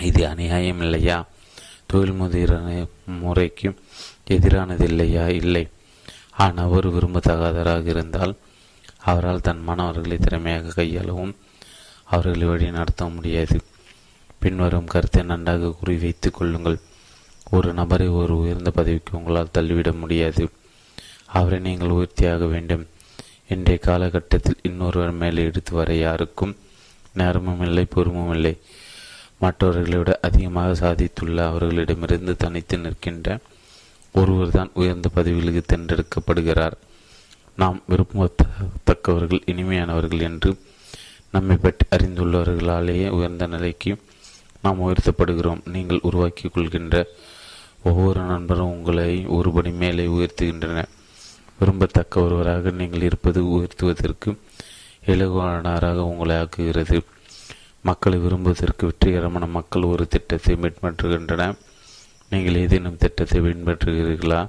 இது அநியாயம் இல்லையா? தொழில் முதிர முறைக்கு எதிரானது இல்லையா இல்லை. ஆனால் ஒரு விரும்பத்தகாதராக இருந்தால் அவரால் தன் மாணவர்களை திறமையாக கையாளவும் அவர்களை வழி நடத்த முடியாது. பின்வரும் கருத்தை நன்றாக குறிவைத்துக் கொள்ளுங்கள். ஒரு நபரை ஒரு உயர்ந்த பதவிக்கு உங்களால் தள்ளிவிட முடியாது. அவரை நீங்கள் உயர்த்தியாக வேண்டும். இன்றைய காலகட்டத்தில் இன்னொருவர் மேலே எடுத்து வர யாருக்கும் நேரமும் இல்லை பொறுமும் இல்லை. மற்றவர்களை விட அதிகமாக சாதித்துள்ள அவர்களிடமிருந்து தனித்து நிற்கின்ற ஒருவர் தான் உயர்ந்த பதவிகளுக்கு தேர்ந்தெடுக்கப்படுகிறார். நாம் விரும்பத்தக்கவர்கள் இனிமையானவர்கள் என்று நம்மை பற்றி அறிந்துள்ளவர்களாலேயே உயர்ந்த நிலைக்கு நாம் உயர்த்தப்படுகிறோம். நீங்கள் உருவாக்கி கொள்கின்ற ஒவ்வொரு நண்பரும் உங்களை ஒருபடி மேலே உயர்த்துகின்றன. விரும்பத்தக்க ஒருவராக நீங்கள் இருப்பது உயர்த்துவதற்கு இலகுவானராக உங்களை ஆக்குகிறது. மக்களை விரும்புவதற்கு வெற்றிகரமான மக்கள் ஒரு திட்டத்தை பின்பற்றுகின்றன நீங்கள் ஏதேனும் திட்டத்தை பின்பற்றுகிறீர்களா?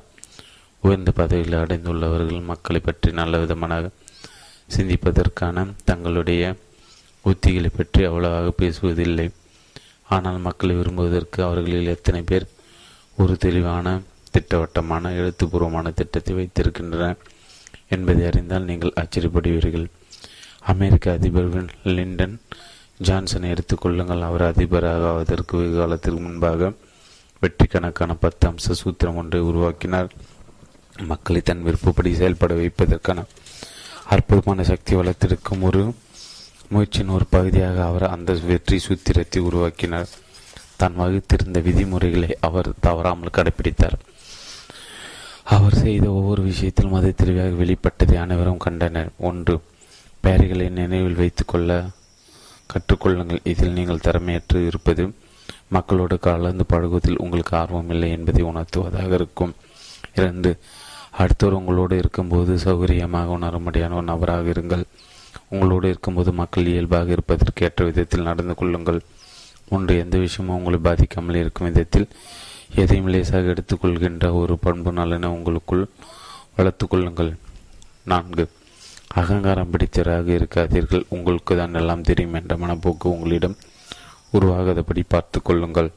உயர்ந்த பதவியில் அடைந்துள்ளவர்கள் மக்களை பற்றி நல்ல விதமாக சிந்திப்பதற்கான தங்களுடைய உத்திகளை பற்றி அவ்வளவாக பேசுவதில்லை. ஆனால் மக்களை விரும்புவதற்கு அவர்களில் எத்தனை பேர் ஒரு தெளிவான திட்டவட்டமான எழுத்துப்பூர்வமான திட்டத்தை வைத்திருக்கின்றனர் என்பதை அறிந்தால் நீங்கள் ஆச்சரியப்படுவீர்கள். அமெரிக்க அதிபர் லிண்டன் ஜான்சனை எடுத்துக்கொள்ளுங்கள் அவர் அதிபராக ஆவதற்கு வெகு காலத்திற்கு முன்பாக வெற்றி கணக்கான பத்து அம்ச சூத்திரம் ஒன்றை உருவாக்கினார். மக்களை தன் விருப்பப்படி செயல்பட வைப்பதற்கான அற்புதமான சக்தி வளர்த்திருக்கும் ஒரு முயற்சியின் ஒரு பகுதியாக அவர் அந்த வெற்றி சூத்திரத்தை உருவாக்கினார். தான் வகுத்திருந்த விதிமுறைகளை அவர் தவறாமல் கடைபிடித்தார். அவர் செய்த ஒவ்வொரு விஷயத்திலும் அது தெளிவாக வெளிப்பட்டதை அனைவரும் கண்டனர். ஒன்று பெயர்களை நினைவில் வைத்துக்கொள்ள கற்றுக்கொள்ளுங்கள். இதில் நீங்கள் திறமையற்று இருப்பது மக்களோடு கலந்து பழகுவதில் உங்களுக்கு ஆர்வம் இல்லை என்பதை உணர்த்துவதாக இருக்கும். இரண்டு அடுத்தவர் உங்களோடு இருக்கும்போது சௌகரியமாக உணரும்படியான ஒரு நபராக இருங்கள். உங்களோடு இருக்கும்போது மக்கள் இயல்பாக இருப்பதற்கு ஏற்ற விதத்தில் நடந்து கொள்ளுங்கள். ஒன்று எந்த விஷயமும் உங்களை பாதிக்காமல் இருக்கும் விதத்தில் எதையும் லேசாக எடுத்துக்கொள்கின்ற ஒரு பண்பு நலனை உங்களுக்குள் வளர்த்து கொள்ளுங்கள். நான்கு அகங்காரம் பிடித்தராக இருக்காதீர்கள். உங்களுக்கு தான் எல்லாம் தெரியும் என்ற மனப்போக்கு உங்களிடம் உருவாகாதபடி பார்த்து கொள்ளுங்கள்.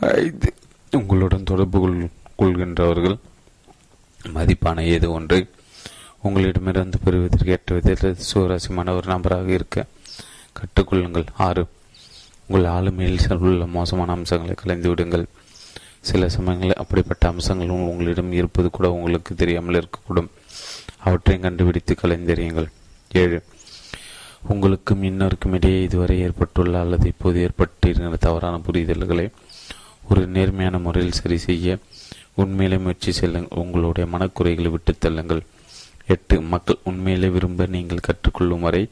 ஐந்து உங்களுடன் தொடர்பு கொள் கொள்கின்றவர்கள். மதிப்பான ஏது ஒன்றை உங்களிடமிருந்து பெறுவதற்கு ஏற்ற விதத்தில் சுவராசியமான ஒரு நபராக இருக்க கற்றுக்கொள்ளுங்கள். ஆறு உங்கள் ஆளுமையில் உள்ள மோசமான அம்சங்களை கலைந்து விடுங்கள். சில சமயங்களில் அப்படிப்பட்ட அம்சங்கள் உங்களிடம் இருப்பது கூட உங்களுக்கு தெரியாமல் இருக்கக்கூடும். அவற்றையும் கண்டுபிடித்து கலைந்தறியுங்கள். ஏழு. உங்களுக்கும் இன்னொருக்கும் இடையே இதுவரை ஏற்பட்டுள்ள அல்லது இப்போது ஏற்பட்டிருக்கிற தவறான புரிதல்களை ஒரு நேர்மையான முறையில் சரி செய்ய உண்மையிலே முயற்சி செல்லுங்கள். உங்களுடைய மனக்குறைகளை விட்டு தள்ளுங்கள். எட்டு. மக்கள் உண்மையிலே விரும்ப நீங்கள் கற்றுக்கொள்ளும் வரை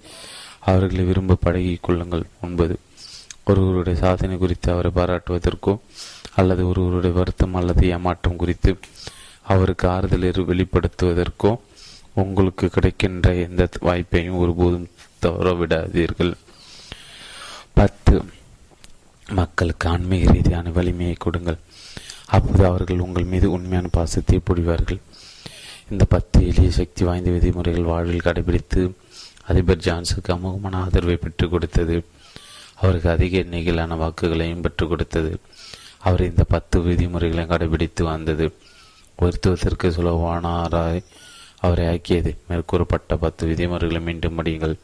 அவர்களை விரும்ப பழகிக் கொள்ளுங்கள். ஒன்பது. ஒருவருடைய சாதனை குறித்து அவரை பாராட்டுவதற்கோ அல்லது ஒருவருடைய வருத்தம் அல்லது ஏமாற்றம் குறித்து அவருக்கு ஆறுதல் வெளிப்படுத்துவதற்கோ உங்களுக்கு கிடைக்கின்ற எந்த வாய்ப்பையும் ஒருபோதும் தவற விடாதீர்கள் பத்து மக்களுக்கு ஆன்மீக ரீதியான வலிமையை கொடுங்கள். அப்போது அவர்கள் உங்கள் மீது உண்மையான பாசத்தை பொழிவார்கள் இந்த பத்து எளிய சக்தி வாய்ந்த விதிமுறைகள் வாழ்வில் கடைபிடித்து அதிபர் ஜான்ஸுக்கு அமோகமான ஆதரவை பெற்றுக் கொடுத்தது. அவருக்கு அதிக எண்ணிக்கையிலான வாக்குகளையும் பெற்றுக் கொடுத்தது. அவர் இந்த பத்து விதிமுறைகளையும் கடைபிடித்து வந்தது. உயர்த்துவதற்கு சுலபமானாராய் அவரை ஆக்கியது. மேற்கூறப்பட்ட பத்து விதிமுறைகளை மீண்டும் படியுங்கள்.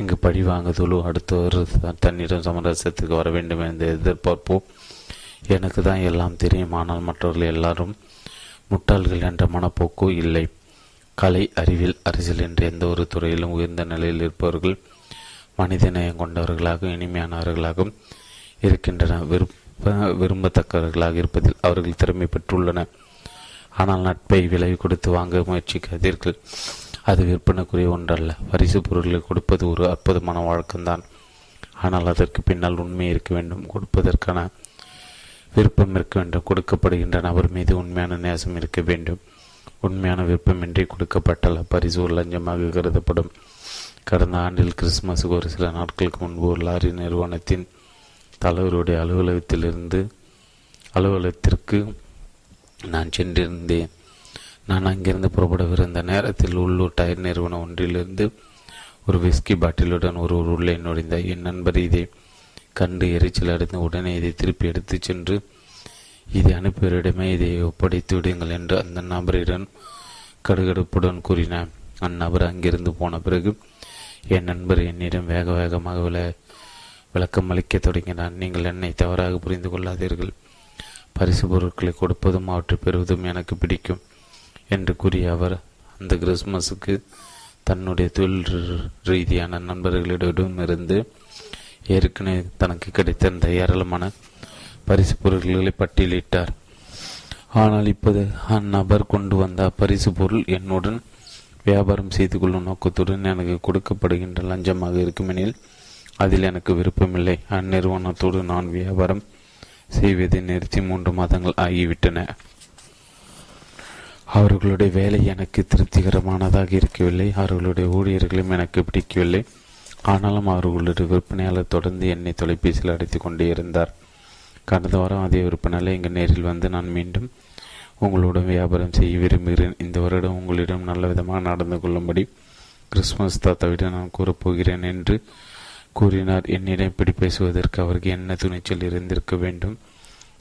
இங்கு பழி வாங்குதலோ அடுத்தவர் தன்னிடம் சமரசத்துக்கு வர வேண்டும் என்று எதிர்பார்ப்போ எனக்கு தான் எல்லாம் தெரியும். ஆனால் மற்றவர்கள் எல்லாரும் முட்டாள்கள் என்ற மனப்போக்கு இல்லை. கலை அறிவியல் அரசியல் என்ற எந்த ஒரு துறையிலும் உயர்ந்த நிலையில் இருப்பவர்கள் மனித நேயம் கொண்டவர்களாகவும் இனிமையானவர்களாகவும் இருக்கின்றன. விருப்ப விரும்பத்தக்கவர்களாக இருப்பதில் அவர்கள் திறமை பெற்றுள்ளனர். ஆனால் நட்பை விலை கொடுத்து வாங்க முயற்சிக்காதீர்கள். அது விற்பனைக்குரிய ஒன்றல்ல. பரிசு பொருட்களை கொடுப்பது ஒரு அற்புதமான வழக்கம்தான். ஆனால் அதற்கு பின்னால் உண்மை இருக்க வேண்டும். கொடுப்பதற்கான விருப்பம் இருக்க வேண்டும். கொடுக்கப்படுகின்ற நபர் மீது உண்மையான நேசம் இருக்க வேண்டும். உண்மையான விருப்பமின்றி கொடுக்கப்பட்டால் பரிசு ஒரு லஞ்சமாக கருதப்படும். கடந்த ஆண்டில் கிறிஸ்துமஸுக்கு ஒரு சில நாட்களுக்கு முன்பு ஒரு லாரி நிறுவனத்தின் தலைவருடைய அலுவலகத்திலிருந்து அலுவலகத்திற்கு நான் சென்றிருந்தேன். நான் அங்கிருந்து புறப்படவிருந்த நேரத்தில் உள்ளூர் டயர் நிறுவனம் ஒன்றிலிருந்து ஒரு விஸ்கி பாட்டிலுடன் ஒரு உள்ளே நுழைந்த என் நண்பர் இதை கண்டு எரிச்சல் அடைந்து உடனே இதை திருப்பி எடுத்துச் சென்று இதை அனுப்பியவரிடமே இதை ஒப்படைத்து விடுங்கள் என்று அந்த நபரிடம் கடுகடுப்புடன் கூறினார் அந்நபர் அங்கிருந்து போன பிறகு என் நண்பர் என்னிடம் வேக வேகமாக விள விளக்கம் அளிக்க தொடங்கினார். நீங்கள் என்னை தவறாக புரிந்து கொள்ளாதீர்கள். பரிசு பொருட்களை கொடுப்பதும் அவற்றை பெறுவதும் எனக்கு பிடிக்கும் என்று கூறிய அவர். அந்த கிறிஸ்மஸுக்கு தன்னுடைய தொழில் ரீதியான நண்பர்களிடமிருந்து ஏற்கனவே தனக்கு கிடைத்திருந்த ஏராளமான பரிசு பொருட்களை பட்டியலிட்டார். ஆனால் இப்போது அந்நபர் கொண்டு வந்த பரிசு பொருள் என்னுடன் வியாபாரம் செய்து கொள்ளும் நோக்கத்துடன் எனக்கு கொடுக்கப்படுகின்ற லஞ்சமாக இருக்குமெனில் அதில் எனக்கு விருப்பமில்லை. அந்நிறுவனத்தோடு நான் வியாபாரம் செய்வதை நிறுத்தி மூன்று மாதங்கள் ஆகிவிட்டன. அவர்களுடைய வேலை எனக்கு திருப்திகரமானதாக இருக்கவில்லை. அவர்களுடைய ஊழியர்களும் எனக்கு பிடிக்கவில்லை. ஆனாலும் அவர்களுடைய விற்பனையாளர் தொடர்ந்து என்னை தொலைபேசியில் அடைத்து கொண்டே இருந்தார். கடந்த வாரம் அதே விற்பனையாளர் எங்கள் நேரில் வந்து நான் மீண்டும் உங்களுடன் வியாபாரம் செய்ய விரும்புகிறேன். இந்த வருடம் உங்களிடம் நல்ல விதமாக நடந்து கொள்ளும்படி கிறிஸ்துமஸ் தாத்தாவிடம் நான் கூறப்போகிறேன் என்று கூறினார். என்னிடம் இப்படி பேசுவதற்கு அவருக்கு என்ன துணிச்சல் இருந்திருக்க வேண்டும்?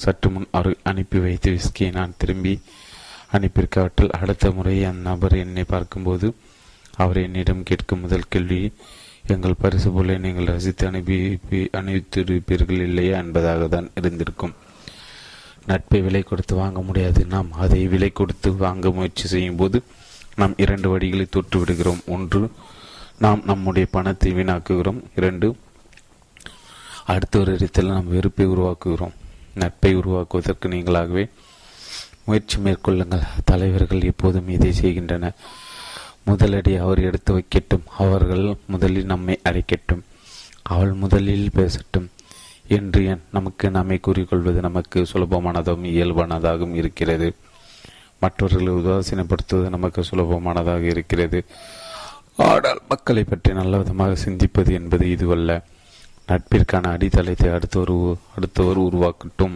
சற்று முன் அவர் அனுப்பி வைத்து விஸ்கியை நான் திரும்பி அனுப்பியிருக்காவற்றில் அடுத்த முறை அந்நபர் என்னை பார்க்கும்போது அவர் என்னிடம் கேட்கும் முதல் கேள்வி எங்கள் பரிசு போல நீங்கள் ரசித்து அனுப்பி அனுப்பித்திருப்பீர்கள் இல்லையா? என்பதாக தான் இருந்திருக்கும். நட்பை விலை கொடுத்து வாங்க முடியாது. நாம் அதை விலை கொடுத்து வாங்க முயற்சி செய்யும் போது நாம் இரண்டு வழிகளை தொட்டு விடுகிறோம் ஒன்று நாம் நம்முடைய பணத்தை வீணாக்குகிறோம். இரண்டு அடுத்த ஒரு இடத்தில் நாம் வெறுப்பை உருவாக்குகிறோம். நட்பை உருவாக்குவதற்கு நீங்களாகவே முயற்சி மேற்கொள்ளுங்கள். தலைவர்கள் எப்போதும் இதை செய்கின்றனர். முதலடி அவர் எடுத்து வைக்கட்டும். அவர்கள் முதலில் நம்மை அழைக்கட்டும். அவள் முதலில் பேசட்டும். என்று நமக்கு நம்மை கூறிக்கொள்வது நமக்கு சுலபமானதாகவும் இயல்பானதாகவும் இருக்கிறது. மற்றவர்களை உதாசீனப்படுத்துவது நமக்கு சுலபமானதாக இருக்கிறது. ஆனால் மக்களை பற்றி நல்ல விதமாக சிந்திப்பது என்பது இதுவல்ல. நட்பிற்கான அடித்தளத்தை அடுத்தவர் அடுத்தவர் உருவாக்கட்டும்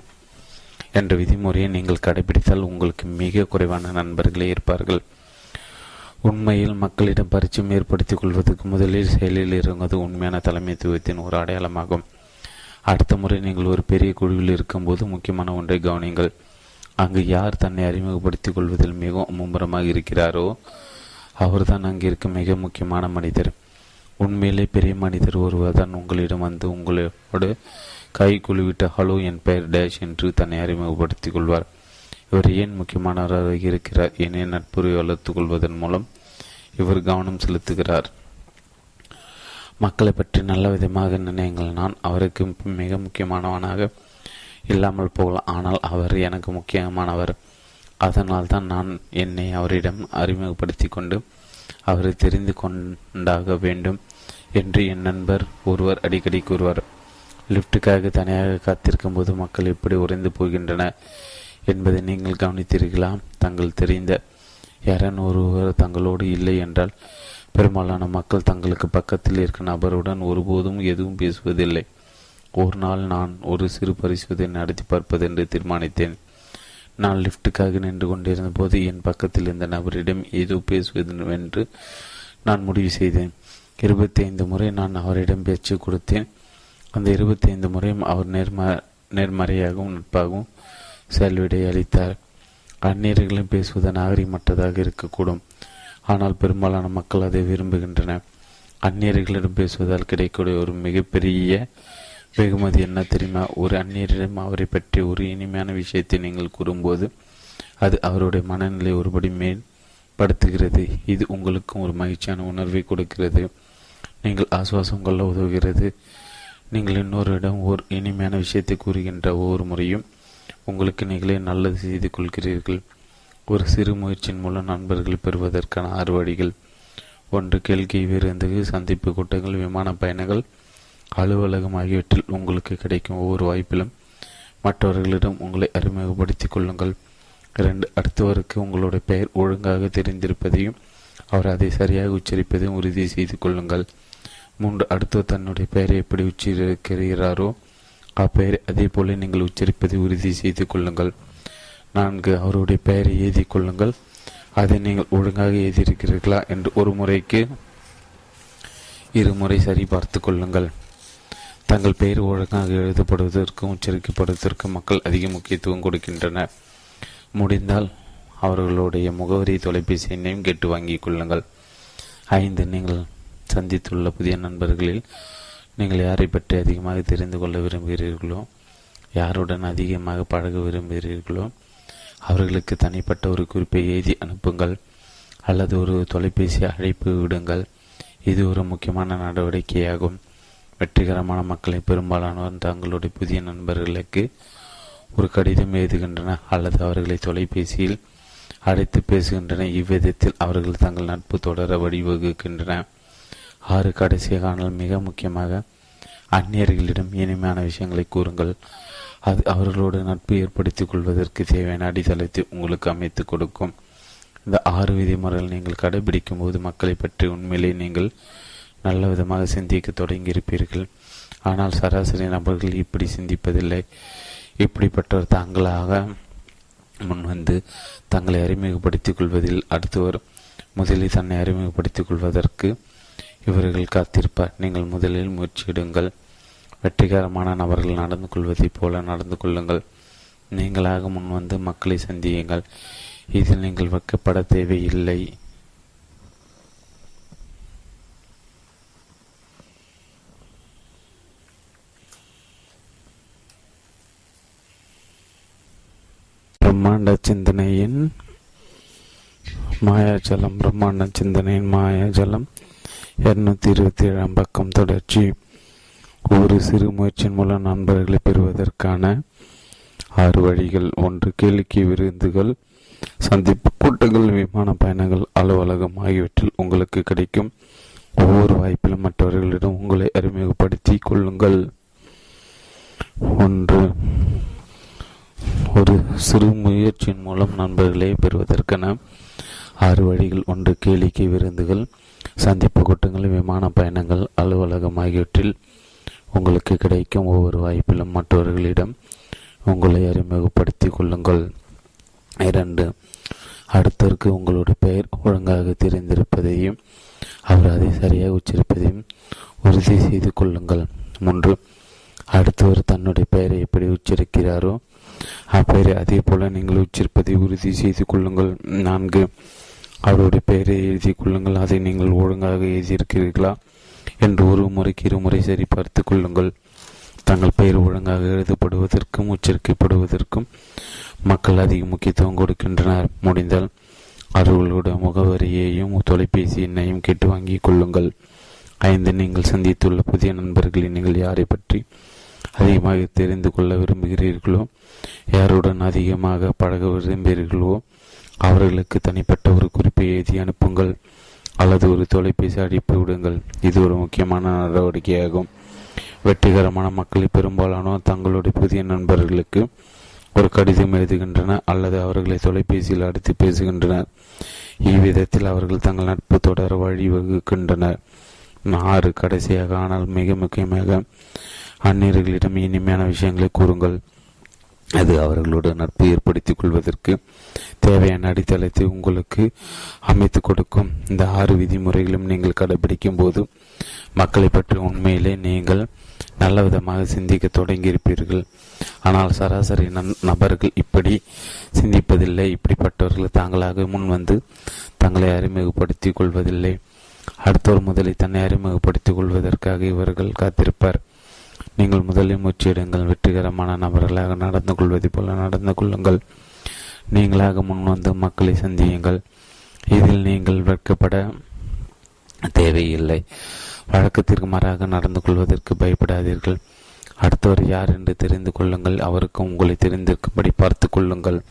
என்ற விதிமுறையை நீங்கள் கடைபிடித்தால் உங்களுக்கு மிக குறைவான நண்பர்களே இருப்பார்கள். உண்மையில் மக்களிடம் பரிச்சயம் ஏற்படுத்திக் கொள்வதற்கு முதலில் செயலில் இறங்குவது உண்மையான தலைமைத்துவத்தின் ஒரு அடையாளமாகும். அடுத்த முறை நீங்கள் ஒரு பெரிய குழுவில் இருக்கும்போது முக்கியமான ஒன்றை கவனிங்கள் அங்கு யார் தன்னை அறிமுகப்படுத்திக் கொள்வதில் மிகவும் மும்முரமாக இருக்கிறாரோ அவர்தான் அங்கிருக்கும் மிக முக்கியமான மனிதர். உண்மையிலே பெரிய மனிதர் ஒருவர் தான் உங்களிடம் வந்து உங்களோடு கை குழுவிட்ட ஹலோ என் பெயர் டேஷ் என்று தன்னை அறிமுகப்படுத்திக் கொள்வார். இவர் ஏன் முக்கியமானவராக இருக்கிறார்? என்னை நட்புறவை வளர்த்து கொள்வதன் மூலம் இவர் கவனம் செலுத்துகிறார். மக்களை பற்றி நல்ல விதமாக நினையுங்கள். நான் அவருக்கு மிக முக்கியமானவனாக இல்லாமல் போகலாம். ஆனால் அவர் எனக்கு முக்கியமானவர். அதனால் தான் நான் என்னை அவரிடம் அறிமுகப்படுத்தி கொண்டு அவரை தெரிந்து கொண்டாக வேண்டும் என்று என் நண்பர் ஒருவர் அடிக்கடி கூறுவார். லிப்டுக்காக தனியாக காத்திருக்கும் போது மக்கள் எப்படி உறைந்து போகின்றனர் என்பதை நீங்கள் கவனித்தீர்களா? தங்கள் தெரிந்த யாரன் ஒருவர் தங்களோடு இல்லை என்றால் பெரும்பாலான மக்கள் தங்களுக்கு பக்கத்தில் இருக்கும் நபருடன் ஒருபோதும் எதுவும் பேசுவதில்லை. ஒரு நாள் நான் ஒரு சிறு பரிசோதனை நடத்தி பார்ப்பது என்று தீர்மானித்தேன். நான் லிப்டுக்காக நின்று கொண்டிருந்த போது என் பக்கத்தில் இருந்த நபரிடம் ஏதோ பேசுவது என்று நான் முடிவு செய்தேன். இருபத்தி ஐந்து முறை நான் அவரிடம் பேச்சு கொடுத்தேன். அந்த இருபத்தி ஐந்து முறையும் அவர் நேர்ம நேர்மறையாகவும் நட்பாகவும் செயல்விடை அளித்தார். அந்நீர்களிடம் பேசுவது நாகரிகமற்றதாக இருக்கக்கூடும். ஆனால் பெரும்பாலான மக்கள் அதை விரும்புகின்றனர். அந்நியர்களிடம் பேசுவதால் கிடைக்கக்கூடிய ஒரு மிகப்பெரிய வெகுமதி என்ன தெரியுமா? ஒரு அந்நியரிடம் அவரை பற்றி ஒரு இனிமையான விஷயத்தை நீங்கள் கூறும்போது அது அவருடைய மனநிலை ஒருபடி மேம்படுத்துகிறது. இது உங்களுக்கும் ஒரு மகிழ்ச்சியான உணர்வை கொடுக்கிறது. நீங்கள் ஆசுவாசம் கொள்ள உதவுகிறது. நீங்கள் இன்னொருடம் ஒரு இனிமையான விஷயத்தை கூறுகின்ற ஒவ்வொரு முறையும் உங்களுக்கு நீங்களே நல்லது செய்து கொள்கிறீர்கள். ஒரு சிறு முயற்சியின் மூலம் நண்பர்களை பெறுவதற்கான ஆறு வழிகள். ஒன்று கேள்வி விருந்து சந்திப்பு கூட்டங்கள் விமான பயணங்கள். அலுவலகம் ஆகியவற்றில் உங்களுக்கு கிடைக்கும் ஒவ்வொரு வாய்ப்பிலும் மற்றவர்களிடம் உங்களை அறிமுகப்படுத்திக் கொள்ளுங்கள். இரண்டு அடுத்தவருக்கு உங்களுடைய பெயர் ஒழுங்காக தெரிந்திருப்பதையும் அவர் அதை சரியாக உச்சரிப்பதையும் உறுதி செய்து கொள்ளுங்கள். மூன்று அடுத்தவர் தன்னுடைய பெயரை எப்படி உச்சரிக்கிறாரோ அப்பெயரை அதே போல நீங்கள் உச்சரிப்பதை உறுதி செய்து கொள்ளுங்கள். நான்கு அவருடைய பெயரை எழுதி கொள்ளுங்கள். அதை நீங்கள் ஒழுங்காக எழுதியிருக்கிறீர்களா என்று ஒரு முறைக்கு இருமுறை சரி பார்த்து கொள்ளுங்கள். தங்கள் பெயர் ஒழுங்காக எழுதப்படுவதற்கும் உச்சரிக்கப்படுவதற்கும் மக்கள் அதிக முக்கியத்துவம் கொடுக்கின்றனர். முடிந்தால் அவர்களுடைய முகவரி தொலைபேசி எண்ணையும் கேட்டு வாங்கிக் கொள்ளுங்கள். ஐந்து நீங்கள் சந்தித்துள்ள புதிய நண்பர்களில் நீங்கள் யாரை பற்றி அதிகமாக தெரிந்து கொள்ள விரும்புகிறீர்களோ யாருடன் அதிகமாக பழக விரும்புகிறீர்களோ அவர்களுக்கு தனிப்பட்ட ஒரு குறிப்பை எழுதி அனுப்புங்கள் அல்லது ஒரு தொலைபேசி அழைப்பு விடுங்கள். இது ஒரு முக்கியமான நடவடிக்கையாகும். வெற்றிகரமான மக்களை பெரும்பாலானோர் தங்களுடைய புதிய நண்பர்களுக்கு ஒரு கடிதம் எழுதுகின்றனர் அல்லது அவர்களை தொலைபேசியில் அழைத்து பேசுகின்றன. இவ்விதத்தில் அவர்கள் தங்கள் நட்பு தொடர வழிவகுக்கின்றன. ஆறு கடைசியாக ஆனால் மிக முக்கியமாக அந்நியர்களிடம் இனிமையான விஷயங்களை கூறுங்கள். அது அவர்களோடு நட்பு ஏற்படுத்திக் கொள்வதற்கு தேவையான அடித்தளத்தை உங்களுக்கு அமைத்து கொடுக்கும். இந்த ஆறு விதிமுறைகள் நீங்கள் கடைபிடிக்கும் போது மக்களை பற்றி உண்மையிலே நீங்கள் நல்ல விதமாக சிந்திக்க தொடங்கியிருப்பீர்கள். ஆனால் சராசரி நபர்கள் இப்படி சிந்திப்பதில்லை. இப்படிப்பட்டவர் தாங்களாக முன்வந்து தங்களை அறிமுகப்படுத்திக் கொள்வதில் அடுத்தவர் முதலில் தன்னை அறிமுகப்படுத்திக் கொள்வதற்கு இவர்கள் காத்திருப்பார். நீங்கள் முதலில் முயற்சியிடுங்கள். வெற்றிகரமான நபர்கள் நடந்து கொள்வதைப் போல நடந்து கொள்ளுங்கள். நீங்களாக முன்வந்து மக்களை சந்தியுங்கள். இதில் நீங்கள் வைக்கப்பட தேவையில்லை. பிரம்மாண்ட சிந்தனையின் மாயாஜலம் பிரம்மாண்ட சிந்தனையின் மாயாஜலம். இருநூத்தி இருபத்தி ஏழாம் பக்கம் தொடர்ச்சி. ஒரு சிறு முயற்சியின் மூலம் நண்பர்களை பெறுவதற்கான ஆறு வழிகள். ஒன்று கேளிக்கை விருந்துகள். சந்திப்பு கூட்டங்கள் விமான பயணங்கள் அலுவலகம் ஆகியவற்றில் உங்களுக்கு கிடைக்கும் ஒவ்வொரு வாய்ப்பிலும் மற்றவர்களிடம் உங்களை அறிமுகப்படுத்தி கொள்ளுங்கள். ஒன்று ஒரு சிறு முயற்சியின் மூலம் நண்பர்களை பெறுவதற்கென ஆறு வழிகள் ஒன்று கேளிக்கை விருந்துகள் சந்திப்பு கூட்டங்கள் விமான பயணங்கள் அலுவலகம் ஆகியவற்றில் உங்களுக்கு கிடைக்கும் ஒவ்வொரு வாய்ப்பிலும் மற்றவர்களிடம் உங்களை அறிமுகப்படுத்தி கொள்ளுங்கள். இரண்டு அடுத்தருக்கு உங்களுடைய பெயர் ஒழுங்காக தெரிந்திருப்பதையும் அவர் அதை சரியாக உச்சரிப்பதையும் உறுதி செய்து கொள்ளுங்கள். மூன்று அடுத்தவர் தன்னுடைய பெயரை எப்படி உச்சரிக்கிறாரோ அப்பெயரை அதே போல நீங்கள் உச்சரிப்பதை உறுதி செய்து கொள்ளுங்கள். நான்கு அவருடைய பெயரை எழுதி கொள்ளுங்கள். அதை நீங்கள் ஒழுங்காக எழுதியிருக்கிறீர்களா என்று ஒரு முறைக்கு இருமுறை சரி பார்த்து கொள்ளுங்கள். தங்கள் பெயர் ஒழுங்காக எழுதப்படுவதற்கும் உச்சரிக்கப்படுவதற்கும் மக்கள் அதிக முக்கியத்துவம் கொடுக்கின்றனர். முடிந்தால் அவர்களுடைய முகவரியையும் தொலைபேசி எண்ணையும் கேட்டு வாங்கிக் கொள்ளுங்கள். ஐந்து நீங்கள் சந்தித்துள்ள புதிய நண்பர்களை நீங்கள் யாரை பற்றி அதிகமாக தெரிந்து கொள்ள விரும்புகிறீர்களோ யாருடன் அதிகமாக பழக விரும்புகிறீர்களோ அவர்களுக்கு தனிப்பட்ட ஒரு குறிப்பை எழுதி அனுப்புங்கள் அல்லது ஒரு தொலைபேசி அழைப்பு விடுங்கள். இது ஒரு முக்கியமான நடவடிக்கையாகும். வெற்றிகரமான மக்களை பெரும்பாலானோர் தங்களுடைய புதிய நண்பர்களுக்கு ஒரு கடிதம் எழுதுகின்றனர் அல்லது அவர்களை தொலைபேசியில் அடித்து பேசுகின்றனர். இவ்விதத்தில் அவர்கள் தங்கள் நட்பு தொடர வழிவகுக்கின்றனர். ஆறு கடைசியாக ஆனால் மிக முக்கியமாக அந்நியர்களிடம் இனிமையான விஷயங்களை கூறுங்கள். அது அவர்களோடு நட்பு ஏற்படுத்திக் கொள்வதற்கு தேவையான அடித்தளத்தை உங்களுக்கு அமைத்து கொடுக்கும். இந்த ஆறு விதிமுறைகளும் நீங்கள் கடைபிடிக்கும் போது மக்களை பற்றி உண்மையிலே நீங்கள் நல்ல விதமாக சிந்திக்க தொடங்கியிருப்பீர்கள். ஆனால் சராசரி நபர்கள் இப்படி சிந்திப்பதில்லை. இப்படிப்பட்டவர்கள் தாங்களாக முன் வந்து தங்களை அறிமுகப்படுத்திக் கொள்வதில்லை. அடுத்தவர் முதலில் தன்னை அறிமுகப்படுத்திக் கொள்வதற்காக இவர்கள் காத்திருப்பார். நீங்கள் முதலில் முச்சியிடுங்கள் வெற்றிகரமான நபர்களாக நடந்து கொள்வது போல நடந்து கொள்ளுங்கள். நீங்களாக முன்வந்து மக்களை சந்தியுங்கள். இதில் நீங்கள் வெட்கப்பட தேவையில்லை. வழக்கத்திற்கு மாறாக நடந்து கொள்வதற்கு பயப்படாதீர்கள். அடுத்தவர் யார் என்று தெரிந்து கொள்ளுங்கள். அவருக்கு உங்களை தெரிந்திருக்கும்படி பார்த்து கொள்ளுங்கள்.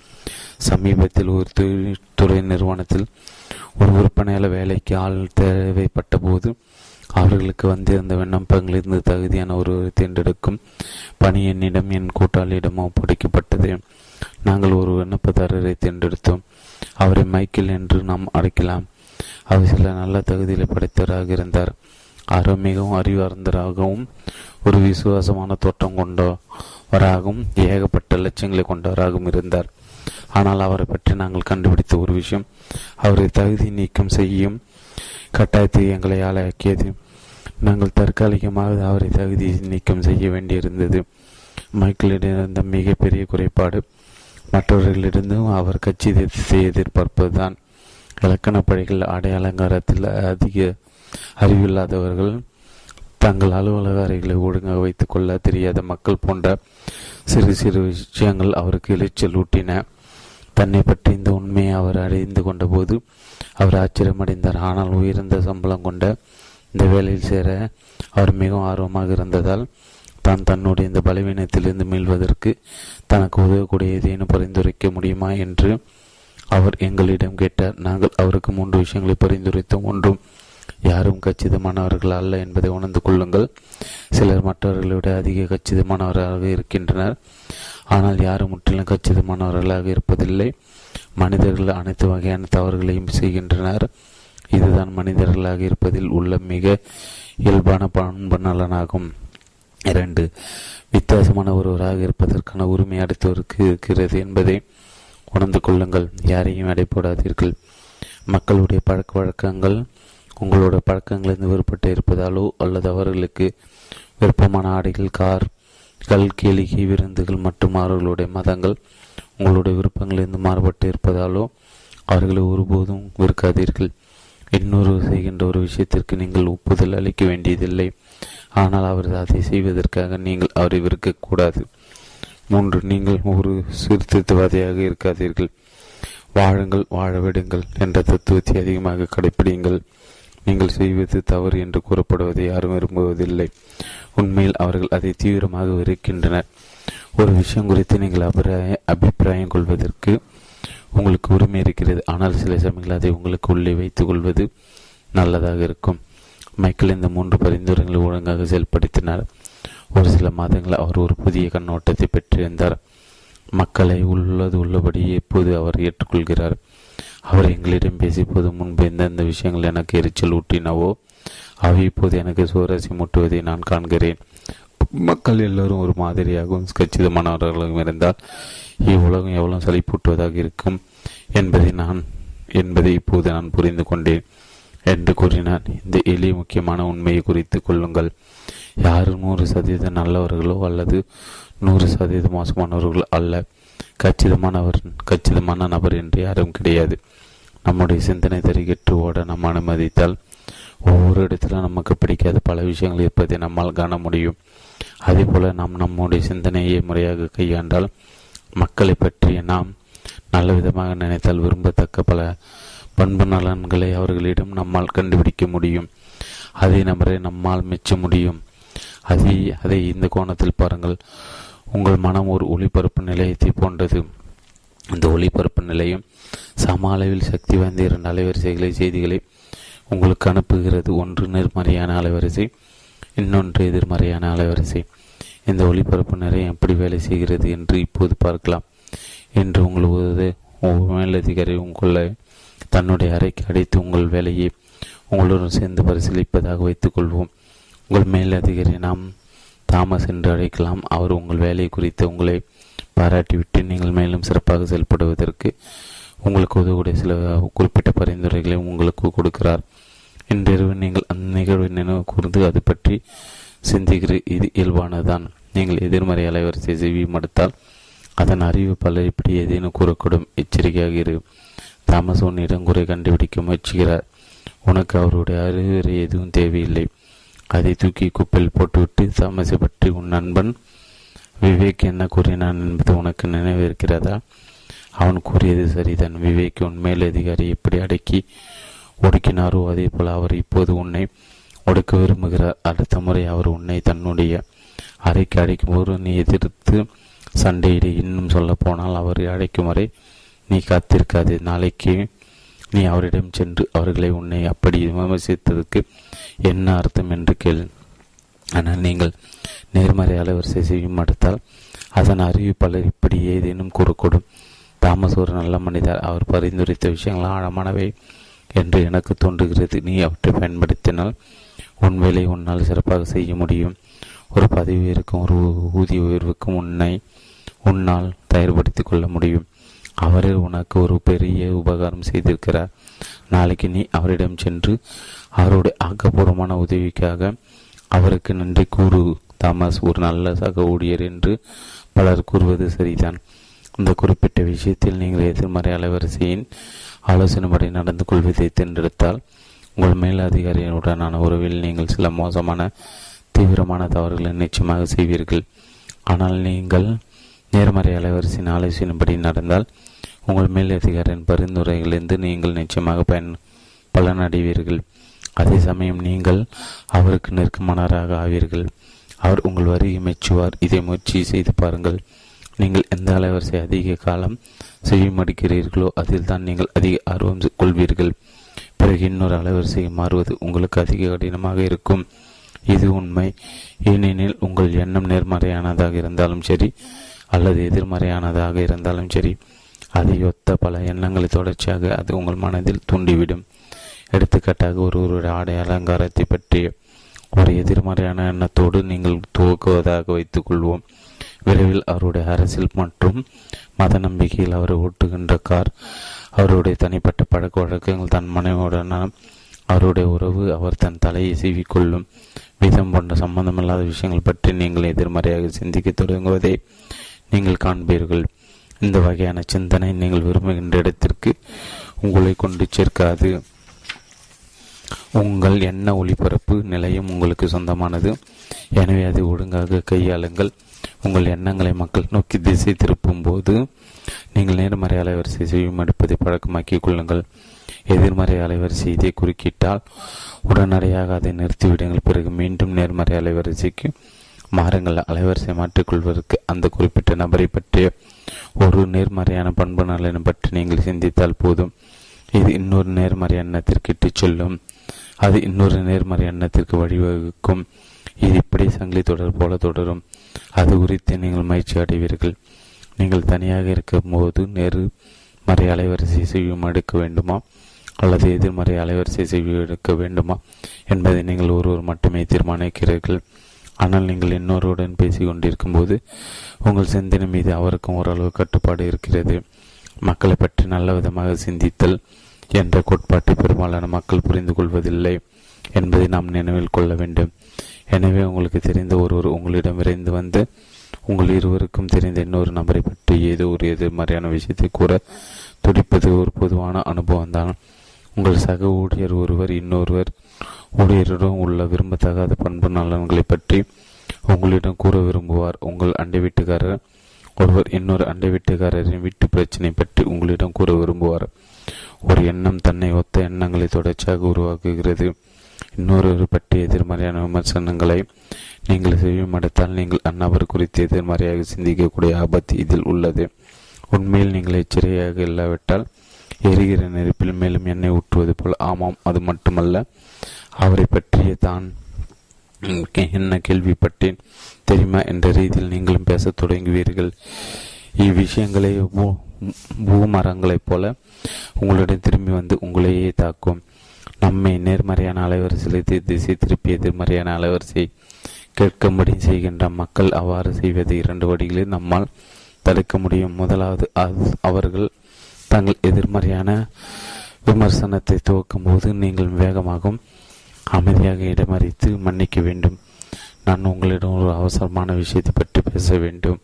சமீபத்தில் ஒரு தொழில்துறை நிறுவனத்தில் ஒரு விற்பனையாளர் வேலைக்கு ஆள் தேவைப்பட்ட போது அவர்களுக்கு வந்திருந்த விண்ணப்பங்களிலிருந்து தகுதியான ஒருவரை தேர்ந்தெடுக்கும் பணி என்னிடம் என் கூட்டாளியிடம் ஒப்படைக்கப்பட்டது நாங்கள் ஒரு விண்ணப்பதாரரை தேர்ந்தெடுத்தோம். அவரை மைக்கேல் என்று நாம் அழைக்கலாம். அவர் சில நல்ல தகுதியில் படைத்தவராக இருந்தார். அவர் மிகவும் அறிவார்ந்தராகவும் ஒரு விசுவாசமான தோற்றம் கொண்டவராகவும் ஏகப்பட்ட லட்சியங்களை கொண்டவராகவும் இருந்தார். ஆனால் அவரை பற்றி நாங்கள் கண்டுபிடித்த ஒரு விஷயம் அவரை தகுதி நீக்கம் செய்யும் கட்டாயத்தை எங்களை ஆளாக்கியது. நாங்கள் தற்காலிகமாக அவரை தகுதி நீக்கம் செய்ய வேண்டியிருந்தது. மைக்கிளிடம் இருந்த மிகப்பெரிய குறைபாடு. மற்றவர்களிடந்தும் அவர் கட்சி எதிர்பார்ப்பதுதான். இலக்கண படைகள் ஆடை அலங்காரத்தில் அதிக அறிவில்லாதவர்கள் தங்கள் அலுவலக அறைகளை ஒழுங்காக வைத்துக் கொள்ள தெரியாத மக்கள் போன்ற சிறு சிறு விஷயங்கள் அவருக்கு இளைச்சல் ஊட்டின தன்னை பற்றி இந்த உண்மையை அவர் அறிந்து கொண்டபோது அவர் ஆச்சரியமடைந்தார். ஆனால் உயர்ந்த சம்பளம் கொண்ட இந்த வேலையில் சேர அவர் மிகவும் ஆர்வமாக இருந்ததால் தான் தன்னுடைய இந்த பலவீனத்திலிருந்து மீள்வதற்கு தனக்கு உதவக்கூடிய ஏதேனும் பரிந்துரைக்க முடியுமா என்று அவர் எங்களிடம் கேட்டார். நாங்கள் அவருக்கு மூன்று விஷயங்களை பரிந்துரைத்தோம். ஒன்றும் யாரும் கச்சிதமானவர்கள் அல்ல என்பதை உணர்ந்து கொள்ளுங்கள். சிலர் மற்றவர்களை விட அதிக கச்சிதமானவர்களாக இருக்கின்றனர். ஆனால் யாரும் முற்றிலும் கச்சிதமானவர்களாக இருப்பதில்லை. மனிதர்கள் அனைத்து வகையான தவறுகளையும் செய்கின்றனர். இதுதான் மனிதர்களாக இருப்பதில் உள்ள மிக இயல்பான பண்பு நலனாகும். இரண்டு வித்தியாசமான ஒருவராக இருப்பதற்கான உரிமை அடுத்தவருக்கு இருக்கிறது என்பதை உணர்ந்து கொள்ளுங்கள். யாரையும் எடை போடாதீர்கள். மக்களுடைய பழக்க வழக்கங்கள் உங்களோட பழக்கங்களிலிருந்து வேறுபட்டு இருப்பதாலோ அல்லது அவர்களுக்கு விருப்பமான ஆடைகள் கார்கள் கேளிகை விருந்துகள் மற்றும் அவர்களுடைய மதங்கள் உங்களுடைய விருப்பங்களிலிருந்து மாறுபட்டு இருப்பதாலோ அவர்களை ஒருபோதும் விற்காதீர்கள் இன்னொரு செய்கின்ற ஒரு விஷயத்திற்கு நீங்கள் ஒப்புதல் அளிக்க வேண்டியதில்லை. ஆனால் அவர் அதை செய்வதற்காக நீங்கள் அவரை விற்கக்கூடாது மூன்று நீங்கள் ஒரு சீர்திருத்தவாதியாக இருக்காதீர்கள். வாழுங்கள் வாழ விடுங்கள் என்ற தத்துவத்தை அதிகமாக கடைபிடிங்கள் நீங்கள் செய்வது தவறு என்று கூறப்படுவதை யாரும் விரும்புவதில்லை. உண்மையில் அவர்கள் அதை தீவிரமாக வெறுக்கின்றனர். ஒரு விஷயம் குறித்து நீங்கள் அபிப்பிராய அபிப்பிராயம் கொள்வதற்கு உங்களுக்கு உரிமை இருக்கிறது. ஆனால் சில சமயங்கள் அதை உங்களுக்கு உள்ளே வைத்துக் கொள்வது நல்லதாக இருக்கும். மைக்கேல் இந்த மூன்று பரிந்துரைகளை ஒழுங்காக செயல்படுத்தினார். ஒரு சில மாதங்கள் அவர் ஒரு புதிய கண்ணோட்டத்தை பெற்றிருந்தார். மக்களை உள்ளது உள்ளபடி எப்போது அவர் ஏற்றுக்கொள்கிறார். அவர் எங்களிடம் பேசியபோது முன்பு எந்தெந்த விஷயங்கள் எனக்கு எரிச்சல் ஊட்டினவோ அவை இப்போது எனக்கு சுவரசி முட்டுவதை நான் காண்கிறேன். மக்கள் எல்லோரும் ஒரு மாதிரியாகவும் கச்சிதமானவர்களாகவும் இருந்தால் இவ்வுலகம் எவ்வளவு சளிப்பூட்டுவதாக இருக்கும் என்பதை நான் என்பதை இப்போது நான் புரிந்து கொண்டேன் என்று கூறினார் இந்த எளிய முக்கியமான உண்மையை குறித்து கொள்ளுங்கள். யாரும் நூறு சதவீதம் நல்லவர்களோ அல்லது நூறு சதவீதம் மோசமானவர்களோ அல்ல. கச்சிதமானவர் கச்சிதமான நபர் என்று யாரும் கிடையாது. நம்முடைய சிந்தனை தறிகெட்டு ஓட நாம் அனுமதித்தால் ஒவ்வொரு இடத்திலும் நமக்கு பிடிக்காத பல விஷயங்கள் இருப்பதை நம்மால் காண முடியும். அதேபோல நாம் நம்முடைய சிந்தனையை முறையாக கையாண்டால் மக்களை பற்றிய நாம் நல்ல விதமாக நினைத்தால் விரும்பத்தக்க பல பண்பு நலன்களை அவர்களிடம் நம்மால் கண்டுபிடிக்க முடியும். அதே நபரை நம்மால் மெச்ச முடியும். அதை அதை இந்த கோணத்தில் பாருங்கள். உங்கள் மனம் ஒரு ஒளிபரப்பு நிலையத்தை போன்றது. இந்த ஒளிபரப்பு நிலையம் சம அளவில் சக்தி வாய்ந்த இரண்டு அலைவரிசைகளை செய்திகளை உங்களுக்கு அனுப்புகிறது. ஒன்று நேர்மறையான அலைவரிசை இன்னொன்று எதிர்மறையான அலைவரிசை. இந்த ஒளிபரப்பு நிறைய எப்படி வேலை செய்கிறது என்று இப்போது பார்க்கலாம். என்று உங்களது மேலதிகாரி உங்களை தன்னுடைய அறைக்கு அடைத்து உங்கள் வேலையை உங்களுடன் சேர்ந்து பரிசீலிப்பதாக வைத்துக்கொள்வோம் உங்கள் மேலதிகாரி நாம் தாமஸ் என்று அழைக்கலாம். அவர் உங்கள் வேலை குறித்து உங்களை பாராட்டிவிட்டு நீங்கள் மேலும் சிறப்பாக செயல்படுவதற்கு உங்களுக்கு உதவக்கூடிய சில குறிப்பிட்ட பரிந்துரைகளை உங்களுக்கு கொடுக்கிறார். இன்றிரவு நீங்கள் அந்த நிகழ்வை நினைவு கூர்ந்து அது பற்றி சிந்திக்கிற இது இயல்பானதுதான். நீங்கள் எதிர்மறை அலைவரிசை செவி மடுத்தால் அதன் அறிவு பலர் இப்படி ஏதேனும் கூறக்கூடும். எச்சரிக்கையாக இரு. தாமஸ் உன்னிடம் குறை கண்டுபிடிக்க முயற்சிக்கிறார். உனக்கு அவருடைய அறிவுரை எதுவும் தேவையில்லை. அதை தூக்கி குப்பையில் போட்டுவிட்டு தாமஸை பற்றி உன் நண்பன் விவேக் என்ன கூறினான் என்பது உனக்கு நினைவிருக்கிறதா? அவன் கூறியது சரிதான் விவேக் உன் மேலதிகாரி எப்படி அடக்கி ஒடுக்கினாரோ? அதே போல் அவர் இப்போது உன்னை ஒடுக்க விரும்புகிறார் அடுத்த முறை அவர் உன்னை தன்னுடைய அறைக்கு அடைக்கும் போது நீ எதிர்த்து சண்டையிடு. இன்னும் சொல்ல போனால் அவர் அழைக்கும் வரை நீ காத்திருக்காது. நாளைக்கு நீ அவரிடம் சென்று அவர்களை உன்னை அப்படி விமர்சித்ததற்கு என்ன அர்த்தம் என்று கேள். ஆனால் நீங்கள் நேர்மறை அலைவரிசை செய்யும் அடுத்தால் அதன் அறிவிப்பாளர் இப்படி ஏதேனும் கூறக்கூடும். தாமஸ் ஒரு நல்ல மனிதர். அவர் பரிந்துரைத்த விஷயங்கள் ஆழமானவை. என்று எனக்கு தோன்றுகிறது. நீ அவற்றை பயன்படுத்தினால் உன் வேலை உன்னால் சிறப்பாக செய்ய முடியும். ஒரு பதவி உயர்வுக்கும் ஒரு ஊதிய உயர்வுக்கும் உன்னை உன்னால் தயார்படுத்தி கொள்ள முடியும். அவரே உனக்கு ஒரு பெரிய உபகாரம் செய்திருக்கிறார். நாளைக்கு நீ அவரிடம் சென்று அவருடைய ஆக்கப்பூர்வமான உதவிக்காக அவருக்கு நன்றி கூறு தாமஸ் ஒரு நல்ல சக ஊழியர் என்று பலர் கூறுவது சரிதான். இந்த குறிப்பிட்ட விஷயத்தில் நீங்கள் எதிர்மறை அலைவரிசையின் ஆலோசனைப்படி நடந்து கொள்வதை தேர்ந்தெடுத்தால் உங்கள் மேல் அதிகாரியுடனான உறவில் நீங்கள் சில மோசமான தீவிரமான தவறுகளை நிச்சயமாக செய்வீர்கள். ஆனால் நீங்கள் நேர்மறை அலைவரிசையின் ஆலோசனைப்படி நடந்தால் உங்கள் மேல் அதிகாரியின் பரிந்துரைகளிலிருந்து நீங்கள் நிச்சயமாக பயன் பலனடைவீர்கள். அதே சமயம் நீங்கள் அவருக்கு நெருக்கமானவராக ஆவீர்கள். அவர் உங்கள் வரியை மெச்சுவார். இதை முயற்சி செய்து பாருங்கள். நீங்கள் எந்த அலைவரிசை அதிக காலம் செய்யமடிக்கிறீர்களோ அதில் தான் நீங்கள் அதிக ஆர்வம் கொள்வீர்கள். பிறகு இன்னொரு அலைவரிசையை மாறுவது உங்களுக்கு அதிக கடினமாக இருக்கும். இது உண்மை. ஏனெனில் உங்கள் எண்ணம் நேர்மறையானதாக இருந்தாலும் சரி அல்லது எதிர்மறையானதாக இருந்தாலும் சரி அதை ஒத்த பல எண்ணங்களை தொடர்ச்சியாக அது உங்கள் மனதில் தூண்டிவிடும். எடுத்துக்காட்டாக ஒருவருடைய ஆடை அலங்காரத்தை பற்றிய ஒரு எதிர்மறையான எண்ணத்தோடு நீங்கள் துவக்குவதாக வைத்துக் கொள்வோம். விரைவில் அவருடைய அரசியல் மற்றும் மத நம்பிக்கையில் அவரை ஓட்டுகின்ற கார் அவருடைய தனிப்பட்ட பழக்க வழக்கங்கள் தன் மனைவியுடனான அவருடைய உறவு அவர் தன் தலையை சீவிக்கொள்ளும் விதம் போன்ற சம்பந்தமில்லாத விஷயங்கள் பற்றி நீங்கள் எதிர்மறையாக சிந்திக்க தொடங்குவதை நீங்கள் காண்பீர்கள். இந்த வகையான சிந்தனை நீங்கள் விரும்புகின்ற இடத்திற்கு உங்களை கொண்டு சேர்க்காது. உங்கள் எண்ண ஒளிபரப்பு நிலையம் உங்களுக்கு சொந்தமானது. எனவே அதை ஒழுங்காக கையாளுங்கள். உங்கள் எண்ணங்களை மக்கள் நோக்கி திசை திருப்பும் போது நீங்கள் நேர்மறை அலைவரிசை செய்யும் எடுப்பதை பழக்கமாக்கிக் கொள்ளுங்கள். எதிர்மறை அலைவரிசை இதை குறுக்கிட்டால் உடனடியாக அதை நிறுத்திவிடுங்கள். பிறகு மீண்டும் நேர்மறை அலைவரிசைக்கு மாறுங்கள். அலைவரிசை மாற்றிக்கொள்வதற்கு அந்த குறிப்பிட்ட நபரை பற்றிய ஒரு நேர்மறையான பண்பு நலனை பற்றி நீங்கள் சிந்தித்தால் போதும். இது இன்னொரு நேர்மறை எண்ணத்திற்கு இட்டுச் செல்லும். அது இன்னொரு நேர்மறை எண்ணத்திற்கு வழிவகுக்கும். இது இப்படி சங்கிலி தொடர் போல தொடரும். அது குறித்து நீங்கள் மகிழ்ச்சி அடைவீர்கள். நீங்கள் தனியாக இருக்கும் போது நேர்மறை அலைவரிசை செய்யும் எடுக்க வேண்டுமா? அல்லது எதிர்மறை அலைவரிசை செய்ய எடுக்க வேண்டுமா? என்பதை நீங்கள் ஒருவர் மட்டுமே தீர்மானிக்கிறீர்கள். ஆனால் நீங்கள் இன்னொருடன் பேசி கொண்டிருக்கும் போது உங்கள் சிந்தனை மீது அவருக்கும் ஓரளவு கட்டுப்பாடு இருக்கிறது. மக்களை பற்றி நல்ல விதமாக சிந்தித்தல் என்ற கோட்பாட்டை பெரும்பாலான மக்கள் புரிந்து கொள்வதில்லை என்பதை நாம் நினைவில் கொள்ள வேண்டும். எனவே உங்களுக்கு தெரிந்த ஒருவர் உங்களிடம் விரைந்து வந்து உங்கள் இருவருக்கும் தெரிந்த இன்னொரு நபரை பற்றி ஏதோ ஒரு எதிர்மறையான விஷயத்தை கூற துடிப்பது ஒரு பொதுவான அனுபவம் தான் உங்கள் சக ஊழியர் ஒருவர் இன்னொருவர் ஊழியரிடம் உள்ள விரும்பத்தகாத பண்பு நலன்களை பற்றி உங்களிடம் கூற விரும்புவார். உங்கள் அண்டை வீட்டுக்காரர் ஒருவர் இன்னொரு அண்டை வீட்டுக்காரரின் வீட்டு பிரச்சனை பற்றி உங்களிடம் கூற விரும்புவார். ஒரு எண்ணம் தன்னை ஒத்த எண்ணங்களை தொடர்ச்சியாக உருவாக்குகிறது. இன்னொரு பற்றிய எதிர்மறையான விமர்சனங்களை நீங்கள் செவிமடுத்தால் நீங்கள் அந்நபர் குறித்து எதிர்மறையாக சிந்திக்கக்கூடிய ஆபத்து இதில் உள்ளது. உண்மையில் நீங்கள் எச்சரிக்கையாக இல்லாவிட்டால் எரிகிற நெருப்பில் மேலும் எண்ணெய் ஊற்றுவது போல் ஆமாம் அது மட்டுமல்ல அவரை பற்றிய தான் என்ன கேள்விப்பட்டேன் தெரியுமா என்ற ரீதியில் நீங்களும் பேசத் தொடங்குவீர்கள். இவ்விஷயங்களை பூமரங்களைப் போல உங்களிடம் திரும்பி வந்து உங்களையே தாக்கும். நம்மை நேர்மறையான அலைவரிசையில் திசை திருப்பி எதிர்மறையான அலைவரிசை கேட்கும்படி செய்கின்ற மக்கள் அவ்வாறு செய்வது இரண்டு வழிகளில் நம்மால் தடுக்க முடியும். முதலாவது அவர்கள் தங்கள் எதிர்மறையான விமர்சனத்தை துவக்கும் போது நீங்கள் வேகமாகவும் அமைதியாக இடமறித்து மன்னிக்க வேண்டும். நான் உங்களிடம் ஒரு அவசரமான விஷயத்தை பற்றி பேச வேண்டும்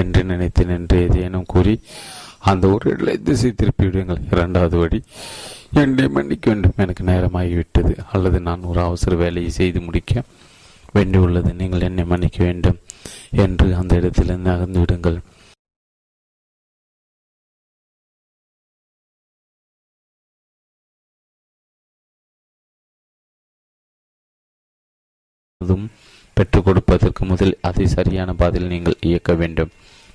என்று நினைத்தேன் என்று ஏதேனும் கூறி அந்த ஒரு திசை திருப்பிவிடுங்கள். இரண்டாவது வழி என்னை மன்னிக்க வேண்டும். எனக்கு நேரமாகிவிட்டது. அல்லது நான் ஒரு அவசர வேலையை செய்து முடிக்க வேண்டியுள்ளது. நீங்கள் என்னை மன்னிக்க வேண்டும் என்று அந்த இடத்திலிருந்து அகர்ந்து விடுங்கள். பெற்றுக் கொடுப்பதற்கு முதல் அதை சரியான பாதையில் நீங்கள் இயக்க வேண்டும்.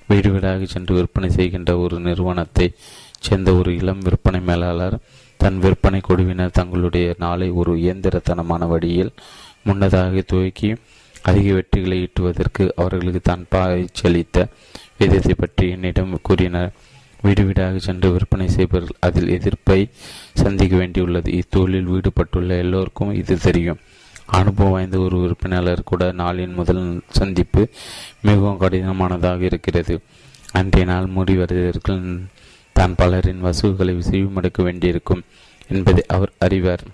வீடு வீடாக சென்று விற்பனை செய்கின்ற ஒரு நிறுவனத்தை சேர்ந்த ஒரு இளம் விற்பனை மேலாளர் தன் விற்பனை குழுவினர் தங்களுடைய நாளை ஒரு இயந்திரத்தனமான வழியில் முன்னதாக துவக்கி அதிக வெற்றிகளை ஈட்டுவதற்கு அவர்களுக்கு தான் பாய்ச்சலித்த விதத்தை பற்றி என்னிடம் கூறினர். வீடு வீடாக சென்று விற்பனை செய்பவர்கள் அதில் எதிர்ப்பை சந்திக்க வேண்டியுள்ளது. இத்தொழில் ஈடுபட்டுள்ள எல்லோருக்கும் இது தெரியும். அனுபவம் வாய்ந்த ஒரு விற்பனையாளர் கூட நாளின் முதல் சந்திப்பு மிகவும் கடினமானதாக இருக்கிறது. அன்றைய நாள் முடிவடைவதற்கு தான் பலரின் வசூல்களை செவிமடுக்க வேண்டியிருக்கும் என்பதை அவர் அறிவார்.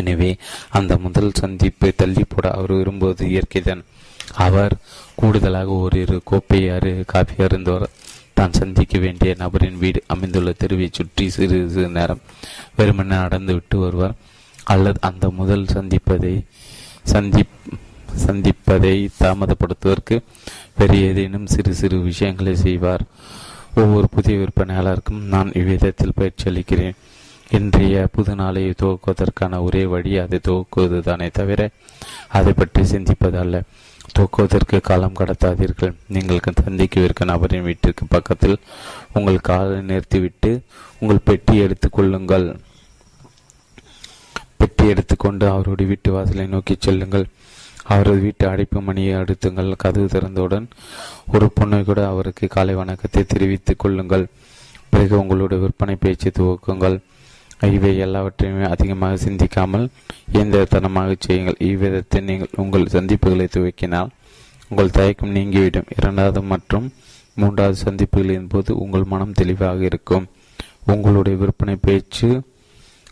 எனவே அந்த முதல் சந்திப்பை தள்ளி போட அவர் விரும்புவது இயற்கைதான். அவர் கூடுதலாக ஓரிரு கோப்பையை அரு காப்பி அருந்தவர் தான் சந்திக்க வேண்டிய நபரின் வீடு அமைந்துள்ள தெருவை சுற்றி சிறு சிறு நேரம் வெறுமனே நடந்து விட்டு வருவார். அல்லது அந்த முதல் சந்திப்பதை சந்தி சந்திப்பதை தாமதப்படுத்துவதற்கு வேறு ஏதேனும் சிறு சிறு விஷயங்களை செய்வார். ஒவ்வொரு புதிய விற்பனையாளருக்கும் நான் இவ்விதத்தில் பயிற்சி அளிக்கிறேன் இன்றைய புது நாளை துவக்குவதற்கான ஒரே வழி அதை துவக்குவது தானே தவிர அதை பற்றி சிந்திப்பதல்ல துவக்குவதற்கு காலம் கடத்தாதீர்கள். நீங்கள் சந்திக்கவிருக்க நபரின் வீட்டிற்கு பக்கத்தில் உங்கள் காலை நிறுத்திவிட்டு உங்கள் பெட்டி எடுத்துக்கொள்ளுங்கள் பெட்டி எடுத்துக்கொண்டு அவருடைய வீட்டு வாசலை நோக்கி செல்லுங்கள். அவரது வீட்டு அடைப்பு மணியை அடுத்துங்கள். கதவு திறந்தவுடன் ஒரு பொண்ணை கூட அவருக்கு காலை வணக்கத்தை தெரிவித்துக் கொள்ளுங்கள். பிறகு உங்களுடைய விற்பனை பேச்சை துவக்குங்கள். இவை எல்லாவற்றையுமே அதிகமாக சிந்திக்காமல் இயந்திரத்தனமாக செய்யுங்கள். இவ்விதத்தை நீங்கள் உங்கள் சந்திப்புகளை துவக்கினால் உங்கள் தயக்கம் நீங்கிவிடும். இரண்டாவது மற்றும் மூன்றாவது சந்திப்புகளின் போது உங்கள் மனம் தெளிவாக இருக்கும். உங்களுடைய விற்பனை பேச்சு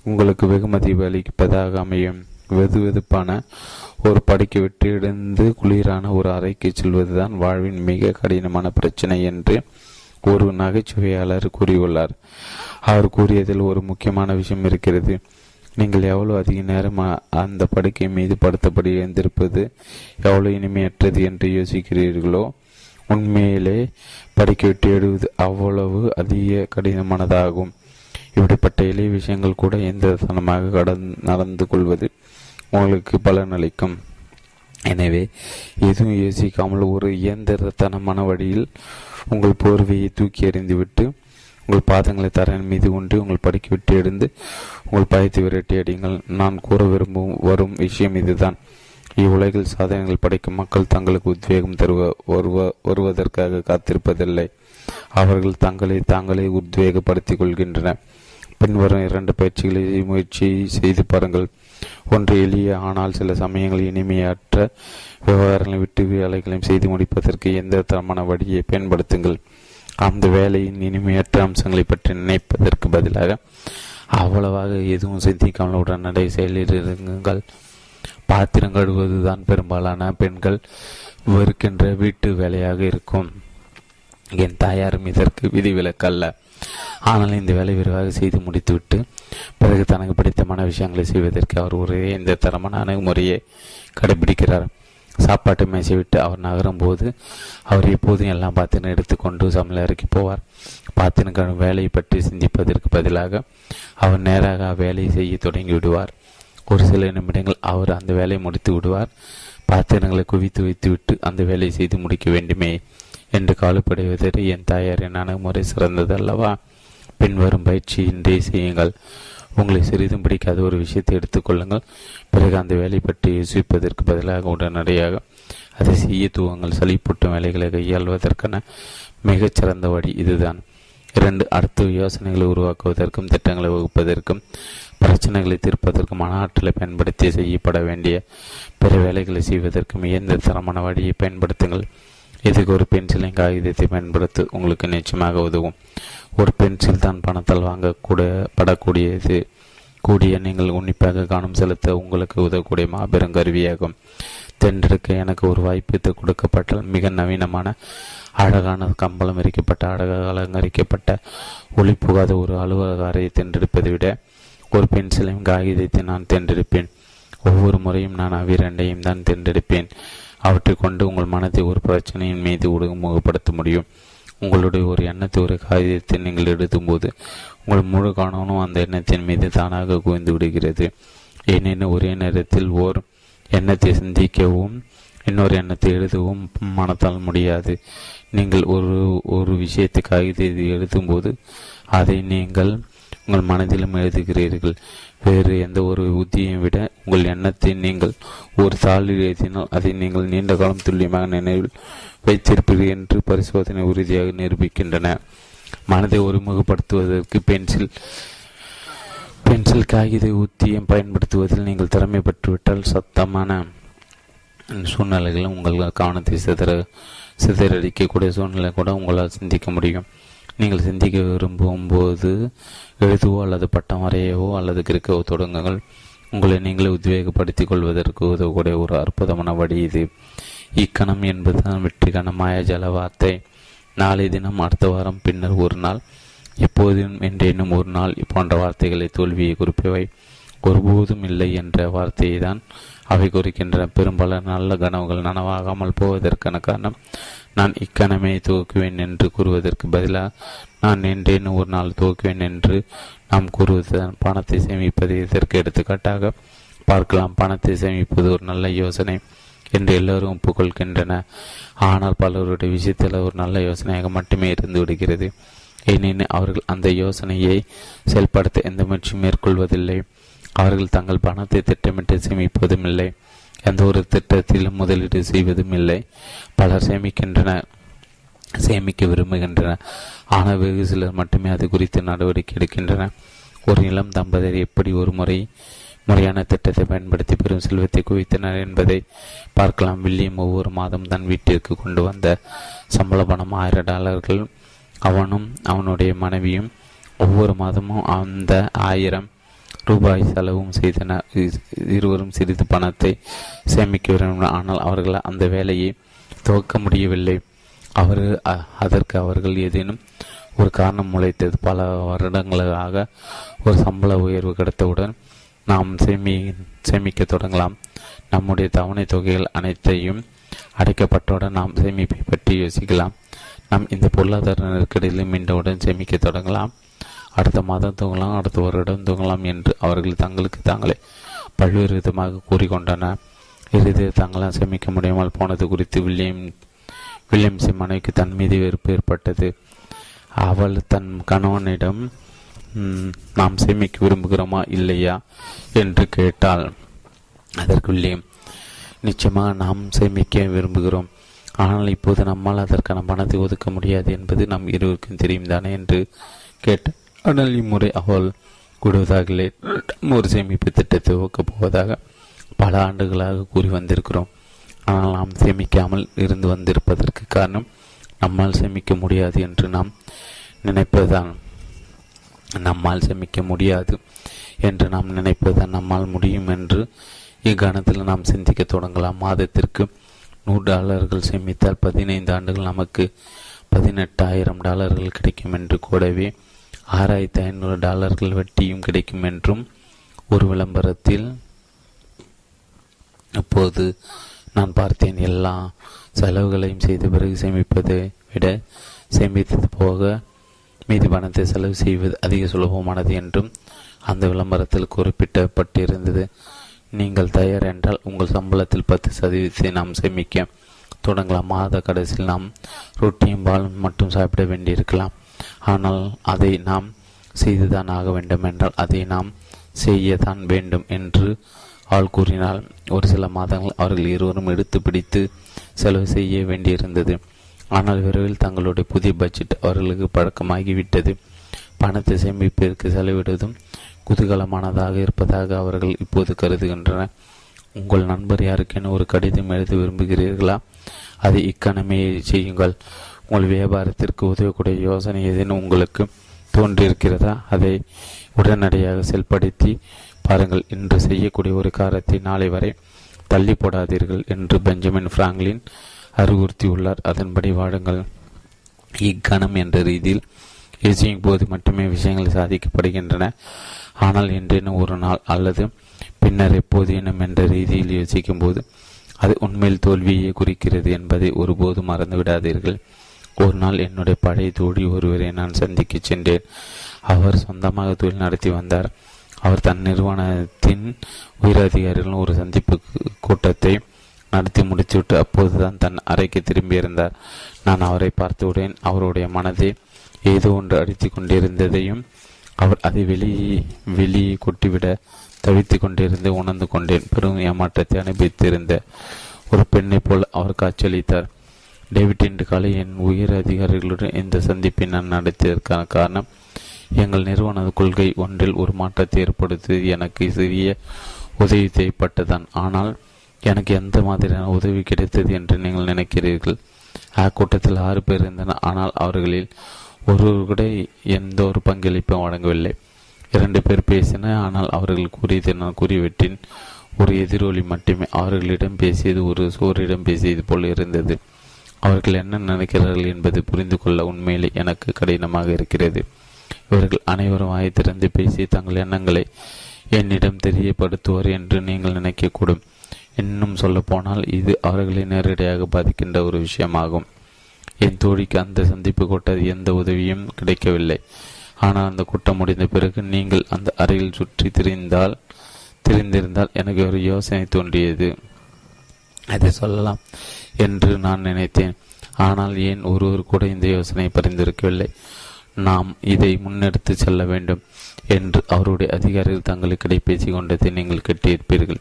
உங்களுக்கு வெகுமதி அளிப்பதாக அமையும். வெது வெதுப்பான ஒரு படுக்கை விட்டு குளிரான ஒரு அறைக்கு செல்வதுதான் வாழ்வின் மிக கடினமான பிரச்சனை என்று ஒரு நகைச்சுவையாளர் கூறியுள்ளார். அவர் கூறியதில் ஒரு முக்கியமான விஷயம் இருக்கிறது. நீங்கள் எவ்வளவு அதிக நேரம் அந்த படுக்கை மீது படுத்தபடி எழுந்திருப்பது எவ்வளவு இனிமையற்றது என்று யோசிக்கிறீர்களோ உண்மையிலே படிக்க விட்டு எழுவது அவ்வளவு அதிக கடினமானதாகும். இப்படிப்பட்ட எளிய விஷயங்கள் கூட எந்திரத்தனமாக கடந் நடந்து கொள்வது? உங்களுக்கு பலனளிக்கும் எனவே எதுவும் யோசிக்காமல் ஒரு இயந்திரத்தனமான வழியில் உங்கள் போர்வையை தூக்கி எறிந்துவிட்டு உங்கள் பாதங்களை தரையின் மீது கொண்டு உங்கள் படுக்கி விட்டு எழுந்து உங்கள் பயத்தை விரட்டி அடியுங்கள். நான் கூற விரும்பும் வரும் விஷயம் இதுதான். இவ்வுலகில் சாதனைகள் படைக்கும் மக்கள் தங்களுக்கு உத்வேகம் தருவ வருவ வருவதற்காக காத்திருப்பதில்லை. அவர்கள் தங்களை தாங்களே உத்வேகப்படுத்திக் கொள்கின்றன பின்வரும் இரண்டு பயிற்சிகளை முயற்சி செய்து பாருங்கள். ஒன்று எளிய ஆனால் சில சமயங்களில் இனிமையற்ற விவகாரங்களை விட்டு வேலைகளையும் செய்து முடிப்பதற்கு எந்த தரமான வழியை பயன்படுத்துங்கள். அந்த வேலையின் இனிமையற்ற அம்சங்களை பற்றி நினைப்பதற்கு பதிலாக அவ்வளவாக எதுவும் சிந்திக்காமல் உடனடி செயலில் இருங்குங்கள் பாத்திரம் கழுவுவதுதான் பெரும்பாலான பெண்கள் வெறுக்கின்ற வீட்டு வேலையாக இருக்கும். என் தாயாரும் இதற்கு விதிவிலக்கல்ல. ஆனால் இந்த வேலை விரைவாக செய்து முடித்துவிட்டு பிறகு தனக்கு பிடித்தமான விஷயங்களை செய்வதற்கு அவர் ஒரே இந்த தரமான அணுகுமுறையை கடைபிடிக்கிறார். சாப்பாட்டு மேசை விட்டு அவர் நகரும் போது அவர் எப்போதும் எல்லாம் பாத்திரம் எடுத்துக்கொண்டு சமையலறைக்கு போவார். பாத்திரம் வேலையை பற்றி சிந்திப்பதற்கு பதிலாக அவர் நேராக வேலையை செய்ய தொடங்கி விடுவார். ஒரு சில நிமிடங்கள் அவர் அந்த வேலையை முடித்து விடுவார். பாத்திரங்களை குவித்து வைத்துவிட்டு அந்த வேலையை செய்து முடிக்க வேண்டுமே என்று காலப்படுவதற்கு என் தாயாரின் அணுகுமுறை சிறந்தது அல்லவா பின்வரும் பயிற்சியின்றி செய்யுங்கள். உங்களை சிறிதும் பிடிக்காத ஒரு விஷயத்தை எடுத்துக்கொள்ளுங்கள் பிறகு அந்த வேலை பற்றி யோசிப்பதற்கு பதிலாக உடனடியாக அதை செய்ய துவங்கள். சளிப்பூட்டும் வேலைகளை கையாள்வதற்கான மிகச்சிறந்த வழி இதுதான். இரண்டு அடுத்த யோசனைகளை உருவாக்குவதற்கும் திட்டங்களை வகுப்பதற்கும் பிரச்சனைகளை தீர்ப்பதற்கும் மன ஆற்றலை பயன்படுத்தி செய்யப்பட வேண்டிய பிற வேலைகளை செய்வதற்கும் இயந்திர தரமான வழியை பயன்படுத்துங்கள். இதுக்கு ஒரு பென்சிலின் காகிதத்தை பயன்படுத்த உங்களுக்கு நிச்சயமாக உதவும். ஒரு பென்சில் தான் பணத்தால் வாங்கக்கூட படக்கூடியது. கூடிய நீங்கள் உன்னிப்பாக கவனம் செலுத்த உங்களுக்கு உதவக்கூடிய மாபெரும் கருவியாகும் தென்றெடுக்க எனக்கு ஒரு வாய்ப்பு கொடுக்கப்பட்டால் மிக நவீனமான அழகான கம்பளம் எரிக்கப்பட்ட அழகாக அலங்கரிக்கப்பட்ட ஒளி புகாத ஒரு அலுவலக அறையை தென்றெடுப்பதை விட ஒரு பென்சிலையும் காகிதத்தை நான் தேர்ந்தெடுப்பேன் ஒவ்வொரு முறையும் நான் அவ்விரண்டையும் தான் தேர்ந்தெடுப்பேன் அவற்றை கொண்டு உங்கள் மனதை ஒரு பிரச்சனையின் மீது ஒடுமுகப்படுத்த முடியும். உங்களுடைய ஒரு எண்ணத்தை ஒரு காகிதத்தை நீங்கள் எழுதும்போது உங்கள் முழு கவனமும் அந்த எண்ணத்தின் மீது தானாக குவிந்து விடுகிறது. ஏனெனில் ஒரே நேரத்தில் ஓர் எண்ணத்தை சிந்திக்கவும் இன்னொரு எண்ணத்தை எழுதவும் மனத்தால் முடியாது. நீங்கள் ஒரு ஒரு விஷயத்தை காகிதத்தை எழுதும்போது அதை நீங்கள் உங்கள் மனதிலும் எழுதுகிறீர்கள். வேறு எந்த ஒரு உத்தியையும் விட உங்கள் எண்ணத்தை நீங்கள் ஒரு தாளில் எழுதினால் அதை நீங்கள் நீண்ட காலம் துல்லியமாக நினைவில் வைத்திருப்பீர்கள் என்று பரிசோதனை உறுதியாக நிரூபிக்கின்றன. மனதை ஒருமுகப்படுத்துவதற்கு பென்சில் பென்சில் காகித உத்தியம் பயன்படுத்துவதில் நீங்கள் திறமை பெற்றுவிட்டால் சத்தமான சூழ்நிலைகளில் உங்கள் கவனத்தை சிதற சிதறடிக்கக்கூடிய சூழ்நிலை கூட உங்களால் சிந்திக்க முடியும். நீங்கள் சிந்திக்க விரும்பும் போது எழுதுவோ அல்லது பட்டம் வரையவோ அல்லது கிறுக்கவோ தொடங்குங்கள். உங்களை நீங்களே உத்வேகப்படுத்திக் கொள்வதற்கு உதவக்கூடிய ஒரு அற்புதமான வழி இது. இக்கணம் என்பதுதான் வெற்றிக்கான மாயாஜல வார்த்தை. நாளை தினம் அடுத்த வாரம் பின்னர் ஒரு நாள். எப்போதும் என்றேனும் ஒரு நாள் போன்ற வார்த்தைகளை தோல்வியை குறிப்பவை. ஒருபோதும் இல்லை என்ற வார்த்தையை தான் அவை குறிக்கின்றன பெரும்பாலும் நல்ல கனவுகள் நனவாகாமல் போவதற்கான காரணம் நான் இக்கணமே துவக்குவேன் என்று கூறுவதற்கு பதிலாக நான் நின்றேன் ஒரு நாள் துவக்குவேன் என்று நாம் கூறுவது பணத்தை சேமிப்பது இதற்கு எடுத்துக்காட்டாக பார்க்கலாம். பணத்தை சேமிப்பது ஒரு நல்ல யோசனை என்று எல்லோரும் ஒப்புக்கொள்கின்றன. ஆனால் பலருடைய விஷயத்தில் ஒரு நல்ல யோசனையாக மட்டுமே இருந்து விடுகிறது. ஏனெனில் அவர்கள் அந்த யோசனையை செயல்படுத்த எந்த முயற்சியும் மேற்கொள்வதில்லை. அவர்கள் தங்கள் பணத்தை திட்டமிட்டு சேமிப்பதும் இல்லை எந்த ஒரு திட்டத்திலும் முதலீடு செய்வதும் இல்லை பலர் சேமிக்கின்றனர் சேமிக்க விரும்புகின்றனர். ஆனால் வெகு சிலர் மட்டுமே அது குறித்து நடவடிக்கை எடுக்கின்றனர். ஒரு இளம் தம்பதியர் எப்படி ஒரு முறை முறையான திட்டத்தை பயன்படுத்தி பெரும் செல்வத்தை குவித்தனர் என்பதை பார்க்கலாம். வில்லியம் ஒவ்வொரு மாதம் தன் வீட்டிற்கு கொண்டு வந்த சம்பள பணம் ஆயிரம் டாலர்கள். அவனும் அவனுடைய மனைவியும் ஒவ்வொரு மாதமும் அந்த ஆயிரம் ரூபாய் செலவும் செய்தனர் இருவரும் சிறிது பணத்தை சேமிக்க விரும்பினர் ஆனால் அவர்கள் அந்த வேலையை துவக்க முடியவில்லை. அவர் அதற்கு அவர்கள் ஏதேனும் ஒரு காரணம் முளைத்தது. பல வருடங்களாக ஒரு சம்பள உயர்வு கிடைத்தவுடன் நாம் சேமி சேமிக்க தொடங்கலாம். நம்முடைய தவணை தொகைகள் அனைத்தையும் அடைக்கப்பட்டவுடன் நாம் சேமிப்பை பற்றி யோசிக்கலாம். நாம் இந்த பொருளாதார நெருக்கடியிலும் மீண்டவுடன் சேமிக்க தொடங்கலாம். அடுத்த மாதம் தூங்கலாம் அடுத்த வருடம் தூங்கலாம் என்று அவர்கள் தங்களுக்கு தாங்களே பல்வேறு விதமாக கூறிக்கொண்டனர் இறுதி தங்களால் சேமிக்க முடியாமல் போனது குறித்து வில்லியம் வில்லியம்ஸின் மனைவிக்கு தன் மீது வெறுப்பு ஏற்பட்டது. அவள் தன் கணவனிடம் நாம் சேமிக்க விரும்புகிறோமா இல்லையா? என்று கேட்டாள். அதற்கு வில்லியம் நிச்சயமாக நாம் சேமிக்க விரும்புகிறோம். ஆனால் இப்போது நம்மால் அதற்கான பணத்தை ஒதுக்க முடியாது என்பது நம் இருவருக்கும் தெரியும் தானே? என்று கேட்டார். ஆனால் இம்முறை அவள் கூடுவதாக ஒரு சேமிப்பு திட்டத்தை துவக்கப் போவதாக பல ஆண்டுகளாக கூறி வந்திருக்கிறோம். ஆனால் நாம் சேமிக்காமல் இருந்து வந்திருப்பதற்கு காரணம் நம்மால் சேமிக்க முடியாது என்று நாம் நினைப்பதுதான். நம்மால் சேமிக்க முடியாது என்று நாம் நினைப்பதுதான் நம்மால் முடியும் என்று இக்கணத்தில் நாம் சிந்திக்க தொடங்கலாம். மாதத்திற்கு நூறு டாலர்கள் சேமித்தால் பதினைந்து ஆண்டுகள் நமக்கு பதினெட்டாயிரம் டாலர்கள் கிடைக்கும் என்று கூடவே ஆறாயிரத்தி ஐநூறு டாலர்கள் வட்டியும் கிடைக்கும் என்றும் ஒரு விளம்பரத்தில் அப்போது நான் பார்த்தேன். எல்லா செலவுகளையும் செய்த பிறகு சேமிப்பதை விட சேமித்தது போக மீது பணத்தை செலவு செய்வது அதிக சுலபமானது என்றும் அந்த விளம்பரத்தில் குறிப்பிட்டப்பட்டிருந்தது. நீங்கள் தயார் என்றால் உங்கள் சம்பளத்தில் பத்து சதவீதத்தை நாம் சேமிக்க தொடங்கலாம். மாத கடைசியில் நாம் ரொட்டியும் பால் மட்டும் சாப்பிட வேண்டியிருக்கலாம். ஆனால் அதை நாம் செய்துதான் ஆக வேண்டும் என்றால் அதை நாம் செய்யத்தான் வேண்டும் என்று அவள் கூறினாள் ஒரு சில மாதங்கள் அவர்கள் இருவரும் எடுத்து பிடித்து செலவு செய்ய வேண்டியிருந்தது. ஆனால் விரைவில் தங்களுடைய புதிய பட்ஜெட் அவர்களுக்கு பழக்கமாகிவிட்டது. பணத்தை சேமிப்பிற்கு செலவிடுவதும் குதூகலமானதாக இருப்பதாக அவர்கள் இப்போது கருதுகின்றனர். உங்கள் நண்பர் யாருக்கென ஒரு கடிதம் எழுத விரும்புகிறீர்களா? அதை இக்கணமே செய்யுங்கள். உங்கள் வியாபாரத்திற்கு உதவக்கூடிய யோசனை ஏதேனும் உங்களுக்கு தோன்றியிருக்கிறதா? அதை உடனடியாக செயல்படுத்தி பாருங்கள். இன்று செய்யக்கூடிய ஒரு காரத்தை நாளை வரை தள்ளி போடாதீர்கள் என்று பெஞ்சமின் பிராங்க்லின் அறிவுறுத்தியுள்ளார் அதன்படி வாடுங்கள் இக்கணம் என்ற ரீதியில் யோசிக்கும் போது மட்டுமே விஷயங்கள் சாதிக்கப்படுகின்றன. ஆனால் என்றேனும் ஒரு நாள் அல்லது பின்னர் எப்போதேனும் என்ற ரீதியில் யோசிக்கும் போது அது உண்மையில் தோல்வியை குறிக்கிறது என்பதை ஒருபோதும் மறந்துவிடாதீர்கள். ஒரு நாள் என்னுடைய பழைய தோழி ஒருவரை நான் சந்திக்க சென்றேன். அவர் சொந்தமாக தொழில் நடத்தி வந்தார். அவர் தன் நிறுவனத்தின் உயரதிகாரிகள் ஒரு சந்திப்பு கூட்டத்தை நடத்தி முடித்துவிட்டு அப்போதுதான் தன் அறைக்கு திரும்பியிருந்தார் நான் அவரை பார்த்தவுடன் அவருடைய மனதை ஏதோ ஒன்று அடித்து கொண்டிருந்ததையும் அவர் அதை வெளியே வெளியே கொட்டிவிட தவித்து கொண்டிருந்து உணர்ந்து கொண்டேன். பெரும் ஏமாற்றத்தை அனுபவித்திருந்த ஒரு பெண்ணை போல் அவர் காட்சியளித்தார் டேவிட் இன்று காலை என் உயர் அதிகாரிகளுடன் இந்த சந்திப்பை நான் நடத்தியதற்கான காரணம் எங்கள் நிறுவன கொள்கை ஒன்றில் ஒரு மாற்றத்தை ஏற்படுத்தி எனக்கு சிறிய உதவி தேவைப்பட்டதான் ஆனால் எனக்கு எந்த மாதிரியான உதவி கிடைத்தது என்று நீங்கள் நினைக்கிறீர்கள்? அக்கூட்டத்தில் ஆறு பேர் இருந்தனர். ஆனால் அவர்களில் ஒருவர் கூட எந்த ஒரு பங்களிப்பும் வழங்கவில்லை. இரண்டு பேர் பேசின ஆனால் அவர்கள் கூறியதை நான் கூறியவற்றின் ஒரு எதிரொலி மட்டுமே. அவர்களிடம் பேசியது ஒரு சோரிடம் பேசியது போல் இருந்தது. அவர்கள் என்ன நினைக்கிறார்கள் என்பதை புரிந்து கொள்ள உண்மையிலே எனக்கு கடினமாக இருக்கிறது. இவர்கள் அனைவரும் வாய் திறந்து பேசி தங்கள் எண்ணங்களை என்னிடம் தெரியப்படுத்துவார் என்று நீங்கள் நினைக்கக்கூடும். இன்னும் சொல்ல போனால் இது அவர்களை நேரடியாக பாதிக்கின்ற ஒரு விஷயமாகும். என் தோழிக்கு அந்த சந்திப்பு கொட்ட எந்த உதவியும் கிடைக்கவில்லை. ஆனால் அந்த கூட்டம் முடிந்த பிறகு நீங்கள் அந்த அறையில் சுற்றி திரிந்தால் தெரிந்திருந்தால் எனக்கு ஒரு யோசனை தோன்றியது. அதை சொல்லலாம். என்று நான் நினைத்தேன். ஆனால் ஏன் ஒருவர் கூட இந்த யோசனை பரிந்துரைக்கவில்லை? நாம் இதை முன்னெடுத்து செல்ல வேண்டும் என்று அவருடைய அதிகாரிகள் தங்களுக்கு பேசிக் கொண்டதை நீங்கள் கேட்டிருப்பீர்கள்.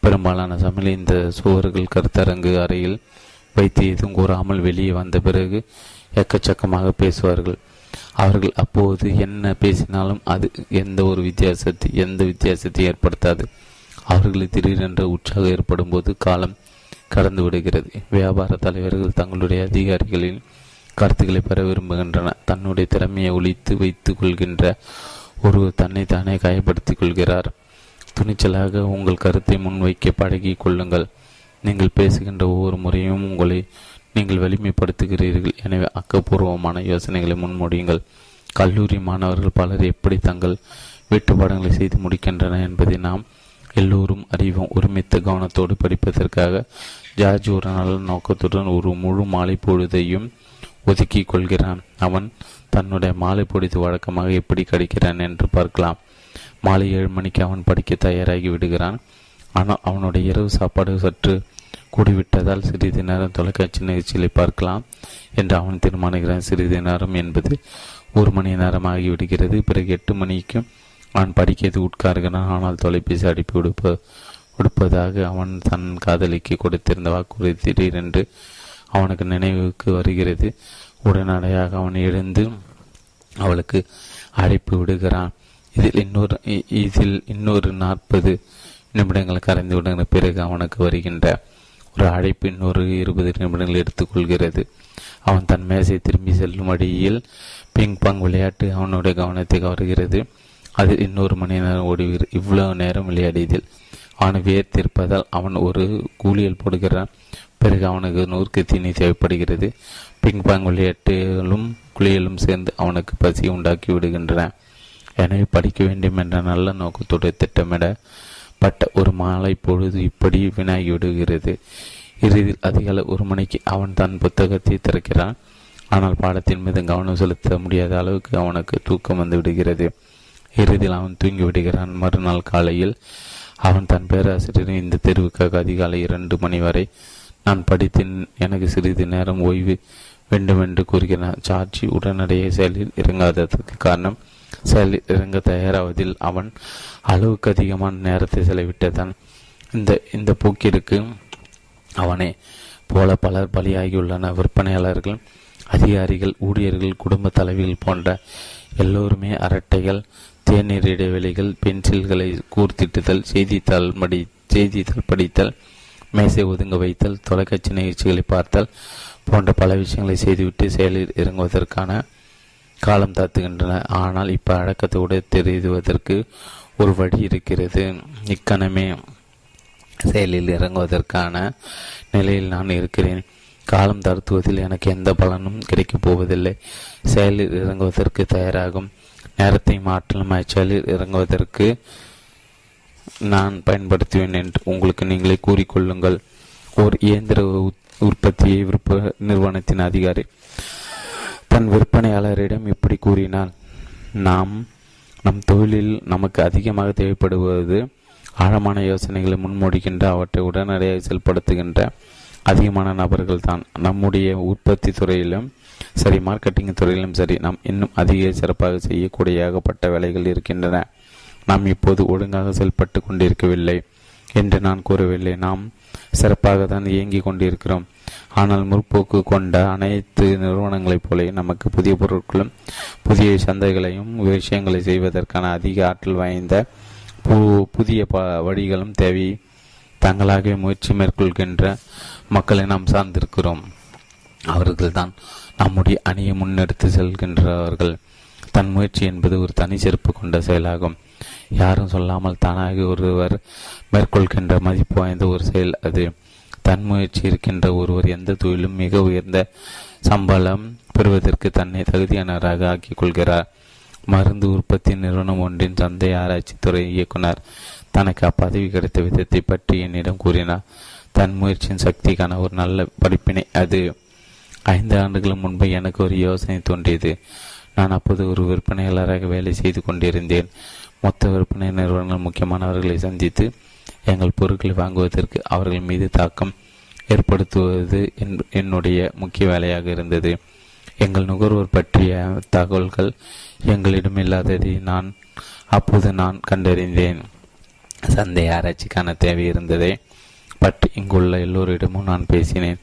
பெரும்பாலான சமையல் இந்த சுவர்கள் கருத்தரங்கு அறையில் வைத்து எதுவும் கூறாமல் வெளியே வந்த பிறகு எக்கச்சக்கமாக பேசுவார்கள். அவர்கள் அப்போது என்ன பேசினாலும் அது எந்த ஒரு வித்தியாசத்தை எந்த வித்தியாசத்தை ஏற்படுத்தாது. அவர்களுக்கு திடீரென்று உற்சாகம் ஏற்படும் போது காலம் கடந்து விடுகிறது. வியாபார தலைவர்கள் தங்களுடைய அதிகாரிகளின் கருத்துக்களை பெற விரும்புகின்றன. தன்னுடைய திறமையை ஒழித்து வைத்துக் கொள்கின்ற ஒருவர் தன்னை தானே காயப்படுத்திக் கொள்கிறார். துணிச்சலாக உங்கள் கருத்தை முன்வைக்க பழகி கொள்ளுங்கள். நீங்கள் பேசுகின்ற ஒவ்வொரு முறையும் உங்களை நீங்கள் வலிமைப்படுத்துகிறீர்கள். எனவே ஆக்கப்பூர்வமான யோசனைகளை முன்மொழியுங்கள். கல்லூரி மாணவர்கள் பலர் எப்படி தங்கள் வீட்டுப்பாடங்களை செய்து முடிக்கின்றன என்பதை நாம் எல்லோரும் அறிவோம் ஒருமித்த கவனத்தோடு படிப்பதற்காக ஜார்ஜ் ஒரு நல்ல நோக்கத்துடன் ஒரு முழு மாலை பொழுதையும் ஒதுக்கி கொள்கிறான். அவன் தன்னுடைய மாலை பொழுது வழக்கமாக எப்படி கடிக்கிறான் என்று பார்க்கலாம். மாலை ஏழு மணிக்கு அவன் படிக்க தயாராகி விடுகிறான். ஆனால் அவனுடைய இரவு சாப்பாடு சற்று கூடிவிட்டதால் சிறிது நேரம் தொலைக்காட்சி நிகழ்ச்சிகளை பார்க்கலாம் என்று அவன் தீர்மானிக்கிறான். சிறிது நேரம் என்பது ஒரு மணி நேரம் ஆகிவிடுகிறது பிறகு எட்டு மணிக்கும் அவன் படிக்கிறது உட்காருகிறான் ஆனால் தொலைபேசி அடிப்பு விடுப்ப உடுப்பதாக அவன் தன் காதலிக்கு கொடுத்திருந்த வாக்குறுதி திடீரென்று அவனுக்கு நினைவுக்கு வருகிறது. உடனடியாக அவன் எழுந்து அவளுக்கு அழைப்பு விடுகிறான். இதில் இன்னொரு இதில் இன்னொரு நாற்பது நிமிடங்கள் கரைந்து விடுகிற பிறகு அவனுக்கு வருகின்ற ஒரு அழைப்பு இன்னொரு இருபது நிமிடங்கள் எடுத்துக்கொள்கிறது. அவன் தன் மேசை திரும்பி செல்லும் வழியில் பிங் பாங் விளையாட்டு அவனுடைய கவனத்தை கவர்கிறது. அது இன்னொரு மணி நேரம் ஓடுகிறது இவ்வளவு நேரம் விளையாடியதில் அவன் வியர்த்திருப்பதால் அவன் ஒரு கூலியல் போடுகிறான். பிறகு அவனுக்கு நூறுக்கு தீனி தேவைப்படுகிறது. பிங் பாங் விளையாட்டிலும் குளியலும் சேர்ந்து அவனுக்கு பசி உண்டாக்கி விடுகின்றன. எனவே படிக்க வேண்டும் என்ற நல்ல நோக்கத்தோடு திட்டமிடப்பட்ட ஒரு மாலை பொழுது இப்படி வினாகி விடுகிறது. இறுதியில் அதிகாலை ஒரு மணிக்கு அவன் தன் புத்தகத்தை திறக்கிறான். ஆனால் பாடத்தின் மீது கவனம் செலுத்த முடியாத அளவுக்கு அவனுக்கு தூக்கம் வந்து விடுகிறது. இறுதியில் அவன் தூங்கி விடுகிறான். மறுநாள் காலையில் அவன் தன் பேராசிரியரின் இந்த தெருவுக்காக அதிகாலை இரண்டு மணி வரை நான் படித்தேன். எனக்கு சிறிது நேரம் ஓய்வு வேண்டும் என்று கூறுகிறான். சார்ஜி உடனடியே செயலில் இறங்காததற்கு காரணம் செயலில் இறங்க தயாராவதில் அவன் அளவுக்கு அதிகமான நேரத்தை செலவிட்டதான். இந்த இந்த போக்கிற்கு அவனை போல பலர் பலியாகியுள்ளன விற்பனையாளர்கள் அதிகாரிகள் ஊழியர்கள் குடும்ப தலைவிகள் போன்ற எல்லோருமே அரட்டைகள் தேநீர் இடைவெளிகள் பென்சில்களை கூர்த்திட்டுதல் செய்தித்தாள் மடி செய்தித்தாள் படித்தல் மேசை ஒதுங்க வைத்தல் தொலைக்காட்சி நிகழ்ச்சிகளை பார்த்தல் போன்ற பல விஷயங்களை செய்துவிட்டு செயலில் இறங்குவதற்கான காலம் தாத்துகின்றன. ஆனால் இப்ப அடக்கத்தோடு தெரிவதற்கு ஒரு வழி இருக்கிறது. இக்கணமே செயலில் இறங்குவதற்கான நிலையில் நான் இருக்கிறேன். காலம் தருத்துவதில் எனக்கு எந்த பலனும் கிடைக்கப் போவதில்லை. செயலில் இறங்குவதற்கு தயாராகும். நேரத்தை மாற்றலும் அச்செயலில் இறங்குவதற்கு நான் பயன்படுத்துவேன் என்று உங்களுக்கு நீங்களே கூறிக்கொள்ளுங்கள். ஓர் இயந்திர உற்பத்தியை விற்ப நிறுவனத்தின் அதிகாரி தன் விற்பனையாளரிடம் இப்படி கூறினார் நாம் நம் தொழிலில் நமக்கு அதிகமாக தேவைப்படுவது ஆழமான யோசனைகளை முன்மொழிகின்ற அவற்றை உடனடியாக செயல்படுத்துகின்ற அதிகமான நபர்கள் தான் நம்முடைய உற்பத்தி துறையிலும் சரி மார்க்கெட்டிங் துறையிலும் சரி நாம் இன்னும் அதிக சிறப்பாக செய்யக்கூடிய ஏகப்பட்ட வேலைகள் இருக்கின்றன. நாம் இப்போது ஒழுங்காக செயல்பட்டு கொண்டிருக்கவில்லை என்று நான் கூறவில்லை. நாம் சிறப்பாக தான் இயங்கிக் கொண்டிருக்கிறோம். ஆனால் முற்போக்கு கொண்ட அனைத்து நிறுவனங்களைப் போல நமக்கு புதிய பொருட்களும் புதிய சந்தைகளையும் விஷயங்களை செய்வதற்கான அதிக ஆற்றல் வாய்ந்த புதிய ப வழிகளும் தேவை. தங்களாகவே முயற்சி மேற்கொள்கின்ற மக்களை நாம் சார்ந்திருக்கிறோம். அவர்கள்தான் நம்முடைய அணியை முன்னெடுத்து செல்கின்றவர்கள். தன் முயற்சி என்பது ஒரு தனி சிறப்பு கொண்ட செயலாகும். யாரும் சொல்லாமல் தானாக ஒருவர் மேற்கொள்கின்ற மதிப்பு வாய்ந்த ஒரு செயல் அது. தன் முயற்சி இருக்கின்ற ஒருவர் எந்த தொழிலும் மிக உயர்ந்த சம்பளம் பெறுவதற்கு தன்னை தகுதியானவராக ஆக்கிக் கொள்கிறார். மருந்து உற்பத்தி நிறுவனம் ஒன்றின் சந்தை ஆராய்ச்சி துறை இயக்குனர் தனக்கு அப்பதவி கிடைத்த விதத்தை பற்றி என்னிடம் கூறினார். தன் முயற்சியின் சக்திக்கான ஒரு நல்ல படிப்பினை அது. ஐந்து ஆண்டுகள் முன்பு எனக்கு ஒரு யோசனை தோன்றியது. நான் அப்போது ஒரு விற்பனையாளராக வேலை செய்து கொண்டிருந்தேன். மொத்த விற்பனை நிறுவனங்கள் முக்கியமானவர்களை சந்தித்து எங்கள் பொருட்களை வாங்குவதற்கு அவர்கள் மீது தாக்கம் ஏற்படுத்துவது என்னுடைய முக்கிய வேலையாக இருந்தது. எங்கள் நுகர்வோர் பற்றிய தகவல்கள் எங்களிடம் இல்லாததை நான் அப்போது நான் கண்டறிந்தேன். சந்தை ஆராய்ச்சிக்கான தேவை இருந்ததை. பற்றி இங்குள்ள எல்லோரிடமும் நான் பேசினேன்.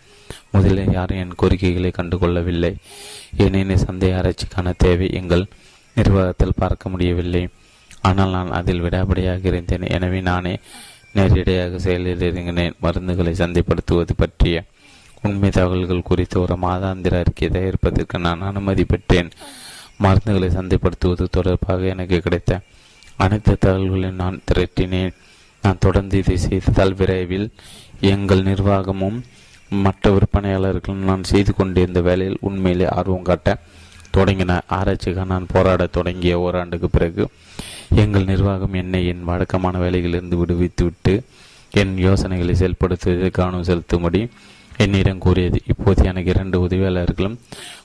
முதலில் யாரும் என் கோரிக்கைகளை கண்டுகொள்ளவில்லை. ஏனெனில் சந்தை ஆராய்ச்சிக்கான தேவை எங்கள் நிர்வாகத்தில் பார்க்க முடியவில்லை. ஆனால் நான் அதில் விடாபடியாக இருந்தேன். எனவே நானே நேரடியாக செயலில் இறங்கினேன். மருந்துகளை சந்தைப்படுத்துவது பற்றிய உண்மை தகவல்கள் குறித்து ஒரு மாதாந்திர அறிக்கை தயாரிப்பதற்கு நான் அனுமதி பெற்றேன். மருந்துகளை சந்தைப்படுத்துவது தொடர்பாக எனக்கு கிடைத்த அனைத்து தகவல்களையும் நான் திரட்டினேன். நான் தொடர்ந்து இதை செய்ததால் விரைவில் எங்கள் நிர்வாகமும் மற்ற விற்பனையாளர்களும் நான் செய்து கொண்டிருந்த வேலையில் உண்மையிலே ஆர்வம் காட்ட தொடங்கின. ஆராய்ச்சிக்காக நான் போராட தொடங்கிய ஓராண்டுக்கு பிறகு எங்கள் நிர்வாகம் என்னை என் வழக்கமான வேலைகளிலிருந்து விடுவித்துவிட்டு என் யோசனைகளை செயல்படுத்துவதில் கவனம் செலுத்தும்படி என்னிடம் கூறியது. இப்போது எனக்கு இரண்டு உதவியாளர்களும்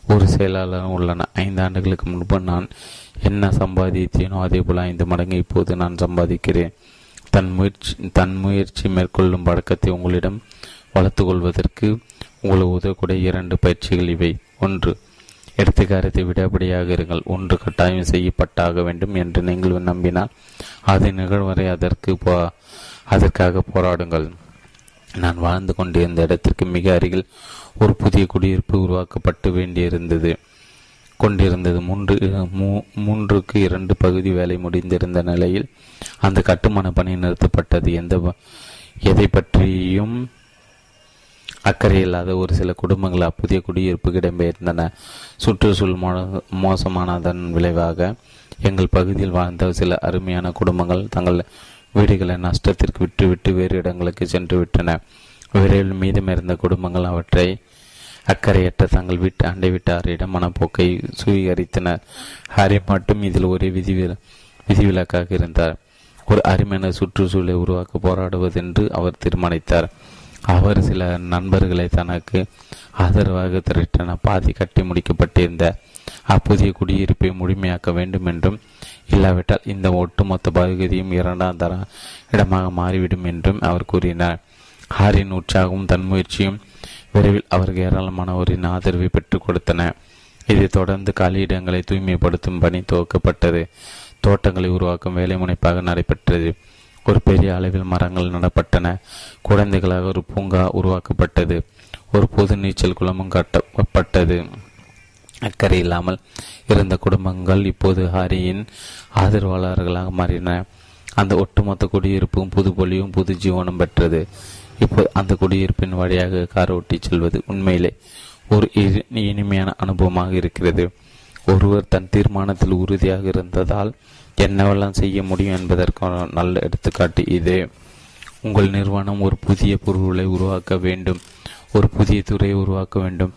ஒரு செயலாளரும் உள்ளன. ஐந்து ஆண்டுகளுக்கு முன்பு நான் என்ன சம்பாதித்தேனோ அதே போல் ஐந்து மடங்கு இப்போது நான் சம்பாதிக்கிறேன். தன் முயற்சி தன் முயற்சி மேற்கொள்ளும் பழக்கத்தை உங்களிடம் வளர்த்து கொள்வதற்கு உங்களுக்கு உதவக்கூடிய இரண்டு பயிற்சிகள் இவை. ஒன்று எடுத்துக்காரத்தை விடப்படியாக இருங்கள். ஒன்று கட்டாயம் செய்யப்பட்டாக வேண்டும் என்று நீங்கள் நம்பினால் அது நிகழ்வரை அதற்கு போ அதற்காக போராடுங்கள். நான் வாழ்ந்து கொண்டிருந்த இடத்திற்கு மிக அருகில் ஒரு புதிய குடியிருப்பு உருவாக்கப்பட்டு வேண்டியிருந்தது. கொண்டிருந்தது மூன்று மூன்றுக்கு இரண்டு பகுதி வேலை முடிந்திருந்த நிலையில் அந்த கட்டுமான பணி நிறுத்தப்பட்டது. எந்த எதை பற்றியும் அக்கறை இல்லாத ஒரு சில குடும்பங்கள் அப்புதிய குடியிருப்புக்கு இடம்பெயர்ந்தன. சுற்றுச்சூழல் மோசமானதன் விளைவாக எங்கள் பகுதியில் வாழ்ந்த சில அருமையான குடும்பங்கள் தங்கள் வீடுகளை நஷ்டத்திற்கு விட்டுவிட்டு வேறு இடங்களுக்கு சென்று விட்டன. விரைவில் மீதமிருந்த குடும்பங்கள் அவற்றை அக்கறையற்ற தங்கள் வீட்டு அண்டை வீட்டாரிடம் மனப்போக்கை சுவீகரித்தனர் ஹாரி மட்டும் இதில் ஒரே விதி விதிவிலக்காக இருந்தார். ஒரு அருமையான சுற்றுச்சூழலை உருவாக்க போராடுவதென்று அவர் தீர்மானித்தார். அவர் சில நண்பர்களை தனக்கு ஆதரவாக திரட்டின பாதி கட்டி முடிக்கப்பட்டிருந்த அப்புதிய குடியிருப்பை முழுமையாக்க வேண்டும் என்றும் இல்லாவிட்டால் இந்த ஒட்டுமொத்த பகுதியும் இரண்டாம் தர இடமாக மாறிவிடும் என்றும் அவர் கூறினார். ஹாரின் உற்சாகமும் தன் முயற்சியும் விரைவில் அவருக்கு ஏராளமானவரின் ஆதரவை பெற்றுக் கொடுத்தன. இதைத் தொடர்ந்து காலியிடங்களை தூய்மைப்படுத்தும் பணி துவக்கப்பட்டது. தோட்டங்களை உருவாக்கும் வேலை முனைப்பாக நடைபெற்றது. ஒரு பெரிய அளவில் மரங்கள் நடப்பட்டன. குழந்தைகளாக ஒரு பூங்கா உருவாக்கப்பட்டது. ஒரு பொது நீச்சல் குளமும் கட்டப்பட்டது. அக்கறை இல்லாமல் இருந்த குடும்பங்கள் இப்போது ஹரியின் ஆதரவாளர்களாக மாறின. அந்த ஒட்டுமொத்த குடியிருப்பும் புது பொலியும் புது ஜீவனம் பெற்றது. இப்போது அந்த குடியிருப்பின் வழியாக கார் ஓட்டிச் செல்வது உண்மையிலே ஒரு இனிமையான அனுபவமாக இருக்கிறது. ஒருவர் தன் தீர்மானத்தில் உறுதியாக இருந்ததால் என்னவெல்லாம் செய்ய முடியும் என்பதற்கான நல்ல எடுத்துக்காட்டு இது. உங்கள் நிறுவனம் ஒரு புதிய பொருளை உருவாக்க வேண்டும். ஒரு புதிய துறையை உருவாக்க வேண்டும்.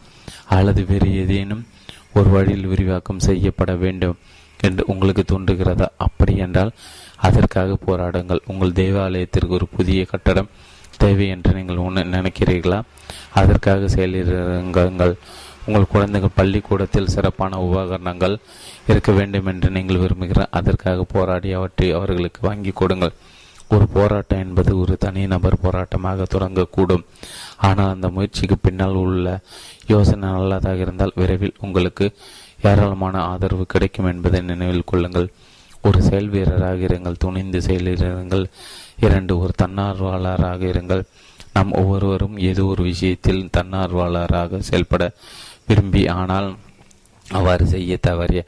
அல்லது வேறு ஏதேனும் ஒரு வழியில் விரிவாக்கம் செய்யப்பட வேண்டும் என்று உங்களுக்கு தோன்றுகிறதா? அப்படி என்றால் அதற்காக போராடுங்கள். உங்கள் தேவாலயத்திற்கு ஒரு புதிய கட்டடம் தேவை என்று நீங்கள் நினைக்கிறீர்களா? அதற்காக செயலிறங்குங்கள். உங்கள் குழந்தைகள் பள்ளிக்கூடத்தில் சிறப்பான உபகரணங்கள் இருக்க வேண்டும் என்று நீங்கள் விரும்புகிற அதற்காக போராடி அவற்றை அவர்களுக்கு வாங்கி கொடுங்கள். ஒரு போராட்டம் என்பது ஒரு தனிநபர் போராட்டமாக தொடங்கக்கூடும். ஆனால் அந்த முயற்சிக்கு பின்னால் உள்ள யோசனை நல்லதாக இருந்தால் விரைவில் உங்களுக்கு ஏராளமான ஆதரவு கிடைக்கும் என்பதை நினைவில் கொள்ளுங்கள். ஒரு செயல் வீரராக இருங்கள் துணிந்து செயலிருங்கள் இரண்டு ஒரு தன்னார்வலராக இருங்கள். நாம் ஒவ்வொருவரும் ஏதோ ஒரு விஷயத்தில் தன்னார்வலராக செயல்பட விரும்பி ஆனால் அவ்வாறு செய்ய தவறிய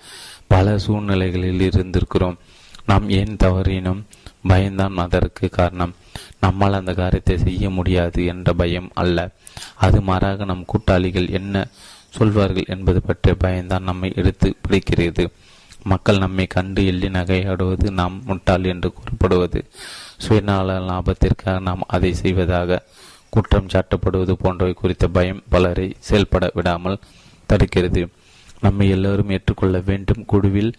பல சூழ்நிலைகளில் இருந்திருக்கிறோம். நாம் ஏன் தவறினோம்? பயம்தான் அதற்கு காரணம். நம்மால் அந்த காரியத்தை செய்ய முடியாது என்ற பயம் அல்ல. அது மாறாக நம் கூட்டாளிகள் என்ன சொல்வார்கள் என்பது பற்றிய பயம்தான் நம்மை எடுத்து பிடிக்கிறது. மக்கள் நம்மை கண்டு எள்ளி நகையாடுவது நாம் முட்டாள் என்று கூறப்படுவது. சுயநல லாபத்திற்காக நாம் அதை செய்வதாக குற்றம் சாட்டப்படுவது போன்றவை குறித்த பயம் பலரை செயல்பட விடாமல் தடுக்கிறது. நம்மை எல்லோரும் ஏற்றுக்கொள்ள வேண்டும். குழுவில்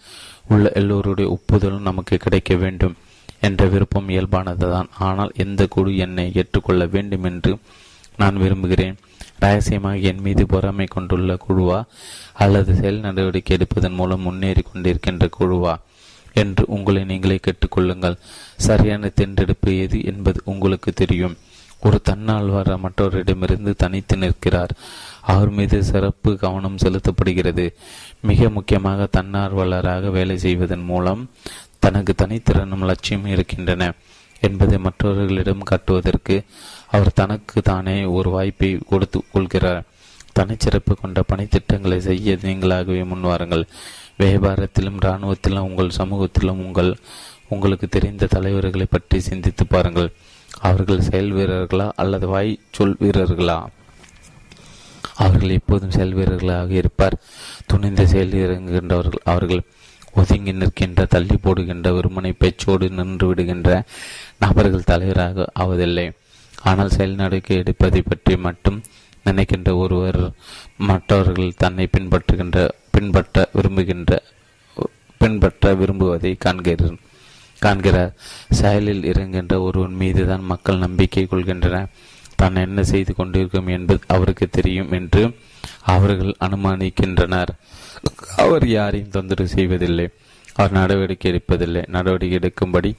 உள்ள எல்லோருடைய ஒப்புதலும் நமக்கு கிடைக்க வேண்டும் என்ற விருப்பம் இயல்பானதுதான். ஆனால் எந்த குழு என்னை ஏற்றுக்கொள்ள வேண்டும் என்று நான் விரும்புகிறேன். ரகசியமாக என் மீது பொறாமை கொண்டுள்ள குழுவா? அல்லது செயல் நடவடிக்கை எடுப்பதன் மூலம் முன்னேறி கொண்டிருக்கின்ற குழுவா? என்று உங்களை நீங்களே கேட்டுக்கொள்ளுங்கள் சரியான தென்றெடுப்பு எது என்பது உங்களுக்கு தெரியும். ஒரு தன்னாழ்வார் மற்றவரிடமிருந்து தனித்து நிற்கிறார். அவர் மீது சிறப்பு கவனம் செலுத்தப்படுகிறது. மிக முக்கியமாக தன்னார்வலராக வேலை செய்வதன் மூலம் தனக்கு தனித்திறனும் லட்சியம் இருக்கின்றன என்பதை மற்றவர்களிடம் காட்டுவதற்கு அவர் தனக்கு தானே ஒரு வாய்ப்பை கொடுத்து கொள்கிறார். தனிச்சிறப்பு கொண்ட பணித்திட்டங்களை செய்ய நீங்களாகவே முன்வாருங்கள் வியாபாரத்திலும் இராணுவத்திலும் உங்கள் சமூகத்திலும் உங்கள் உங்களுக்கு தெரிந்த தலைவர்களை பற்றி சிந்தித்து பாருங்கள். அவர்கள் செயல் வீரர்களா அல்லது வாய் சொல் வீரர்களா? அவர்கள் எப்போதும் செயல் வீரர்களாக இருப்பார். துணிந்த செயல் இறங்குகின்றவர்கள் அவர்கள் ஒதுங்கி நிற்கின்ற தள்ளி போடுகின்ற வெறுமனை பேச்சோடு நின்று விடுகின்ற நபர்கள் தலைவராக ஆவதில்லை. ஆனால் செயல் நடக்கை எடுப்பதை பற்றி மட்டும் நினைக்கின்ற ஒருவர் மற்றவர்கள் தன்னை பின்பற்றுகின்ற பின்பற்ற விரும்புகின்ற பின்பற்ற விரும்புவதை காண்கிறேன். காண்கிறார் செயலில் இறங்குகின்ற ஒருவன் மீதுதான் மக்கள் நம்பிக்கை கொள்கின்றனர் தான் என்ன செய்து கொண்டிருக்கும் என்பது அவருக்கு தெரியும் என்று அவர்கள் அனுமானிக்கின்றனர். அவர் யாரையும் தொந்தரவு செய்வதில்லை. அவர் நடவடிக்கை எடுப்பதில்லை. நடவடிக்கை எடுக்கும்படி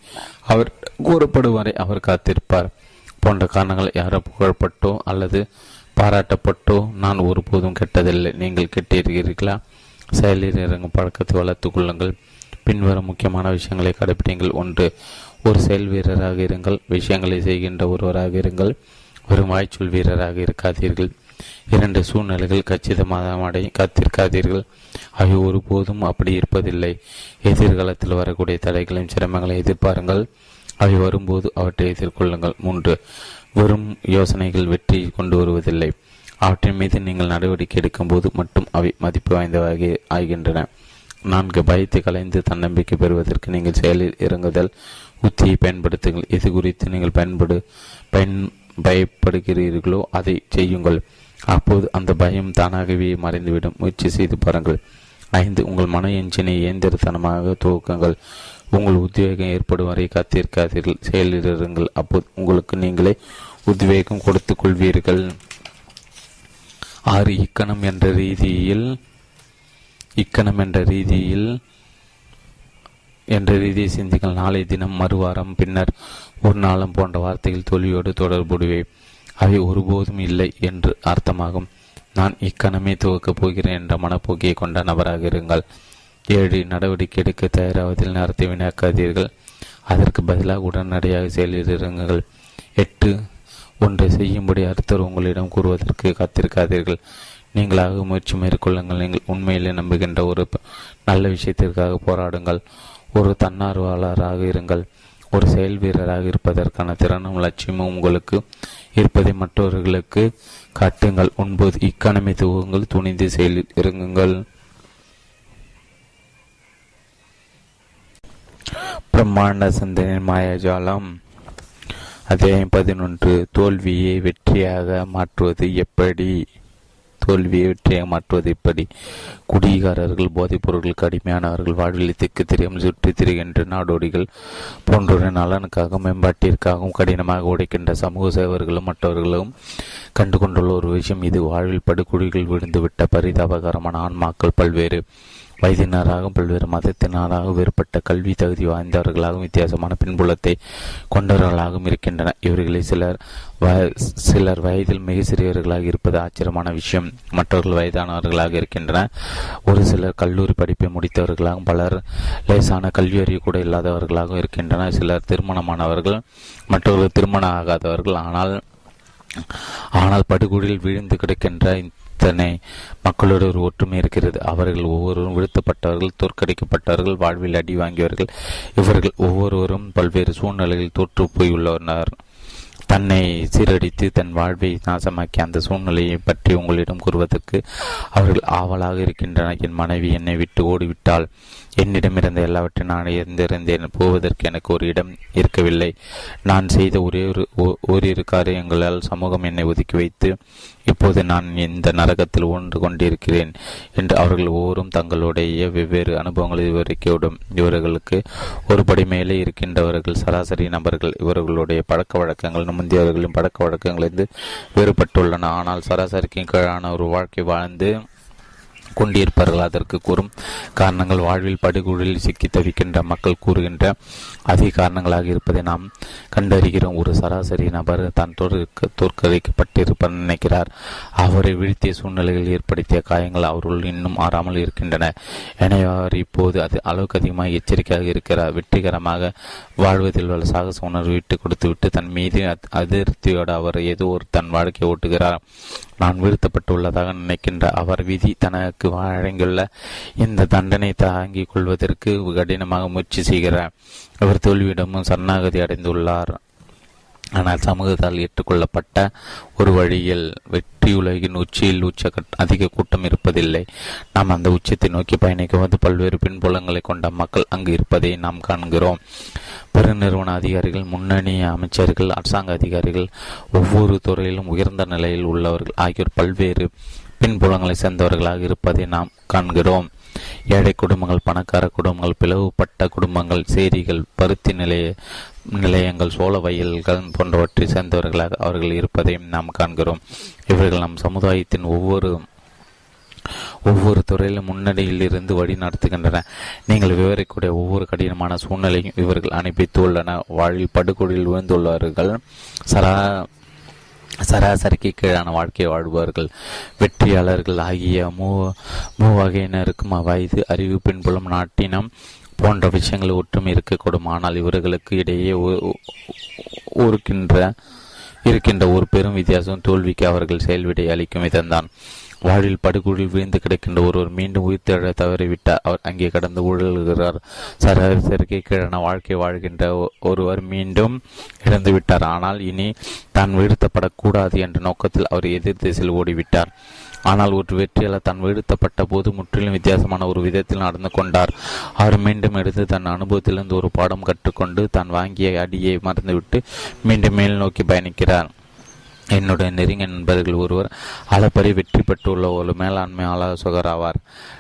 அவர் கூறப்படும் வரை அவர் காத்திருப்பார். போன்ற காரணங்கள் யாரோ புகழப்பட்டோ அல்லது பாராட்டப்பட்டோ நான் ஒருபோதும் கெட்டதில்லை. நீங்கள் கெட்டிருக்கிறீர்களா செயலில் இறங்கும் பழக்கத்தை வளர்த்துக் கொள்ளுங்கள். பின்வரும் முக்கியமான விஷயங்களை கடைபிடிங்கள் ஒன்று ஒரு செயல் வீரராக இருங்கள். விஷயங்களை செய்கின்ற ஒருவராக இருங்கள். வெறும் வாய்ச்சொல் வீரராக இருக்காதீர்கள். இரண்டு சூழ்நிலைகள் கச்சிதமாக அடை காத்திருக்காதீர்கள். அவை ஒருபோதும் அப்படி இருப்பதில்லை. எதிர்காலத்தில் வரக்கூடிய தடைகளையும் சிரமங்களை எதிர்பாருங்கள். அவை வரும்போது அவற்றை எதிர்கொள்ளுங்கள். மூன்று வெறும் யோசனைகள் வெற்றி கொண்டு வருவதில்லை. அவற்றின் மீது நீங்கள் நடவடிக்கை எடுக்கும்போது மட்டும் அவை மதிப்பு வாய்ந்தவாக ஆகின்றன. நான்கு பயத்தை கலைந்து தன்னம்பிக்கை பெறுவதற்கு நீங்கள் செயலில் இறங்குதல். உத்தியை பயன்படுத்துங்கள். இது குறித்து நீங்கள் பயன்படு பயன் பயப்படுகிறீர்களோ அதை செய்யுங்கள். அப்போது அந்த பயம் தானாகவே மறைந்துவிடும். முயற்சி செய்து பாருங்கள். ஐந்து உங்கள் மன எஞ்சினை இயந்திரத்தனமாக துவக்குங்கள். உங்கள் உத்வேகம் ஏற்படும் வரை காத்திருக்காதீர்கள். செயலில் அப்போது உங்களுக்கு நீங்களே உத்வேகம் கொடுத்துக் கொள்வீர்கள். ஆறு இக்கணம் என்ற ரீதியில் இக்கணம் என்ற ரீதியில் என்ற ரீதியை சிந்திங்கள் நாளை தினம் மறுவாரம் பின்னர் ஒரு நாளம் போன்ற வார்த்தைகள் தோல்வியோடு தொடர்புடையவை. அவை ஒருபோதும் இல்லை என்று அர்த்தமாகும். நான் இக்கணமே துவக்கப் போகிறேன் என்ற மனப்போக்கியை கொண்ட நபராக இருங்கள். ஏழு நடவடிக்கை எடுக்க தயாராவதில் நேரத்தை வினாக்காதீர்கள் அதற்கு பதிலாக உடனடியாக செயலில் இருங்கள் எட்டு ஒன்றை செய்யும்படி அர்த்தர் உங்களிடம் கூறுவதற்கு காத்திருக்காதீர்கள். நீங்களாக முயற்சி மேற்கொள்ளுங்கள். நீங்கள் உண்மையிலே நம்புகின்ற ஒரு நல்ல விஷயத்திற்காக போராடுங்கள். ஒரு தன்னார்வலராக இருங்கள். ஒரு செயல் வீரராக இருப்பதற்கான திறனும் லட்சியமும் உங்களுக்கு இருப்பதை மற்றவர்களுக்கு காட்டுங்கள். ஒன்பது இக்கணமை துவங்கள். துணிந்து செயலில் இறங்குங்கள். பிரம்மாண்ட சிந்தனை மாயாஜாலம். அத்தியாயம் பதினொன்று. தோல்வியை வெற்றியாக மாற்றுவது எப்படி? தோல்வியை வெற்றியாக மாற்றுவது எப்படி? குடிகாரர்கள் போதைப் பொருட்களுக்கு அடிமையானவர்கள் வாழ்வில் திக்கு தெரியாமல் சுற்றி திரிகின்ற நாடோடிகள் போன்றோரின் நலனுக்காக மேம்பாட்டிற்காகவும் கடினமாக உடைக்கின்ற சமூக சேவர்களும் மற்றவர்களும் கண்டு கொண்டுள்ள ஒரு விஷயம் இது வாழ்வில் படுகொடிகள் விழுந்துவிட்ட பரிதாபகரமான ஆன்மாக்கள் பல்வேறு வயதினராகவும் பல்வேறு மதத்தினராக வேறுபட்ட கல்வி தகுதி வாய்ந்தவர்களாகவும் வித்தியாசமான பின்புலத்தை கொண்டவர்களாகவும் இருக்கின்றனர் இவர்களில் சிலர் சிலர் வயதில் மிக சிறியவர்களாக இருப்பது ஆச்சரியமான விஷயம். மற்றவர்கள் வயதானவர்களாக இருக்கின்றனர் ஒரு சிலர் கல்லூரி படிப்பை முடித்தவர்களாகவும் பலர் லேசான கல்வி அறிவு கூட இல்லாதவர்களாகவும் இருக்கின்றனர். சிலர் திருமணமானவர்கள் மற்றவர்கள் திருமணம் ஆகாதவர்கள். ஆனால் ஆனால் படுகொடியில் விழுந்து கிடக்கின்ற இத்தனை மக்களோடு ஒரு ஒற்றுமை இருக்கிறது. அவர்கள் ஒவ்வொருவரும் வீழ்த்தப்பட்டவர்கள் தோற்கடிக்கப்பட்டவர்கள் வாழ்வில் அடி வாங்கியவர்கள். இவர்கள் ஒவ்வொருவரும் பல்வேறு சூழ்நிலைகளில் தோற்று போயுள்ளனர் தன்னை சீரடித்து தன் வாழ்வை நாசமாக்கி அந்த சூழ்நிலையை பற்றி உங்களிடம் கூறுவதற்கு அவர்கள் ஆவலாக இருக்கின்றனர் என் மனைவி என்னை விட்டு ஓடிவிட்டால் என்னிடமிருந்த எல்லாவற்றையும் நான் இருந்திருந்தேன் போவதற்கு எனக்கு ஒரு இடம் இருக்கவில்லை. நான் செய்த ஒரே ஒரு ஓரிரு காரியங்களால் சமூகம் என்னை ஒதுக்கி வைத்து இப்போது நான் இந்த நரகத்தில் ஒன்று கொண்டிருக்கிறேன் என்று அவர்கள் ஒவ்வொரும் தங்களுடைய வெவ்வேறு அனுபவங்களை விவரிக்கவிடும். இவர்களுக்கு ஒரு படி மேலே இருக்கின்றவர்கள் சராசரி நபர்கள் இவர்களுடைய பழக்க வழக்கங்கள் முந்தையவர்களின் பழக்க வழக்கங்களிலிருந்து வேறுபட்டுள்ளன. ஆனால் சராசரிக்கு கீழான ஒரு வாழ்க்கை வாழ்ந்து கொண்டிருப்பார்கள். அதற்கு கூறும் காரணங்கள் வாழ்வில் படுகொழில் சிக்கி தவிக்கின்ற மக்கள் கூறுகின்ற அதிக காரணங்களாக இருப்பதை நாம் கண்டறிகிறோம். ஒரு சராசரி நபர் தான் தோற்கடிக்கப்பட்டிருப்பார் நினைக்கிறார். அவரை வீழ்த்திய சூழ்நிலைகள் ஏற்படுத்திய காயங்கள் அவருள் இன்னும் ஆறாமல் இருக்கின்றன. எனவே அவர் இப்போது அது அளவுக்கு அதிகமாக எச்சரிக்கையாக இருக்கிறார். வெற்றிகரமாக வாழ்வதில் உள்ள சாகச உணர்வு விட்டு கொடுத்துவிட்டு தன் மீது அதிருப்தியோடு அவர் ஏதோ ஒரு தன் வாழ்க்கை ஓட்டுகிறார். நான் வீழ்த்தப்பட்டுள்ளதாக நினைக்கின்ற அவர் விதி தனக்கு வழங்கியுள்ள இந்த தண்டனை தாங்கிக் கொள்வதற்கு கடினமாக முயற்சி செய்கிறார் அவர் தோல்வியிடமும் சரணாகதி அடைந்துள்ளார். ஆனால் சமூகத்தால் ஏற்றுக்கொள்ளப்பட்ட ஒரு வழியில் வெற்றியுலகின் உச்சியில் உச்ச அதிக கூட்டம் இருப்பதில்லை. நாம் அந்த உச்சத்தை நோக்கி பயணிக்கும்போது பல்வேறு பின்புலங்களை கொண்ட மக்கள் அங்கு இருப்பதை நாம் காண்கிறோம். பெருநிறுவன அதிகாரிகள் முன்னணி அமைச்சர்கள் அரசாங்க அதிகாரிகள் ஒவ்வொரு துறையிலும் உயர்ந்த நிலையில் உள்ளவர்கள் ஆகியோர் பல்வேறு பின்புலங்களை சேர்ந்தவர்களாக இருப்பதை நாம் காண்கிறோம். ஏழை குடும்பங்கள் பணக்கார குடும்பங்கள் பிளவுபட்ட குடும்பங்கள் சேரிகள் பருத்தி நிலைய நிலையங்கள் சோழ வயல்கள் போன்றவற்றை சேர்ந்தவர்களாக அவர்கள் இருப்பதையும் நாம் காண்கிறோம். இவர்கள் நம் சமுதாயத்தின் ஒவ்வொரு ஒவ்வொரு துறையிலும் முன்னணியில் இருந்து வழி நடத்துகின்றன. நீங்கள் விவரிக்கூடிய ஒவ்வொரு கடினமான சூழ்நிலையும் இவர்கள் அனுப்பித்துள்ளன வாழ்வில் படுகொடியில் விழுந்துள்ளவர்கள் சரா சராசரிக்கு கீழான வாழ்க்கை வாழ்பவர்கள் வெற்றியாளர்கள் ஆகிய மூ மூவகையினருக்கும் வயது அறிவு பின்புலம் நாட்டினம் போன்ற விஷயங்கள் ஒற்றும் இருக்கக்கூடும். ஆனால் இவர்களுக்கு இடையே ஒருக்கின்ற இருக்கின்ற ஒரு பெரும் வித்தியாசம் தோல்விக்கு அவர்கள் செயல்விடை அளிக்கும் விதம்தான். வாழ்வில் படுகொழில் வீழ்ந்து கிடக்கின்ற ஒருவர் மீண்டும் உயிர்த்தெழ தவறிவிட்டார். அவர் அங்கே கடந்து ஊழல்கிறார். சராசரிக்கு கீழான வாழ்க்கை வாழ்கின்ற ஒருவர் மீண்டும் இறந்து விட்டார். ஆனால் இனி தான் வீழ்த்தப்படக்கூடாது என்ற நோக்கத்தில் அவர் எதிர் திசையில் ஓடிவிட்டார். ஆனால் ஒரு வெற்றியாளர் தான் வீழ்த்தப்பட்ட போது முற்றிலும் வித்தியாசமான ஒரு விதத்தில் நடந்து கொண்டார். அவர் மீண்டும் எடுத்து தன் அனுபவத்திலிருந்து ஒரு பாடம் கற்றுக்கொண்டு தான் வாங்கிய அடியை மறந்துவிட்டு மீண்டும் மேல் நோக்கி பயணிக்கிறார். என்னுடைய நெருங்கிய நண்பர்கள் ஒருவர் அளப்பரி வெற்றி பெற்றுள்ள ஒரு மேலாண்மை ஆலோசகர் ஆவார்.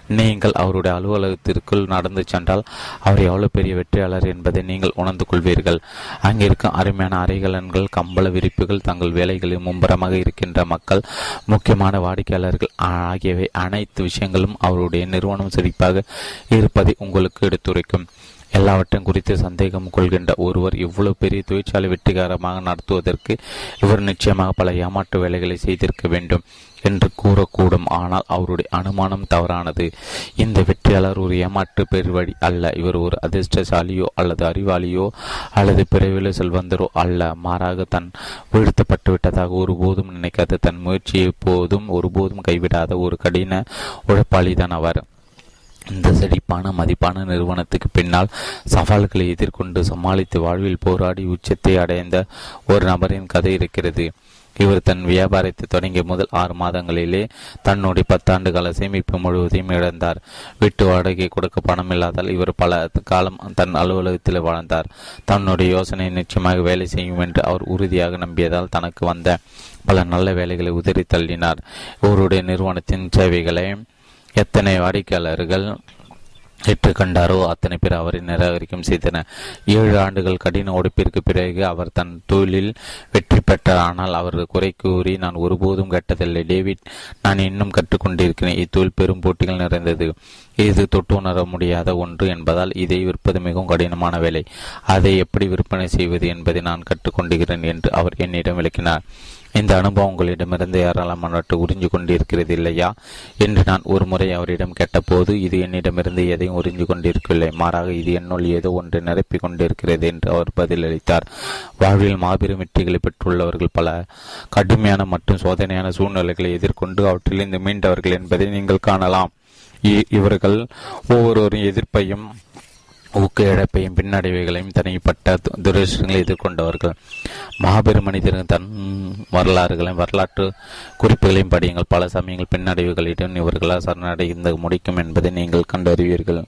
நீங்கள் அவருடைய அலுவலகத்திற்குள் நடந்து சென்றால் அவர் எவ்வளவு பெரிய வெற்றியாளர் என்பதை நீங்கள் உணர்ந்து கொள்வீர்கள். அங்கிருக்கும் அருமையான அறைகலன்கள் கம்பள விரிப்புகள் தங்கள் வேலைகளில் மும்பரமாக இருக்கின்ற மக்கள் முக்கியமான வாடிக்கையாளர்கள் ஆகியவை அனைத்து விஷயங்களும் அவருடைய நிறுவனம் சிரிப்பாக இருப்பதை உங்களுக்கு எடுத்துரைக்கும். எல்லாவற்றையும் குறித்து சந்தேகம் கொள்கின்ற ஒருவர் இவ்வளவு பெரிய தொழிற்சாலை வெற்றிகரமாக நடத்துவதற்கு இவர் நிச்சயமாக பல ஏமாற்று வேலைகளை செய்திருக்க வேண்டும் என்று கூறக்கூடும். ஆனால் அவருடைய அனுமானம் தவறானது. இந்த வெற்றியாளர் ஒரு ஏமாற்று பெருவழி அல்ல. இவர் ஒரு அதிர்ஷ்டசாலியோ அல்லது அறிவாளியோ அல்லது பிறவில செல்வந்தரோ அல்ல. மாறாக தன் வீழ்த்தப்பட்டு விட்டதாக ஒருபோதும் நினைக்காத தன் முயற்சியை போதும் ஒருபோதும் கைவிடாத ஒரு கடின உழைப்பாளிதான் அவர். இந்த செழிப்பான மதிப்பான நிறுவனத்துக்கு பின்னால் சவால்களை எதிர்கொண்டு சமாளித்து வாழ்வில் போராடி உச்சத்தை அடைந்த ஒரு நபரின் கதை இருக்கிறது. இவர் தன் வியாபாரத்தை தொடங்கிய முதல் ஆறு மாதங்களிலே தன்னுடைய பத்தாண்டு கால சேமிப்பு முழுவதையும் இழந்தார். வீட்டு வாடகை கொடுக்க பணம் இல்லாதால் இவர் பல காலம் தன் அலுவலகத்தில் வாழ்ந்தார். தன்னுடைய யோசனை நிச்சயமாக வேலை செய்யும் என்று அவர் உறுதியாக நம்பியதால் தனக்கு வந்த பல நல்ல வேலைகளை உதறி தள்ளினார். இவருடைய நிறுவனத்தின் சேவைகளை எத்தனை வாடிக்கையாளர்கள் ஏற்றுக்கண்டாரோ அத்தனை பேர் அவரை நிராகரிக்கும் செய்தனர். ஏழு ஆண்டுகள் கடின உடைப்பிற்கு பிறகு அவர் தன் தொழிலில் வெற்றி பெற்றார். ஆனால் அவர் குறை கூறி நான் ஒருபோதும் கட்டதில்லை டேவிட் நான் இன்னும் கற்றுக்கொண்டிருக்கிறேன். இத்தொழில் பெரும் போட்டிகள் நிறைந்தது. இது தொட்டு உணர முடியாத ஒன்று என்பதால் இதை விற்பது மிகவும் கடினமான வேலை. அதை எப்படி விற்பனை செய்வது என்பதை நான் கற்றுக்கொண்டிருக்கிறேன் என்று அவர் என்னிடம் விளக்கினார். இந்த அனுபவம் உங்களிடமிருந்து ஏராளமானவற்றை உறிஞ்சு கொண்டிருக்கிறது இல்லையா? என்று நான் ஒரு முறை அவரிடம் கேட்டபோது இது என்னிடமிருந்து எதையும் உறிஞ்சு கொண்டிருக்கவில்லை. மாறாக இது என்னுள் ஏதோ ஒன்று நிரப்பிக் கொண்டிருக்கிறது என்று அவர் பதிலளித்தார். வாழ்வில் மாபெரும் வெற்றிகளை பெற்றுள்ளவர்கள் பல. கடுமையான மற்றும் சோதனையான சூழ்நிலைகளை எதிர்கொண்டு அவற்றிலிருந்து மீண்டவர்கள் என்பதை நீங்கள் காணலாம். இவர்கள் ஒவ்வொருவரின் எதிர்ப்பையும் ஊக்க இழப்பையும் பின்னடைவுகளையும் தனிப்பட்ட துரேஷங்களை எதிர்கொண்டவர்கள். மாபெரும் மனிதர்கள் தன் வரலாறுகளையும் வரலாற்று குறிப்புகளையும் படியுங்கள். பல சமயங்கள் பின்னடைவுகளிடம் இவர்களால் சரணடைந்து முடிக்கும் என்பதை நீங்கள் கண்டறிவீர்கள்.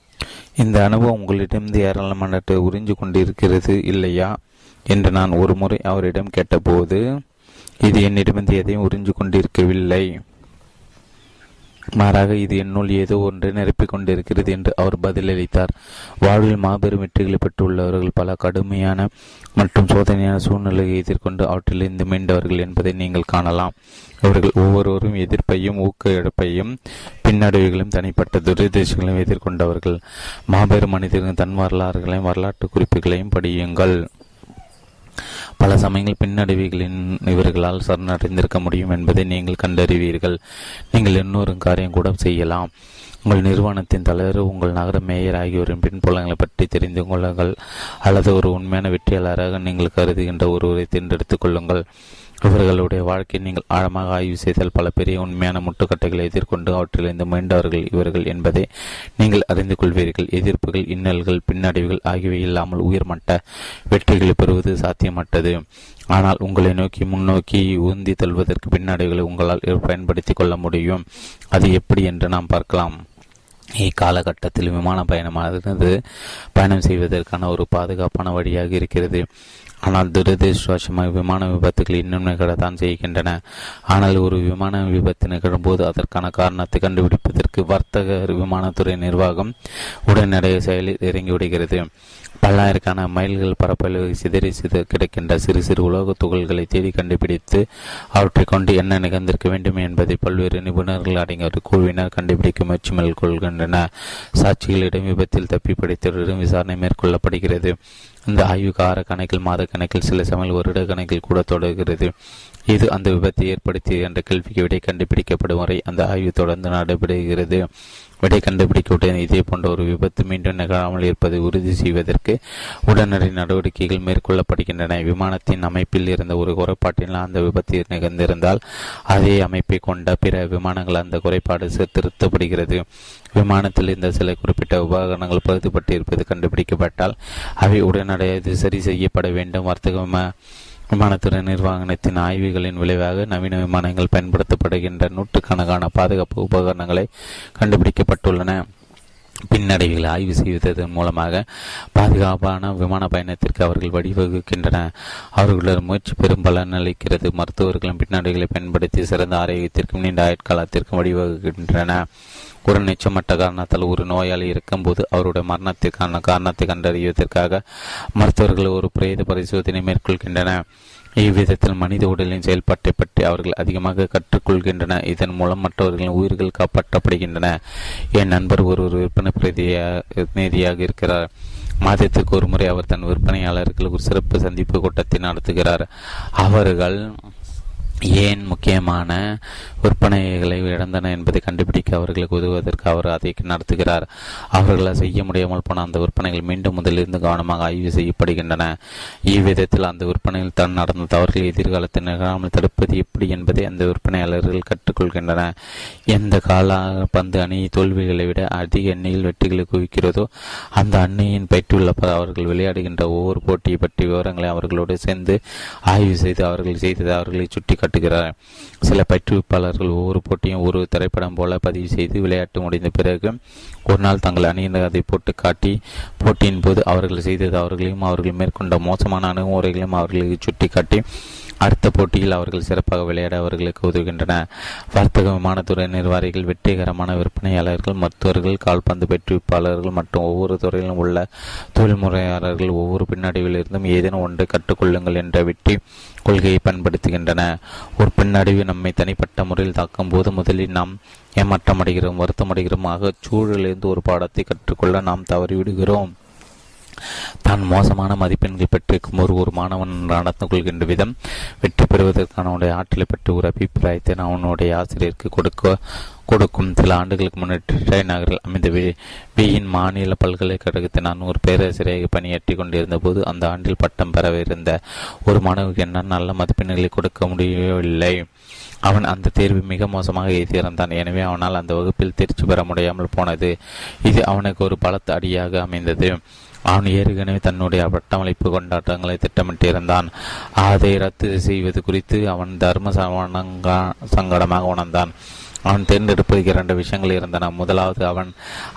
இந்த அனுபவம் உங்களிடமிருந்து ஏராளமானத்தை உறிஞ்சு கொண்டிருக்கிறது இல்லையா என்று நான் ஒரு முறை அவரிடம் கேட்டபோது இது என்னிடமிருந்து எதையும் உறிஞ்சு கொண்டிருக்கவில்லை. மாறாக இது என்னுள் ஏதோ ஒன்றை நிரப்பிக் கொண்டிருக்கிறது என்று அவர் பதிலளித்தார். வாழ்வில் மாபெரும் வெற்றிகளை பெற்றுள்ளவர்கள் பல கடுமையான மற்றும் சோதனையான சூழ்நிலையை எதிர்கொண்டு அவற்றிலிருந்து மீண்டவர்கள் என்பதை நீங்கள் காணலாம். அவர்கள் ஒவ்வொருவரும் எதிர்ப்பையும் ஊக்க இழப்பையும் பின்னடைவுகளையும் தனிப்பட்ட துரதிருஷ்டங்களையும் எதிர்கொண்டவர்கள். மாபெரும் மனிதர்களின் தன் வரலாறுகளையும் வரலாற்று குறிப்புகளையும் படியுங்கள். பல சமயங்கள் பின்னடைவுகளின் இவர்களால் சரணடைந்திருக்க முடியும் என்பதை நீங்கள் கண்டறிவீர்கள். நீங்கள் இன்னொரு காரியம் கூட செய்யலாம். உங்கள் நிறுவனத்தின் தலைவர் உங்கள் நகர மேயர் ஆகியோரின் பின்புலங்களை பற்றி தெரிந்து கொள்ளுங்கள். அல்லது ஒரு உண்மையான வெற்றியாளராக நீங்கள் கருதுகின்ற ஒருவரை தேர்ந்தெடுத்துக் கொள்ளுங்கள். இவர்களுடைய வாழ்க்கையை நீங்கள் ஆழமாக ஆய்வு செய்தால் பல பெரிய உண்மையான முட்டுக்கட்டைகளை எதிர்கொண்டு அவற்றிலிருந்து மீண்டவர்கள் இவர்கள் என்பதை நீங்கள் அறிந்து கொள்வீர்கள். எதிர்ப்புகள் இன்னல்கள் பின்னடைவுகள் ஆகியவை இல்லாமல் உயர்மட்ட வெற்றிகளை பெறுவது சாத்தியமற்றது. ஆனால் உங்களை நோக்கி முன்னோக்கி உந்தி தள்ளுவதற்கு பின்னடைவுகளை உங்களால் பயன்படுத்திக் கொள்ள முடியும். அது எப்படி என்று நாம் பார்க்கலாம். இக்காலகட்டத்தில் விமான பயணமானது பயணம் செய்வதற்கான ஒரு பாதுகாப்பான வழியாக இருக்கிறது. ஆனால் துரதிருஷ்டவசமாக விமான விபத்துகள் இன்னும் நிகழத்தான் செய்கின்றன. ஆனால் ஒரு விமான விபத்து நிகழும்போது அதற்கான காரணத்தை கண்டுபிடிப்பதற்கு வர்த்தக விமானத்துறை நிர்வாகம் உடனடியாக செயலில் இறங்கிவிடுகிறது. பல்லாயிரக்கான மைல்கள் பரப்பளவு சிதறி சித கிடைக்கின்ற சிறு சிறு உலோக துகள்களை தேடி கண்டுபிடித்து அவற்றை கொண்டு என்ன நிகழ்ந்திருக்க வேண்டும் என்பதை பல்வேறு நிபுணர்கள் அடங்கிய ஒரு குழுவினர் கண்டுபிடிக்க முயற்சி மேற்கொள்கின்றனர் சாட்சிகளிடம் விபத்தில் தப்பி பிடித்தவரிடம் விசாரணை மேற்கொள்ளப்படுகிறது. இந்த ஆய்வு கார கணக்கில் மாத கணக்கில் சில சமையல் வருட கணக்கில் கூட தொடர்கிறது. இது அந்த விபத்தை ஏற்படுத்தியது என்ற கேள்விக்கு விடை கண்டுபிடிக்கப்படும் வரை அந்த ஆய்வு தொடர்ந்து நடைபெறுகிறது. விடை கண்டுபிடிக்கப்பட்ட இதே போன்ற ஒரு விபத்து மீண்டும் நிகழாமல் இருப்பதை உறுதி செய்வதற்கு உடனடி நடவடிக்கைகள் மேற்கொள்ளப்படுகின்றன. விமானத்தின் அமைப்பில் இருந்த ஒரு குறைபாட்டினால் அந்த விபத்து நிகழ்ந்திருந்தால் அதே அமைப்பை கொண்ட பிற விமானங்கள் அந்த குறைபாடு திருத்தப்படுகிறது விமானத்தில் இருந்த சில குறிப்பிட்ட உபகரணங்கள் பகுதிப்பட்டிருப்பது கண்டுபிடிக்கப்பட்டால் அவை உடனடியாக சரி செய்யப்பட வேண்டும். வர்த்தக விமானத்துறை நிர்வாகத்தின் ஆய்வுகளின் விளைவாக நவீன விமானங்கள் பயன்படுத்தப்படுகின்ற நூற்றுக்கணக்கான பாதுகாப்பு உபகரணங்களை கண்டுபிடிக்கப்பட்டுள்ளன. பின்னடைவுகளை ஆய்வு செய்வதன் மூலமாக பாதுகாப்பான விமான பயணத்திற்கு அவர்கள் வழிவகுக்கின்றன. அவர்களது முயற்சி பெரும் பலன் அளிக்கிறது. மருத்துவர்களும் பின்னடைவுகளை பயன்படுத்தி சிறந்த ஆரோக்கியத்திற்கும் நீண்ட ஆயுட்காலத்திற்கும் வழிவகுக்கின்றன. ஒரு நிச்சயமற்ற காரணத்தால் ஒரு நோயாளி இருக்கும்போது அவருடைய மரணத்திற்கான காரணத்தை கண்டறிவதற்காக மருத்துவர்கள் ஒரு பிரேத பரிசோதனை மேற்கொள்கின்றன. இவ்விதத்தில் மனித உடலின் செயல்பாட்டை பற்றி அவர்கள் அதிகமாக கற்றுக்கொள்கின்றன. இதன் மூலம் மற்றவர்களின் உயிர்கள் காப்பாற்றப்படுகின்றன. என் நண்பர் ஒரு ஒரு விற்பனை பிரதிநிதியாக இருக்கிறார். மாதத்திற்கு ஒரு முறை அவர் தன் விற்பனையாளர்கள் ஒரு சிறப்பு சந்திப்பு கூட்டத்தை நடத்துகிறார். அவர்கள் ஏன் முக்கியமான விற்பனைகளை இழந்தன என்பதை கண்டுபிடிக்க அவர்களுக்கு உதவுவதற்கு அவர் அதை நடத்துகிறார். அவர்களால் செய்ய முடியாமல் போன அந்த விற்பனைகள் மீண்டும் முதலிருந்து கவனமாக ஆய்வு செய்யப்படுகின்றன. இவ்விதத்தில் அந்த விற்பனையில் தான் நடந்த தவறுகள் எதிர்காலத்தில் நிகழாமல் தடுப்பது எப்படி என்பதை அந்த விற்பனையாளர்கள் கற்றுக்கொள்கின்றன. எந்த கால பந்து அணி தோல்விகளை விட அதிக எண்ணியில் வெற்றிகளை குவிக்கிறதோ அந்த அணியின் பயிற்றுள்ள அவர்கள் விளையாடுகின்ற ஒவ்வொரு போட்டியை பற்றி விவரங்களை அவர்களோடு சேர்ந்து ஆய்வு செய்து அவர்கள் செய்தது அவர்களை சுட்டி கட்டுகிறார் சில பயிற்றுவிப்பாளர்கள் ஒவ்வொரு போட்டியும் ஒரு திரைப்படம் போல பதிவு செய்து விளையாட்டு முடிந்த பிறகு ஒரு நாள் தங்கள் அணியினர் அதை போட்டு காட்டி போட்டியின் போது அவர்கள் செய்தது அவர்களையும் அவர்கள் மேற்கொண்ட மோசமான அணுகுமுறைகளையும் அவர்களுக்கு சுட்டி காட்டி அடுத்த போட்டியில் அவர்கள் சிறப்பாக விளையாட அவர்களுக்கு உதவுகின்றன. வர்த்தக விமானத்துறை நிர்வாகிகள் வெற்றிகரமான விற்பனையாளர்கள் மருத்துவர்கள் கால்பந்து பெற்றுவிப்பாளர்கள் மற்றும் ஒவ்வொரு துறையிலும் உள்ள தொழில்முறையாளர்கள் ஒவ்வொரு பின்னடைவிலிருந்தும் ஏதேனும் ஒன்றை கற்றுக்கொள்ளுங்கள் என்ற வெற்றி கொள்கையை பயன்படுத்துகின்றன. ஒரு பின்னடைவு நம்மை தனிப்பட்ட முறையில் தாக்கும் போது முதலில் நாம் ஏமாற்றமடைகிறோம் வருத்தமடைகிறோம் ஆக சூழலிருந்து ஒரு பாடத்தை கற்றுக்கொள்ள நாம் தவறிவிடுகிறோம். தான் மோசமான மதிப்பெண்கள் பெற்றிருக்கும் ஒரு ஒரு மாணவன் நடந்து கொள்கின்ற விதம் வெற்றி பெறுவதற்கான அவனுடைய ஆற்றலை பற்றி ஒரு அபிப்பிராயத்தை அவனுடைய ஆசிரியருக்கு கொடுக்க கொடுக்கும். சில ஆண்டுகளுக்கு முன்னேற்ற நகரில் அமைந்த வியின் மாநில பல்கலைக்கழகத்தில் நான் ஒரு பேராசிரியராக பணியாற்றி கொண்டிருந்த போது அந்த ஆண்டில் பட்டம் பெறவிருந்த ஒரு மாணவருக்கு என்னால் நல்ல மதிப்பெண்களை கொடுக்க முடியவில்லை. அவன் அந்த தேர்வு மிக மோசமாக எழுதியிருந்தான் எனவே அவனால் அந்த வகுப்பில் தேர்ச்சி பெற முடியாமல் போனது. இது அவனுக்கு ஒரு பலத்த அடியாக அமைந்தது. அவன் ஏற்கனவே தன்னுடைய பட்டமளிப்பு கொண்டாட்டங்களை திட்டமிட்டிருந்தான். அதை ரத்து செய்வது குறித்து அவன் தர்ம சங்கடமாக உணர்ந்தான். அவன் தேர்ந்தெடுப்பதற்கு இரண்டு விஷயங்கள் இருந்தன. முதலாவது அவன்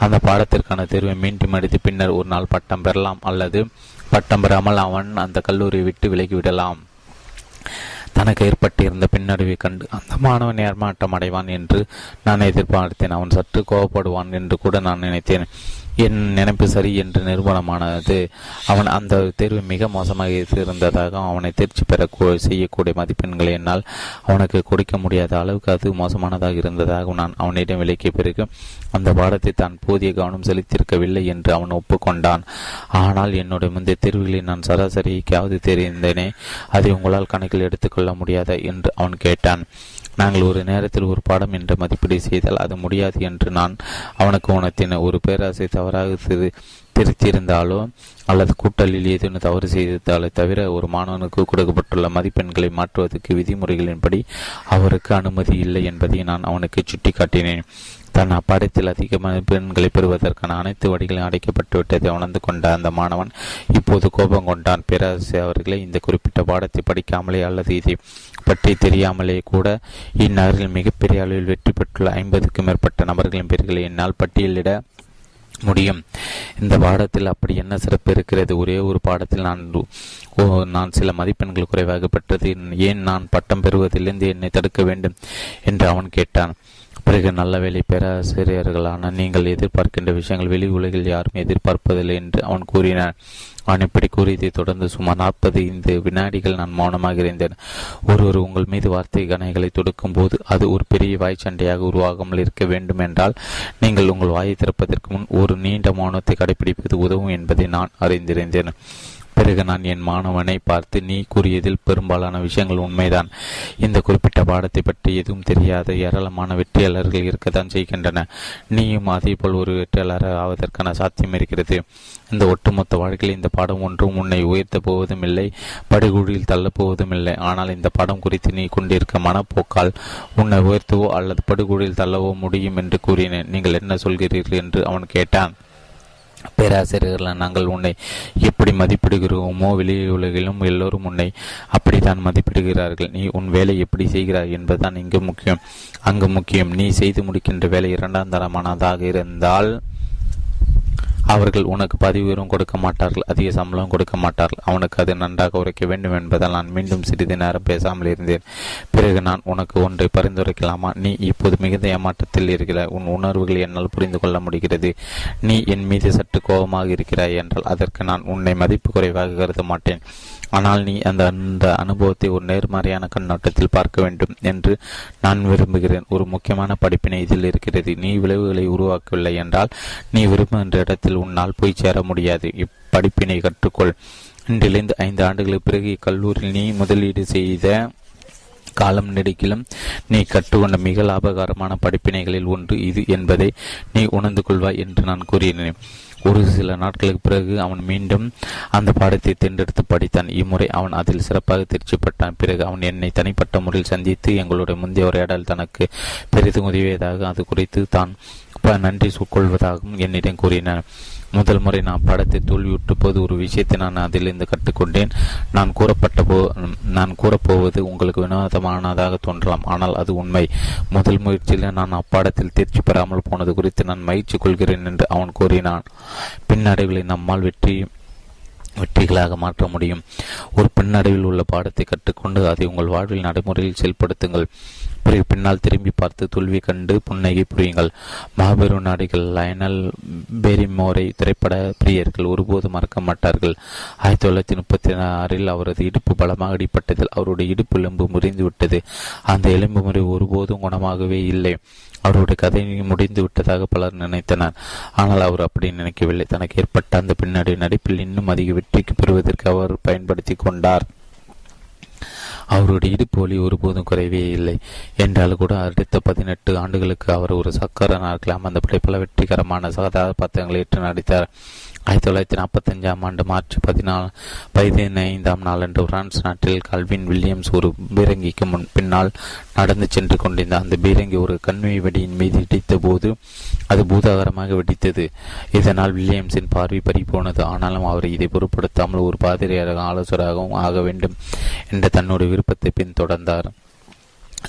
அந்த பாடத்திற்கான தேர்வை மீண்டும் அடித்து பின்னர் ஒரு நாள் பட்டம் பெறலாம் அல்லது பட்டம் பெறாமல் அவன் அந்த கல்லூரியை விட்டு விலகிவிடலாம். தனக்கு ஏற்பட்டிருந்த பின்னடைவை கண்டு அந்த மாணவன் ஏமாற்றம் அடைவான் என்று நான் எதிர்பார்த்தேன். அவன் சற்று கோவப்படுவான் என்று கூட நான் நினைத்தேன். என் நினைப்பு சரி என்று நிரூபணமானது அவன் அந்த தேர்வு மிக மோசமாக இருந்ததாக அவனை தேர்ச்சி பெற செய்யக்கூடிய மதிப்பெண்களை என்னால் அவனுக்கு கொடுக்க முடியாத அளவுக்கு அது மோசமானதாக இருந்ததாக நான் அவனிடம் விலக்கிய பிறகு அந்த பாடத்தை தான் போதிய கவனம் செலுத்தியிருக்கவில்லை என்று அவன் ஒப்புக்கொண்டான். ஆனால் என்னுடைய முந்தைய தேர்வுகளில் நான் சராசரிக்காவது தெரிந்தேனே அதை உங்களால் கணக்கில் எடுத்துக்கொள்ள முடியாதா என்று அவன் கேட்டான். நாங்கள் ஒரு நேரத்தில் ஒரு பாடம் என்று மதிப்பீடு செய்தால் அது முடியாது என்று நான் அவனுக்கு உணர்த்தின ஒரு பேராசை தவறாக திருத்தியிருந்தாலோ அல்லது கூட்டலில் ஏதேனும் தவறு செய்தாலே தவிர ஒரு மாணவனுக்கு கொடுக்கப்பட்டுள்ள மதிப்பெண்களை மாற்றுவதற்கு விதிமுறைகளின்படி அவருக்கு அனுமதி இல்லை என்பதை நான் அவனுக்கு சுட்டிக்காட்டினேன். தன் அப்பாடத்தில் அதிக மதிப்பெண்களை பெறுவதற்கான அனைத்து வழிகளும் அடைக்கப்பட்டு விட்டதை உணர்ந்து கொண்ட அந்த மாணவன் இப்போது கோபம் கொண்டான். பேராசிரியர் அவர்களை இந்த குறிப்பிட்ட பாடத்தை படிக்காமலே அல்லது இதை பற்றி தெரியாமலே கூட இந்நகரில் மிகப்பெரிய அளவில் வெற்றி பெற்றுள்ள ஐம்பதுக்கும் மேற்பட்ட நபர்களின் பெயர்களை என்னால் பட்டியலிட முடியும். இந்த பாடத்தில் அப்படி என்ன சிறப்பு இருக்கிறது? ஒரே ஒரு பாடத்தில் நான் நான் சில மதிப்பெண்கள் குறைவாக பெற்றது. ஏன் நான் பட்டம் பெறுவதிலிருந்து என்னை தடுக்க வேண்டும்? என்று அவன் கேட்டான். பிறகு நல்ல வேலை பேராசிரியர்களான நீங்கள் எதிர்பார்க்கின்ற விஷயங்கள் வெளி உலகில் யாரும் எதிர்பார்ப்பதில்லை என்று அவன் கூறினான். அவன் இப்படி கூறியதை தொடர்ந்து சுமார் நாற்பது ஐந்து வினாடிகள் நான் மௌனமாக இருந்தேன். ஒருவர் உங்கள் மீது வார்த்தை கணைகளை தொடுக்கும் போது அது ஒரு பெரிய வாய் சண்டையாக உருவாகாமல் இருக்க வேண்டும் என்றால் நீங்கள் உங்கள் வாயை திறப்பதற்கு முன் ஒரு நீண்ட மௌனத்தை கடைபிடிப்பது உதவும் என்பதை நான் அறிந்திருந்தேன். பிறகு நான் என் மாணவனை பார்த்து நீ கூறியதில் பெரும்பாலான விஷயங்கள் உண்மைதான். இந்த குறிப்பிட்ட பாடத்தை பற்றி எதுவும் தெரியாத ஏராளமான வெற்றியாளர்கள் இருக்கத்தான் செய்கின்றன. நீயும் அதே போல் ஒரு வெற்றியாளர் ஆவதற்கான சாத்தியம் இருக்கிறது. இந்த ஒட்டுமொத்த வாழ்க்கையில் இந்த பாடம் ஒன்றும் உன்னை உயர்த்த போவதும் இல்லை படுகுழியில் தள்ளப்போவதும் இல்லை. ஆனால் இந்த பாடம் குறித்து நீ கொண்டிருக்க மனப்போக்கால் உன்னை உயர்த்தவோ அல்லது படுகொழியில் தள்ளவோ முடியும் என்று கூறினேன். நீங்கள் என்ன சொல்கிறீர்கள்? என்று அவன் கேட்டான். பேராசிரியர்கள் நாங்கள் உன்னை எப்படி மதிப்பிடுகிறோமோ வெளியுலகிலும் எல்லோரும் உன்னை அப்படித்தான் மதிப்பிடுகிறார்கள். நீ உன் வேலை எப்படி செய்கிறாய் என்பதுதான் இங்கு முக்கியம். அங்கு முக்கியம் நீ செய்து முடிக்கின்ற வேலை இரண்டாம் தரமானதாக இருந்தால் அவர்கள் உனக்கு பதவி உயர்வும் கொடுக்க மாட்டார்கள் அதிக சம்பளம் கொடுக்க மாட்டார்கள். அவனுக்கு அது நன்றாக உரைக்க வேண்டும் என்பதால் நான் மீண்டும் சிறிது நேரம் பேசாமல் இருந்தேன். பிறகு நான் உனக்கு ஒன்றை பரிந்துரைக்கலாமா? நீ இப்போது மிகுந்த ஏமாற்றத்தில் இருக்கிறாய். உன் உணர்வுகளை என்னால் புரிந்து கொள்ள முடிகிறது. நீ என் மீது சற்று கோபமாக இருக்கிறாய் என்றால் அதற்கு நான் உன்னை மதிப்பு குறைவாக கருத மாட்டேன். ஆனால் நீ அந்த அந்த அனுபவத்தை ஒரு நேர்மறையான கண்ணோட்டத்தில் பார்க்க வேண்டும் என்று நான் விரும்புகிறேன். ஒரு முக்கியமான படிப்பினை இதில் இருக்கிறது. நீ விளைவுகளை உருவாக்கவில்லை என்றால் நீ விரும்புகின்ற இடத்தில் உன்னால் போய் சேர முடியாது. இப்படிப்பினை கற்றுக்கொள். இன்றிலிருந்து ஐந்து ஆண்டுகளுக்கு பிறகு இக்கல்லூரியில் நீ முதலீடு செய்த காலம் நெடுக்கிலும் நீ கற்றுக்கொண்ட மிக லாபகரமான படிப்பினைகளில் ஒன்று இது என்பதை நீ உணர்ந்து கொள்வாய் என்று நான் கூறினேன். ஒரு சில நாட்களுக்கு பிறகு அவன் மீண்டும் அந்த பாடத்தை தேர்ந்தெடுத்து படித்தான். இம்முறை அவன் அதில் சிறப்பாக தேர்ச்சி பட்டான் பிறகு அவன் என்னை தனிப்பட்ட முறையில் சந்தித்து எங்களுடைய முந்தைய உரையாடல் தனக்கு பெரிதும் உதவியதாக அது குறித்து தான் நன்றி கொள்வதாகவும் என்னிடம் கூறினான் முதல் முறை நான் படத்தை தோல்வியுற்ற போது ஒரு விஷயத்தை நான் அதிலிருந்து கற்றுக்கொண்டேன். நான் கூறப்பட்ட போ நான் கூறப்போவது உங்களுக்கு வினோதமானதாக தோன்றலாம் ஆனால் அது உண்மை. முதல் முயற்சியில் நான் அப்பாடத்தில் தேர்ச்சி பெறாமல் போனது குறித்து நான் மகிழ்ச்சி கொள்கிறேன் என்று அவன் கூறினான். பின்னடைவில் நம்மால் வெற்றி வெற்றிகளாக மாற்ற முடியும். ஒரு பின்னடைவில் உள்ள பாடத்தை கற்றுக்கொண்டு அதை உங்கள் வாழ்வில் நடைமுறையில் செயல்படுத்துங்கள். பிறகு பின்னால் திரும்பி பார்த்து தோல்வி கண்டு புன்னகை புரியுங்கள். மாபெரும் நாடுகள் லயனல் பெரிமோரை திரைப்பட பிரியர்கள் ஒருபோது மறக்க மாட்டார்கள். ஆயிரத்தி தொள்ளாயிரத்தி முப்பத்தி ஆறில் அவரது இடுப்பு பலமாக அடிப்பட்டதில் அவருடைய இடுப்பு எலும்பு முறிந்து விட்டது. அந்த எலும்பு முறை ஒருபோதும் குணமாகவே இல்லை. அவருடைய கதை முடிந்து விட்டதாக பலர் நினைத்தனர். ஆனால் அவர் அப்படி நினைக்கவில்லை. தனக்கு ஏற்பட்ட அந்த பின்னாடி நடிப்பில் இன்னும் அதிக வெற்றிக்கு பெறுவதற்கு அவர் பயன்படுத்தி கொண்டார். அவருடைய இடுப்பு வலி ஒருபோதும் குறைவே இல்லை. என்றால் கூட அடுத்த பதினெட்டு ஆண்டுகளுக்கு அவர் ஒரு சக்கர நாட்கள் அந்த பல வெற்றிகரமான கதாபாத்திரங்களை ஏற்று நடித்தார். ஆயிரத்தி தொள்ளாயிரத்தி நாற்பத்தஞ்சாம் ஆண்டு மார்ச் பதினாலு பதினைந்தாம் நாளன்று பிரான்ஸ் நாட்டில் கல்வின் வில்லியம்ஸ் ஒரு பீரங்கிக்கு முன் பின்னால் நடந்து சென்று கொண்டிருந்த அந்த பீரங்கி ஒரு கண்மை வெடியின் மீது இடித்த போது அது பூதாகரமாக வெடித்தது. இதனால் வில்லியம்ஸின் பார்வை பறிப்போனது ஆனாலும் அவர் இதை பொருட்படுத்தாமல் ஒரு பாதிரியாக ஆலோசகராகவும் ஆக வேண்டும் என்ற தன்னுடைய விருப்பத்தை பின்தொடர்ந்தார்.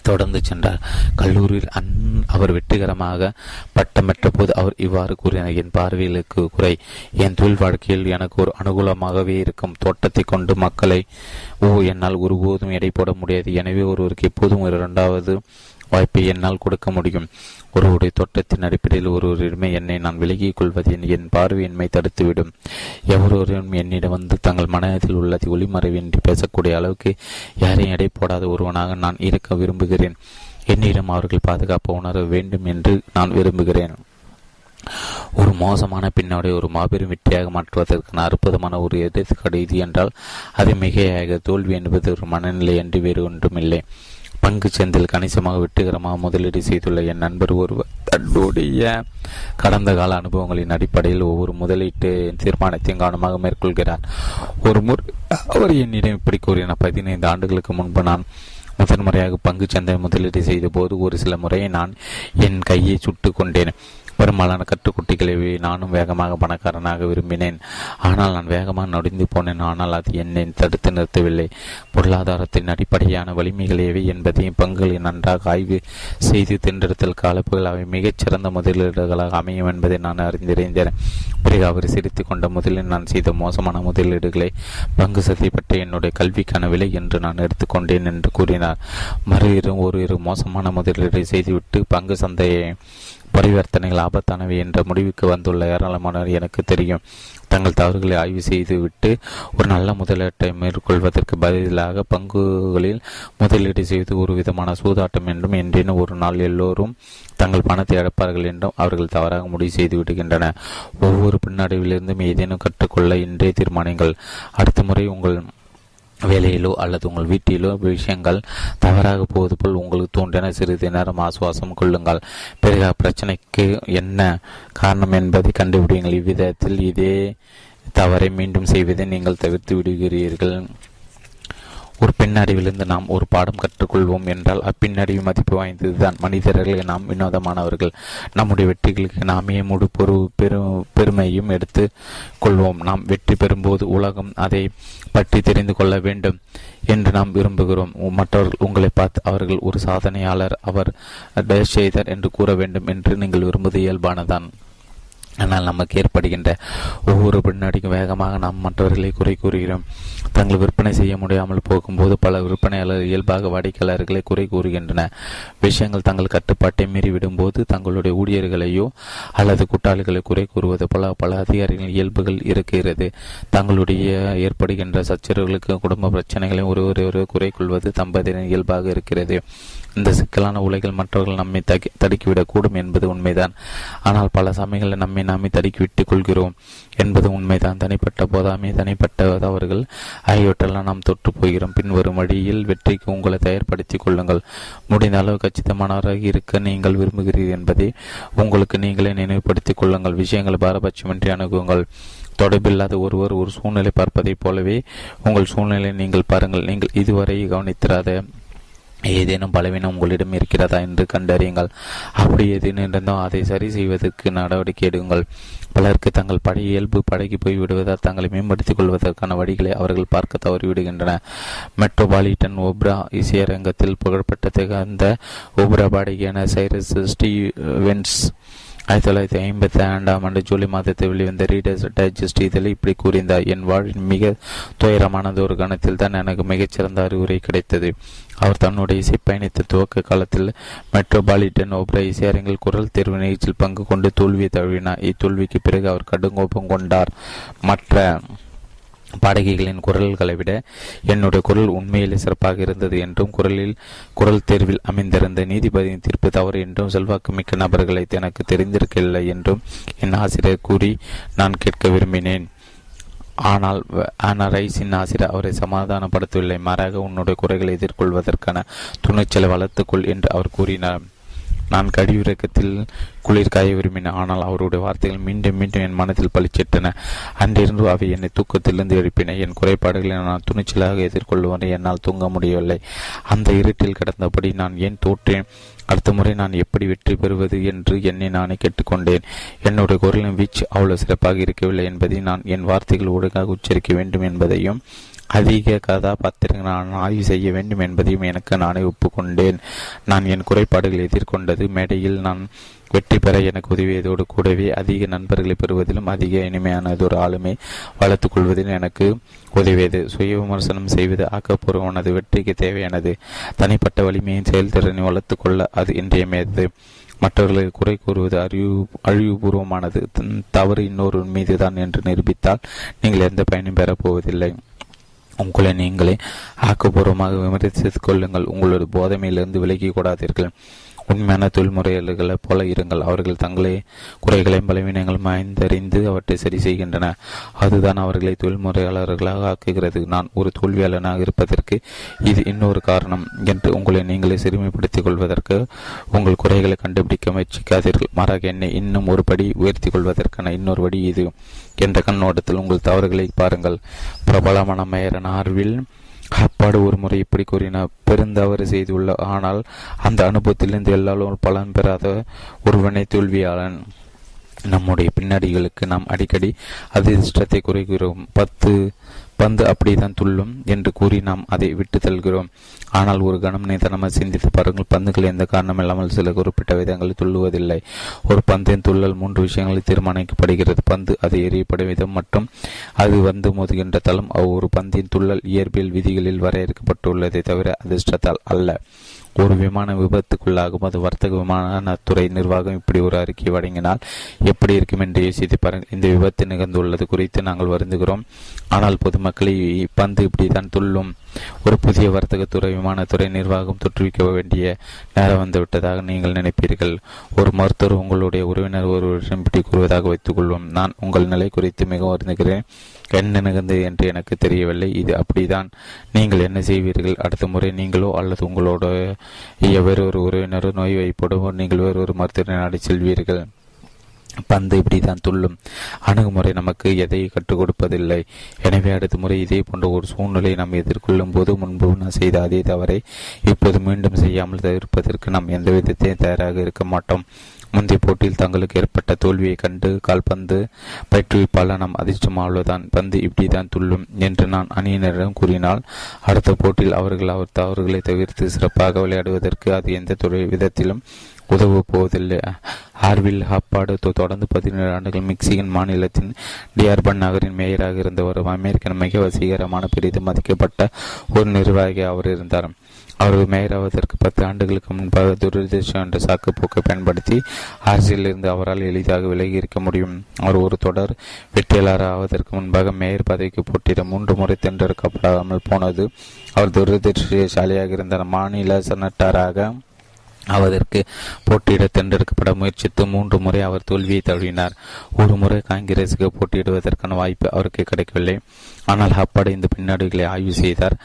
தொடர்ந்து சென்றார். கல்லூரியில் அன் அவர் வெற்றிகரமாக பட்டமற்ற போது அவர் இவ்வாறு கூறினார் என் பார்வைகளுக்கு குறை. என் தொழில் வாழ்க்கையில் எனக்கு ஒரு அனுகூலமாகவே இருக்கும். தோட்டத்தை கொண்டு மக்களை ஓ என்னால் ஒருபோதும் எடை போட முடியாது. எனவே ஒருவருக்கு எப்போதும் ஒரு இரண்டாவது வாய்ப்பை என்னால் கொடுக்க முடியும். ஒருவருடைய தோட்டத்தின் அடிப்படையில் ஒருவரிடமே என்னை நான் விலகிக் கொள்வது என் பார்வையின்மை தடுத்துவிடும். எவரொருவரும் என்னிடம் வந்து தங்கள் மனதில் உள்ளதை ஒளிமறைவின்றி பேசக்கூடிய அளவுக்கு யாரையும் எடை போடாத ஒருவனாக நான் இருக்க விரும்புகிறேன். என்னிடம் அவர்கள் பாதுகாப்பு உணர வேண்டும் என்று நான் விரும்புகிறேன். ஒரு மோசமான பின்னோடை ஒரு மாபெரும் வெற்றியாக மாற்றுவதற்கான அற்புதமான ஒரு எடுத்துக்காடு இது என்றால் அது மிகையாக தோல்வி என்பது ஒரு மனநிலை என்று வேறு ஒன்றுமில்லை. பங்கு சந்தையில் கணிசமாக வெற்றிகரமாக முதலீடு செய்துள்ள என் நண்பர் ஒருவர். தன்னுடைய கடந்த கால அனுபவங்களின் அடிப்படையில் ஒவ்வொரு முதலீட்டு தீர்மானத்தையும் கவனமாக மேற்கொள்கிறார். ஒரு முறை அவர் என்னிடம் இப்படி கூறினார். பதினைந்து ஆண்டுகளுக்கு முன்பு நான் முதன்முறையாக பங்கு சந்தை முதலீடு செய்த போது ஒரு சில முறையை நான் என் கையை சுட்டு கொண்டேன். பெரும்பாலான கட்டுக்குட்டிகளை நானும் வேகமாக பணக்காரனாக விரும்பினேன். ஆனால் நான் வேகமாக நொடிந்து போனேன். ஆனால் அது என்னை தடுத்து நிறுத்தவில்லை. பொருளாதாரத்தின் அடிப்படையான வலிமைகள் எவை என்பதையும் பங்குகளை நன்றாக ஆய்வு செய்து தின்றெடுத்தல் காலப்புகள் அவை மிகச்சிறந்த முதலீடுகளாக அமையும் என்பதை நான் அறிந்திருந்தேன். பிறகு அவர் சிரித்து கொண்ட முதலில் நான் செய்த மோசமான முதலீடுகளை பங்கு சந்தை பற்றி என்னுடைய கல்விக்கான விலை என்று நான் எடுத்துக்கொண்டேன் என்று கூறினார். மறு இரு ஒரு இரு மோசமான முதலீடு செய்துவிட்டு பங்கு சந்தையை பரிவர்த்தனைகள் ஆபத்தானவை என்ற முடிவுக்கு வந்துள்ள ஏராளமானவர் எனக்கு தெரியும். தங்கள் தவறுகளை ஆய்வு செய்துவிட்டு ஒரு நல்ல முதலீட்டை மேற்கொள்வதற்கு பதிலாக பங்குகளில் முதலீடு செய்வது ஒரு விதமான சூதாட்டம் என்றும் என்றேனும் ஒரு நாள் எல்லோரும் தங்கள் பணத்தை இழப்பார்கள் என்றும் அவர்கள் தவறாக முடிவு செய்து விடுகின்றன. ஒவ்வொரு பின்னடைவிலிருந்தும் ஏதேனும் கற்றுக்கொள்ள இன்றே தீர்மானங்கள். அடுத்த முறை உங்கள் வேலையிலோ அல்லது உங்கள் வீட்டிலோ விஷயங்கள் தவறாக போவது போல் உங்களுக்கு தோன்றின சிறிது நேரம் ஆசுவாசம் கொள்ளுங்கள். பிறகு பிரச்சனைக்கு என்ன காரணம் என்பதை கண்டுபிடிங்கள் இவ்விதத்தில் இதே தவறை மீண்டும் செய்வதை நீங்கள் தவிர்த்து விடுகிறீர்கள். ஒரு பின்னடைவிலிருந்து நாம் ஒரு பாடம் கற்றுக்கொள்வோம் என்றால் அப்பின்னடைவு மதிப்பு வாய்ந்ததுதான். மனிதர்கள் நாம் வினோதமானவர்கள். நம்முடைய வெற்றிகளுக்கு நாமே முழு பொறு பெரு பெருமையும் எடுத்து கொள்வோம். நாம் வெற்றி பெறும்போது உலகம் அதை பற்றி தெரிந்து கொள்ள வேண்டும் என்று நாம் விரும்புகிறோம். மற்றவர்கள் உங்களை பார்த்து அவர்கள் ஒரு சாதனையாளர் அவர் டேஷ் செய்தார் என்று கூற வேண்டும் என்று நீங்கள் விரும்புவது இயல்பானதான். ஆனால் நமக்கு ஏற்படுகின்ற ஒவ்வொரு பின்னடிக்கும் வேகமாக நாம் மற்றவர்களை குறை கூறுகிறோம். தங்கள் விற்பனை செய்ய முடியாமல் போகும்போது பல விற்பனையாளர் இயல்பாக வாடிக்கையாளர்களை குறை கூறுகின்றன விஷயங்கள் தங்கள் கட்டுப்பாட்டை மீறிவிடும் போது தங்களுடைய ஊழியர்களையோ அல்லது கூட்டாளிகளை குறை கூறுவது போல பல அதிகாரிகளின் இயல்புகள் இருக்கிறது. தங்களுடைய ஏற்படுகின்ற சச்சரவுகளுக்கு குடும்ப பிரச்சனைகளை ஒருவரையொரு ஒரு குறை கொள்வது தம்பதியின் இயல்பாக இருக்கிறது. இந்த சிக்கலான உலகில் மற்றவர்கள் நம்மை தடுக்கிவிடக்கூடும் என்பது உண்மைதான். ஆனால் பல சமயங்களில் நம்மை நாமே தடுக்கிவிட்டுக் கொள்கிறோம் என்பது உண்மைதான். தனிப்பட்ட போதாமே தனிப்பட்ட தவறுகள் ஆகியவற்றெல்லாம் நாம் தொற்று போகிறோம். பின்வரும் வழியில் வெற்றிக்கு உங்களை தயார்படுத்திக் கொள்ளுங்கள். முடிந்த அளவு கச்சிதமானவராக இருக்க நீங்கள் விரும்புகிறீர்கள் என்பதை உங்களுக்கு நீங்களே நினைவுபடுத்திக் கொள்ளுங்கள். விஷயங்களை பாரபட்சமின்றி அணுகுங்கள். தொடர்பில்லாத ஒருவர் ஒரு சூழ்நிலை பார்ப்பதைப் போலவே உங்கள் சூழ்நிலையை நீங்கள் பாருங்கள். நீங்கள் இதுவரை கவனித்திராத ஏதேனும் பலவீனம் உங்களிடம் இருக்கிறதா என்று கண்டறியுங்கள். அப்படி ஏதேனும் இருந்தால் அதை சரி செய்வதற்கு நடவடிக்கை எடுங்கள். பலருக்கு தங்கள் படை இயல்பு படகி போய் விடுவதால் தங்களை மேம்படுத்திக் கொள்வதற்கான வழிகளை அவர்கள் பார்க்க தவறிவிடுகின்றன மெட்ரோபாலிட்டன் ஓப்ரா இசையரங்கத்தில் புகழ்பெற்ற திகழ்ந்த ஓப்ரா பாடகியான சைரஸ் ஸ்டீவென்ஸ் ஆயிரத்தி தொள்ளாயிரத்தி ஐம்பத்தி ஐந்தாம் ஆண்டு ஜூலை மாதத்தில் வெளிவந்த ரீடர்ஸ் டைஜஸ்ட் இதில் இப்படி கூறிந்தார் என் வாழ்வின் மிக துயரமானது ஒரு கணத்தில் தான் எனக்கு மிகச்சிறந்த அறிவுரை கிடைத்தது. அவர் தன்னுடைய இசை பயணித்த துவக்க காலத்தில் மெட்ரோபாலிட்டன் ஓப்ரா இசையரங்கில் குரல் தேர்வு நிகழ்ச்சியில் பங்கு கொண்டு தோல்வியை தழுவினார். இத்தோல்விக்கு பிறகு அவர் கடுங்கோபம் கொண்டார். மற்ற பாடகிகளின் குரல்களை விட என்னுடைய குரல் உண்மையிலே சிறப்பாக இருந்தது என்றும் குரலில் குரல் தேர்வில் அமைந்திருந்த நீதிபதியின் தீர்ப்பு தவறு என்றும் செல்வாக்கு மிக்க நபர்களை எனக்கு தெரிந்திருக்கவில்லை என்றும் என் ஆசிரியர் கூறி நான் கேட்க விரும்பினேன். ஆனால் ஆனால் ரைஸின் ஆசிரியர் அவரை சமாதானப்படுத்தவில்லை. மாறாக உன்னுடைய குறைகளை எதிர்கொள்வதற்கான துணிச்சலை வளர்த்துக்கொள் என்று அவர் கூறினார். நான் கடிவிறக்கத்தில் குளிர் காய விரும்பினேன். ஆனால் அவருடைய வார்த்தைகள் மீண்டும் மீண்டும் என் மனத்தில் பளிச்சிட்டன. அன்றிருந்து அவை என்னை தூக்கத்திலிருந்து எழுப்பின. என் குறைபாடுகளை நான் துணிச்சலாக எதிர்கொள்வதை என்னால் தூங்க முடியவில்லை. அந்த இருட்டில் கிடந்தபடி நான் ஏன் தோற்றேன்? அடுத்த முறை நான் எப்படி வெற்றி பெறுவது என்று என்னை நானே கேட்டுக்கொண்டேன். என்னுடைய குரலின் வீச்சு அவ்வளவு சிறப்பாக இருக்கவில்லை என்பதை நான் என் வார்த்தைகள் ஒழுங்காக உச்சரிக்க வேண்டும் என்பதையும் அதிக கதாபாத்திரங்கள் நான் ஆய்வு செய்ய வேண்டும் என்பதையும் எனக்கு நானே ஒப்புக்கொண்டேன். நான் என் குறைபாடுகளை எதிர்கொண்டது. மேடையில் நான் வெற்றி பெற எனக்கு உதவியதோடு கூடவே அதிக நண்பர்களை பெறுவதிலும் அதிக இனிமையானதொரு ஆளுமை வளர்த்துக் கொள்வதிலும் எனக்கு உதவியது. சுய விமர்சனம் செய்வது ஆக்கப்பூர்வமானது வெற்றிக்கு தேவையானது. தனிப்பட்ட வலிமையின் செயல்திறனை வளர்த்துக்கொள்ள அது இன்றியமையது மற்றவர்களை குறை கூறுவது அறிவு அழிவுபூர்வமானது. தவறு இன்னொரு மீதுதான் என்று நிரூபித்தால் நீங்கள் எந்த பயனும் பெறப்போவதில்லை உங்களை நீங்களே ஆக்கப்பூர்வமாக விமர்சித்துக் கொள்ளுங்கள். உங்களோட போதமையிலிருந்து விலகி கூடாதீர்கள். உண்மையான தொழில்முறையாளர்களைப் போல இருங்கள். அவர்கள் தங்களே குறைகளையும் பலவீனங்களும் ஆய்ந்தறிந்து அவற்றை சரி செய்கின்றன. அதுதான் அவர்களை தொழில்முறையாளர்களாக ஆக்குகிறது. நான் ஒரு தோல்வியாளனாக இருப்பதற்கு இது இன்னொரு காரணம் என்று உங்களை நீங்களே சிறுமைப்படுத்திக் கொள்வதற்கு உங்கள் குறைகளை கண்டுபிடிக்க முயற்சிக்காதீர்கள். மாறாக என்னை இன்னும் ஒரு படி உயர்த்தி கொள்வதற்கான இன்னொரு வழி இது. என்ற கண்ணோட்டத்தில் உங்கள் தவறுகளை பாருங்கள். பிரபலமான மேயரன் ஆர்வில் அப்பாடு ஒரு முறை இப்படி கூறினார் பெருந்தவறு செய்துள்ள. ஆனால் அந்த அனுபவத்திலிருந்து எல்லாரும் பலன் பெறாத ஒருவனை தோல்வியாளன். நம்முடைய பின்னடிகளுக்கு நாம் அடிக்கடி அதிர்ஷ்டத்தை குறைகிறோம் பத்து பந்து அப்படித்தான் துள்ளும் என்று கூறி நாம் அதை விட்டு தள்கிறோம் ஆனால் ஒரு கணம் நிதானமாக சிந்தித்து பாருங்கள் பந்துகள் எந்த காரணம் இல்லாமல் சில குறிப்பிட்ட விதங்களில் துள்ளுவதில்லை. ஒரு பந்தின் துள்ளல் மூன்று விஷயங்களில் தீர்மானிக்கப்படுகிறது. பந்து அது எறியப்படும் விதம் மற்றும் அது வந்து மோதுகின்ற தளம். ஒரு பந்தின் துள்ளல் இயற்பியல் விதிகளில் வரையறுக்கப்பட்டுள்ளதை தவிர அதிர்ஷ்டத்தால் அல்ல. ஒரு விமான விபத்துக்குள்ளாகும். அது வர்த்தக விமானத்துறை நிர்வாகம் இப்படி ஒரு அறிக்கை வழங்கினால் எப்படி இருக்கும் என்று யோசித்து பாருங்கள். இந்த விபத்து நிகழ்ந்துள்ளது குறித்து நாங்கள் வருந்துகிறோம். ஆனால் பொதுமக்களை பந்து இப்படித்தான் துள்ளும். ஒரு புதிய வர்த்தகத்துறை விமானத்துறை நிர்வாகம் தொற்றுவிக்க வேண்டிய நேரம் வந்துவிட்டதாக நீங்கள் நினைப்பீர்கள். ஒரு மருத்துவர் உங்களுடைய உறவினர் ஒருவரிடம் இப்படி கூறுவதாக வைத்துக் கொள்வோம். நான் உங்கள் நிலை குறித்து மிகவும் வருந்துகிறேன். என்ன நிகழ்ந்தது என்று எனக்கு தெரியவில்லை. இது அப்படிதான் நீங்கள் என்ன செய்வீர்கள்? அடுத்த முறை நீங்களோ அல்லது உங்களோட வேறொரு உறவினரோ நோய் வைப்படவோ நீங்கள் வேறொரு மருத்துவரை நாடி செல்வீர்கள். பந்து இப்படிதான் துள்ளும். அணுகுமுறை நமக்கு எதை கற்றுக் கொடுப்பதில்லை. எனவே அடுத்த முறை இதே போன்ற ஒரு சூழ்நிலையை நாம் எதிர்கொள்ளும் போது முன்பு நான் செய்த அதே தவறை இப்போது மீண்டும் செய்யாமல் தவிர்ப்பதற்கு நாம் எந்த விதத்தையும் தயாராக இருக்க மாட்டோம். முந்தைய போட்டியில் தங்களுக்கு ஏற்பட்ட தோல்வியை கண்டு கால்பந்து பயிற்றுவிப்பாளர் நாம் அதிர்ஷ்டமாவதுதான் பந்து இப்படிதான் துள்ளும் என்று நான் அணியினரிடம் கூறினால் அடுத்த போட்டியில் அவர்கள் அவர் தவறுகளை தவிர்த்து சிறப்பாக விளையாடுவதற்கு அது எந்த துறை விதத்திலும் உதவ போவதில்லை. ஆர்வில் ஹப்பாடு தொடர்ந்து பதினேழு ஆண்டுகள் மெக்சிகன் மாநிலத்தின் டியார்பன் நகரின் மேயராக இருந்தவர் அமெரிக்கன் மிக வசீகரமான பெரிதும் மதிக்கப்பட்ட ஒரு நிர்வாகி அவர் இருந்தார். அவர் மேயராவதற்கு பத்து ஆண்டுகளுக்கு முன்பாக துரதிருஷ்டம் என்ற சாக்குப்போக்கை பயன்படுத்தி அரசியலிருந்து அவரால் எளிதாக விலகி இருக்க முடியும். அவர் ஒரு தொடர் வெற்றியாளர் ஆவதற்கு முன்பாக மேயர் பதவிக்கு போட்டியிட மூன்று முறை தேர்ந்தெடுக்கப்படாமல் போனது. அவர் துரதிருஷ்டசாலியாக இருந்த மாநில செனட்டராக அவதற்கு போட்டியிட தேர்ந்தெடுக்கப்பட முயற்சித்து மூன்று முறை அவர் தோல்வியை தழுவினார். ஒரு முறை காங்கிரசுக்கு போட்டியிடுவதற்கான வாய்ப்பு அவருக்கு கிடைக்கவில்லை. ஆனால் அப்பட இந்த பின்னடைவுகளை ஆய்வு செய்தார்.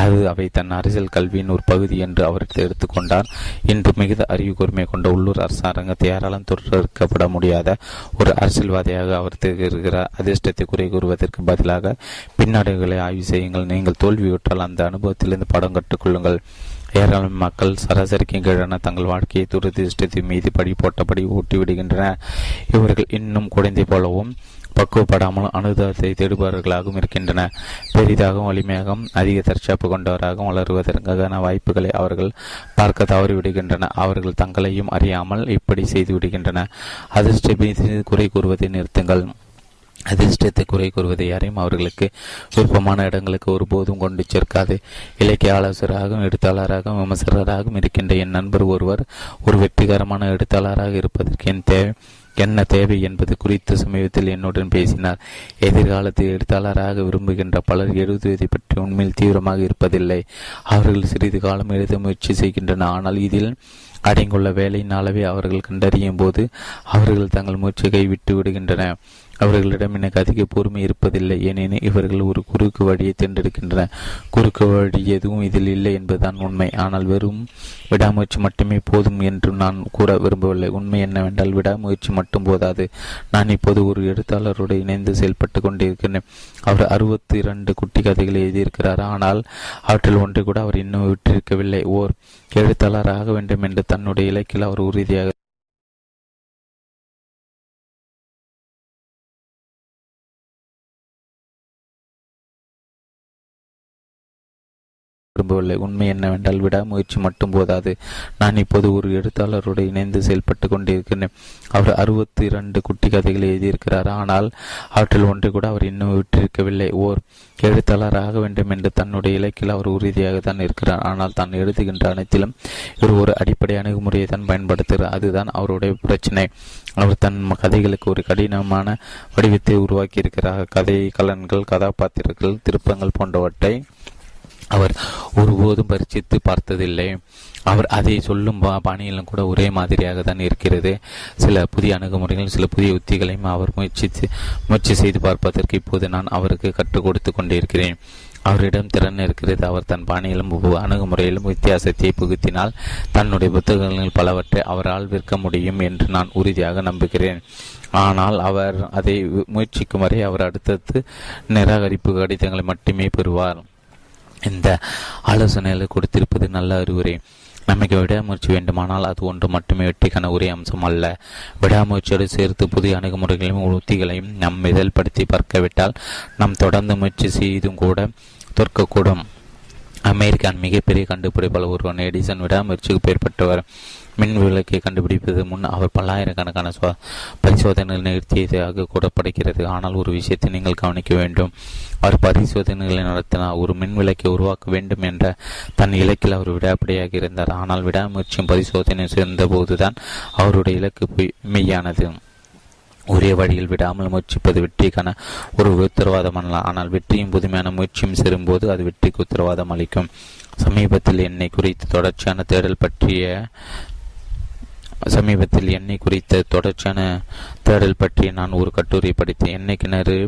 அது அவை தன் அரசியல் கல்வியின் ஒரு பகுதி என்று அவர் எடுத்துக்கொண்டார் இன்று மிகுந்த அறிவு கூர்மை கொண்ட உள்ளூர் அரசாங்கத்தை யாராலும் தொடர்க்கப்பட முடியாத ஒரு அரசியல்வாதியாக அவர் திகழ்கிறார். அதிர்ஷ்டத்தை குறை கூறுவதற்கு பதிலாக பின்னடைவுகளை ஆய்வு செய்யுங்கள். நீங்கள் தோல்வியுற்றால் அந்த அனுபவத்திலிருந்து படம் கற்றுக்கொள்ளுங்கள் ஏராளமான மக்கள் சராசரிக்கு கீழான தங்கள் வாழ்க்கையை துரதிருஷ்டத்தின் மீது படி போட்டபடி ஊட்டிவிடுகின்றனர் இவர்கள் இன்னும் குழந்தை போலவும் பக்குவப்படாமல் அனுதாபத்தை தேடுபவர்களாகவும் இருக்கின்றன பெரிதாகவும் வலிமையாகவும் அதிக தற்சாப்பு கொண்டவராகவும் வளருவதற்கான வாய்ப்புகளை அவர்கள் பார்க்க தவறிவிடுகின்றன அவர்கள் தங்களையும் அறியாமல் இப்படி செய்து விடுகின்றனர் அதிர்ஷ்ட குறை கூறுவதை நிறுத்துங்கள். அதிர்ஷ்டத்தை குறை கூறுவதை யாரையும் அவர்களுக்கு விருப்பமான இடங்களுக்கு ஒருபோதும் கொண்டு சேர்க்காது. இலக்கிய ஆலோசகராகவும் எழுத்தாளராகவும் விமர்சகராகவும் இருக்கின்ற என் நண்பர் ஒருவர் ஒரு வெற்றிகரமான எழுத்தாளராக இருப்பதற்கு என் தேவை என்ன தேவை என்பது குறித்து சமீபத்தில் என்னுடன் பேசினார். எதிர்காலத்தில் எழுத்தாளராக விரும்புகின்ற பலர் எழுதுவதை பற்றி உண்மையில் தீவிரமாக இருப்பதில்லை. அவர்கள் சிறிது காலம் எழுத முயற்சி செய்கின்றனர். ஆனால் இதில் அடங்குள்ள வேலையின் அளவை அவர்கள் கண்டறியும் போது அவர்கள் தங்கள் முயற்சியை விட்டு விடுகின்றனர். அவர்களிடம் எனக்கு அதிக பொறுமை இருப்பதில்லை. ஏனெனில் இவர்கள் ஒரு குறுக்கு வழியை தேர்ந்தெடுக்கின்றனர். குறுக்கு வழி எதுவும் இதில் இல்லை என்பதுதான் உண்மை. ஆனால் வெறும் விடாமுயற்சி மட்டுமே போதும் என்று நான் கூற விரும்பவில்லை. உண்மை என்னவென்றால் விடாமுயற்சி மட்டும் போதாது. நான் இப்போது ஒரு எழுத்தாளரோடு இணைந்து செயல்பட்டு கொண்டிருக்கிறேன். அவர் அறுபத்தி இரண்டு குட்டி கதைகளை எழுதியிருக்கிறார். ஆனால் அவற்றில் ஒன்றை கூட அவர் இன்னும் விட்டிருக்கவில்லை. ஓர் எழுத்தாளர் ஆக வேண்டும் என்று தன்னுடைய இலக்கில் அவர் உறுதியாக விரும்பவில்லை உண்மை என்னவென்றால் விடாமுயற்சி மட்டும் போதாது. நான் இப்போது ஒரு எழுத்தாளரோடு இணைந்து செயல்பட்டு கொண்டிருக்கிறேன். அவர் அறுபத்தி இரண்டு குட்டி கதைகளை எழுதியிருக்கிறார். ஆனால் அவற்றில் ஒன்றை கூட அவர் இன்னும் விட்டிருக்கவில்லை. ஓர் எழுத்தாளர் ஆக வேண்டும் என்று தன்னுடைய இலக்கில் அவர் உறுதியாக தான் இருக்கிறார். ஆனால் தான் எழுதுகின்ற அனைத்திலும் இவர் ஒரு அடிப்படை அணுகுமுறையை தான் பயன்படுத்துகிறார். அதுதான் அவருடைய பிரச்சனை. அவர் தன் கதைகளுக்கு ஒரு கடினமான வடிவத்தை உருவாக்கியிருக்கிறார். கதை கலன்கள் கதாபாத்திரங்கள் திருப்பங்கள் போன்றவற்றை அவர் ஒருபோதும் பரிசித்து பார்த்ததில்லை. அவர் அதை சொல்லும் பாணியிலும் கூட ஒரே மாதிரியாக தான் இருக்கிறது. சில புதிய அணுகுமுறைகள் சில புதிய உத்திகளையும் அவர் முயற்சி முயற்சி செய்து பார்ப்பதற்கு இப்போது நான் அவருக்கு கற்றுக் கொடுத்து கொண்டிருக்கிறேன். அவரிடம் திறன் இருக்கிறது. அவர் தன் பாணியிலும் அணுகுமுறையிலும் வித்தியாசத்தை புகுத்தினால் தன்னுடைய புத்தகங்கள் பலவற்றை அவரால் விற்க முடியும் என்று நான் உறுதியாக நம்புகிறேன். ஆனால் அவர் அதை முயற்சிக்கும் வரை அவர் அடுத்தடுத்து நிராகரிப்பு கடிதங்களை மட்டுமே பெறுவார். இந்த ஆலோசனைகளை கொடுத்திருப்பது நல்ல அறிவுரை. நமக்கு விடாமுயற்சி வேண்டுமானால் அது ஒன்று மட்டுமே வெற்றிக்கான ஒரே அம்சம் அல்ல. விடாமுயற்சியோடு சேர்த்து புதிய அணுகுமுறைகளையும் உத்திகளையும் நம் இதழ்படுத்தி பார்க்கவிட்டால் நாம் தொடர்ந்து முயற்சி செய்தும் கூட தோற்கக்கூடும். அமெரிக்கான் மிகப்பெரிய கண்டுபிடிப்பாளர் ஒருவன் எடிசன் விடாமுயற்சிக்கு பெயர்பட்டவர் மின் விளக்கை கண்டுபிடிப்பது முன் அவர் பல்லாயிரக்கணக்கான பரிசோதனைகள் நிகழ்த்தியதாக படைக்கிறது ஆனால் ஒரு விஷயத்தை நீங்கள் கவனிக்க வேண்டும். அவர் பரிசோதனைகளை நடத்தினார். ஒரு மின் விளக்கை உருவாக்க வேண்டும் என்ற தன் இலக்கில் அவர் விடாப்படியாக இருந்தார். ஆனால் விடாமுயற்சியும் பரிசோதனை சேர்ந்த போதுதான் அவருடைய இலக்கு மெய்யானது. ஒரே வழியில் விடாமல் முயற்சிப்பது வெற்றிக்கான ஒரு உத்தரவாதம் அல்ல. ஆனால் வெற்றியும் புதுமையான முயற்சியும் சேரும்போது அது வெற்றிக்கு உத்தரவாதம் அளிக்கும். சமீபத்தில் என்னை குறித்து தொடர்ச்சியான தேடல் பற்றிய சமீபத்தில் எண்ணெய் குறித்த தொடர்ச்சியான தேடல் பற்றி நான் ஒரு கட்டுரை படித்தேன். எண்ணெய் கிணறு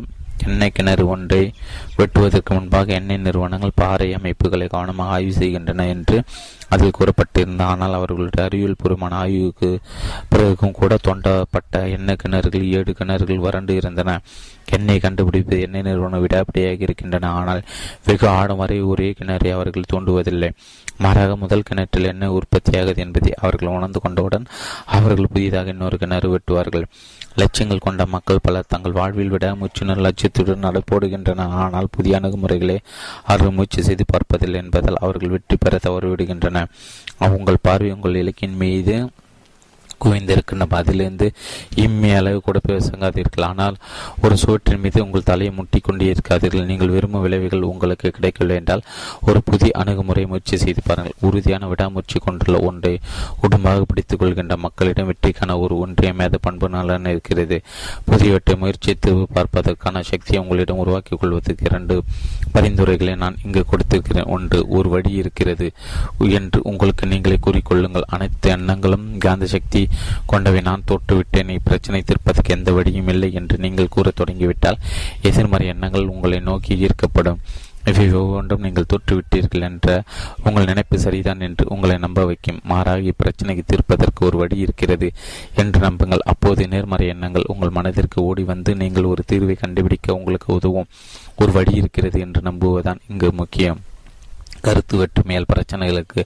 எண்ணெய் கிணறு ஒன்றை வெட்டுவதற்கு முன்பாக எண்ணெய் நிறுவனங்கள் பாறை அமைப்புகளை கவனமாக ஆய்வு செய்கின்றன என்று அதில் கூறப்பட்டிருந்த. ஆனால் அவர்களுடைய அறிவியல் பூர்வமான ஆய்வுக்கு பிறகும் கூட தோண்டப்பட்ட எண்ணெய் கிணறுகள் ஏழு கிணறுகள் வறண்டு இருந்தன. எண்ணெய் கண்டுபிடிப்பு எண்ணெய் நிறுவனம் விடாப்பிடியாக இருக்கின்றன. ஆனால் வெகு ஆடம் வரை ஒரே கிணறை அவர்கள் தோண்டுவதில்லை. மாறாக முதல் கிணற்றில் என்ன உற்பத்தியாகுது என்பதை அவர்கள் உணர்ந்து கொண்டவுடன் அவர்கள் புதிதாக இன்னொரு கிணறு வெட்டுவார்கள். லட்சியங்கள் கொண்ட மக்கள் பலர் தங்கள் வாழ்வில் விட முச்சுணர் லட்சியத்துடன் நடப்போடுகின்றனர் ஆனால் புதிய அணுகுமுறைகளை அவர்கள் முயற்சி செய்து பார்ப்பதில்லை என்பதால் அவர்கள் வெற்றி பெற தவறிவிடுகின்றனர். உங்கள் பார்வை உங்கள் இலக்கின் மீது குவிந்திருக்கின்ற பதிலிருந்து இம்மி அளவு கூட பேசுங்காதீர்கள். ஆனால் ஒரு சுவற்றின் மீது உங்கள் தலையை முட்டி கொண்டே இருக்காதீர்கள். நீங்கள் விரும்பும் விளைவுகள் உங்களுக்கு கிடைக்கவில்லை என்றால் ஒரு புதிய அணுகுமுறை முயற்சி செய்து பாருங்கள். உறுதியான விடாமுயற்சி கொண்டுள்ள ஒன்றை உடம்பாக பிடித்துக் கொள்கின்ற மக்களிடம் வெற்றிக்கான ஒரு ஒன்றியமேத பண்பு நலன் இருக்கிறது. புதியவற்றை முயற்சித்து பார்ப்பதற்கான சக்தியை உங்களிடம் உருவாக்கிக் கொள்வதற்கு இரண்டு பரிந்துரைகளை நான் இங்கு கொடுத்திருக்கிறேன். ஒன்று ஒரு வழி இருக்கிறது. என்று உங்களுக்கு நீங்களே கூறிக்கொள்ளுங்கள். அனைத்து எண்ணங்களும் காந்த சக்தி கொண்டவை. நான் தோற்றுவிட்டேன். இப்பிரச்சனை தீர்ப்பதற்கு எந்த வழியும் இல்லை என்று நீங்கள் கூற தொடங்கிவிட்டால் எதிர்மறை எண்ணங்கள் உங்களை நோக்கி ஈர்க்கப்படும். இவை ஒவ்வொன்றும் நீங்கள் தோற்றுவிட்டீர்கள் என்ற உங்கள் நினைப்பு சரிதான் என்று உங்களை நம்ப வைக்கும். மாறாக இப்பிரச்சனைக்கு தீர்ப்பதற்கு ஒரு வழி இருக்கிறது என்று நம்புங்கள். அப்போது நேர்மறை எண்ணங்கள் உங்கள் மனதிற்கு ஓடி வந்து நீங்கள் ஒரு தீர்வை கண்டுபிடிக்க உங்களுக்கு உதவும். ஒரு வழி இருக்கிறது என்று நம்புவதுதான் இங்கு முக்கியம். கருத்து வெற்றுமையால் பிரச்சனைகளுக்கு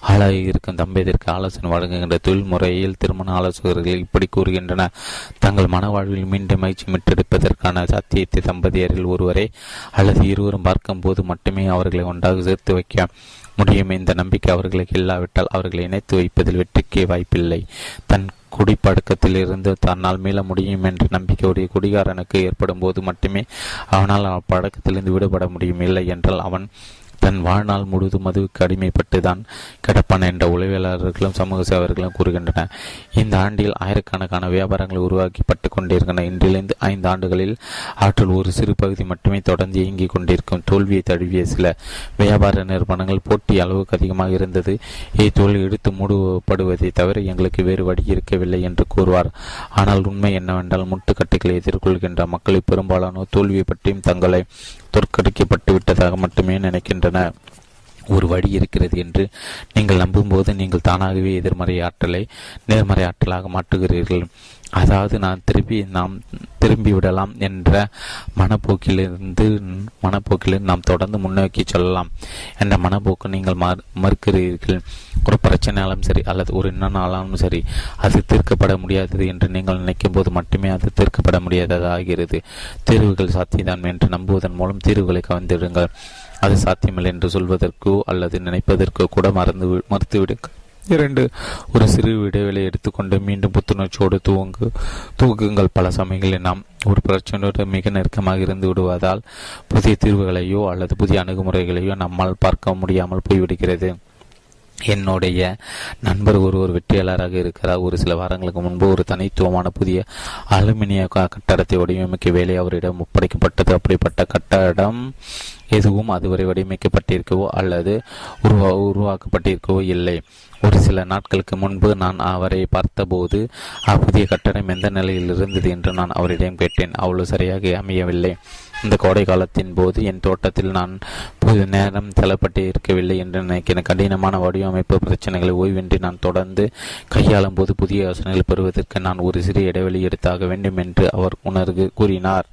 ஆளாகி இருக்கும் தம்பதியருக்கு ஆலோசனை வழங்குகின்ற தொழில் முறையில் திருமண ஆலோசகர்கள் இப்படி கூறுகின்றன தங்கள் மன வாழ்வில் மீண்டும் மகிழ்ச்சி மீட்டெடுப்பதற்கான சத்தியத்தை தம்பதியரில் ஒருவரை அல்லது இருவரும் பார்க்கும் போது மட்டுமே அவர்களை ஒன்றாக சேர்த்து வைக்க முடியும். இந்த நம்பிக்கை அவர்களுக்கு இல்லாவிட்டால் அவர்களை இணைத்து வைப்பதில் வெற்றிக்கே வாய்ப்பில்லை. தன் குடிப்பழக்கத்தில் இருந்து தன்னால் மீள முடியும் என்ற நம்பிக்கையுடைய குடிகாரனுக்கு ஏற்படும் போது மட்டுமே அவனால் பழக்கத்திலிருந்து விடுபட முடியும். இல்லை என்றால் அவன் தன் வாழ்நாள் முழுவதும் மதுவுக்கு அடிமைப்பட்டு தான் கிடப்பான் என்ற உளவியலாளர்களும் சமூக சேவர்களும் கூறுகின்றனர் இந்த ஆண்டில் ஆயிரக்கணக்கான வியாபாரங்கள் உருவாக்கப்பட்டு கொண்டிருக்கின்றன. இன்றிலிருந்து ஐந்து ஆண்டுகளில் ஆற்றல் ஒரு சிறு பகுதி மட்டுமே தொடர்ந்து இயங்கிக் கொண்டிருக்கும். தோல்வியை தழுவிய சில வியாபார நிறுவனங்கள் போட்டி அளவுக்கு அதிகமாக இருந்தது. இத்தொழில் எடுத்து மூடப்படுவதை தவிர எங்களுக்கு வேறு வழி இருக்கவில்லை என்று கூறுவார். ஆனால் உண்மை என்னவென்றால் முட்டுக்கட்டைகளை எதிர்கொள்கின்ற மக்களை பெரும்பாலானோர் தோல்வியை பற்றியும் தங்களை தோற்கடிக்கப்பட்டு விட்டதாக மட்டுமே நினைக்கின்றன. ஒரு வழி இருக்கிறது என்று நீங்கள் நம்பும்போது நீங்கள் தானாகவே எதிர்மறை ஆற்றலை நேர்மறை ஆற்றலாக மாற்றுகிறீர்கள். அதாவது நான் திரும்பி நாம் திரும்பி விடலாம் என்ற மனப்போக்கிலிருந்து மனப்போக்கிலிருந்து நாம் தொடர்ந்து முன்னோக்கி சொல்லலாம் என்ற மனப்போக்கு நீங்கள் மறுக்கிறீர்கள். ஒரு பிரச்சனையாலும் சரி அல்லது ஒரு எண்ணனாலும் சரி அது தீர்க்கப்பட முடியாதது என்று நீங்கள் நினைக்கும் போது மட்டுமே அது தீர்க்கப்பட முடியாததாகிறது. தீர்வுகள் சாத்தியதான் என்று நம்புவதன் மூலம் தீர்வுகளை கவர்ந்திடுங்கள். அது சாத்தியமில்லை என்று சொல்வதற்கோ அல்லது நினைப்பதற்கோ கூட மறந்து மறுத்துவிடுங்கள். இரண்டு ஒரு சிறு இடைவெளி எடுத்துக்கொண்டு மீண்டும் புத்துணர்ச்சியோடு தூங்கு தூக்குங்கள் பல சமயங்களில் நாம் ஒரு பிரச்சனையோடு மிக நெருக்கமாக இருந்து விடுவதால் புதிய தீர்வுகளையோ அல்லது புதிய அணுகுமுறைகளையோ நம்மால் பார்க்க முடியாமல் போய்விடுகிறது. என்னுடைய நண்பர் ஒருவர் வெற்றியாளராக இருக்கிறார். ஒரு சில வாரங்களுக்கு முன்பு ஒரு தனித்துவமான புதிய அலுமினிய கட்டடத்தை வடிவமைக்க வேலை அவரிடம் ஒப்படைக்கப்பட்டது. அப்படிப்பட்ட கட்டடம் எதுவும் அதுவரை வடிவமைக்கப்பட்டிருக்கவோ அல்லது உருவா உருவாக்கப்பட்டிருக்கவோ இல்லை. ஒரு சில நாட்களுக்கு முன்பு நான் அவரை பார்த்தபோது புதிய கட்டடம் எந்த நிலையில் இருந்தது என்று நான் அவரிடம் கேட்டேன். அவ்வளவு சரியாக அமையவில்லை. இந்த கோடை காலத்தின் போது என் தோட்டத்தில் நான் புது நேரம் செலப்பட்டு இருக்கவில்லை என்று நினைக்கிறேன். கடினமான வடிவமைப்பு பிரச்சனைகளை ஓய்வின்றி நான் தொடர்ந்து கையாளும் போது புதிய யோசனைகள் பெறுவதற்கு நான் ஒரு சிறிய இடைவெளி எடுத்தாக வேண்டும் என்று அவர் உணர்வு கூறினார்.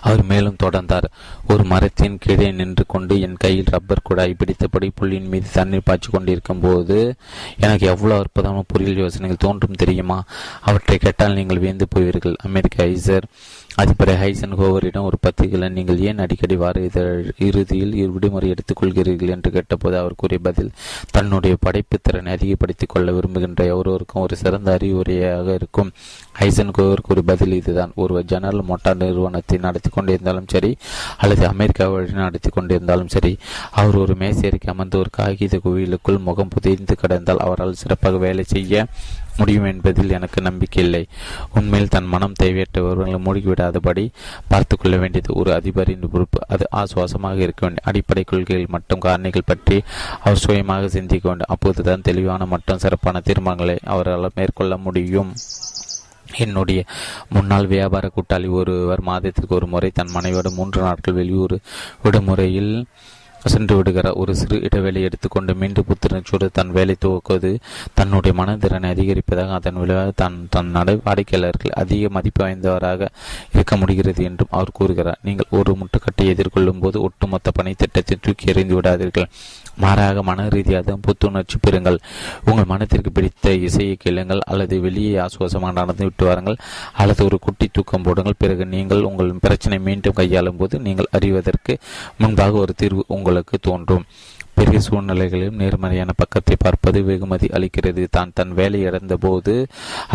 அவர் மேலும் தொடர்ந்தார். ஒரு மரத்தின் கீழே நின்று கொண்டு என் கையில் ரப்பர் குழாய் பிடித்தபடி புள்ளியின் மீது தண்ணீர் பாய்ச்சி கொண்டிருக்கும் போது எனக்கு எவ்வளவு அற்புதமான பொறியியல் யோசனைகள் தோன்றும் தெரியுமா? அவற்றை கேட்டால் நீங்கள் வியந்து போவீர்கள். அமெரிக்க ஐசர் அதிபர் ஹைசன் ஹோவரிடம் ஒரு பத்திரிகையில் நீங்கள் ஏன் அடிக்கடி வார இதழ் இறுதியில் விடுமுறை எடுத்துக்கொள்கிறீர்கள் என்று கேட்டபோது அவர் கூறிய பதில் தன்னுடைய படைப்பு திறனை அதிகப்படுத்திக் கொள்ள விரும்புகின்ற ஒருவருக்கும் ஒரு சிறந்த அறிவுரையாக இருக்கும். ஹைசன் கோவர் கூறிய பதில் இதுதான். ஒரு ஜெனரல் மோட்டார் நிறுவனத்தை நடத்தி கொண்டிருந்தாலும் சரி அல்லது அமெரிக்கா வழி நடத்தி கொண்டிருந்தாலும் சரி அவர் ஒரு மேசேரிக்கு அமர்ந்து ஒரு காகித குவியலுக்குள் முகம் புதைந்து கடந்தால் அவரால் சிறப்பாக வேலை செய்ய முடியும் என்பதில் எனக்கு நம்பிக்கை இல்லை. உண்மையில் தன் மனம் தேவையற்றவர்களை மூழ்கிவிடாதபடி பார்த்து கொள்ள வேண்டியது ஒரு அதிபரின் பொறுப்பு. அது ஆசுவாசமாக இருக்க வேண்டும். அடிப்படை கொள்கைகள் மற்றும் காரணிகள் பற்றி அவர் சுயமாக சிந்திக்க வேண்டும். அப்போதுதான் தெளிவான மற்றும் சிறப்பான தீர்மானங்களை அவரால் மேற்கொள்ள முடியும். என்னுடைய முன்னாள் வியாபார கூட்டாளி ஒருவர் மாதத்திற்கு ஒரு முறை தன் மனைவியோடு மூன்று நாட்கள் வெளியூர் விடுமுறையில் சென்று விடுகிறார் ஒரு சிறு இடைவெளி எடுத்துக்கொண்டு மீண்டும் புத்துணர்ச்சியோடு தன் வேலை துவக்குவது தன்னுடைய மனதிறனை அதிகரிப்பதாக அதன் விளைவாக தன் தன் நடை வாடிக்கையாளர்கள் அதிக மதிப்பு வாய்ந்தவராக இருக்க முடிகிறது என்றும் அவர் கூறுகிறார். நீங்கள் ஒரு முட்டுக்கட்டை எதிர்கொள்ளும் போது ஒட்டுமொத்த பணி திட்டத்தை தூக்கி எறிந்து விடாதீர்கள். மாறாக மன ரீதியாக புத்துணர்ச்சி பெறுங்கள். உங்கள் மனத்திற்கு பிடித்த இசையை கேளுங்கள் அல்லது வெளியே ஆசுவாசமாக நடந்து விட்டு வாருங்கள் அல்லது ஒரு குட்டி தூக்கம் போடுங்கள். பிறகு நீங்கள் உங்கள் பிரச்சனை மீண்டும் கையாளும் போது நீங்கள் அறிவதற்கு முன்பாக ஒரு தீர்வு உங்கள் உங்களுக்கு தோன்றும். பெரிய சூழ்நிலைகளிலும் நேர்மறையான பக்கத்தை பார்ப்பது வெகுமதி அளிக்கிறது. தான் தன் வேலை இழந்த போது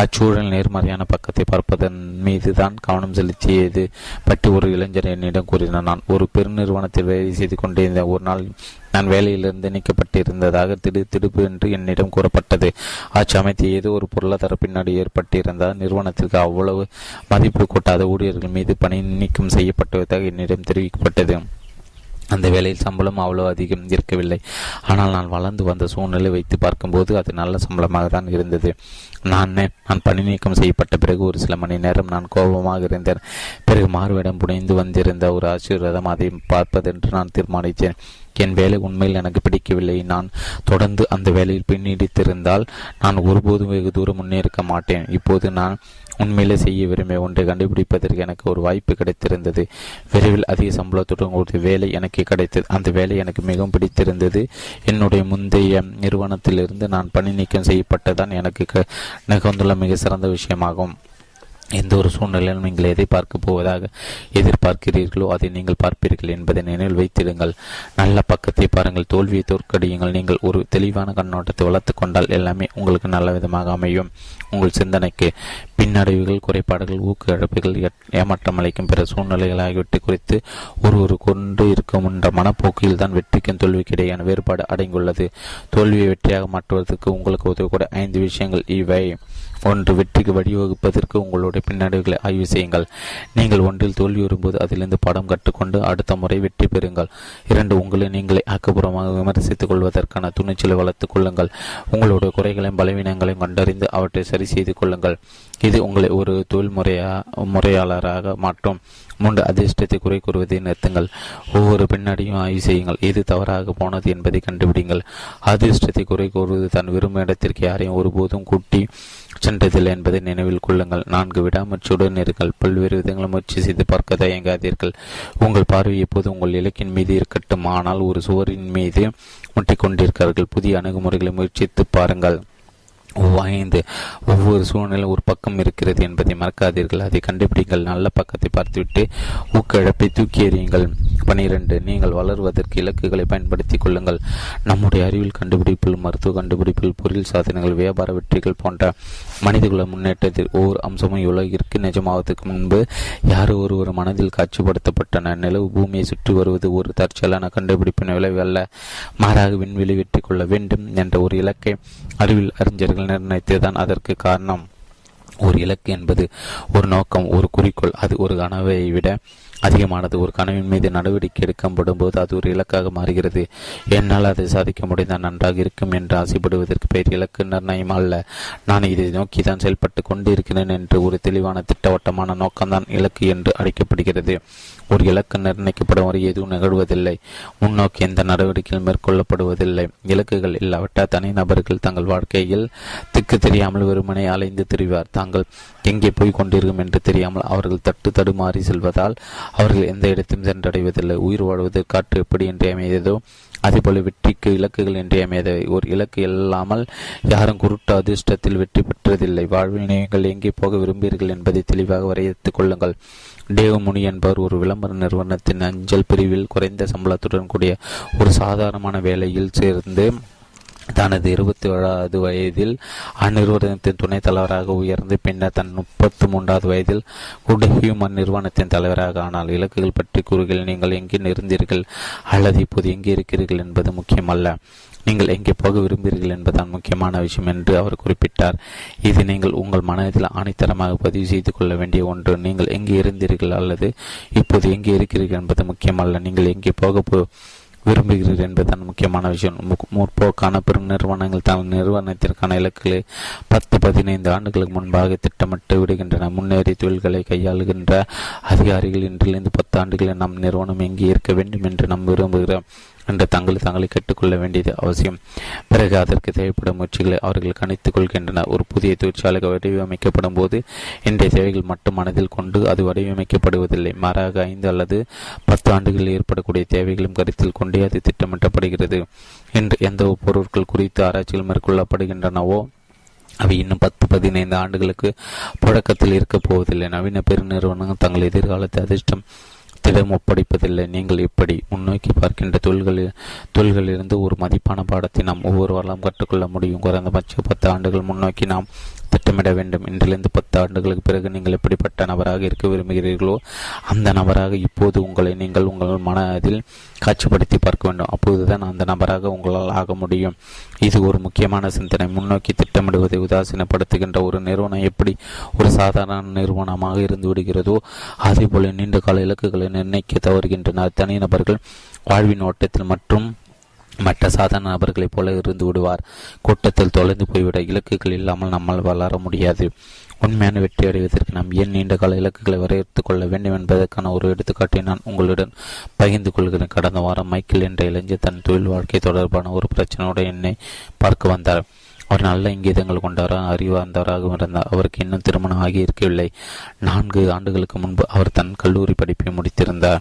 அச்சூழல் நேர்மறையான பக்கத்தை பார்ப்பதன் மீது தான் கவனம் செலுத்தியது. பற்றி ஒரு இளைஞர் என்னிடம் கூறினார் நான் ஒரு பெருநிறுவனத்தில் வேலை செய்து கொண்டிருந்த ஒரு நாள் நான் வேலையிலிருந்து நீக்கப்பட்டிருந்ததாக திடு திடுப்பு என்று என்னிடம் கூறப்பட்டது. அச்சமயத்தில் ஏதோ ஒரு பொருளாதார பின்னாடி ஏற்பட்டிருந்தால் நிறுவனத்திற்கு அவ்வளவு மதிப்பு கூட்டாத ஊழியர்கள் மீது பணி நீக்கம் செய்யப்பட்டதாக என்னிடம் தெரிவிக்கப்பட்டது. அந்த வேலையில் சம்பளம் அவ்வளோ அதிகம் இருக்கவில்லை. ஆனால் நான் வளர்ந்து வந்த சூழ்நிலை வைத்து பார்க்கும்போது அது நல்ல சம்பளமாக தான் இருந்தது. நான் நான் பணி நீக்கம் செய்யப்பட்ட பிறகு ஒரு சில மணி நேரம் நான் கோபமாக இருந்தேன். பிறகு மாறுவிடம் புனைந்து வந்திருந்த ஒரு ஆசீர்வாதம் அதை பார்ப்பதென்று நான் தீர்மானித்தேன். என் வேலை உண்மையில் எனக்கு பிடிக்கவில்லை. நான் தொடர்ந்து அந்த வேலையில் பின்னீடித்திருந்தால் நான் ஒருபோதும் வெகு தூரம் முன்னேற்க மாட்டேன். இப்போது நான் உண்மையிலே செய்ய விரும்பிய ஒன்றை கண்டுபிடிப்பதற்கு எனக்கு ஒரு வாய்ப்பு கிடைத்திருந்தது. விரைவில் அதிக சம்பளத்துடன் ஒரு வேலை எனக்கு கிடைத்தது. அந்த வேலை எனக்கு மிகவும் பிடித்திருந்தது. என்னுடைய முந்தைய நிறுவனத்திலிருந்து நான் பணி நீக்கம் செய்யப்பட்டதான் எனக்கு நிகழ்ந்துள்ள மிக சிறந்த விஷயமாகும். எந்த ஒரு சூழ்நிலையிலும் நீங்கள் எதை பார்க்க போவதாக எதிர்பார்க்கிறீர்களோ அதை நீங்கள் பார்ப்பீர்கள் என்பதை நினைவில் வைத்திடுங்கள் நல்ல பக்கத்தை பாருங்கள் தோல்வியை தோற்கடியுங்கள். நீங்கள் ஒரு தெளிவான கண்ணோட்டத்தை வளர்த்து கொண்டால் எல்லாமே உங்களுக்கு நல்ல விதமாக அமையும். உங்கள் சிந்தனைக்கு பின்னடைவுகள் குறைபாடுகள் ஊக்க இழப்புகள் ஏமாற்றம் அளிக்கும் பிற சூழ்நிலைகள் ஆகியவற்றை குறித்து ஒருவர் கொண்டு இருக்கும் என்ற மனப்போக்கில் தான் வெற்றிக்கும் தோல்விக்கு இடையான வேறுபாடு அடங்கியுள்ளது. தோல்வியை வெற்றியாக மாற்றுவதற்கு உங்களுக்கு உதவக்கூடிய ஐந்து விஷயங்கள் இவை. ஒன்று வெற்றிக்கு வழிவகுப்பதற்கு உங்களுடைய பின்னடைவுகளை ஆய்வு செய்யுங்கள். நீங்கள் ஒன்றில் தோல்வி வரும்போது அதிலிருந்து படம் கற்றுக்கொண்டு அடுத்த முறை வெற்றி பெறுங்கள். இரண்டு உங்களை நீங்களே ஆக்கப்பூர்வமாக விமர்சித்துக் கொள்வதற்கான துணிச்சலை வளர்த்துக் கொள்ளுங்கள். உங்களுடைய குறைகளையும் பலவீனங்களையும் கண்டறிந்து அவற்றை சரி செய்து கொள்ளுங்கள். இது உங்களை ஒரு தொழில் முறையா முறையாளராக மாற்றும். மூன்று அதிர்ஷ்டத்தை குறை கூறுவதை நிறுத்துங்கள். ஒவ்வொரு பின்னாடியும் ஆய்வு செய்யுங்கள். எது தவறாக போனது என்பதை கண்டுபிடிங்கள். அதிர்ஷ்டத்தை குறை கூறுவது தான் விரும்பும் இடத்திற்கு யாரையும் ஒருபோதும் கூட்டி சென்றதில்லை என்பதை நினைவில் கொள்ளுங்கள். நான்கு விடாமுயற்சியுடன் இருங்கள். பல்வேறு விதங்களை முயற்சி செய்து பார்க்க தயங்காதீர்கள். உங்கள் பார்வை எப்போது உங்கள் இலக்கின் மீது இருக்கட்டும். ஆனால் ஒரு சுவரின் மீது முட்டிக்கொண்டிருக்கிறார்கள். புதிய அணுகுமுறைகளை முயற்சித்து பாருங்கள். வாய்ந்து ஒவ்வொரு சூழ்நிலை ஒரு பக்கம் இருக்கிறது என்பதை மறக்காதீர்கள். அதை கண்டுபிடிங்கள். நல்ல பக்கத்தை பார்த்துவிட்டு ஊக்கிழப்பை தூக்கி எறியுங்கள். பனிரெண்டு நீங்கள் வளர்வதற்கு இலக்குகளை பயன்படுத்திக் கொள்ளுங்கள். நம்முடைய அறிவியல் கண்டுபிடிப்பில் மருத்துவ கண்டுபிடிப்பில் பொருள் சாதனைகள் வியாபார வெற்றிகள் போன்ற மனிதகுல முன்னேற்றத்தில் ஒவ்வொரு அம்சமும் உலகிற்கு நிஜமாவதற்கு முன்பு யார் ஒருவர் மனதில் காட்சிப்படுத்தப்பட்டன நிலவு பூமியை சுற்றி வருவது ஒரு தற்செயலான கண்டுபிடிப்பின் விளைவு அல்ல. மாறாக விண்வெளி வெற்றி கொள்ள வேண்டும் என்ற ஒரு இலக்கை அறிவில் அறிஞர்கள் நிர்ணயித்ததுதான் அதற்கு காரணம். ஒரு இலக்கு என்பது ஒரு நோக்கம் ஒரு குறிக்கோள். அது ஒரு கனவை விட அதிகமானது. ஒரு கனவின் மீது நடவடிக்கை எடுக்கப்படும் போது அது ஒரு இலக்காக மாறுகிறது. என்னால் அதை சாதிக்க முடிந்தால் நன்றாக இருக்கும் என்று ஆசைப்படுவதற்கு பெயர் இலக்கு நிர்ணயம் அல்ல. நான் இதை நோக்கி தான் செயல்பட்டு கொண்டிருக்கிறேன் என்று ஒரு தெளிவான திட்டவட்டமான நோக்கம்தான் இலக்கு என்று அழைக்கப்படுகிறது. ஒரு இலக்கு நிர்ணயிக்கப்படும் வரை எதுவும் நிகழ்வதில்லை. முன்னோக்கி எந்த நடவடிக்கையும் மேற்கொள்ளப்படுவதில்லை. இலக்குகள் இல்லாவிட்டால் தனி நபர்கள் தங்கள் வாழ்க்கையில் திக்கு தெரியாமல் வெறுமனை அலைந்து திரிவார். தாங்கள் எங்கே போய் கொண்டிருக்கும் என்று தெரியாமல் அவர்கள் தட்டு தடுமாறி செல்வதால் அவர்கள் எந்த இடத்தையும் சென்றடைவதில்லை. உயிர் வாழ்வது காற்று எப்படி என்று அமையதோ அதேபோல வெற்றிக்கு இலக்குகள் இன்றியமையதவை. ஒரு இலக்கு இல்லாமல் யாரும் குருட்டு அதிர்ஷ்டத்தில் வெற்றி பெற்றதில்லை. வாழ்வில் நீங்கள் எங்கே போக விரும்புகிறீர்கள் என்பதை தெளிவாக வரையறுத்துக் கொள்ளுங்கள். தேவமுனி என்பவர் ஒரு விளம்பர நிறுவனத்தின் அஞ்சல் பிரிவில் குறைந்த சம்பளத்துடன் கூடிய ஒரு சாதாரணமான வேலையில் சேர்ந்து தனது இருபத்தி ஏழாவது வயதில் அந்நிறுவனத்தின் துணைத் தலைவராக உயர்ந்து பின்னர் தன் முப்பத்தி மூன்றாவது வயதில் குட் ஹியூமன் நிறுவனத்தின் தலைவராக ஆனால் இலக்குகள் பற்றி கூறுகையில் நீங்கள் எங்கே இருந்தீர்கள் அல்லது இப்போது எங்கே இருக்கிறீர்கள் என்பது முக்கியமல்ல. நீங்கள் எங்கே போக விரும்புகிறீர்கள் என்பதுதான் முக்கியமான விஷயம் என்று அவர் குறிப்பிட்டார். இது நீங்கள் உங்கள் மனதில் ஆணித்தரமாக பதிவு செய்து கொள்ள வேண்டிய ஒன்று. நீங்கள் எங்கே இருந்தீர்கள்? அல்லது இப்போது எங்கே இருக்கிறீர்கள்? என்பது முக்கியமல்ல. நீங்கள் எங்கே போக விரும்புகிறீர் என்பதுதான் முக்கியமான விஷயம். முற்போக்கான பெரும் நிறுவனங்கள் தங்கள் நிறுவனத்திற்கான இலக்குகளை பத்து பதினைந்து ஆண்டுகளுக்கு முன்பாக திட்டமிட்டு விடுகின்றன. முன்னேறி தொழில்களை கையாளுகின்ற அதிகாரிகள் இன்றிலிருந்து பத்து ஆண்டுகளில் நம் நிறுவனம் எங்கே இருக்க வேண்டும் என்று நாம் விரும்புகிறோம். என்று தங்களை தங்களை கேட்டுக்கொள்ள வேண்டியது அவசியம். பிறகு அதற்கு தேவைப்படும் முயற்சிகளை அவர்கள் கணித்துக் கொள்கின்றனர். ஒரு புதிய தொழிற்சாலை வடிவமைக்கப்படும் போது இன்றைய தேவைகள் மட்டும் மனதில் கொண்டு அது வடிவமைக்கப்படுவதில்லை. மாறாக ஐந்து அல்லது பத்து ஆண்டுகளில் ஏற்படக்கூடிய தேவைகளும் கருத்தில் கொண்டே அது திட்டமிட்டப்படுகிறது என்று எந்த பொருட்கள் குறித்து ஆராய்ச்சிகள் மேற்கொள்ளப்படுகின்றனவோ அவை இன்னும் பத்து பதினைந்து ஆண்டுகளுக்கு புழக்கத்தில் இருக்கப் போவதில்லை. நவீன பெருநிறுவனங்கள் தங்கள் எதிர்காலத்தை அதிர்ஷ்டம் திடம் ஒப்படைப்பதில்லை. நீங்கள் இப்படி முன்னோக்கி பார்க்கின்ற தொழில்களில் தொழில்களிலிருந்து ஒரு மதிப்பான பாடத்தை நாம் ஒவ்வொரு வாரம் கற்றுக்கொள்ள முடியும். குறைந்தபட்சம் பத்து ஆண்டுகள் முன்னோக்கி நாம் திட்டமிட வேண்டும். இன்றிலிருந்து பத்து ஆண்டுகளுக்கு பிறகு நீங்கள் எப்படிப்பட்ட நபராக இருக்க விரும்புகிறீர்களோ அந்த நபராக இப்போது உங்களை நீங்கள் உங்கள் மனதில் காட்சிப்படுத்தி பார்க்க வேண்டும். அப்போதுதான் அந்த நபராக உங்களால் ஆக முடியும். இது ஒரு முக்கியமான சிந்தனை. முன்னோக்கி திட்டமிடுவதை உதாசீனப்படுத்துகின்ற ஒரு நிறுவனம் எப்படி ஒரு சாதாரண நிறுவனமாக இருந்து விடுகிறதோ அதே போல நீண்ட கால இலக்குகளை நிர்ணயிக்க தவறுகின்றனர் தனிநபர்கள் வாழ்வின் ஓட்டத்தில் மற்றும் மற்ற சாதாரண நபர்களைப் போல இருந்து விடுவார். கூட்டத்தில் தொலைந்து போய்விட இலக்குகள் இல்லாமல் நம்மால் வளர முடியாது. உண்மையான வெற்றி அடைவதற்கு நாம் ஏன் நீண்ட கால இலக்குகளை வரையறுத்துக் கொள்ள வேண்டும் என்பதற்கான ஒரு எடுத்துக்காட்டை நான் உங்களுடன் பகிர்ந்து கொள்கிறேன். கடந்த வாரம் மைக்கேல் என்ற இளைஞர் தன் தொழில் வாழ்க்கை தொடர்பான ஒரு பிரச்சனையோடு என்னை பார்க்க வந்தார். அவர் நல்ல இங்கீதங்கள் கொண்டவராக அறிவார்ந்தவராகவும் இருந்தார். அவருக்கு இன்னும் திருமணம் ஆகி இருக்கவில்லை நான்கு ஆண்டுகளுக்கு முன்பு அவர் தன் கல்லூரி படிப்பை முடித்திருந்தார்.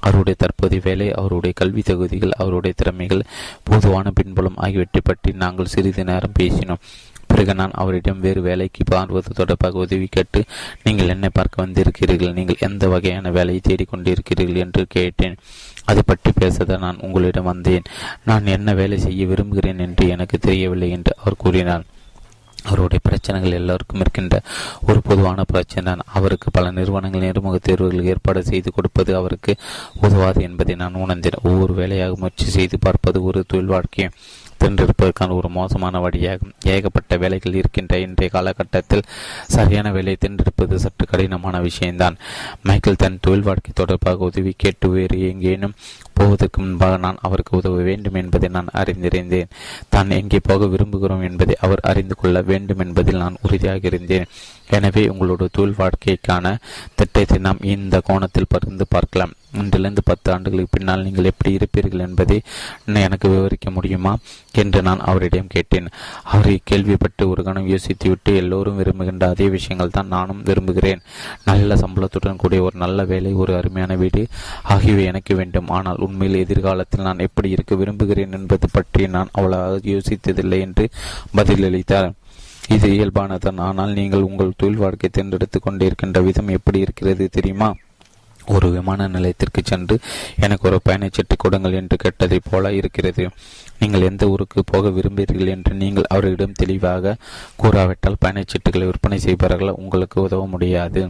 அவருடைய தற்போதைய வேலை அவருடைய கல்வி தகுதிகள் அவருடைய திறமைகள் பொதுவான பின்புலம் ஆகியவற்றை பற்றி நாங்கள் சிறிது நேரம் பேசினோம். பிறகு நான் அவரிடம் வேறு வேலைக்கு பார்வது தொடர்பாக உதவி கேட்டு நீங்கள் என்னை பார்க்க வந்திருக்கிறீர்கள் நீங்கள் எந்த வகையான வேலையை தேடிக்கொண்டிருக்கிறீர்கள் என்று கேட்டேன். அது பற்றி பேசதான் நான் உங்களிடம் வந்தேன். நான் என்ன வேலை செய்ய விரும்புகிறேன் என்று எனக்கு தெரியவில்லை என்று அவர் கூறினார். அவருடைய பிரச்சனைகள் எல்லோருக்கும் இருக்கின்ற ஒரு பொதுவான பிரச்சனை. தான் அவருக்கு பல நிறுவனங்கள் நேர்முக தேர்வுகள் ஏற்பாடு செய்து கொடுப்பது அவருக்கு உதவாது என்பதை நான் உணர்ந்தேன். ஒவ்வொரு வேலையாக முயற்சி செய்து பார்ப்பது ஒரு தொழில் வாழ்க்கையை. தின்றிருப்பதற்கான ஒரு மோசமான வழியாகும். ஏகப்பட்ட வேலைகள் இருக்கின்ற இன்றைய காலகட்டத்தில் சரியான வேலையை தின்றிருப்பது சற்று கடினமான விஷயம்தான். மைக்கேல் தன் தொழில் வாழ்க்கை தொடர்பாக உதவி கேட்டு வேறு எங்கேனும் போவதற்கு முன்பாக நான் அவருக்கு உதவ வேண்டும் என்பதை நான் அறிந்திருந்தேன். தான் எங்கே போக விரும்புகிறோம் என்பதை அவர் அறிந்து கொள்ள வேண்டும் என்பதில் நான் உறுதியாக இருந்தேன். எனவே உங்களோட தொழில் வாழ்க்கைக்கான திட்டத்தை நாம் இந்த கோணத்தில் பகிர்ந்து பார்க்கலாம். இன்றிலிருந்து பத்து ஆண்டுகளுக்கு பின்னால் நீங்கள் எப்படி இருப்பீர்கள் என்பதை எனக்கு விவரிக்க முடியுமா என்று நான் அவரிடம் கேட்டேன். அவர் கேள்விப்பட்டு ஒரு கணம் யோசித்துவிட்டு எல்லோரும் விரும்புகின்ற அதே விஷயங்கள் தான் நானும் விரும்புகிறேன். நல்ல சம்பளத்துடன் கூடிய ஒரு நல்ல வேலை ஒரு அருமையான வீடு ஆகியவை எனக்கு வேண்டும். ஆனால் உண்மையில் எதிர்காலத்தில் நான் எப்படி இருக்க விரும்புகிறேன் என்பது பற்றி நான் அவ்வளவு யோசித்ததில்லை என்று பதிலளித்தார். இது இயல்பானதான் ஆனால் நீங்கள் உங்கள் தொழில் வாழ்க்கை தேர்ந்தெடுத்துக் கொண்டிருக்கின்ற விதம் எப்படி இருக்கிறது தெரியுமா? ஒரு விமான நிலையத்திற்கு சென்று எனக்கு ஒரு பயணச்சீட்டு கொடுங்கள் என்று கேட்டதைப் போல இருக்கிறது. நீங்கள் எந்த ஊருக்கு போக விரும்புகிறீர்கள் என்று நீங்கள் அவரிடம் தெளிவாக கூறாவிட்டால் பயணச்சீட்டுகளை விற்பனை செய்பவர்கள் உங்களுக்கு உதவ முடியாது.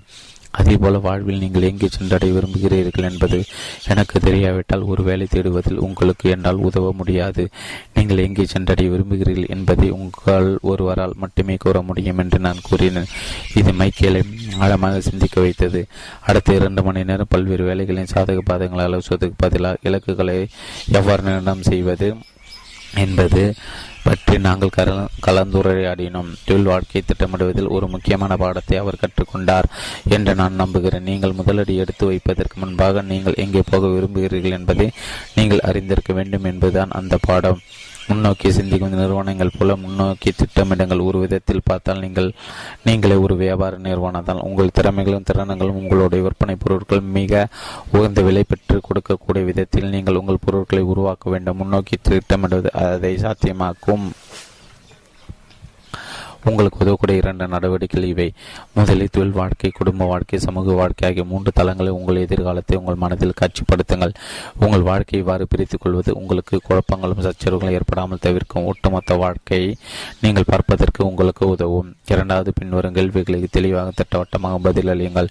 அதேபோல வாழ்வில் நீங்கள் எங்கே சென்றடைய விரும்புகிறீர்கள் என்பது எனக்கு தெரியாவிட்டால் ஒரு வேலை தேடுவதில் உங்களுக்கு என்னால் உதவ முடியாது. நீங்கள் எங்கே சென்றடைய விரும்புகிறீர்கள் என்பதை உங்கள் ஒருவரால் மட்டுமே கூற முடியும் என்று நான் கூறினேன். இது மைக்கேலை ஆழமாக சிந்திக்க வைத்தது. அடுத்த இரண்டு மணி நேரம் பல்வேறு வேலைகளின் சாதக பாதங்களை ஆலோசிவதற்கு பதிலாக இலக்குகளை எவ்வாறு நிர்ணயம் செய்வது என்பது பற்றி நாங்கள் கலந்துரையாடினோம். தொழில் வாழ்க்கையை திட்டமிடுவதில் ஒரு முக்கியமான பாடத்தை அவர் கற்றுக்கொண்டார் என்று நான் நம்புகிறேன். நீங்கள் முதலடி எடுத்து வைப்பதற்கு முன்பாக நீங்கள் எங்கே போக விரும்புகிறீர்கள் என்பதை நீங்கள் அறிந்திருக்க வேண்டும் என்பதுதான் அந்த பாடம். முன்னோக்கி சிந்திக்கும் நிறுவனங்கள் போல முன்னோக்கி திட்டமிடுங்கள் ஒரு விதத்தில் பார்த்தால் நீங்கள் நீங்களே ஒரு வியாபார நிறுவனம் தான் உங்கள் திறமைகளும் திறனங்களும் உங்களுடைய விற்பனை பொருட்கள் மிக உகந்த விலை பெற்று கொடுக்கக்கூடிய விதத்தில் நீங்கள் உங்கள் பொருட்களை உருவாக்க வேண்டும். முன்னோக்கி திட்டமிடுவது அதை சாத்தியமாக்கும். உங்களுக்கு உதவக்கூடிய இரண்டு நடவடிக்கைகள் இவை. முதலில் தொழில் வாழ்க்கை குடும்ப வாழ்க்கை சமூக வாழ்க்கை ஆகிய மூன்று தளங்களை உங்கள் எதிர்காலத்தை உங்கள் மனதில் காட்சிப்படுத்துங்கள். உங்கள் வாழ்க்கையை இவ்வாறு பிரித்துக் கொள்வது உங்களுக்கு குழப்பங்களும் சச்சரவுகளும் ஏற்படாமல் தவிர்க்கும் ஒட்டுமொத்த வாழ்க்கையை நீங்கள் பார்ப்பதற்கு உங்களுக்கு உதவும். இரண்டாவது பின்வரும் கேள்விகளுக்கு தெளிவாக திட்டவட்டமாக பதிலளியுங்கள்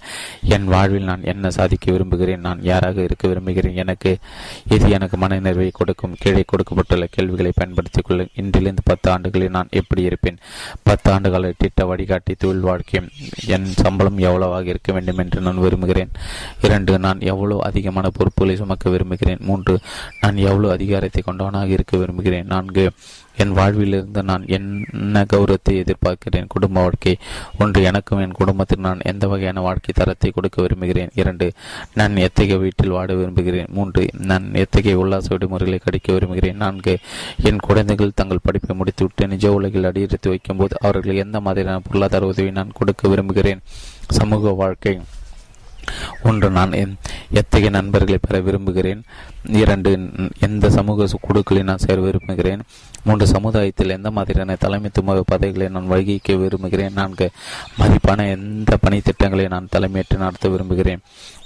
என் வாழ்வில் நான் என்ன சாதிக்க விரும்புகிறேன் நான் யாராக இருக்க விரும்புகிறேன் எனக்கு இது எனக்கு மனநிறைவை கொடுக்கும் கீழே கொடுக்கப்பட்டுள்ள கேள்விகளை பயன்படுத்திக் கொள்ளும் இன்றிலிருந்து பத்து ஆண்டுகளில் நான் எப்படி இருப்பேன்? பத்து ஆண்டுகளை திட்ட வழிகாட்டி தொழில் வாழ்க்கை என் சம்பளம் எவ்வளவாக இருக்க வேண்டும் என்று நான் விரும்புகிறேன். இரண்டு நான் எவ்வளவு அதிகமான பொறுப்புகளை சுமக்க விரும்புகிறேன். மூன்று நான் எவ்வளவு அதிகாரத்தை கொண்டவனாக இருக்க விரும்புகிறேன். நான்கு என் வாழ்விலிருந்து நான் என்ன கௌரவத்தை எதிர்பார்க்கிறேன்? குடும்ப வாழ்க்கை ஒன்று எனக்கும் என் குடும்பத்தில் நான் எந்த வகையான வாழ்க்கை தரத்தை கொடுக்க விரும்புகிறேன்? இரண்டு நான் எத்தகைய வீட்டில் வாட விரும்புகிறேன்? மூன்று நான் எத்தகைய உல்லாச விடுமுறைகளை கடிக்க விரும்புகிறேன்? நான்கு என் குழந்தைகள் தங்கள் படிப்பை முடித்துவிட்டு நிஜ உலகில் அடியெடுத்து வைக்கும்போது அவர்களுக்கு எந்த மாதிரியான பொருளாதார உதவி நான் கொடுக்க விரும்புகிறேன்? சமூக வாழ்க்கை ஒன்று நான் எத்தகைய நண்பர்களை பெற விரும்புகிறேன்? இரண்டு எந்த சமூக குழுக்களில் நான் சேர விரும்புகிறேன்? மூன்று சமுதாயத்தில் எந்த மாதிரியான தலைமைத்துவ பதவிகளை நான் வகிக்க விரும்புகிறேன்? நான்கு மதிப்பான எந்த பணி திட்டங்களை நான் தலைமையேற்று நடத்த விரும்புகிறேன்?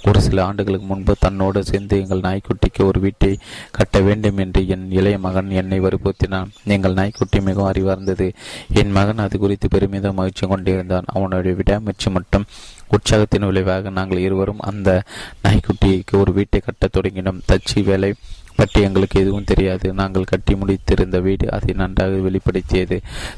ஒரு சில ஆண்டுகளுக்கு முன்பு தன்னோடு சேர்ந்து எங்கள் நாய்க்குட்டிக்கு ஒரு வீட்டை கட்ட வேண்டும் என்று என் இளைய மகன் என்னை வற்புறுத்தினான். எங்கள் நாய்க்குட்டி மிகவும் அறிவார்ந்தது. என் மகன் அது குறித்து பெருமிதம் மகிழ்ச்சி கொண்டிருந்தான். அவனுடைய விடாமுயற்சி மட்டும் உற்சாகத்தின் விளைவாக நாங்கள் இருவரும் அந்த நாய்க்குட்டிக்கு ஒரு வீட்டை கட்டத் தொடங்கினோம். தச்சு வேலை பற்றி எங்களுக்கு எதுவும் தெரியாது. நாங்கள் கட்டி முடித்திருந்த வீடு அதை நன்றாக வெளிப்படுத்தியது.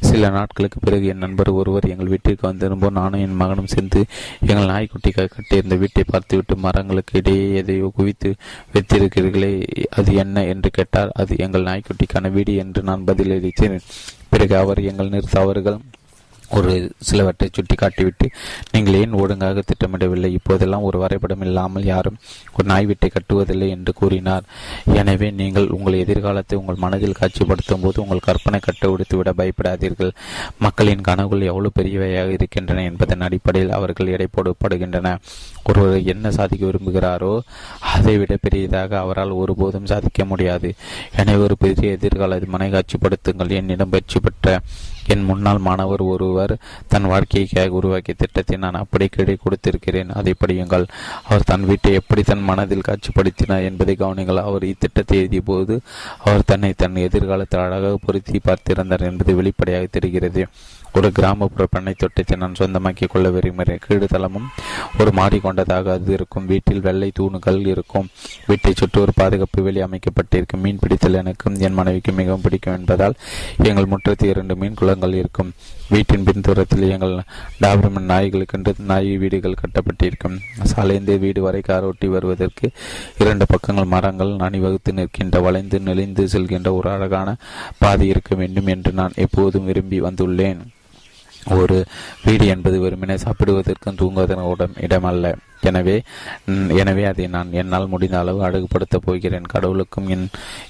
சில நாட்களுக்கு பிறகு என் நண்பர் ஒருவர் எங்கள் வீட்டிற்கு வந்திருந்தோம் நானும் என் மகனும் சேர்ந்து எங்கள் நாய்க்குட்டிக்காக கட்டியிருந்த வீட்டை பார்த்துவிட்டு மரங்களுக்கு இடையே எதையோ குவித்து வைத்திருக்கிறீர்களே அது என்ன என்று கேட்டார். அது எங்கள் நாய்க்குட்டிக்கான வீடு என்று நான் பதிலளித்தேன். பிறகு அவர் எங்கள் நிறுத்த அவர்கள் ஒரு சிலவற்றை சுட்டி காட்டிவிட்டு நீங்கள் ஏன் ஒழுங்காக திட்டமிடவில்லை? இப்போதெல்லாம் ஒரு வரைபடம் இல்லாமல் யாரும் ஒரு நாய் வீட்டை கட்டுவதில்லை என்று கூறினார். எனவே நீங்கள் உங்கள் எதிர்காலத்தை உங்கள் மனதில் காட்சிப்படுத்தும் போது உங்கள் கற்பனை கட்டு விட பயப்படாதீர்கள். மக்களின் கனவுகள் எவ்வளவு பெரியவையாக இருக்கின்றன என்பதன் அடிப்படையில் அவர்கள் எடை போடப்படுகின்றன ஒருவர் என்ன சாதிக்க விரும்புகிறாரோ அதை விட பெரியதாக அவரால் ஒருபோதும் சாதிக்க முடியாது. எனவே ஒரு பெரிய எதிர்கால மனை காட்சிப்படுத்துங்கள். என்னிடம் பயிற்சி பெற்ற என் முன்னாள் மாணவர் ஒருவர் தன் வாழ்க்கைக்காக உருவாக்கிய திட்டத்தை நான் அப்படி கீழே கொடுத்திருக்கிறேன். அதை படியுங்கள். அவர் தன் வீட்டை எப்படி தன் மனதில் காட்சிப்படுத்தினார் என்பதை கவனிங்கள் அவர் இத்திட்டத்தை எழுதிய போது அவர் தன்னை தன் எதிர்காலத்தில் அழகாக பொருத்தி பார்த்திருந்தார் என்பது வெளிப்படையாக தெரிகிறது. ஒரு கிராமப்புற பண்ணை தொட்டத்தை நான் சொந்தமாக்கிக் கொள்ள விரும்புகிறேன். கீழ் தளமும் ஒரு மாடி கொண்டதாக அது இருக்கும். வீட்டில் வெள்ளை தூணுகள் இருக்கும். வீட்டை சுற்றி ஒரு பாதுகாப்பு வெளி அமைக்கப்பட்டிருக்கும். மீன் பிடித்தல் எனக்கும் என் மனைவிக்கு மிகவும் பிடிக்கும் என்பதால் எங்கள் முற்றத்தில் இரண்டு மீன் குளங்கள் இருக்கும். வீட்டின் பின்தூரத்தில் எங்கள் டாபர்மன் நாய்களுக்கென்று நாய் வீடுகள் கட்டப்பட்டிருக்கும். சாலைந்து வீடு வரை கார் ஓட்டி வருவதற்கு இரண்டு பக்கங்கள் மரங்கள் அணிவகுத்து நிற்கின்ற வளைந்து நெளிந்து செல்கின்ற ஒரு அழகான பாதை இருக்க வேண்டும் என்று நான் எப்போதும் விரும்பி வந்துள்ளேன். ஒரு வீடு என்பது வெறுமனே சாப்பிடுவதற்கும் தூங்குவதற்கும் இடமல்ல. எனவே எனவே அதை நான் என்னால் முடிந்த அளவு அழகுபடுத்தப் போகிறேன். கடவுளுக்கும் என்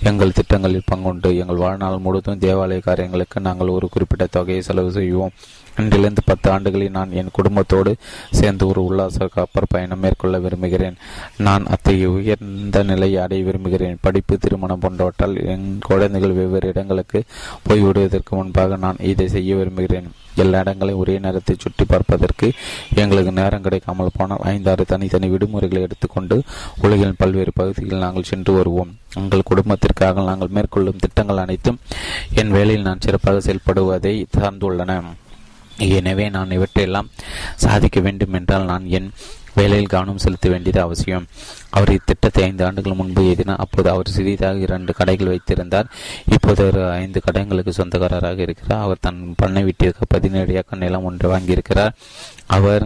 எங்கள் திட்டங்களில் பங்குண்டு. எங்கள் வாழ்நாள் முழுவதும் தேவாலய காரியங்களுக்கு நாங்கள் ஒரு குறிப்பிட்ட தொகையை செலவு செய்வோம். இன்றிலிருந்து பத்து ஆண்டுகளில் நான் என் குடும்பத்தோடு சேர்ந்து ஒரு உல்லாச கப்பர் பயணம் மேற்கொள்ள விரும்புகிறேன். நான் அத்தகைய உயர்ந்த நிலையை அடைய விரும்புகிறேன். படிப்பு திருமணம் போன்றவற்றால் என் குழந்தைகள் வெவ்வேறு இடங்களுக்கு போய்விடுவதற்கு முன்பாக நான் இதை செய்ய விரும்புகிறேன். எல்லா இடங்களையும் ஒரே நேரத்தை சுற்றி பார்ப்பதற்கு எங்களுக்கு நேரம் கிடைக்காமல் போனால் ஐந்தாறு தனித்தனி விடுமுறைகளை எடுத்துக்கொண்டு உலகின் பல்வேறு பகுதிகளில் நாங்கள் சென்று வருவோம். எங்கள் குடும்பத்திற்காக நாங்கள் மேற்கொள்ளும் திட்டங்கள் அனைத்தும் என் வேலையில் நான் சிறப்பாக செயல்படுவதை சார்ந்துள்ளன. எனவே நான் இவற்றையெல்லாம் சாதிக்க வேண்டும் என்றால் நான் என் வேலையில் கவனம் செலுத்த வேண்டியது அவசியம். அவர் இத்திட்டத்தை ஐந்து ஆண்டுகள் முன்பு எழுதினார் அப்போது அவர் சிறிதாக இரண்டு கடைகள் வைத்திருந்தார். இப்போது ஒரு ஐந்து கடைகளுக்கு சொந்தக்காரராக இருக்கிறார். அவர் தன் பண்ணை வீட்டிற்கு பதினேழு ஏக்கர் நிலம் ஒன்று வாங்கியிருக்கிறார். அவர்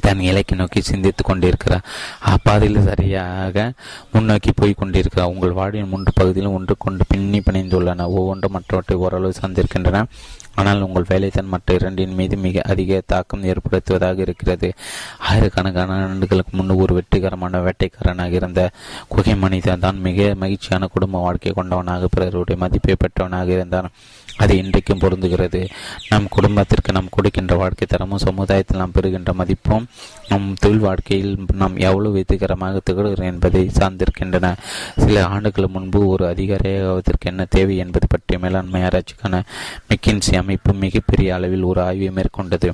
தன் இலக்கை நோக்கி சிந்தித்துக் கொண்டிருக்கிறார் அப்பாதையில் சரியாக முன்னோக்கி போய் கொண்டிருக்கிறார் உங்கள் வாழ்வின் மூன்று பகுதியிலும் ஒன்று கொண்டு பின்னி பிணைந்துள்ளன. ஒவ்வொன்றும் மற்றவற்றை ஓரளவு சார்ந்திருக்கின்றன. ஆனால் உங்கள் வேலைத்தன் மற்ற இரண்டின் மீது மிக அதிக தாக்கம் ஏற்படுத்துவதாக இருக்கிறது. ஆயிரக்கணக்கான ஆண்டுகளுக்கு முன்பு ஒரு வெற்றிகரமான வேட்டைக்காரனாக இருந்த குகை மனிதன் தான் மிக மகிழ்ச்சியான குடும்ப வாழ்க்கை கொண்டவனாக பிறருடைய மதிப்பை பெற்றவனாக இருந்தான். அது இன்றைக்கும் பொருந்துகிறது. நம் குடும்பத்திற்கு நாம் கொடுக்கின்ற வாழ்க்கை தரமும் சமுதாயத்தில் நாம் பெறுகின்ற மதிப்பும் நம் தொழில் வாழ்க்கையில் நாம் எவ்வளவு வெற்றிகரமாக திகழ்கிறோம் என்பதை சார்ந்திருக்கின்றன. சில ஆண்டுகள் முன்பு ஒரு அதிகாரியாவதற்கு என்ன தேவை என்பது பற்றிய மேலாண்மை ஆராய்ச்சிக்கான மெக்கின்சி அமைப்பு மிகப்பெரிய அளவில் ஒரு ஆய்வை மேற்கொண்டது.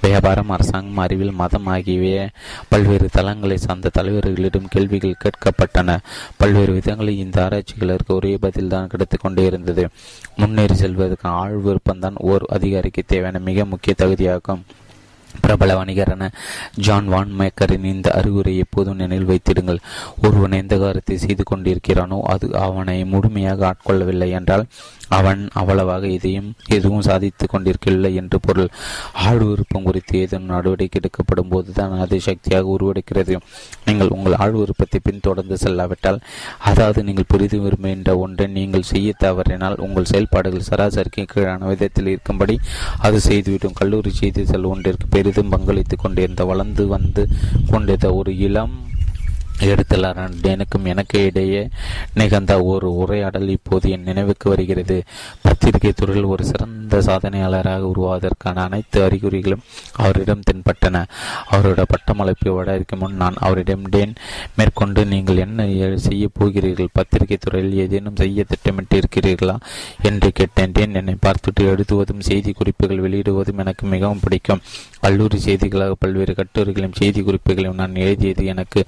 வியாபாரம் அரசாங்கம் அறிவியல் மதம் ஆகியவை பல்வேறு தளங்களை சார்ந்த தலைவர்களிடம் கேள்விகள் கேட்கப்பட்டன. பல்வேறு விதங்களில் இந்த ஆராய்ச்சிகளுக்கு ஒரே பதில்தான் கிடைத்துக்கொண்டே கொண்டே இருந்தது. முன்னேறி செல்வதற்கு ஆழ் விருப்பம்தான் ஓர் அதிகாரிக்கு தேவையான மிக முக்கிய தகுதியாகும். பிரபல வணிகரான ஜான் வான் மேக்கரின் இந்த அறிவுரை எப்போதும் நினைவில் வைத்திடுங்கள். ஒருவன் எந்த காரியத்தை செய்து கொண்டிருக்கிறானோ அது அவனை முழுமையாக ஆட்கொள்ளவில்லை என்றால் அவன் அவ்வளவாக எதையும் எதுவும் சாதித்து கொண்டிருக்கவில்லை என்று பொருள். ஆடு விருப்பம் குறித்து ஏதேனும் நடவடிக்கை எடுக்கப்படும் போதுதான் அது சக்தியாக உருவெடுக்கிறது. நீங்கள் உங்கள் ஆள் விருப்பத்தை பின்தொடர்ந்து செல்லாவிட்டால் அதாவது நீங்கள் பெரிதும் விரும்புகின்ற ஒன்றை நீங்கள் செய்ய தவறினால் உங்கள் செயல்பாடுகள் சராசரிக்கு கீழான விதத்தில் இருக்கும்படி அது செய்துவிடும். கல்லூரி செய்திகள் ஒன்றிற்கு பெரிதும் பங்களித்துக் கொண்டிருந்த வளர்ந்து வந்து கொண்டிருந்த ஒரு இளம் எழுத்தலாளர் எனக்கும் எனக்கு இடையே நிகழ்ந்த ஒரு உரையாடல் இப்போது என் நினைவுக்கு வருகிறது. பத்திரிகை துறையில் ஒரு சிறந்த சாதனையாளராக உருவாவதற்கான அனைத்து அறிகுறிகளும் அவரிடம் தென்பட்டன. அவரோட பட்டமளிப்பு வடக்கு முன் நான் அவரிடம் டேன் மேற்கொண்டு நீங்கள் என்ன செய்ய போகிறீர்கள்? பத்திரிகை துறையில் ஏதேனும் செய்ய திட்டமிட்டு இருக்கிறீர்களா என்று கேட்டேன். டேன் என்னை பார்த்துட்டு எழுதுவதும் செய்தி குறிப்புகள் வெளியிடுவதும் எனக்கு மிகவும் பிடிக்கும். கல்லூரி செய்திகளாக பல்வேறு கட்டுரைகளையும் செய்தி குறிப்புகளையும் நான் எழுதியது எனக்கு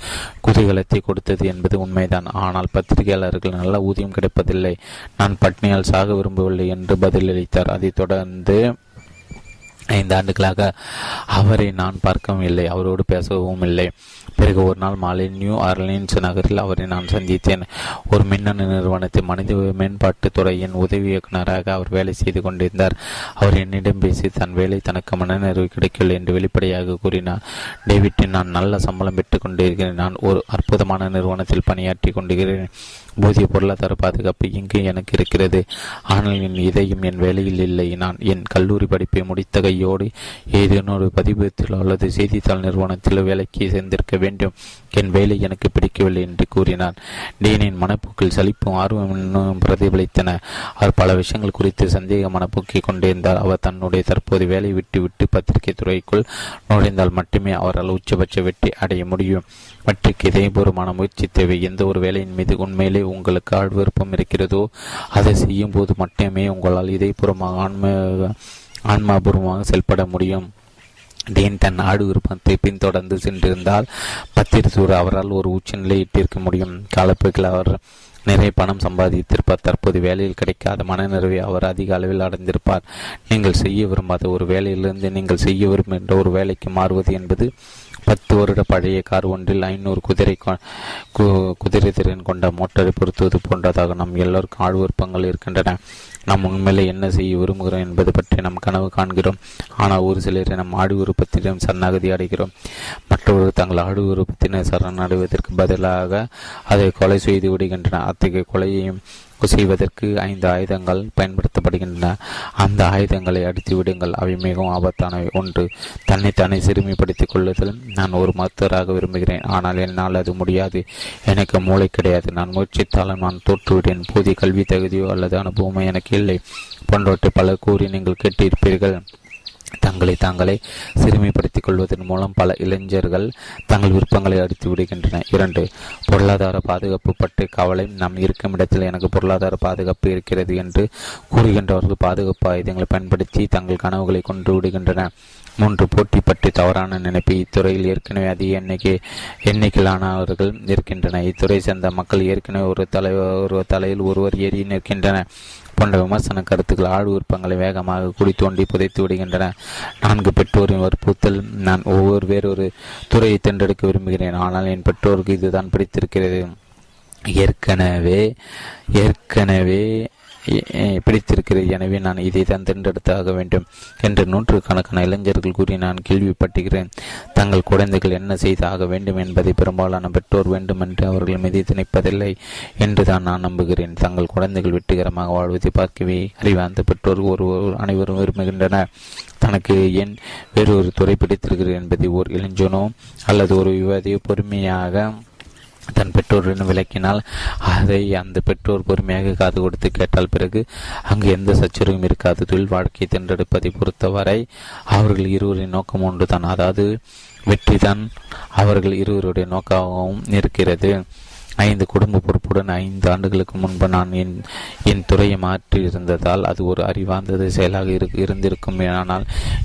குதூகலத்தை கொடுத்தது என்பது உண்மைதான். ஆனால் பத்திரிகையாளர்கள் நல்ல ஊதியம் கிடைப்பதில்லை. நான் பட்னியால் சாக விரும்பவில்லை என்று பதிலளித்தார். அதைத் தொடர்ந்து ஐந்து ஆண்டுகளாக அவரை நான் பார்க்கவும் இல்லை. அவரோடு பேசவும் இல்லை. பிறகு ஒரு நாள் மாலை நியூ ஆர்லின்ஸ் நகரில் அவரை நான் சந்தித்தேன். ஒரு மின்னணு நிறுவனத்தை மனித மேம்பாட்டு துறையின் உதவி இயக்குநராக அவர் வேலை செய்து கொண்டிருந்தார். அவர் என்னிடம் பேசி தன் வேலை தனக்கு மனநிறைவு கிடைக்கவில்லை என்று வெளிப்படையாக கூறினார். டேவிட்டின் நான் நல்ல சம்பளம் பெற்றுக் கொண்டிருக்கிறேன். நான் ஒரு அற்புதமான நிறுவனத்தில் பணியாற்றி கொண்டிருக்கிறேன். போதிய பொருளாதார பாதுகாப்பு இங்கு எனக்கு இருக்கிறது? ஆனால் என் இதயம் என் வேலையில் இல்லை. நான் என் கல்லூரி படிப்பை முடித்த கையோடு ஏதேனும் ஒரு பதிப்பகத்தில் அல்லது செய்தித்தாள் நிறுவனத்தில் வேலைக்கு சேர்ந்திருக்க வேண்டும். என் வேலை எனக்கு பிடிக்கவில்லை என்று கூறினார் டீனின் மனப்போக்கில் சலிப்பும் ஆர்வம் பிரதிபலித்தன. அவர் பல விஷயங்கள் குறித்து சந்தேக மனப்போக்கி கொண்டிருந்தார். அவர் தன்னுடைய தற்போது வேலை விட்டு விட்டு பத்திரிகை துறைக்குள் நுழைந்தால் மட்டுமே அவரால் உச்சபட்ச வெற்றி அடைய முடியும். வெற்றிக்கு இதயபூர்வமான முயற்சி தேவை. எந்த ஒரு வேலையின் மீது உண்மையிலே உங்களுக்கு ஆழ் விருப்பம் இருக்கிறதோ அதை செய்யும் போது மட்டுமே உங்களால் இதயபூர்வமாக ஆன்ம ஆன்மாபூர்வமாக செயல்பட முடியும். டீன் தன் ஆடு விருப்பத்தை பின்தொடர்ந்து சென்றிருந்தால் பத்திரிசூர் அவரால் ஒரு உச்சநிலை இட்டிருக்க முடியும். காலப்போக்கில் அவர் நிறைய பணம் சம்பாதித்திருப்பார். தற்போது வேலையில் கிடைக்காத மனநிறைவை அவர் அதிக அளவில் அடைந்திருப்பார். நீங்கள் செய்ய விரும்பாத ஒரு வேலையிலிருந்து நீங்கள் செய்ய விரும்புகின்ற ஒரு வேலைக்கு மாறுவது என்பது பத்து வருட பழைய கார் ஒன்றில் ஐநூறு குதிரை குதிரை திறன் கொண்ட மோட்டாரை பொருத்துவது போன்றதாக நம் எல்லோருக்கும் ஆழ்வு விருப்பங்கள் இருக்கின்றன. நாம் உண்மையிலே என்ன செய்ய விரும்புகிறோம் என்பது பற்றி நம் கனவு காண்கிறோம். ஆனால் ஒரு சிலரை நம் ஆடு விருப்பத்திடம் சரணாகதி அடைகிறோம். மற்றவர்கள் தங்கள் ஆடு விருப்பத்தினர் சரணடைவதற்கு பதிலாக அதை கொலை செய்து விடுகின்றன அத்தகைய கொலையையும் செய்வதற்கு ஐந்து ஆயுதங்கள் பயன்படுத்தப்படுகின்றன. அந்த ஆயுதங்களை அடித்து விடுங்கள். அவை மிகவும் ஆபத்தானவை. ஒன்று தன்னைத்தானே சிறுமிப்படுத்திக் கொள்ளுதல். நான் ஒரு மருத்துவராக விரும்புகிறேன். ஆனால் என்னால் அது முடியாது. எனக்கு மூளை கிடையாது. நான் முயற்சித்தாலும் நான் தோற்றுவிடேன் போதிய கல்வி தகுதியோ அல்லது அனுபவமோ எனக்கு இல்லை. போன்றவற்றை பல கூறி நீங்கள் கேட்டிருப்பீர்கள். தங்களை தாங்களே சிறுமைப்படுத்திக் கொள்வதன் மூலம் பல இளைஞர்கள் தங்கள் விருப்பங்களை அடித்து விடுகின்றன இரண்டு பொருளாதார பாதுகாப்பு பற்றி கவலை நாம் இருக்கும் இடத்தில் எனக்கு பொருளாதார பாதுகாப்பு இருக்கிறது என்று கூறுகின்றவர்கள் பாதுகாப்பு ஆயுதங்களை பயன்படுத்தி தங்கள் கனவுகளை கொண்டு விடுகின்றன மூன்று போட்டி பற்றி தவறான நினைப்பு. இத்துறையில் ஏற்கனவே அதிக எண்ணிக்கை எண்ணிக்கையிலானவர்கள் இருக்கின்றன இத்துறை சேர்ந்த மக்கள் ஏற்கனவே ஒரு தலை ஒரு தலையில் ஒருவர் ஏறி நிற்கின்றன போன்ற விமர்சன கருத்துக்கள் ஆழ் விருப்பங்களை வேகமாக குடி தோண்டி புதைத்து விடுகின்றன. நான்கு பெற்றோரின் வற்புறுத்தல். நான் ஒவ்வொரு வேறொரு துறையை தேர்ந்தெடுக்க விரும்புகிறேன். ஆனால் என் பெற்றோருக்கு இதுதான் பிடித்திருக்கிறது. ஏற்கனவே ஏற்கனவே பிடித்திருக்கிறது எனவே நான் இதை தான் தேர்ந்தெடுத்தாக வேண்டும் என்று நூற்றுக்கணக்கான இளைஞர்கள் கூறி நான் கேள்விப்பட்டுகிறேன். தங்கள் குழந்தைகள் என்ன செய்தாக வேண்டும் என்பதை பெரும்பாலான பெற்றோர் வேண்டும் என்று அவர்கள் மீது திணிப்பதில்லை என்று தான் நான் நம்புகிறேன். தங்கள் குழந்தைகள் வெற்றிகரமாக வாழ்வதை பார்க்கவே அறிவார்ந்த பெற்றோர் ஒரு அனைவரும் விரும்புகின்றனர். தனக்கு ஏன் வேறொரு துறை பிடித்திருக்கிறது என்பதை ஓர் இளைஞனோ அல்லது ஒரு விவாதியோ பொறுமையாக தன் பெற்றோரிடம் விளக்கினால் அதை அந்த பெற்றோர் பொறுமையாக காது கொடுத்து கேட்டால் பிறகு அங்கு எந்த சச்சரவும் இருக்காது. தொழில் வாழ்க்கையை தேர்ந்தெடுப்பதை பொறுத்தவரை அவர்கள் இருவரின் நோக்கம் ஒன்றுதான். அதாவது வெற்றிதான் அவர்கள் இருவருடைய நோக்கமாகவும் இருக்கிறது. ஐந்து குடும்ப பொறுப்புடன் ஐந்து ஆண்டுகளுக்கு முன்பு நான் என் என் துறையை மாற்றி இருந்ததால் அது ஒரு அறிவார்ந்தது செயலாக இரு இருந்திருக்கும். ஆனால்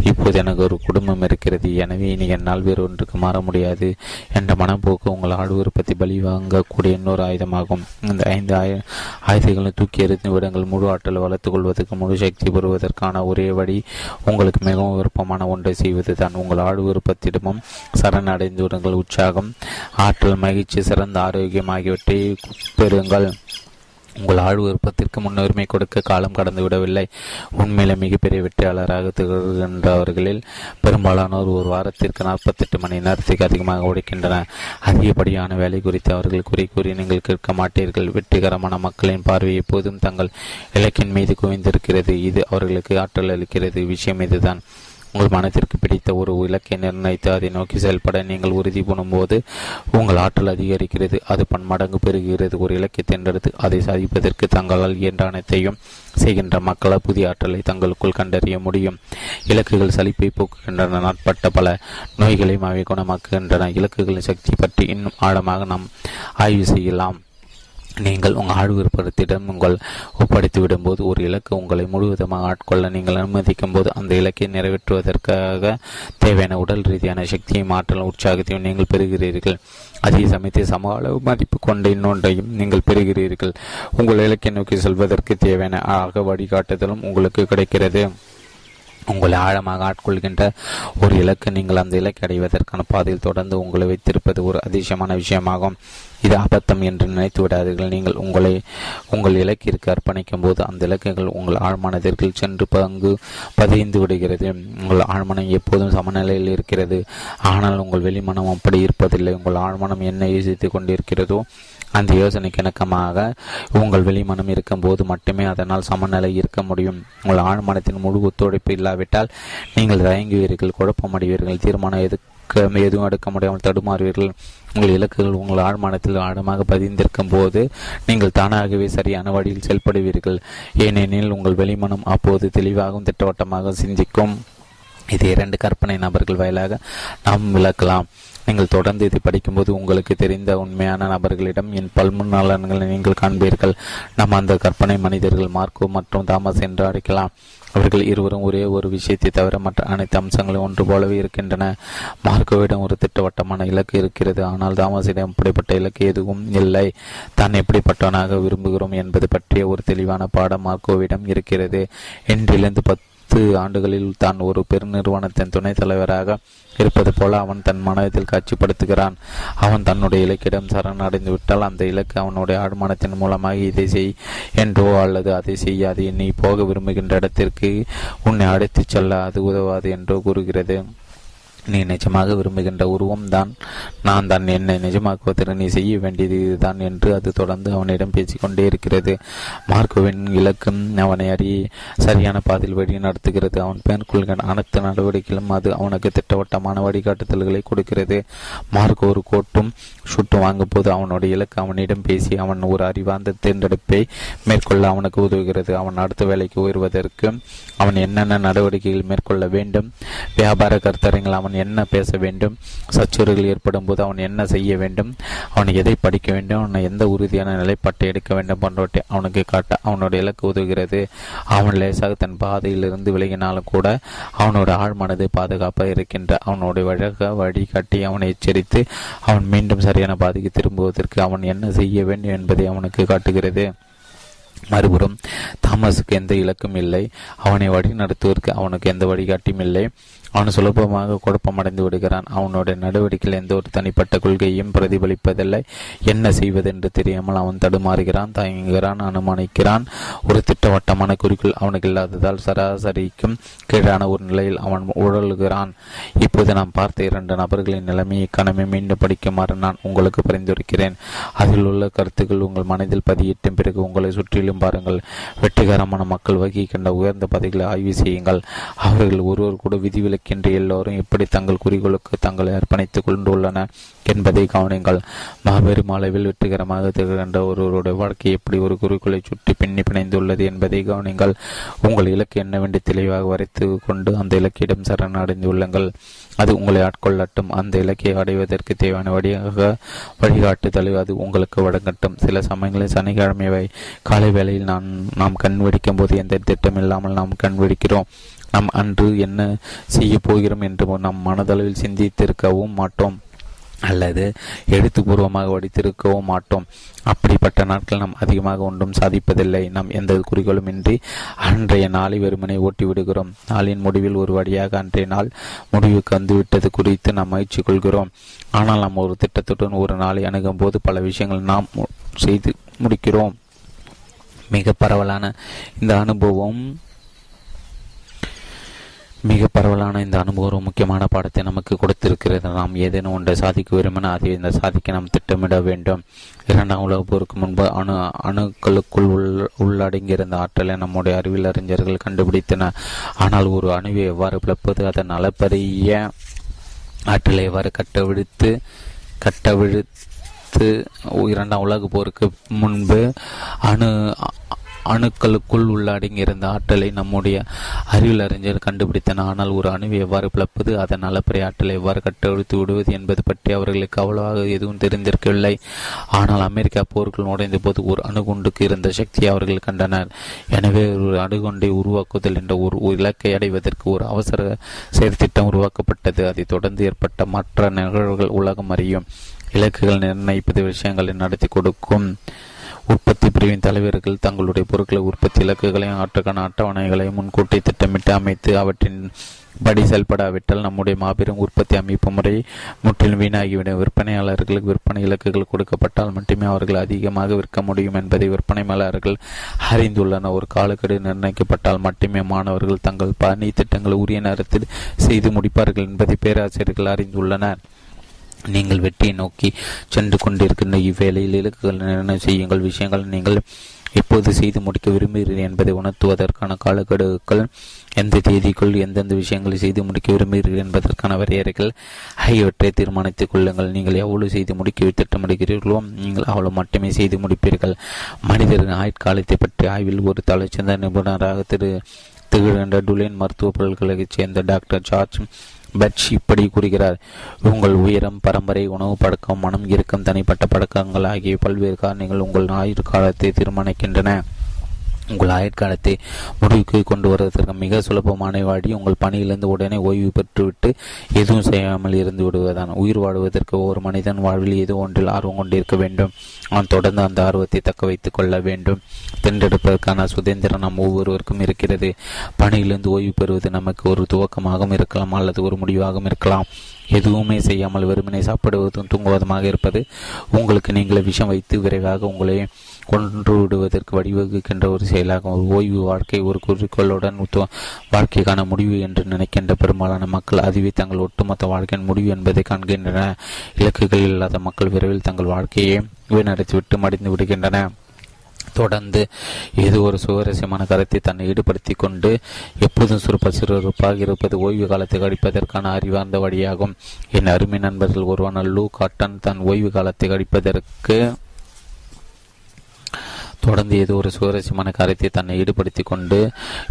இப்போது எனக்கு ஒரு குடும்பம் இருக்கிறது. எனவே இனி என்னால் வேறு ஒன்றுக்கு மாற முடியாது. என்ற மனப்போக்கு உங்கள் ஆடு உற்பத்தி பலி வாங்கக்கூடிய இன்னொரு ஆயுதமாகும். இந்த ஐந்து ஆய ஆயுதங்களை தூக்கி எறிந்து விடங்கள். முழு ஆற்றலை வளர்த்துக் கொள்வதற்கு முழு சக்தி பெறுவதற்கான ஒரே வழி உங்களுக்கு மிகவும் விருப்பமான ஒன்றை செய்வது தான் உங்கள் ஆடு விருப்பத்திடமும் சரணடைந்து விடுங்கள். உற்சாகம் ஆற்றல் மகிழ்ச்சி சிறந்த ஆரோக்கியம் ஆகியவற்றை பெறுங்கள். உங்கள் ஆழ் விருப்பத்திற்கு முன்னுரிமை கொடுக்க காலம் கடந்து விடவில்லை உண்மையில மிகப்பெரிய வெற்றியாளராக திகழ்கின்றவர்களில் பெரும்பாலானோர் ஒரு வாரத்திற்கு நாற்பத்தெட்டு மணி நேரத்துக்கு அதிகமாக உடைக்கின்றனர் அதிகப்படியான வேலை குறித்து அவர்கள் குறை கூறி நீங்கள் கேட்க மாட்டீர்கள். வெற்றிகரமான மக்களின் பார்வை எப்போதும் தங்கள் இலக்கின் மீது குவிந்திருக்கிறது. இது அவர்களுக்கு ஆற்றல் அளிக்கிறது. விஷயம் இதுதான். உங்கள் மனத்திற்கு பிடித்த ஒரு இலக்கை நிர்ணயித்து அதை நோக்கி செயல்பட நீங்கள் உறுதி பண்ணும்போது உங்கள் ஆற்றல் அதிகரிக்கிறது. அது பன்மடங்கு பெறுகிறது ஒரு இலக்கை தேர்ந்தெடுத்து அதை சாதிப்பதற்கு தங்களால் இயன்ற அனைத்தையும் செய்கின்ற மக்களால் புதிய ஆற்றலை தங்களுக்குள் கண்டறிய முடியும். இலக்குகள் சலிப்பை போக்குகின்றன. நாட்பட்ட பல நோய்களையும் அவை குணமாக்குகின்றன. இலக்குகளின் சக்தி பற்றி இன்னும் ஆழமாக நாம் ஆய்வு செய்யலாம். நீங்கள் உங்கள் ஆழ்விருப்பத்திடம் உங்கள் ஒப்படைத்து விடும்போது ஒரு இலக்கு உங்களை முழுவதுமாக ஆட்கொள்ள நீங்கள் அனுமதிக்கும் போது அந்த இலக்கை நிறைவேற்றுவதற்காக தேவையான உடல் ரீதியான சக்தியும் ஆற்றலும் உற்சாகத்தையும் நீங்கள் பெறுகிறீர்கள். அதே சமயத்தில் சம அளவு மதிப்பு கொண்ட இன்னொன்றையும் நீங்கள் பெறுகிறீர்கள். உங்கள் இலக்கை நோக்கி செல்வதற்கு தேவையான ஆக வழிகாட்டுதலும் உங்களுக்கு கிடைக்கிறது. உங்களை ஆழமாக ஆட்கொள்கின்ற ஒரு இலக்கு நீங்கள் அந்த இலக்கை அடைவதற்கான பாதையில் தொடர்ந்து உங்களை வைத்திருப்பது ஒரு அதிசயமான விஷயமாகும். இது அபத்தம் என்று நினைத்து விடாதீர்கள். நீங்கள் உங்களை உங்கள் இலக்கிற்கு அர்ப்பணிக்கும் போது அந்த இலக்குகள் உங்கள் ஆழ்மனதிற்குள் சென்று பங்கு பதிந்து விடுகிறது. உங்கள் ஆழ்மனம் எப்போதும் சமநிலையில் இருக்கிறது. ஆனால் உங்கள் வெளிமனம் அப்படி இருப்பதில்லை. உங்கள் ஆழ்மனம் என்ன யோசித்துக் கொண்டிருக்கிறதோ அந்த யோசனைக்கு இணக்கமாக உங்கள் வெளிமனம் இருக்கும்போது மட்டுமே அதனால் சமநிலை இருக்க முடியும். உங்கள் ஆழ்மனத்தின் முழு ஒத்துழைப்பு இல்லாவிட்டால் நீங்கள் தயங்குவீர்கள் குழப்பமடைவீர்கள் தீர்மானம் எதுக்க எதுவும் எடுக்க முடியாமல் தடுமாறுவீர்கள். உங்கள் இலக்குகள் உங்கள் ஆழ்மனத்தில் ஆழமாக பதிந்திருக்கும் போது நீங்கள் தானாகவே சரியான வழியில் செயல்படுவீர்கள். ஏனெனில் உங்கள் வெளிமனம் அப்போது தெளிவாகவும் திட்டவட்டமாக சிந்திக்கும். இது இரண்டு கற்பனை நபர்கள் வாயிலாக நாம் விளக்கலாம். நீங்கள் தொடர்ந்து இதை படிக்கும்போது உங்களுக்கு தெரிந்த உண்மையான நபர்களிடம் என் பல்முன் நீங்கள் காண்பீர்கள். நாம் அந்த கற்பனை மனிதர்கள் மார்க்கோ மற்றும் தாமஸ் என்று அழைக்கலாம். அவர்கள் இருவரும் ஒரே ஒரு விஷயத்தை தவிர மற்ற அனைத்து அம்சங்களும் ஒன்று போலவே இருக்கின்றன. மார்க்கோவிடம் ஒரு திட்டவட்டமான இலக்கு இருக்கிறது. ஆனால் தாமஸிடம் அப்படிப்பட்ட இலக்கு எதுவும் இல்லை. தான் எப்படிப்பட்டவனாக விரும்புகிறோம் என்பது பற்றிய ஒரு தெளிவான பாடம் மார்க்கோவிடம் இருக்கிறது. என்றிலிருந்து பத்து ஆண்டுகளில் தான் ஒரு பெருநிறுவனத்தின் துணைத் தலைவராக இருப்பது போல அவன் தன் மனதில் காட்சிப்படுத்துகிறான். அவன் தன்னுடைய இலக்கிடம் சரணடைந்து விட்டால் அந்த இலக்கு அவனுடைய ஆழ்மனத்தின் மூலமாக இதை செய் என்றோ அல்லது அதை செய்யாது. நீ போக விரும்புகின்ற இடத்திற்கு உன்னை அழைத்துச் செல்ல அது உதவாது என்றோ கூறுகிறது. நீ நிஜமாக விரும்புகின்ற உருவம் தான் நான் தான் என்னை நிஜமாக்குவதற்கு நீ செய்ய வேண்டியது இதுதான் என்று அது தொடர்ந்து அவனிடம் பேசிக்கொண்டே இருக்கிறது. மார்க்கோவின் இலக்கும் அவனை அறிய சரியான பாதையில் வழி நடத்துகிறது. அவன் மேற்கொள்கிற அனைத்து நடவடிக்கைகளும் அது அவனுக்கு திட்டவட்டமான வழிகாட்டுதல்களை கொடுக்கிறது. மார்க் ஒரு கோட்டும் சுட்டும் வாங்கும் போது அவனுடைய இலக்கு அவனிடம் பேசி அவன் ஒரு அறிவார்ந்த தேர்ந்தெடுப்பை மேற்கொள்ள அவனுக்கு உதவுகிறது. அவன் அடுத்த வேலைக்கு உயர்வதற்கு அவன் என்னென்ன நடவடிக்கைகள் மேற்கொள்ள வேண்டும்? வியாபார கருத்தரங்கள் அவன் என்ன பேச வேண்டும்? சச்சுறுகள் ஏற்படும் போது அவன் என்ன செய்ய வேண்டும்? அவன் எதை படிக்க வேண்டும்? அவன் எந்த உறுதியான நிலைப்பாட்டை எடுக்க வேண்டும் போன்றவற்றை அவனுக்கு காட்ட அவனுடைய இலக்கு உதவுகிறது. அவன் லேசாக தன் பாதையிலிருந்து விலகினாலும் கூட அவனோட ஆழ்மனது பாதுகாப்பாக இருக்கின்ற அவனுடைய வழக வழிகாட்டி அவனை எச்சரித்து அவன் மீண்டும் சரியான பாதைக்கு திரும்புவதற்கு அவன் என்ன செய்ய வேண்டும் என்பதை அவனுக்கு காட்டுகிறது. மறுபுறம் தாமஸுக்கு எந்த இலக்கும் இல்லை. அவனை வழி நடத்துவதற்கு அவனுக்கு எந்த வழிகாட்டியும் இல்லை. அவன் சுலபமாக குழப்பமடைந்து விடுகிறான். அவனுடைய நடவடிக்கையில் எந்த ஒரு தனிப்பட்ட கொள்கையும் பிரதிபலிப்பதில்லை. என்ன செய்வதென்று தெரியாமல் அவன் தடுமாறுகிறான் தயங்குகிறான் அனுமானிக்கிறான். ஒரு திட்டவட்டமான குறிக்கோள் அவனுக்கு இல்லாததால் சராசரிக்கும் கீழான ஒரு நிலையில் அவன் உழல்கிறான். இப்போது நாம் பார்த்த இரண்டு நபர்களின் நிலைமையை கனமே மீண்டும் படிக்குமாறு நான் உங்களுக்கு பரிந்துரைக்கிறேன். அதில் உள்ள கருத்துக்கள் உங்கள் மனதில் பதியிட்டும் பிறகு உங்களை சுற்றிலும் பாருங்கள். வெற்றிகரமான மக்கள் வகிக்கின்ற உயர்ந்த பதவிகளை ஆய்வு செய்யுங்கள். அவர்கள் ஒருவர் கூட விதிவிலக்கு இருக்கின்ற எல்லோரும் எப்படி தங்கள் குறிகளுக்கு தங்களை அர்ப்பணித்துக் கொண்டுள்ளன என்பதை கவனிங்கள். மாபெரும் அளவில் வெற்றிகரமாக திகழ்கின்ற ஒருவருடைய வாழ்க்கை எப்படி ஒரு குறிக்கோளை சுற்றி பின்னி பிணைந்துள்ளது என்பதை கவனிங்கள். உங்கள் இலக்கு என்னவென்று தெளிவாக வரைத்து கொண்டு அந்த இலக்கியிடம் சரணடைந்துள்ளங்கள் அது உங்களை ஆட்கொள்ளட்டும். அந்த இலக்கை அடைவதற்கு தேவையான வழியாக வழிகாட்டுதலை அது உங்களுக்கு வழங்கட்டும். சில சமயங்களில் சனிக்கிழமை காலை வேளையில் நான் நாம் கண் வெடிக்கும் போது எந்த திட்டம் இல்லாமல் நாம் கண் வெடிக்கிறோம். நாம் அன்று என்ன செய்ய போகிறோம் என்று நம் மனதளவில் சிந்தித்திருக்கவும் மாட்டோம். அல்லது எழுத்துப்பூர்வமாக வடித்திருக்கவும் மாட்டோம். அப்படிப்பட்ட நாட்கள் நாம் அதிகமாக ஒன்றும் சாதிப்பதில்லை. நாம் எந்த குறிக்கோளும் இன்றி அன்றைய நாளை வெறுமனை ஓட்டிவிடுகிறோம். நாளின் முடிவில் ஒரு வழியாக அன்றைய நாள் முடிவுக்கு வந்துவிட்டது குறித்து நாம் மகிழ்ச்சி கொள்கிறோம். ஆனால் நாம் ஒரு திட்டத்துடன் ஒரு நாளை அணுகும் போது பல விஷயங்கள் நாம் செய்து முடிக்கிறோம். மிக பரவலான இந்த அனுபவம் மிக பரவலான இந்த அனுபவம் ஒரு முக்கியமான பாடத்தை நமக்கு கொடுத்திருக்கிறது. நாம் ஏதேனும் ஒன்றை சாதிக்க விரும்பினால் அதை இந்த சாதிக்க நாம் திட்டமிட வேண்டும். இரண்டாம் உலக போருக்கு முன்பு அணு அணுக்களுக்குள் உள் உள்ளடங்கியிருந்த ஆற்றலை நம்முடைய அறிவியல் அறிஞர்கள் கண்டுபிடித்தனர் ஆனால் ஒரு அணுவை எவ்வாறு பிளப்பது? அதன் அளப்பரிய ஆற்றலை எவ்வாறு கட்டவிழ்த்து கட்டவிழ்த்து இரண்டாம் உலக போருக்கு முன்பு அணு அணுக்களுக்குள் உள்ள அடங்கியிருந்த ஆற்றலை நம்முடைய அறிவியல் அறிஞர் கண்டுபிடித்தன ஆனால் ஒரு அணுவை எவ்வாறு பிளப்பது அதன் அளப்பரிய ஆற்றலை எவ்வாறு கட்டெழுத்து விடுவது என்பது பற்றி அவர்களுக்கு அவ்வளவாக எதுவும் தெரிந்திருக்கவில்லை. ஆனால் அமெரிக்கா போருக்குள் நுழைந்த போது ஒரு அணுகுண்டுக்கு இருந்த சக்தியை அவர்கள் கண்டனர். எனவே ஒரு அணுகுண்டை உருவாக்குதல் என்ற ஒரு இலக்கை அடைவதற்கு ஒரு அவசர செயற்திட்டம் உருவாக்கப்பட்டது. அதைத் தொடர்ந்து ஏற்பட்ட மற்ற நிகழ்வுகள் உலகம் அறியும் இலக்குகள் நிர்ணயிப்பது விஷயங்களை நடத்தி கொடுக்கும் உற்பத்தி பிரிவின் தலைவர்கள் தங்களுடைய பொருட்களை உற்பத்தி இலக்குகளையும் அவற்றுக்கான அட்டவணைகளையும் முன்கூட்டி திட்டமிட்டு அமைத்து அவற்றின் படி செயல்படாவிட்டால் நம்முடைய மாபெரும் உற்பத்தி அமைப்பு முறை முற்றிலும் வீணாகிவிடும். விற்பனையாளர்களுக்கு விற்பனை இலக்குகள் கொடுக்கப்பட்டால் மட்டுமே அவர்கள் அதிகமாக விற்க முடியும் என்பதை விற்பனையாளர்கள் அறிந்துள்ளனர். ஒரு காலக்கெடு நிர்ணயிக்கப்பட்டால் மட்டுமே மாணவர்கள் தங்கள் பணி திட்டங்களை உரிய நேரத்தில் செய்து முடிப்பார்கள் என்பதை பேராசிரியர்கள் அறிந்துள்ளனர். நீங்கள் வெற்றியை நோக்கி சென்று கொண்டிருக்கின்ற இவ்வேளையில் இலக்குகள் நிர்ணயம் செய்யுங்கள். விஷயங்கள் நீங்கள் எப்போது செய்து முடிக்க விரும்புகிறீர்கள் என்பதை உணர்த்துவதற்கான காலக்கெடுக்கள் எந்த தேதிக்குள் எந்தெந்த விஷயங்களை செய்து முடிக்க விரும்புகிறீர்கள் என்பதற்கான வரையறைகள் ஆகியவற்றை தீர்மானித்துக் கொள்ளுங்கள். நீங்கள் எவ்வளவு செய்து முடிக்க திட்டமிடுகிறீர்களோ நீங்கள் அவ்வளவு மட்டுமே செய்து முடிப்பீர்கள். மனிதரின் ஆயுட்காலத்தை பற்றி ஆய்வில் ஒரு தலைச்சிறந்த நிபுணராக திரு திகழ்கின்ற டுலேன் மருத்துவ பல்கலைக்கழகத்தைச் சேர்ந்த டாக்டர் ஜார்ஜ் பட்ச் இப்படி கூறுகிறார். உங்கள் உயரம் பரம்பரை உணவு பழக்கம் மனம் இருக்கும் தனிப்பட்ட பழக்கங்கள் ஆகிய பல்வேறு காரணிகள் உங்கள் ஆயுள் காலத்தை தீர்மானிக்கின்றன உங்கள் ஆயுட்காலத்தை முடிவுக்கு கொண்டு வருவதற்கு மிக சுலபமான வழி உங்கள் பணியிலிருந்து உடனே ஓய்வு பெற்றுவிட்டு எதுவும் செய்யாமல் இருந்து விடுவதுதான். உயிர் வாழ்வதற்கு ஒவ்வொரு மனிதன் வாழ்வில் ஏதோ ஒன்றில் ஆர்வம் கொண்டிருக்க வேண்டும். அவன் தொடர்ந்து அந்த ஆர்வத்தை தக்க வைத்துக் கொள்ள வேண்டும். தேர்ந்தெடுப்பதற்கான சுதந்திரம் நம் ஒவ்வொருவருக்கும் இருக்கிறது. பணியிலிருந்து ஓய்வு பெறுவது நமக்கு ஒரு துவக்கமாகவும் இருக்கலாம் அல்லது ஒரு முடிவாகவும் இருக்கலாம். எதுவுமே செய்யாமல் வெறுமனை சாப்பிடுவதும் தூங்குவதுமாக இருப்பது உங்களுக்கு நீங்களே விஷம் வைத்து விரைவாக உங்களை கொன்று விடுவதற்கு வழிவகுக்கின்ற ஒரு செயலாகும். ஒரு ஓய்வு வாழ்க்கை ஒரு குறிக்கோளுடன் வாழ்க்கைக்கான முடிவு என்று நினைக்கின்ற பெரும்பாலான மக்கள் அதுவே தங்கள் ஒட்டுமொத்த வாழ்க்கையின் முடிவு என்பதை காண்கின்றன. இலக்குகள் இல்லாத மக்கள் விரைவில் தங்கள் வாழ்க்கையை வீணடைத்துவிட்டு மடிந்து விடுகின்றன. தொடர்ந்து ஏதோ ஒரு சுவாரஸ்யமான கருத்தை தன்னை ஈடுபடுத்தி கொண்டு எப்போதும் சுறுப்ப சிறுப்பாக இருப்பது ஓய்வு காலத்தை கழிப்பதற்கான அறிவார்ந்த வழியாகும். என் அருமை நண்பர்கள் ஒருவான லூ காட்டன் தன் ஓய்வு காலத்தை கழிப்பதற்கு தொடர்ந்து ஏதோ ஒரு சுவாரஸ்யமான காரியத்தை தன்னை ஈடுபடுத்தி கொண்டு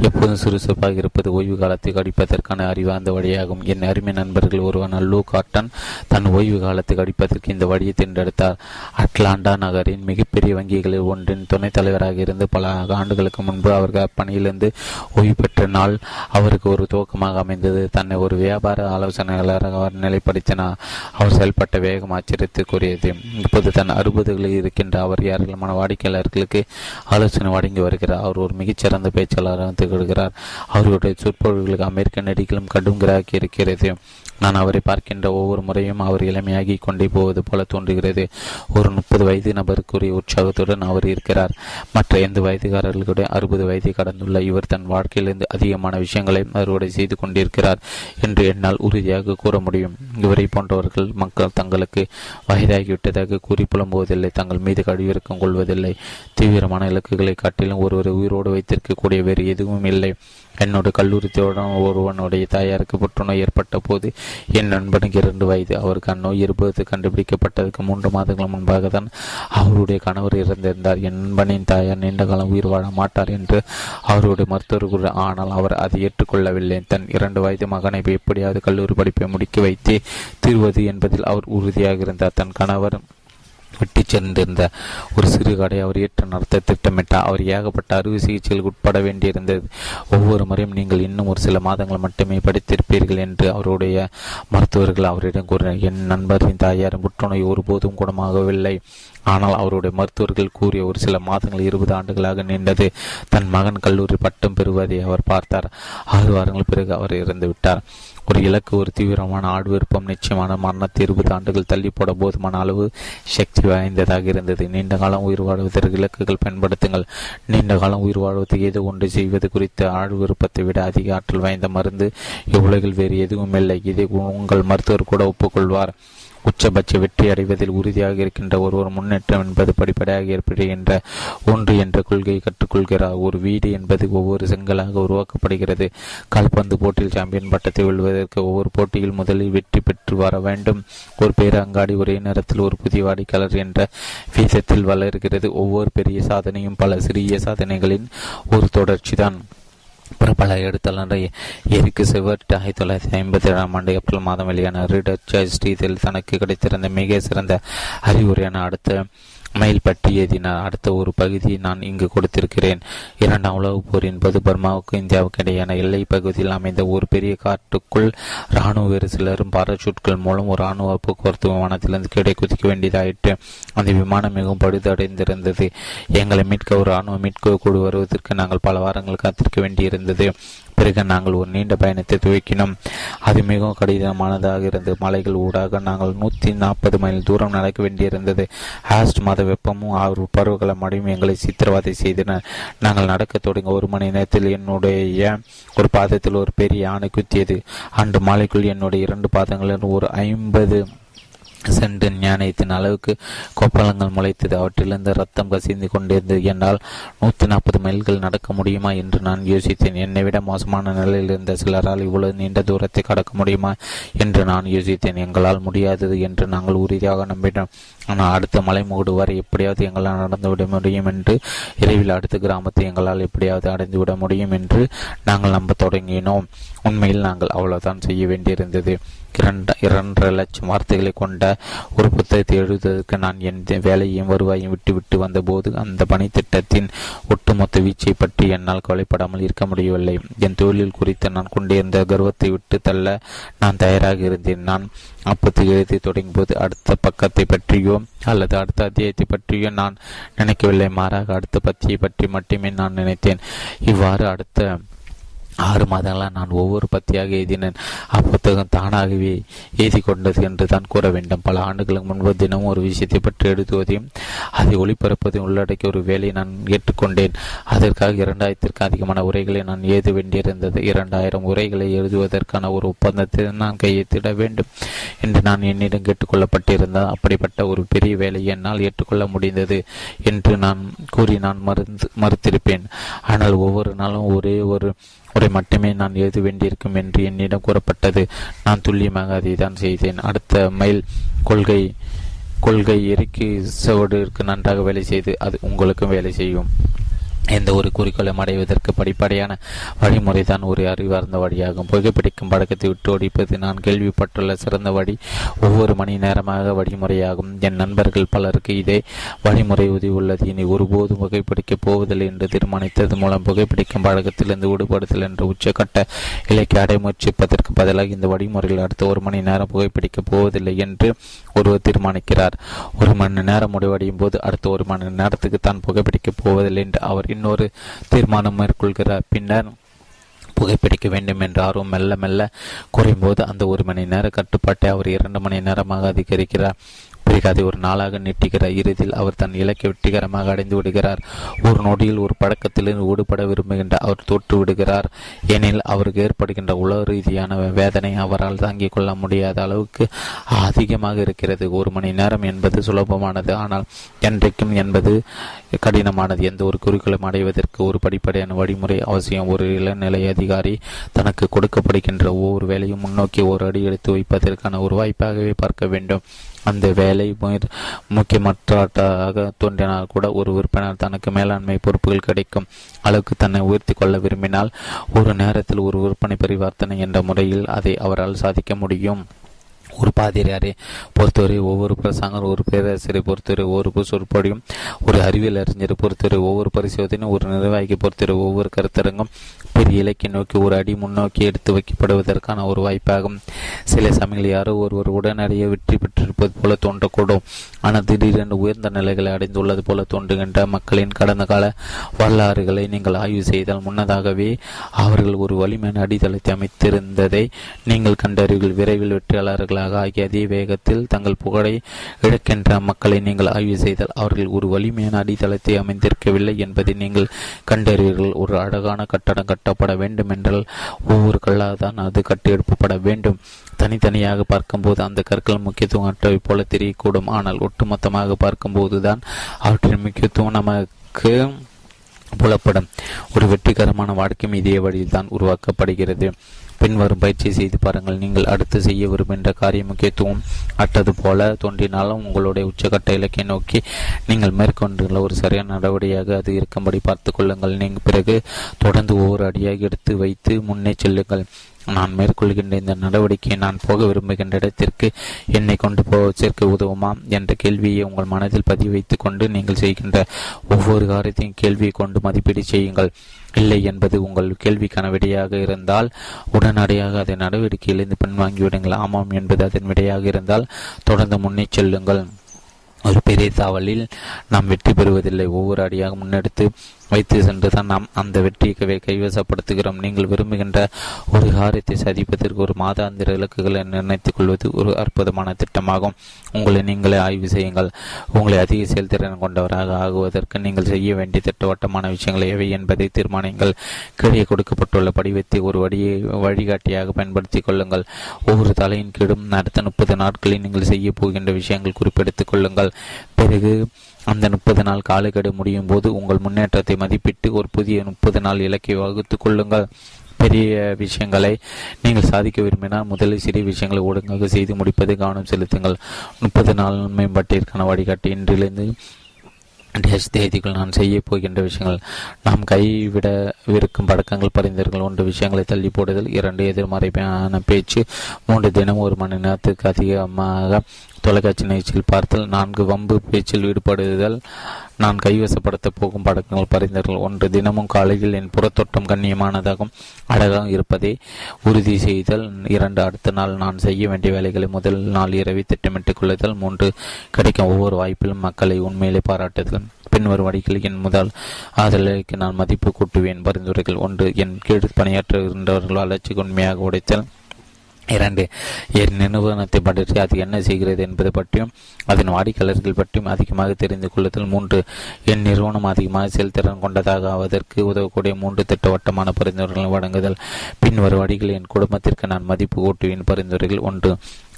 எப்போதும் சுறுசுறுப்பாக இருப்பது ஓய்வு காலத்தை கடிப்பதற்கான அறிவார்ந்த வழியாகும். என் அருமை நண்பர்கள் ஒருவன் அல்லூ காட்டன் தன் ஓய்வு காலத்தை கடிப்பதற்கு இந்த வழியை தேர்ந்தெடுத்தார். அட்லாண்டா நகரின் மிகப்பெரிய வங்கிகளில் ஒன்றின் துணைத் தலைவராக இருந்து பல ஆண்டுகளுக்கு முன்பு அவர்கள் அப்பணியிலிருந்து ஓய்வு பெற்ற நாள் அவருக்கு ஒரு துவக்கமாக அமைந்தது. தன்னை ஒரு வியாபார ஆலோசனையாளராக அவர் நிலைப்படுத்தினார். அவர் செயல்பட்ட வேகம் ஆச்சரியத்துக்குரியது. இப்போது தன் அறுபதுகளில் இருக்கின்ற அவர் ஏராளமான வாடிக்கையாளர்களுக்கு ஆலோசனை வழங்கி வருகிறார். அவர் ஒரு மிகச்சிறந்த பேச்சாளராக திகழ்கிறார். அவருடைய சொற்பொழிவுகளுக்கு அமெரிக்க நடிகளும் கடும் கிராக்கி இருக்கிறது நான் அவரை பார்க்கின்ற ஒவ்வொரு முறையும் அவர் இளமையாகி கொண்டே போவது போல தோன்றுகிறது. ஒரு முப்பது வயது நபருக்குரிய உற்சாகத்துடன் அவர் இருக்கிறார். மற்ற எந்த வயதுகாரர்களுடைய அறுபது வயதை கடந்துள்ள இவர் தன் வாழ்க்கையிலிருந்து அதிகமான விஷயங்களை அறுவடை செய்து கொண்டிருக்கிறார் என்று என்னால் உறுதியாக கூற முடியும். இவரை போன்றவர்கள் மக்கள் தங்களுக்கு வயதாகிவிட்டதாக கூறி புலம்புவதில்லை. தங்கள் மீது கழிவிறக்கம் கொள்வதில்லை. தீவிரமான இலக்குகளை காட்டிலும் ஒருவரை உயிரோடு வைத்திருக்கக்கூடிய வேறு எதுவும் இல்லை. என்னோட கல்லூரி தோழன் ஒருவனுடைய தாயாருக்கு புற்றுநோய் ஏற்பட்ட போது என் நண்பனுக்கு இரண்டு வயது. அவருக்கு அந்நோய் இருப்பது கண்டுபிடிக்கப்பட்டதற்கு மூன்று மாதங்கள் முன்பாக தான் அவருடைய கணவர் இறந்திருந்தார். என் நண்பனின் தாயார் நீண்ட காலம் உயிர் வாழ மாட்டார் என்று அவருடைய மருத்துவர் ஆனால் அவர் அதை ஏற்றுக்கொள்ளவில்லை. தன் இரண்டு வயது மகனை எப்படியாவது கல்லூரி படிப்பை முடிக்க வைத்து தீர்வது என்பதில் அவர் உறுதியாக இருந்தார். தன் கணவர் விட்டு சென்றிருந்த ஒரு சிறு கடை அவர் ஏற்று நடத்த திட்டமிட்டார் அவர் ஏகப்பட்ட அறுவை சிகிச்சைகளுக்கு உட்பட வேண்டியிருந்தது. ஒவ்வொரு முறையும் நீங்கள் இன்னும் ஒரு சில மாதங்கள் மட்டுமே படித்திருப்பீர்கள் என்று அவருடைய மருத்துவர்கள் அவரிடம் கூறினர் என் நண்பரின் தாயார் புற்றுநோய் ஒருபோதும் குணமாகவில்லை. ஆனால் அவருடைய மருத்துவர்கள் கூறிய ஒரு சில மாதங்கள் இருபது ஆண்டுகளாக நீண்டது. தன் மகன் கல்லூரி பட்டம் பெறுவதை அவர் பார்த்தார். ஆறு வாரங்கள் பிறகு அவர் இறந்து விட்டார் ஒரு இலக்கு ஒரு தீவிரமான ஆடு விருப்பம் நிச்சயமான மரணத்தை இருபது ஆண்டுகள் தள்ளி போட போதுமான அளவு சக்தி வாய்ந்ததாக இருந்தது. நீண்ட காலம் உயிர் வாழ்வதற்கு இலக்குகள் பயன்படுத்துங்கள். நீண்ட காலம் உயிர் வாழ்வதற்கு ஏதோ ஒன்று செய்வது குறித்த ஆழ்வு விருப்பத்தை விட அதிக ஆற்றல் வாய்ந்த மருந்து. இவ்வுலகில் வேறு எதுவும் இல்லை இதை உங்கள் மருத்துவர் கூட ஒப்புக்கொள்வார். உச்சபட்ச வெற்றி அடைவதில் உறுதியாக இருக்கின்ற ஒருவர் முன்னேற்றம் என்பது படிப்படியாக ஏற்படுகின்ற ஒன்று என்ற கொள்கையை கற்றுக்கொள்கிறார். ஒரு வீடு என்பது ஒவ்வொரு செங்கலாக உருவாக்கப்படுகிறது. கால்பந்து போட்டியில் சாம்பியன் பட்டத்தை வெல்வதற்கு ஒவ்வொரு போட்டியில் முதலில் வெற்றி பெற்று வர வேண்டும். ஒரு பேர் அங்காடி ஒரே நேரத்தில் ஒரு புதிய வாடிக்கையாளர் என்ற வீதத்தில் வளர்கிறது. ஒவ்வொரு பெரிய சாதனையும் பல சிறிய சாதனைகளின் ஒரு தொடர்ச்சி தான் பிரபல எழுத்தாளர் எரிக்கு செவர்ட் ஆயிரத்தி தொள்ளாயிரத்தி ஐம்பத்தி ஏழாம் ஆண்டு ஏப்ரல் மாதம் வெளியான ரீடர் சார்ஜ் ஸ்ரீதில் தனக்கு கிடைத்திருந்த மிக சிறந்த அறிவுரையான அடுத்த மைல் பற்றி எழுதினார் அடுத்த ஒரு பகுதியை நான் இங்கு கொடுத்திருக்கிறேன். இரண்டாம் உலகப் போரின் போது பர்மாவுக்கு இந்தியாவுக்கு இடையான எல்லை பகுதியில் அமைந்த ஒரு பெரிய காட்டுக்குள் ராணுவ வீரர் சிலரும் பாராசூட்கள் மூலம் ஒரு ராணுவ போக்குவரத்து விமானத்திலிருந்து கீழே குதிக்க வேண்டியதாயிற்று. அந்த விமானம் மிகவும் படுதடைந்திருந்தது எங்களை மீட்க ஒரு ராணுவ மீட்க கூடு வருவதற்கு நாங்கள் பல வாரங்கள் காத்திருக்க வேண்டியிருந்தது. பிறகு நாங்கள் ஒரு நீண்ட பயணத்தை துவக்கினோம். அது மிகவும் கடினமானதாக இருந்தது. மலைகள் ஊடாக நாங்கள் நூற்றி நாற்பது மைல் தூரம் நடக்க வேண்டியிருந்தது. ஹாஸ்ட் மாத வெப்பமும் அவர் பருவகால மழையும் எங்களை சித்திரவதை செய்தன. நாங்கள் நடக்க தொடங்க ஒரு மணி நேரத்தில் என்னுடைய ஒரு பாதத்தில் ஒரு பெரிய யானை குத்தியது. அன்று மாலைக்குள் என்னுடைய இரண்டு பாதங்களில் ஒரு ஐம்பது சென்று ஞானயத்தின் அளவுக்கு கொப்பளங்கள் முளைத்தது. அவற்றிலிருந்து ரத்தம் கசிந்து கொண்டிருந்தது. என்னால் நூற்றி நாற்பது மைல்கள் நடக்க முடியுமா என்று நான் யோசித்தேன். என்னை விட மோசமான நிலையில் இருந்த சிலரால் இவ்வளவு நீண்ட தூரத்தை கடக்க முடியுமா என்று நான் யோசித்தேன். எங்களால் முடியாதது என்று நாங்கள் உறுதியாக நம்பினோம். ஆனால் அடுத்த மலைமுகடு வரை எப்படியாவது எங்களால் நடந்துவிட முடியும் என்று இரவில் அடுத்த கிராமத்தை எங்களால் எப்படியாவது அடைந்துவிட முடியும் என்று நாங்கள் நம்ப தொடங்கினோம். உண்மையில் நாங்கள் அவ்வளவுதான் செய்ய வேண்டியிருந்தது. இரண்டு இரண்டரை லட்சம் வார்த்தைகளை கொண்ட ஒரு புத்தகத்தை எழுதுவதற்கு நான் என் வேலையையும் வருவாயும் விட்டுவிட்டு வந்தபோது அந்த பணித்திட்டத்தின் ஒட்டுமொத்த வீச்சை பற்றி என்னால் கவலைப்படாமல் இருக்க முடியவில்லை. என் தொழில் குறித்து நான் கொண்டிருந்த கர்வத்தை விட்டு தள்ள நான் தயாராக இருந்தேன். நான் அப்பத்து எழுதி தொடங்கும் போது அடுத்த பக்கத்தை பற்றியோ அல்லது அடுத்த அத்தியாயத்தை பற்றியோ நான் நினைக்கவில்லை. மாறாக அடுத்த பத்தியை பற்றி மட்டுமே நான் நினைத்தேன். இவ்வாறு அடுத்த ஆறு மாதங்களாக நான் ஒவ்வொரு பத்தியாக எழுதினேன். அப்புத்தகம் தானாகவே எழுதி கொண்டது என்று தான் கூற வேண்டும். பல ஆண்டுகளுக்கு முன்பு தினமும் ஒரு விஷயத்தை பற்றி எழுதுவதையும் அதை ஒளிபரப்பதையும் உள்ளடக்கிய ஒரு வேலையை நான் ஏற்றுக்கொண்டேன். அதற்காக இரண்டாயிரத்திற்கு அதிகமான உரைகளை நான் எழுத வேண்டியிருந்தது. இரண்டாயிரம் உரைகளை எழுதுவதற்கான ஒரு ஒப்பந்தத்தை நான் கையெழுத்திட வேண்டும் என்று நான் என்னிடம் கேட்டுக்கொள்ளப்பட்டிருந்தால் அப்படிப்பட்ட ஒரு பெரிய வேலையை என்னால் ஏற்றுக்கொள்ள முடிந்தது என்று நான் கூறி நான் மருந்து மறுத்திருப்பேன். ஆனால் ஒவ்வொரு நாளும் ஒரே ஒரு முறை மட்டுமே நான் எழுத வேண்டியிருக்கும் என்று என்னிடம் கூறப்பட்டது. நான் துல்லியமாக அதை தான் செய்தேன். அடுத்த மைல் கொள்கை கொள்கை எரிக்கை சவடிற்கு நன்றாக வேலை செய்து அது உங்களுக்கும் வேலை செய்யும். எந்த ஒரு குறிக்கோளை அடைவதற்கு படிப்படையான வழிமுறை தான் ஒரு அறிவார்ந்த வழியாகும். புகைப்பிடிக்கும் பழக்கத்தை விட்டு ஒடிப்பது நான் கேள்விப்பட்டுள்ள சிறந்த வழி. ஒவ்வொரு மணி நேரமாக வழிமுறையாகும். என் நண்பர்கள் பலருக்கு இதே வழிமுறை உதவி உள்ளது. இனி ஒருபோதும் புகைப்பிடிக்கப் போவதில்லை என்று தீர்மானித்தது மூலம் புகைப்பிடிக்கும் பழக்கத்திலிருந்து விடுபடுதல் என்ற உச்சக்கட்ட இலக்கை அடைமுயற்சிப்பதற்கு பதிலாக இந்த வழிமுறையில் அடுத்த ஒரு மணி நேரம் புகைப்பிடிக்கப் போவதில்லை என்று ஒருவர் தீர்மானிக்கிறார். ஒரு மணி நேரம் முடிவடையும் போது அடுத்த ஒரு மணி நேரத்துக்கு தான் புகைப்பிடிக்கப் போவதில்லை என்று அவர் இன்னொரு தீர்மானம் மேற்கொள்கிறார். பின்னர் புகைப்பிடிக்க வேண்டும் என்ற ஆர்வம் மெல்ல மெல்ல குறையும் போது அந்த ஒரு மணி நேர கட்டுப்பாட்டை அவர் இரண்டு மணி நேரமாக அதிகரிக்கிறார். கதை ஒரு நாளாக நீட்டுகிறார் இறுதியில் அவர் தன் இலக்கை வெற்றிகரமாக அடைந்து விடுகிறார். ஒரு நொடியில் ஒரு பழக்கத்திலிருந்து ஊடுபட விரும்புகின்ற அவர் தோற்று விடுகிறார். ஏனில் அவருக்கு ஏற்படுகின்ற உலக ரீதியான வேதனை அவரால் தாங்கிக் கொள்ள முடியாத அளவுக்கு அதிகமாக இருக்கிறது. ஒரு மணி நேரம் என்பது சுலபமானது. ஆனால் என்றைக்கும் என்பது கடினமானது. எந்த ஒரு குறிக்கோளும் அடைவதற்கு ஒரு படிப்படையான வழிமுறை அவசியம். ஒரு இளநிலை அதிகாரி தனக்கு கொடுக்கப்படுகின்ற ஒவ்வொரு வேலையும் முன்னோக்கி ஒரு அடி எடுத்து வைப்பதற்கான ஒரு வாய்ப்பாகவே பார்க்க வேண்டும். அந்த வேலை முக்கியமற்றாக தோன்றினால் கூட ஒரு உறுப்பினர் தனக்கு மேலாண்மை பொறுப்புகள் கிடைக்கும் அளவுக்கு தன்னை உயர்த்தி கொள்ள விரும்பினால் ஒரு நேரத்தில் ஒரு விற்பனை பரிவர்த்தனை என்ற முறையில் அதை அவரால் சாதிக்க முடியும். ஒரு பாதிரியாரை பொறுத்தவரை ஒவ்வொரு பிரசங்கம் ஒரு பேராசிரியரை பொறுத்தவரை ஒவ்வொரு சொற்பொழியும் ஒரு அறிவியல் அறிஞரை பொறுத்தவரை ஒவ்வொரு பரிசோதனையும் ஒரு நிர்வாகிக்கு பொறுத்தவரை ஒவ்வொரு கருத்தரங்கும் பெரிய இலக்கை நோக்கி ஒரு அடி முன்னோக்கி எடுத்து வைக்கப்படுவதற்கான ஒரு வாய்ப்பாகும். சில சமயங்கள் யாரோ ஒருவர் உடனடியாக வெற்றி பெற்றிருப்பது போல தோன்றக்கூடும். ஆனால் திடீரென்று உயர்ந்த நிலைகளை அடைந்துள்ளது போல தோன்றுகின்ற மக்களின் கடந்த கால வரலாறுகளை நீங்கள் ஆய்வு செய்தால் முன்னதாகவே அவர்கள் ஒரு வலிமையான அடித்தளத்தை அமைத்திருந்ததை நீங்கள் கண்டறிவீர்கள். விரைவில் வெற்றியாளர்களாக ஆகிய அதே வேகத்தில் தங்கள் புகழை இழக்கின்ற மக்களை நீங்கள் ஆய்வு செய்தால் அவர்கள் ஒரு வலிமையான அடித்தளத்தை அமைந்திருக்கவில்லை என்பதை நீங்கள் கண்டறிவீர்கள். ஒரு அழகான கட்டடம் கட்டப்பட வேண்டும் என்றால் ஒவ்வொரு கல்லாக தான் அது கட்டியெழுப்பப்பட வேண்டும். தனித்தனியாக பார்க்கும்போது அந்த கற்கள் முக்கியத்துவம் அற்றவை போல தெரியக்கூடும். ஆனால் ஒட்டுமொத்தமாக பார்க்கும்போது தான் அவற்றின் முக்கியத்துவம் நமக்கு புலப்படும். ஒரு வெற்றிகரமான வாழ்க்கையும் இதே வழியில் தான் உருவாக்கப்படுகிறது. பின்வரும் பயிற்சி செய்து பாருங்கள். நீங்கள் அடுத்து செய்ய விரும்புகின்ற காரிய முக்கியத்துவம் அட்டது போல தோன்றினாலும் உங்களுடைய உச்சகட்ட இலக்கை நோக்கி நீங்கள் மேற்கொண்டுள்ள ஒரு சரியான நடவடிக்கையாக அது இருக்கும்படி பார்த்து கொள்ளுங்கள். நீங்கள் பிறகு தொடர்ந்து ஒவ்வொரு அடியாக எடுத்து வைத்து முன்னே செல்லுங்கள். நான் மேற்கொள்கின்ற இந்த நடவடிக்கையை நான் போக விரும்புகின்ற இடத்திற்கு என்னை கொண்டு போவதற்கு உதவுமா என்ற கேள்வியை உங்கள் மனதில் பதிவு வைத்துக்கொண்டு நீங்கள் செய்கின்ற ஒவ்வொரு காரியத்தையும் கேள்வியை கொண்டு மதிப்பீடு செய்யுங்கள். இல்லை என்பது உங்கள் கேள்விக்கான விடையாக இருந்தால் உடனடியாக அதை நடவடிக்கையிலிருந்து பின்வாங்கிவிடுங்கள். ஆமாம் என்பது அதன் விடையாக இருந்தால் தொடர்ந்து முன்னே செல்லுங்கள். ஒரு பெரிய தாவலில் நாம் வெற்றி பெறுவதில்லை. ஒவ்வொரு அடியாக முன்னெடுத்து வைத்து சென்று தான் நாம் அந்த வெற்றியை கைவசப்படுத்துகிறோம். நீங்கள் விரும்புகின்ற ஒரு காரியத்தை சாதிப்பதற்கு ஒரு மாதாந்திர இலக்குகளை நிர்ணயித்துக் கொள்வது ஒரு அற்புதமான திட்டமாகும். உங்களை நீங்களே ஆய்வு செய்யுங்கள். உங்களை அதிக செயல்திறன் கொண்டவராக ஆகுவதற்கு நீங்கள் செய்ய வேண்டிய திட்டவட்டமான விஷயங்கள் எவை என்பதை தீர்மானிங்கள் கீழே கொடுக்கப்பட்டுள்ள படிவத்தை ஒரு வழியை வழிகாட்டியாக பயன்படுத்திக் கொள்ளுங்கள். ஒவ்வொரு தலையின் கீழும் அடுத்த முப்பது நாட்களில் நீங்கள் செய்ய போகின்ற விஷயங்கள் குறிப்பெடுத்துக் கொள்ளுங்கள். பிறகு அந்த முப்பது நாள் காலக்கெடு முடியும் போது உங்கள் முன்னேற்றத்தை மதிப்பிட்டு ஒரு புதிய முப்பது நாள் இலக்கை வகுத்துக் கொள்ளுங்கள். பெரிய விஷயங்களை நீங்கள் சாதிக்க விரும்பினால் முதலில் சிறிய விஷயங்களை ஒழுங்காக செய்து முடிப்பது கவனம் செலுத்துங்கள். முப்பது நாள் மேம்பாட்டிற்கான வழிகாட்டி இன்றிலிருந்து டேஷ் தேதிக்குள் நான் செய்ய போகின்ற விஷயங்கள். நாம் கைவிடவிருக்கும் பழக்கங்கள் பரிந்துரைகள். ஒன்று விஷயங்களை தள்ளி போடுதல். இரண்டு எதிர்மறையான பேச்சு. மூன்று தினம் ஒரு மணி நேரத்துக்கு அதிகமாக தொலைக்காட்சி நிகழ்ச்சியில் பார்த்தல் நான்கு வம்பு பேச்சில் ஈடுபடுதல் நான் கைவசப்படுத்த போகும் படங்கள் பரிந்துரைகள். ஒன்று தினமும் காலையில் என் புறத்தோட்டம் கண்ணியமானதாகவும் அழகாக இருப்பதை உறுதி செய்தல். இரண்டு அடுத்த நாள் நான் செய்ய வேண்டிய வேலைகளை முதல் நாள் இரவி திட்டமிட்டுக் கொள்ளுதல். மூன்று கிடைக்கும் ஒவ்வொரு வாய்ப்பிலும் மக்களை உண்மையிலே பாராட்டுதல். பின்வரும் வழிகளில் என் முதல் ஆதரவுக்கு நான் மதிப்பு கூட்டுவேன். பரிந்துரைகள் ஒன்று என் கீழ் பணியாற்றுகின்றவர்கள் வளர்ச்சிக்கு உண்மையாக உடைத்தல். இரண்டு என் நிறுவனத்தை பற்றி அது என்ன செய்கிறது என்பது பற்றியும் அதன் வாடிக்கையாளர்கள் பற்றியும் அதிகமாக தெரிந்து கொள்ளுதல். மூன்று என் நிறுவனம் அதிகமாக செயல்திறன் கொண்டதாக ஆவதற்கு உதவக்கூடிய மூன்று திட்டவட்டமான பரிந்துரைகளை வழங்குதல். பின்வரும் வழிகளில் என் குடும்பத்திற்கு நான் மதிப்பு கூட்டுவேன். பரிந்துரைகள் ஒன்று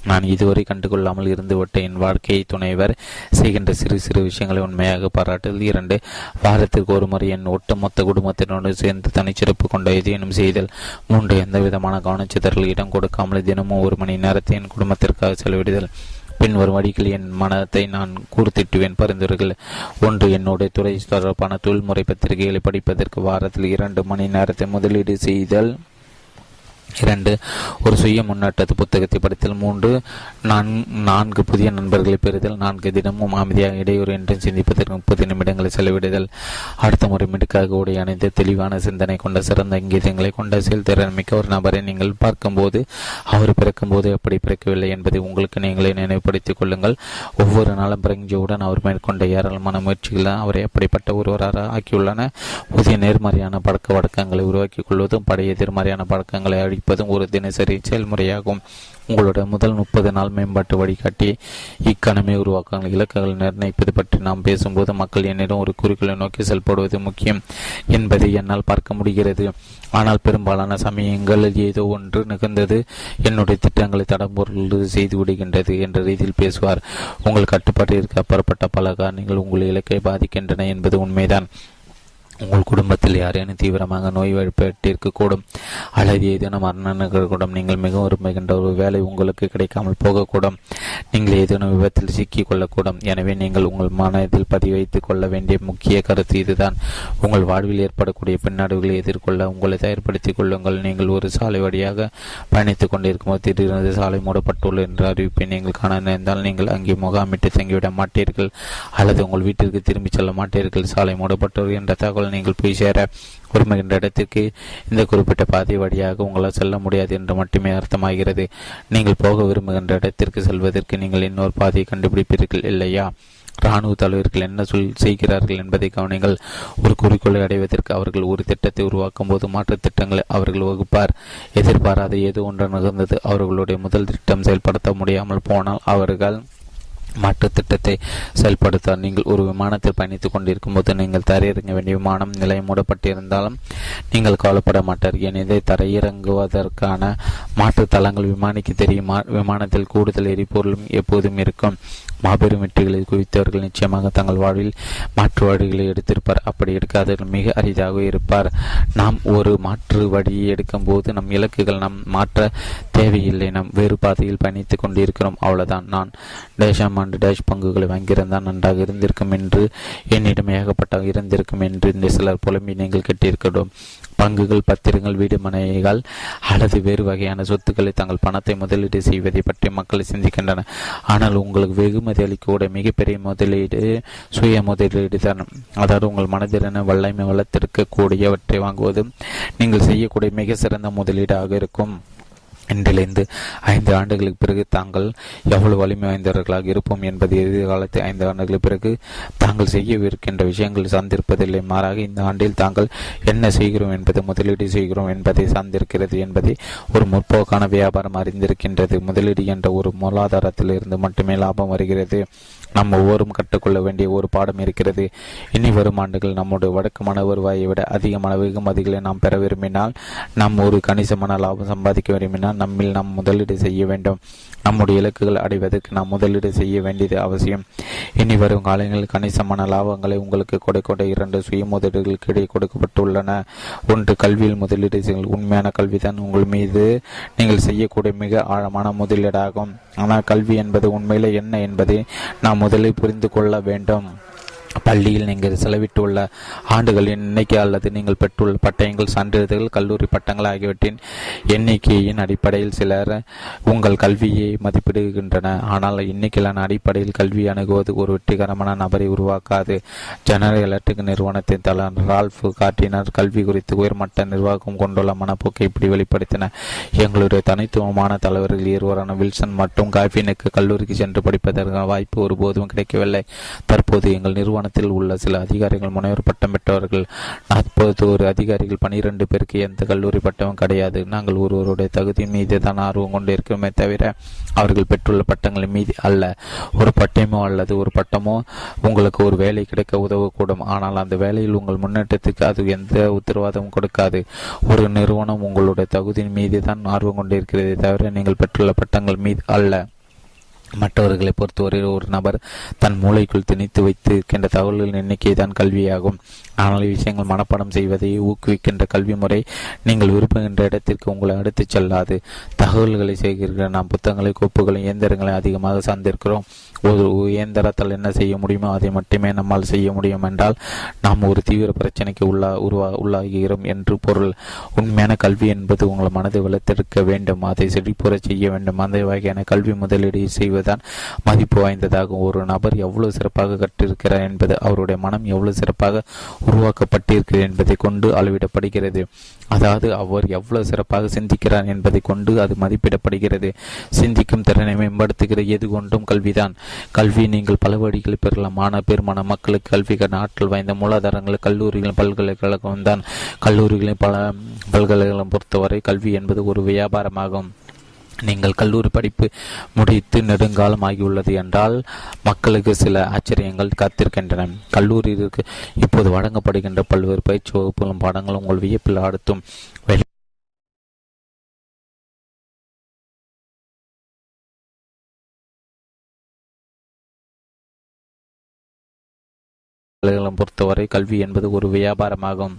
நான் இதுவரை கண்டுகொள்ளாமல் இருந்துவிட்ட என் வாழ்க்கையை துணைவர் செய்கின்ற சிறு சிறு விஷயங்களை உண்மையாக பாராட்டுதல். இரண்டு வாரத்திற்கு ஒரு முறை என் ஒட்டுமொத்த குடும்பத்தினோடு சேர்ந்து தனிச்சிறப்பு கொண்ட ஏதேனும் செய்தல். மூன்று எந்த விதமான கவனச்சிதறல் இடம் கொடுக்காமல் தினமும் ஒரு மணி நேரத்தை என் குடும்பத்திற்காக செலவிடுதல். பின் ஒரு வழிகளில் என் மனத்தை நான் கூர்த்திட்டுவேன் பரிந்துரைகள். ஒன்று என்னுடைய துறை தொடர்பான தொழில்முறை பத்திரிகைகளை படிப்பதற்கு வாரத்தில் இரண்டு மணி நேரத்தை முதலீடு செய்தல். இரண்டு ஒரு சுய முன்னேற்றத்து புத்தகத்தை படித்தல். மூன்று நான் நான்கு புதிய நண்பர்களை பெறுதல். நான்கு தினமும் அமைதியாக இடையூறு என்று சிந்திப்பதற்கு முப்பது நிமிடங்களை செலவிடுதல். அடுத்த முறை மிடுக்காக உடை அணிந்து தெளிவான சிந்தனை கொண்ட சிறந்த இங்கீதங்களை கொண்ட செயல்திறன் மிக்க ஒரு நபரை நீங்கள் பார்க்கும்போது அவர் பிறக்கும்போது எப்படி பிறக்கவில்லை என்பதை உங்களுக்கு நீங்களே நினைவுபடுத்திக் கொள்ளுங்கள். ஒவ்வொரு நாளும் பிறங்கியவுடன் அவர் மேற்கொண்ட ஏராளமான முயற்சிகள் அவரை அப்படிப்பட்ட ஒருவராக ஆக்கியுள்ளன. புதிய நேர்மறையான பழக்க வழக்கங்களை உருவாக்கிக் கொள்வதும் பழைய எதிர்மறையான பழக்கங்களை அழி அளிப்பதும் ஒரு தினசரி செயல்முறையாகும். உங்களுடைய முதல் முப்பது நாள் மேம்பாட்டு வழிகாட்டி இக்கணமே உருவாக்க இலக்குகள் நிர்ணயிப்பது பற்றி நாம் பேசும்போது மக்கள் என்னிடம் ஒரு குறிக்கோளை நோக்கி செயல்படுவது முக்கியம் என்பதை என்னால் பார்க்க முடிகிறது. ஆனால் பெரும்பாலான சமயங்களில் ஏதோ ஒன்று நிகழ்ந்தது. என்னுடைய திட்டங்களை தடம்பொருள் செய்து விடுகின்றது என்ற ரீதியில் பேசுவார். உங்கள் கட்டுப்பாட்டிற்கு அப்புறப்பட்ட பல காரணங்கள் உங்கள் இலக்கை பாதிக்கின்றன என்பது உண்மைதான். உங்கள் குடும்பத்தில் யாரேனும் தீவிரமாக நோய் கூடும். அல்லது ஏதேனும் மரணங்கள் கூடும் நீங்கள் மிகவும் விரும்புகின்ற ஒரு வேலை உங்களுக்கு கிடைக்காமல் போகக்கூடும். நீங்கள் ஏதேனும் விபத்தில் சிக்கிக் கொள்ளக்கூடும் எனவே நீங்கள் உங்கள் மனதில் பதிவைத்துக் கொள்ள வேண்டிய முக்கிய கருத்து இதுதான். உங்கள் வாழ்வில் ஏற்படக்கூடிய பின்னாடுகளை எதிர்கொள்ள உங்களை தயார்படுத்திக் கொள்ளுங்கள். நீங்கள் ஒரு சாலை வழியாக பயணித்துக் கொண்டிருக்கும் போது சாலை மூடப்பட்டுள்ளது என்ற அறிவிப்பை நீங்கள் காண நேர்ந்தால் நீங்கள் அங்கே முகாமிட்டு தங்கிவிட மாட்டீர்கள். அல்லது உங்கள் வீட்டிற்கு திரும்பிச் செல்ல மாட்டீர்கள். சாலை மூடப்பட்டுள்ளது என்ற தகவல் நீங்கள் போய் சேர விரும்புகின்ற இடத்திற்கு இந்த குறிப்பிட்ட பாதை வழியாக உங்களால் செல்ல முடியாது என்று மட்டுமே அர்த்தமாகிறது. நீங்கள் போக விரும்புகின்ற இடத்திற்கு செல்வதற்கு நீங்கள் இன்னொரு பாதையை கண்டுபிடிப்பீர்கள் இல்லையா? இராணுவ தலைவர்கள் என்ன சொல் செய்கிறார்கள் என்பதை கவனிங்கள் ஒரு குறிக்கோளை அடைவதற்கு அவர்கள் ஒரு திட்டத்தை உருவாக்கும் போது மாற்றுத் திட்டங்களை அவர்கள் வகுப்பார். எதிர்பாராத ஏதோ ஒன்று நிகழ்ந்தது அவர்களுடைய முதல் திட்டம் செயல்படுத்த முடியாமல் போனால் அவர்கள் மாற்று திட்டத்தை செயல்படுத்தார் நீங்கள் ஒரு விமானத்தில் பயணித்துக் கொண்டிருக்கும் போது நீங்கள் தரையிறங்க வேண்டிய விமானம் நிலையம் மூடப்பட்டிருந்தாலும் நீங்கள் கவலைப்பட மாட்டார். எனவே தரையிறங்குவதற்கான மாற்று தளங்கள் விமானிக்கு தெரியுமா? விமானத்தில் கூடுதல் எரிபொருளும் எப்போதும் இருக்கும். மாபெரும் வெற்றிகளில் குவித்தவர்கள் நிச்சயமாக தங்கள் வாழ்வில் மாற்று வழிகளை எடுத்திருப்பார். அப்படி எடுக்காதவர்கள் மிக அரிதாக இருப்பார். நாம் ஒரு மாற்று வழியை எடுக்கும் போது நம் இலக்குகள் நம் மாற்ற தேவையில்லை. நம் வேறு பாதையில் பயணித்துக் கொண்டிருக்கிறோம். அவ்வளவுதான். நான் டேஷாம் ஆண்டு டேஷ் பங்குகளை வாங்கியிருந்தால் நன்றாக இருந்திருக்கும் என்று என்னிடம் ஏகப்பட்ட இருந்திருக்கும் என்று சிலர் புலம்பி நீங்கள் கேட்டிருக்கிறோம் பங்குகள் பத்திரங்கள் வீடு மனைகள் அல்லது வேறு வகையான சொத்துக்களை தங்கள் பணத்தை முதலீடு செய்வதை பற்றி மக்கள் சிந்திக்கின்றனர். ஆனால் உங்களுக்கு வெகுமதி அளிக்கக்கூடிய மிகப்பெரிய முதலீடு சுய முதலீடு தான். அதாவது உங்கள் மனதிலான வல்லமை வளர்த்திருக்கக்கூடியவற்றை வாங்குவது நீங்கள் செய்யக்கூடிய மிக சிறந்த முதலீடாக இருக்கும். இன்றிலிருந்து ஐந்து ஆண்டுகளுக்கு பிறகு தாங்கள் எவ்வளவு வலிமை வாய்ந்தவர்களாக இருப்போம் என்பது எதிர்காலத்து ஐந்து ஆண்டுகளுக்கு பிறகு தாங்கள் செய்யவிருக்கின்ற விஷயங்கள் சார்ந்திருப்பதில்லை. மாறாக இந்த ஆண்டில் தாங்கள் என்ன செய்கிறோம் என்பதை முதலீடு செய்கிறோம் என்பதை சார்ந்திருக்கிறது என்பதை ஒரு முற்போக்கான வியாபாரம் அறிந்திருக்கின்றது. முதலீடு என்ற ஒரு மூலாதாரத்திலிருந்து மட்டுமே லாபம் வருகிறது. நாம் ஒவ்வொரும் கற்றுக்கொள்ள வேண்டிய ஒரு பாடம் இருக்கிறது. இனி வரும் ஆண்டுகள் நம்முடைய வழக்கமான வருவாயை விட அதிகமான வெகுமதிகளை நாம் பெற விரும்பினால் நாம் ஒரு கணிசமான லாபம் சம்பாதிக்க விரும்பினால் நம்மில் நாம் முதலீடு செய்ய வேண்டும். நம்முடைய இலக்குகள் அடைவதற்கு நாம் முதலீடு செய்ய வேண்டியது அவசியம். இனி வரும் காலங்களில் கணிசமான லாபங்களை உங்களுக்கு கொடுக்கின்ற இரண்டு சுய முதலீடுகளுக்கு இடையே கொடுக்கப்பட்டுள்ளன. ஒன்று கல்வியில் முதலீடு செய்யுங்கள். உண்மையான கல்விதான் உங்கள் மீது நீங்கள் செய்யக்கூடிய மிக ஆழமான முதலீடாகும். ஆனால் கல்வி என்பது உண்மையில என்ன என்பதை நாம் முதலில் புரிந்து கொள்ள வேண்டும். பள்ளியில் நீங்கள் செலவிட்டுள்ள ஆண்டுகளின் எண்ணிக்கை அல்லது நீங்கள் பெற்றுள்ள பட்டயங்கள் சான்றிதழ்கள் கல்லூரி பட்டங்கள் ஆகியவற்றின் எண்ணிக்கையின் அடிப்படையில் சிலர் உங்கள் கல்வியை மதிப்பிடுகின்றன. ஆனால் எண்ணிக்கையிலான அடிப்படையில் கல்வி அணுகுவது ஒரு வெற்றிகரமான நபரை உருவாக்காது. ஜெனரல் எலக்ட்ரிக் நிறுவனத்தின் தலைவர் ரால்ஃப் காட்டினர் கல்வி குறித்து உயர்மட்ட நிர்வாகம் கொண்டுள்ள மனப்போக்கை இப்படி வெளிப்படுத்தின. எங்களுடைய தனித்துவமான தலைவர்கள் இருவரான வில்சன் மற்றும் காஃபினுக்கு கல்லூரிக்கு சென்று படிப்பதற்கான வாய்ப்பு ஒருபோதும் கிடைக்கவில்லை. தற்போது எங்கள் நிறுவனத்தில் உள்ள சில அதிகாரிகள் முனைவர் பட்டம் பெற்றவர்கள். நாற்பது ஒரு அதிகாரிகள் பனிரெண்டு பேருக்கு எந்த கல்லூரி பட்டமும் கிடையாது. நாங்கள் ஒருவருடைய தகுதியின் மீது தான் ஆர்வம் கொண்டிருக்கோமே தவிர அவர்கள் பெற்றுள்ள பட்டங்களின் மீது அல்ல. ஒரு பட்டயமோ அல்லது ஒரு பட்டமோ உங்களுக்கு ஒரு வேலை கிடைக்க உதவக்கூடும். ஆனால் அந்த வேலையில் உங்கள் முன்னேற்றத்துக்கு அது எந்த உத்தரவாதமும் கொடுக்காது. ஒரு நிறுவனம் உங்களுடைய தகுதியின் மீது தான் ஆர்வம் கொண்டிருக்கிறதே தவிர நீங்கள் பெற்றுள்ள பட்டங்கள் மீது அல்ல. மற்றவர்களை பொறுத்தவரை ஒரு நபர் தன் மூளைக்குள் திணித்து வைத்திருக்கின்ற தகவல்களின் எண்ணிக்கை தான் கல்வியாகும். ஆனால் விஷயங்கள் மனப்பாடம் செய்வதை ஊக்குவிக்கின்ற கல்வி முறை நீங்கள் விரும்புகின்ற இடத்திற்கு உங்களை அடுத்துச் செல்லாது. தகவல்களை செய்கிறீர்கள் நாம் புத்தகங்களை கோப்புகளை இயந்திரங்களை அதிகமாக சார்ந்திருக்கிறோம். ஒரு இயந்திரத்தால் என்ன செய்ய முடியுமோ அதை மட்டுமே நம்மால் செய்ய முடியும் என்றால் நாம் ஒரு தீவிர பிரச்சனைக்கு உள்ளா உருவா உள்ளாகிறோம் என்று பொருள். உண்மையான கல்வி என்பது உங்கள் மனதை வளர்த்தெடுக்க வேண்டும். அதை செழிப்புற செய்ய வேண்டும். அந்த வகையான கல்வி முதலீடு செய்வதுதான் மதிப்பு வாய்ந்ததாகும். ஒரு நபர் எவ்வளவு சிறப்பாக கற்றிருக்கிறார் என்பது அவருடைய மனம் எவ்வளவு சிறப்பாக உருவாக்கப்பட்டிருக்கிறது என்பதை கொண்டு அளவிடப்படுகிறது. அதாவது அவர் எவ்வளவு சிறப்பாக சிந்திக்கிறார் என்பதை கொண்டு அது மதிப்பிடப்படுகிறது. சிந்திக்கும் திறனை மேம்படுத்துகிற எது கொண்டும் கல்விதான். கல்வி நீங்கள் பல வழிகளில் பெறலாம். மாணவ பெருமான மக்களுக்கு கல்வி ஆற்றல் வாய்ந்த மூலாதாரங்கள் கல்லூரிகளின் பல்கலைக்கழகம் தான். கல்லூரிகளின் பல பல்கலைக்கழகம் பொறுத்தவரை கல்வி என்பது ஒரு வியாபாரமாகும். நீங்கள் கல்லூரி படிப்பு முடித்து நெடுங்காலம் ஆகியுள்ளது என்றால் மக்களுக்கு சில ஆச்சரியங்கள் காத்திருக்கின்றன. கல்லூரியிற்கு இப்போது வழங்கப்படுகின்ற பல்வேறு பயிற்சி வகுப்புகளும் பாடங்களும் உங்கள் வியப்பில் ஆடுத்தும். பொறுத்தவரை கல்வி என்பது ஒரு வியாபாரமாகும்.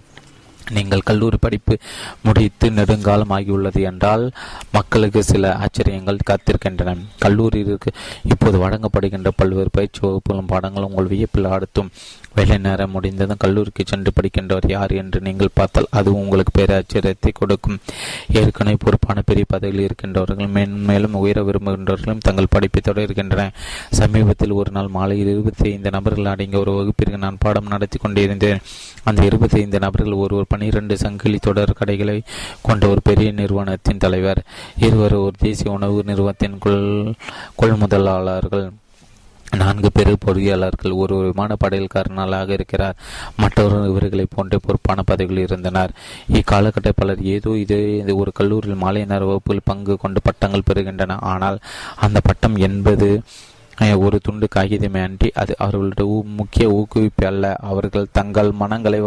நீங்கள் கல்லூரி படிப்பு முடித்து நெடுங்காலம் ஆகியுள்ளது என்றால் மக்களுக்கு சில ஆச்சரியங்கள் காத்திருக்கின்றன. கல்லூரியிற்கு இப்போது வழங்கப்படுகின்ற பல்வேறு பயிற்சி வகுப்புகளும் பாடங்களும் உங்கள் வியப்பில் ஆடுத்தும். வேலை நேரம் முடிந்ததும் கல்லூரிக்கு சென்று படிக்கின்றவர் யார் என்று நீங்கள் பார்த்தால் அது உங்களுக்கு பேராச்சரியத்தை கொடுக்கும். ஏற்கனவே பொறுப்பான பெரிய பதவியில் இருக்கின்றவர்கள் மேன்மேலும் உயர விரும்புகின்றவர்களும் தங்கள் படிப்பை தொடர்கின்றனர் சமீபத்தில் ஒரு நாள் மாலையில் இருபத்தி ஐந்து நபர்கள் அடங்கிய ஒரு வகுப்பிற்கு நான் பாடம் நடத்தி கொண்டிருந்தேன். அந்த இருபத்தி ஐந்து நபர்கள் ஒருவர் பனிரெண்டு சங்கிலி தொடர் கடைகளை கொண்ட ஒரு பெரிய நிறுவனத்தின் தலைவர். இருவர் ஒரு தேசிய உணவு நிறுவனத்தின் கொள் கொள்முதலாளர்கள். நான்கு பேர் பொறியாளர்கள் ஒரு விமானப்படையில் கர்னலாக இருக்கிறார். மற்றவர் இவர்களை போன்ற பொறுப்பான பதவிகள் இருந்தனர். இக்காலகட்ட பலர் ஏதோ இது ஒரு கல்லூரியில் மாலை நேர வகுப்பில் பங்கு கொண்டு பட்டங்கள் பெறுகின்றன. ஆனால் அந்த பட்டம் என்பது ஒரு துண்டு காகிதமே அன்றி அது அவர்களுடைய முக்கிய ஊக்குவிப்பு அல்ல. அவர்கள் தங்கள் மனங்களை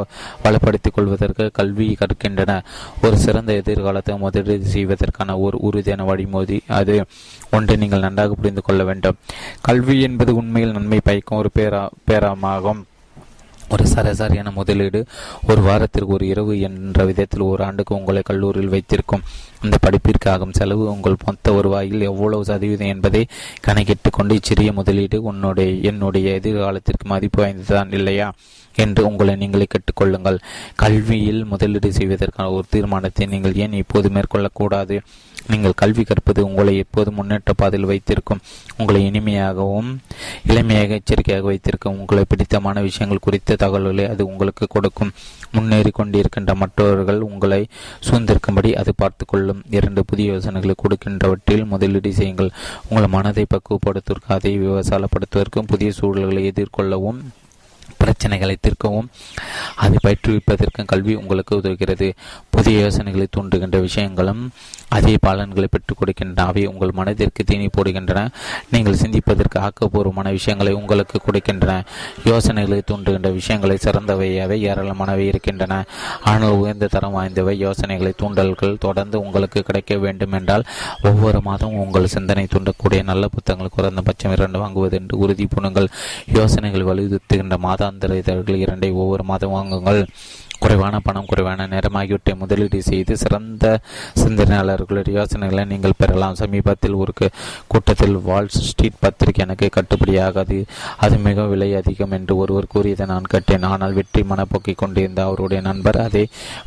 வளப்படுத்திக் கொள்வதற்கு கல்வி கற்கின்றனர் ஒரு சிறந்த எதிர்காலத்தை முதலீடு செய்வதற்கான ஒரு உறுதியான வழிமோதி அது. ஒன்றை நீங்கள் நன்றாக புரிந்து கொள்ள வேண்டும். கல்வி என்பது உண்மையில் நன்மை பயக்கும் ஒரு பேரா பேரமாகும். ஒரு சராசரியான முதலீடு ஒரு வாரத்திற்கு ஒரு இரவு என்ற விதத்தில் ஒரு ஆண்டுக்கு உங்களை கல்லூரியில் வைத்திருக்கும். இந்த படிப்பிற்காகும் செலவு உங்கள் மொத்த வருவாயில் எவ்வளவு சதவீதம் என்பதை கணக்கிட்டு கொண்டு இச்சிறிய முதலீடு உன்னுடைய என்னுடைய எதிர்காலத்திற்கு மதிப்பு வாய்ந்ததுதான் இல்லையா? என்று உங்களை நீங்களே கேட்டுக்கொள்ளுங்கள் கல்வியில் முதலீடு செய்வதற்கான ஒரு தீர்மானத்தை நீங்கள் ஏன் இப்போது மேற்கொள்ளக்கூடாது நீங்கள் கல்வி கற்பது உங்களை எப்போது முன்னேற்ற பாதையில் வைத்திருக்கும். உங்களை இனிமையாகவும் இளமையாக எச்சரிக்கையாக வைத்திருக்கும். உங்களை பிடித்தமான விஷயங்கள் குறித்த தகவல்களை அது உங்களுக்கு கொடுக்கும். முன்னேறி கொண்டிருக்கின்ற மற்றவர்கள் உங்களை சூழ்ந்திருக்கும்படி அது பார்த்து கொள்ளும் இரண்டு புதிய யோசனைகளை கொடுக்கின்றவற்றில் முதலீடு செய்யுங்கள். உங்கள் மனதை பக்குவப்படுத்துவதற்கு அதை விவசாயப்படுத்துவதற்கும் புதிய சூழல்களை எதிர்கொள்ளவும். பிரச்சனைகளை தீர்க்கவும் அதை பயிற்றுவிப்பதற்கும் கல்வி உங்களுக்கு உதவுகிறது. புதிய யோசனைகளை தூண்டுகின்ற விஷயங்களும் அதே பலன்களை பெற்றுக் கொடுக்கின்றன அவை உங்கள் மனதிற்கு தீனி போடுகின்றன. நீங்கள் சிந்திப்பதற்கு ஆக்கப்பூர்வமான விஷயங்களை உங்களுக்கு கொடுக்கின்றன. யோசனைகளை தூண்டுகின்ற விஷயங்களை சிறந்தவையவை ஏராளமானவை இருக்கின்றன. ஆனால் உயர்ந்த தரம் வாய்ந்தவை யோசனைகளை தூண்டல்கள் தொடர்ந்து உங்களுக்கு கிடைக்க வேண்டும் என்றால் ஒவ்வொரு மாதம் உங்கள் சிந்தனை தூண்டக்கூடிய நல்ல புத்தகங்கள் குறைந்தபட்சம் இரண்டு வாங்குவது என்று உறுதி பூணுங்கள். யோசனைகள் வலியுறுத்துகின்ற மாதம் மாதாந்திர இதழ்கள் இரண்டை ஒவ்வொரு மாதம் வாங்குங்கள். குறைவான பணம் குறைவான நேரம் ஆகியவற்றை முதலீடு செய்து சிறந்த சிந்தனையாளர்களுடைய யோசனைகளை நீங்கள் பெறலாம். சமீபத்தில் ஒரு கூட்டத்தில் வால் ஸ்ட்ரீட் பத்திரிகை எனக்கு கட்டுப்படியாகாது. அது மிக விலை அதிகம் என்று ஒருவர் கூறியதை நான் கேட்டேன். ஆனால் வெற்றி மனப்போக்கிக் கொண்டிருந்த அவருடைய நண்பர் அதை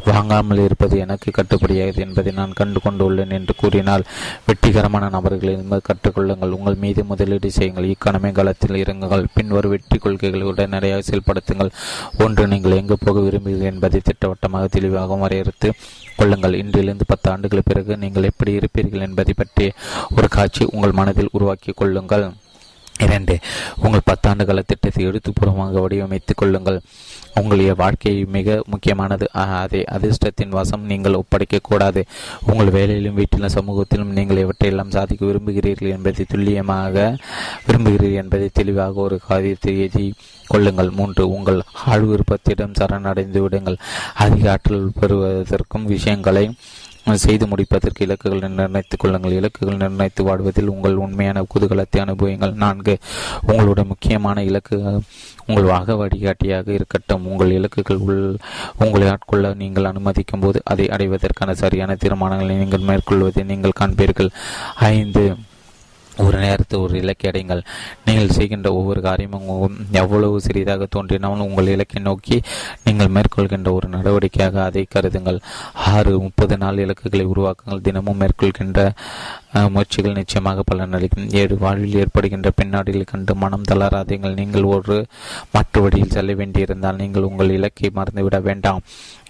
வாங்காமல் இருப்பது எனக்கு கட்டுப்படியாகிறது என்பதை நான் கண்டு கொண்டுள்ளேன் என்று கூறினால் வெற்றிகரமான நபர்களிலிருந்து கற்றுக்கொள்ளுங்கள். உங்கள் மீது முதலீடு செய்யுங்கள். இக்கணமே காலத்தில் இறங்குங்கள். பின்வரும் வெற்றி கொள்கைகளை உடனடியாக செயல்படுத்துங்கள். ஒன்று நீங்கள் எங்கு போக விரும்புகிறீர்கள் என்பதை திட்டவட்டமாக தெளிவாக வரையறுத்து கொள்ளுங்கள். இன்றிலிருந்து பத்து ஆண்டுகள் பிறகு நீங்கள் எப்படி இருப்பீர்கள் என்பதை பற்றிய ஒரு காட்சி உங்கள் மனதில் உருவாக்கி கொள்ளுங்கள். இரண்டு உங்கள் பத்தாண்டு கால திட்டத்தை எழுத்துப்பூர்வமாக வடிவமைத்துக் கொள்ளுங்கள். உங்களுடைய வாழ்க்கை மிக முக்கியமானது. அதை அதிர்ஷ்டத்தின் வசம் நீங்கள் ஒப்படைக்க கூடாது. உங்கள் வேலையிலும் வீட்டிலும் சமூகத்திலும் நீங்கள் எவற்றையெல்லாம் சாதிக்க விரும்புகிறீர்கள் என்பதை துல்லியமாக விரும்புகிறீர்கள் என்பதை தெளிவாக ஒரு காரியத்தை எழுதி கொள்ளுங்கள். மூன்று உங்கள் ஆழ் விருப்பத்திடம் சரணடைந்து விடுங்கள். அதிக ஆற்றல் பெறுவதற்கும் விஷயங்களை செய்து முடிப்பதற்கு இலக்குகளை நிர்ணயித்துக் கொள்ளுங்கள். இலக்குகள் நிர்ணயித்து வாடுவதில் உங்கள் உண்மையான குதூகலத்தை அனுபவிங்கள் நான்கு உங்களுடைய முக்கியமான இலக்கு உங்கள் வாக வழிகாட்டியாக இருக்கட்டும். உங்கள் இலக்குகள் உள் உங்களை ஆட்கொள்ள நீங்கள் அனுமதிக்கும் போது அதை அடைவதற்கான சரியான தீர்மானங்களை நீங்கள் மேற்கொள்வதை நீங்கள் காண்பீர்கள். ஐந்து ஒரு நேரத்தில் ஒரு இலக்கை அடைங்கள் நீங்கள் செய்கின்ற ஒவ்வொரு காரியமும் எவ்வளவு சிறிதாக தோன்றினாலும் உங்கள் இலக்கை நோக்கி நீங்கள் மேற்கொள்கின்ற ஒரு நடவடிக்கையாக அதை கருதுங்கள். ஆறு முப்பது நாள் இலக்குகளை உருவாக்குங்கள். தினமும் மேற்கொள்கின்ற முயற்சிகள் நிச்சயமாக பலனளிக்கும் ஏழு வாழ்வில் ஏற்படுகின்ற பின்னாடிகளை கண்டு மனம் தளராதீங்கள் நீங்கள் ஒரு மற்ற வழியில் செல்ல வேண்டியிருந்தால் நீங்கள் உங்கள் இலக்கை மறந்துவிட வேண்டாம்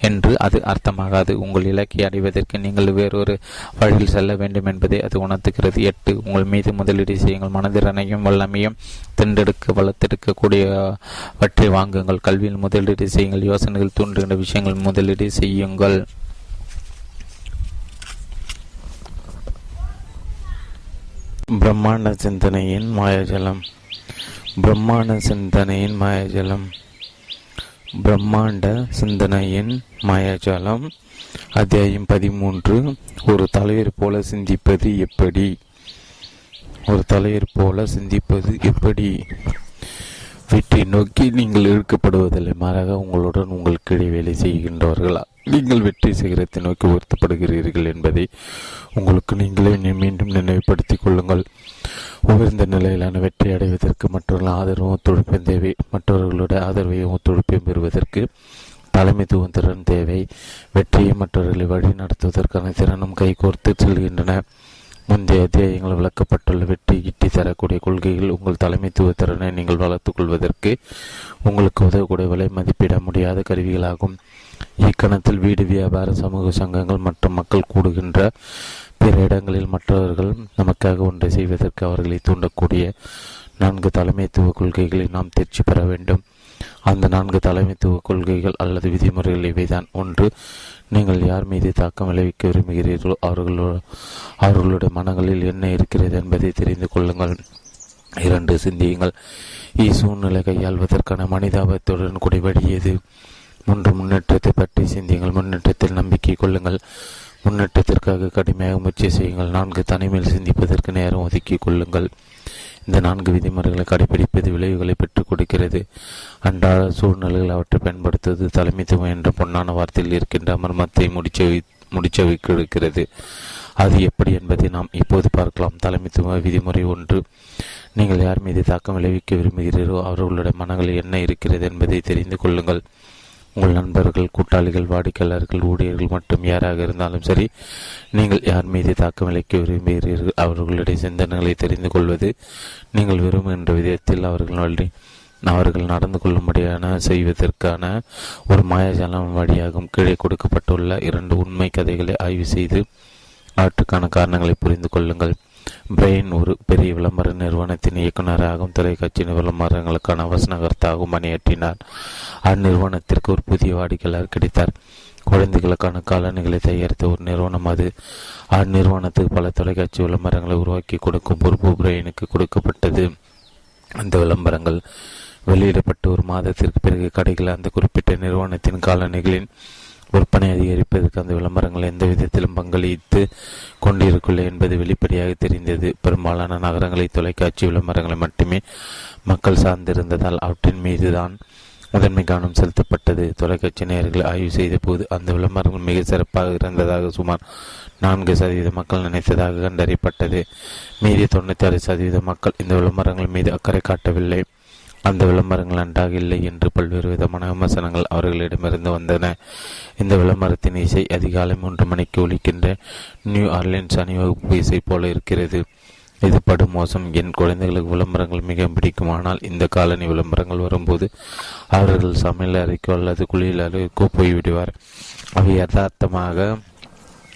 என்று அது அர்த்தமாகாது. உங்கள் இலக்கை அடைவதற்கு நீங்கள் வேறொரு வழியில் செல்ல வேண்டும் என்பதை அது உணர்த்துகிறது. எட்டு உங்கள் மீது முதலீடு செய்யுங்கள். மனதிறனையும் வல்லமையும் திண்டெடுக்க வளர்த்தெடுக்கக்கூடியவற்றை வாங்குங்கள். கல்வியில் முதலீடு செய்யுங்கள். யோசனைகள் தூண்டுகின்ற விஷயங்கள் முதலீடு செய்யுங்கள். பிரம்மாண்ட சிந்தனையின் மாயாஜலம். பிரம்மாண்ட சிந்தனையின் மாயாஜலம். பிரம்மாண்ட சிந்தனையின் மாயாஜலம். அத்தியாயம் பதிமூன்று. ஒரு தலைவர் போல சிந்திப்பது எப்படி? ஒரு தலைவர் போல சிந்திப்பது எப்படி? வெற்றி நோக்கி நீங்கள் இழுக்கப்படுவதில்லை. மாறாக உங்களுடன் உங்களுக்கு வேலை செய்கின்றவர்களா நீங்கள் வெற்றி சிகரத்தை நோக்கி உயர்த்தப்படுகிறீர்கள் என்பதை உங்களுக்கு நீங்களே மீண்டும் நினைவுபடுத்திக் கொள்ளுங்கள். உயர்ந்த நிலையிலான வெற்றி அடைவதற்கு மற்றவர்கள் ஆதரவும் ஒத்துழைப்பும் தேவை. மற்றவர்களுடைய ஆதரவையும் ஒத்துழைப்பையும் பெறுவதற்கு தலைமைத்துவம் திறன் தேவை. வெற்றியை மற்றவர்களை வழி நடத்துவதற்கான திறனும் கைகோர்த்து செல்கின்றன. முந்தைய அத்தியாயங்கள் விளக்கப்பட்டுள்ள வெற்றி ஈட்டி தரக்கூடிய கொள்கைகள் உங்கள் தலைமைத்துவ திறனை நீங்கள் வளர்த்துக் கொள்வதற்கு உங்களுக்கு உதவக்கூடிய விலை மதிப்பிட முடியாத கருவிகளாகும். இக்கணத்தில் வீடு வியாபார சமூக சங்கங்கள் மற்றும் மக்கள் கூடுகின்ற பிற இடங்களில் மற்றவர்கள் நமக்காக ஒன்றை செய்வதற்கு அவர்களை தூண்டக்கூடிய நான்கு தலைமைத்துவ கொள்கைகளை நாம் தேர்ச்சி பெற வேண்டும். அந்த நான்கு தலைமைத்துவ கொள்கைகள் அல்லது விதிமுறைகள் இவைதான். ஒன்று நீங்கள் யார் மீது தாக்கம் விளைவிக்க விரும்புகிறீர்களோ அவர்களோ அவர்களுடைய மனங்களில் என்ன இருக்கிறது என்பதை தெரிந்து கொள்ளுங்கள். இரண்டு சிந்தியுங்கள். சூழ்நிலை கையாள்வதற்கான மனிதாபத்துடன் கூடிய வழியது மூன்று முன்னேற்றத்தை பற்றி சிந்தியுங்கள். முன்னேற்றத்தில் நம்பிக்கை கொள்ளுங்கள். முன்னேற்றத்திற்காக கடுமையாக முயற்சி செய்யுங்கள். நான்கு தனிமையில் சிந்திப்பதற்கு நேரம் ஒதுக்கி கொள்ளுங்கள். இந்த நான்கு விதிமுறைகளை கடைபிடிப்பது விளைவுகளை பெற்றுக் கொடுக்கிறது. அன்றாட சூழ்நிலைகள் அவற்றை பயன்படுத்துவது தலைமைத்துவம் என்ற பொன்னான வார்த்தையில் இருக்கின்ற அமர்மத்தை முடிச்ச முடிச்ச வைக்கிறது அது எப்படி என்பதை நாம் இப்போது பார்க்கலாம். தலைமைத்துவ விதிமுறை ஒன்று. நீங்கள் யார் மீது தாக்கம் விளைவிக்க விரும்புகிறீரோ அவர்களுடைய மனங்களில் என்ன இருக்கிறது என்பதை தெரிந்து கொள்ளுங்கள். உங்கள் நண்பர்கள் கூட்டாளிகள் வாடிக்கையாளர்கள் ஊழியர்கள் மற்றும் யாராக இருந்தாலும் சரி நீங்கள் யார் மீது தாக்கம் இழைக்க விரும்புகிறீர்கள் அவர்களுடைய சிந்தனைகளை தெரிந்து கொள்வது நீங்கள் விரும்புகின்ற விதத்தில் அவர்கள் வழி அவர்கள் நடந்து கொள்ளும்படியான செய்வதற்கான ஒரு மாயாஜாலம் வழியாகும் கீழே கொடுக்கப்பட்டுள்ள இரண்டு உண்மை கதைகளை ஆய்வு செய்து அவற்றுக்கான காரணங்களை புரிந்து கொள்ளுங்கள். பிரெயின் ஒரு பெரிய விளம்பர நிறுவனத்தின் இயக்குநராகவும் தொலைக்காட்சி விளம்பரங்களுக்கான வசனகர்த்தாகவும் பணியாற்றினார். அந்நிறுவனத்திற்கு ஒரு புதிய வாடிக்கையாளர் கிடைத்தார். குழந்தைகளுக்கான காலணிகளை தயாரித்த ஒரு நிறுவனம் அது. அந்நிறுவனத்துக்கு பல தொலைக்காட்சி விளம்பரங்களை உருவாக்கி கொடுக்கும் பொறுப்பு பிரெயினுக்கு கொடுக்கப்பட்டது. அந்த விளம்பரங்கள் வெளியிடப்பட்டு ஒரு மாதத்திற்கு பிறகு கடைகள் அந்த குறிப்பிட்ட நிறுவனத்தின் காலணிகளின் விற்பனை அதிகரிப்பதற்கு அந்த விளம்பரங்கள் எந்த விதத்திலும் பங்களித்து கொண்டிருக்கவில்லை என்பது வெளிப்படையாக தெரிந்தது. பெரும்பாலான நகரங்களில் தொலைக்காட்சி விளம்பரங்களை மட்டுமே மக்கள் சார்ந்திருந்ததால் அவற்றின் மீதுதான் முதன்மை கவனம் செலுத்தப்பட்டது. தொலைக்காட்சி நேயர்களை ஆய்வு செய்த போது அந்த விளம்பரங்கள் மிக சிறப்பாக இருந்ததாக சுமார் நான்கு சதவீத மக்கள் நினைத்ததாக கண்டறியப்பட்டது. மீதி தொண்ணூத்தி ஆறு சதவீத மக்கள் இந்த விளம்பரங்கள் மீது அக்கறை காட்டவில்லை. அந்த விளம்பரங்கள் நன்றாக இல்லை என்று பல்வேறு விதமான விமர்சனங்கள் அவர்களிடமிருந்து வந்தன. இந்த விளம்பரத்தின் இசை அதிகாலை மூன்று மணிக்கு ஒழிக்கின்ற நியூ ஆர்லின்ஸ் அணிவகுப்பு இசை போல இருக்கிறது. இது படுமோசம் என் குழந்தைகளுக்கு விளம்பரங்கள் மிக பிடிக்கும். ஆனால் இந்த காலனி விளம்பரங்கள் வரும்போது அவர்கள் சமையல் அறைக்கோ அல்லது குளியல் அறைக்கோ போய்விடுவார். அவை யதார்த்தமாக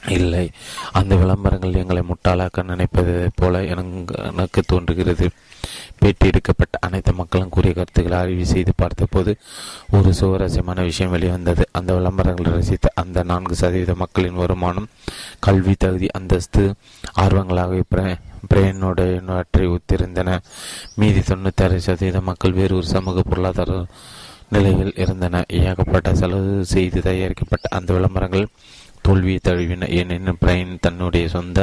இல்லை. அந்த விளம்பரங்கள் எங்களை முட்டாளாக்க நினைப்பதை போல எனக்கு தோன்றுகிறது. பேட்டி எடுக்கப்பட்ட அனைத்து மக்களும் கூறிய கருத்துக்களை ஆய்வு செய்து பார்த்தபோது ஒரு சுவாரஸ்யமான விஷயம் வெளிவந்தது. அந்த விளம்பரங்களை ரசித்த அந்த நான்கு சதவீத மக்களின் வருமானம் கல்வி தகுதி அந்தஸ்து ஆர்வங்களாக பிரெயினுடையவற்றை ஒத்திருந்தன. மீதி தொண்ணூத்தி சதவீத மக்கள் வேறு ஒரு சமூக பொருளாதார நிலையில் இருந்தன. ஏகப்பட்ட செலவு செய்து தயாரிக்கப்பட்ட அந்த விளம்பரங்கள் தோல்வியை தழுவின ஏனெனில் பிரைன் தன்னுடைய சொந்த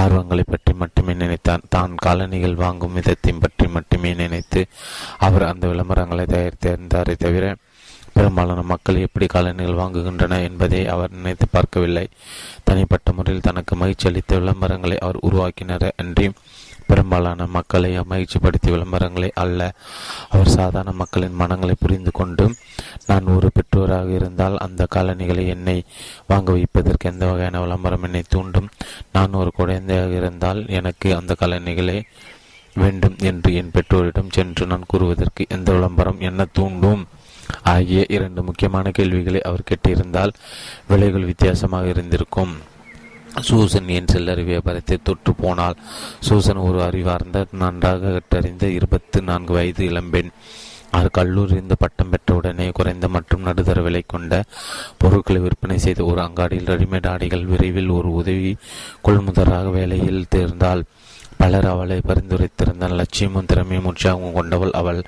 ஆர்வங்களை பற்றி மட்டுமே நினைத்தான். தான் காலணிகள் வாங்கும் விதத்தை பற்றி மட்டுமே நினைத்து அவர் அந்த விளம்பரங்களை தயாரித்திருந்தாரே தவிர பெரும்பாலான மக்கள் எப்படி காலணிகள் வாங்குகின்றன என்பதை அவர் நினைத்து பார்க்கவில்லை. தனிப்பட்ட முறையில் தனக்கு மகிழ்ச்சி அளித்த விளம்பரங்களை அவர் உருவாக்கினார் அன்றி பெரும்பாலான மக்களை மகிழ்ச்சிப்படுத்திய விளம்பரங்களை அல்ல அவர் சாதாரண மக்களின் மனங்களை புரிந்து கொண்டு நான் ஒரு பெற்றோராக இருந்தால் அந்த காலணிகளை என்னை வாங்க வைப்பதற்கு எந்த வகையான விளம்பரம் என்னை தூண்டும்? நான் ஒரு குழந்தையாக இருந்தால் எனக்கு அந்த காலணிகளை வேண்டும் என்று என் பெற்றோரிடம் சென்று நான் கூறுவதற்கு எந்த விளம்பரம் என்ன தூண்டும்? ஆகிய இரண்டு முக்கியமான கேள்விகளை அவர் கேட்டிருந்தால் விலைகள் வித்தியாசமாக இருந்திருக்கும். சூசன் என் சில்லறை வியாபாரத்தை தொற்று போனால் சூசன் ஒரு அறிவார்ந்த நன்றாக கற்றறிந்த இருபத்தி நான்கு வயது இளம்பெண். அவர் கல்லூரியிருந்து பட்டம் பெற்றவுடனே குறைந்த மற்றும் நடுத்தர விலை கொண்ட பொருட்களை விற்பனை செய்த ஒரு அங்காடியில் ரெடிமேட் ஆடைகள் விரைவில் ஒரு உதவி கொள்முதலாக வேலையில் தேர்ந்தால் பலர் அவளை பரிந்துரைத்திருந்தால் லட்சியமும் திறமையும் உற்சாகமும் கொண்டவள் அவள்.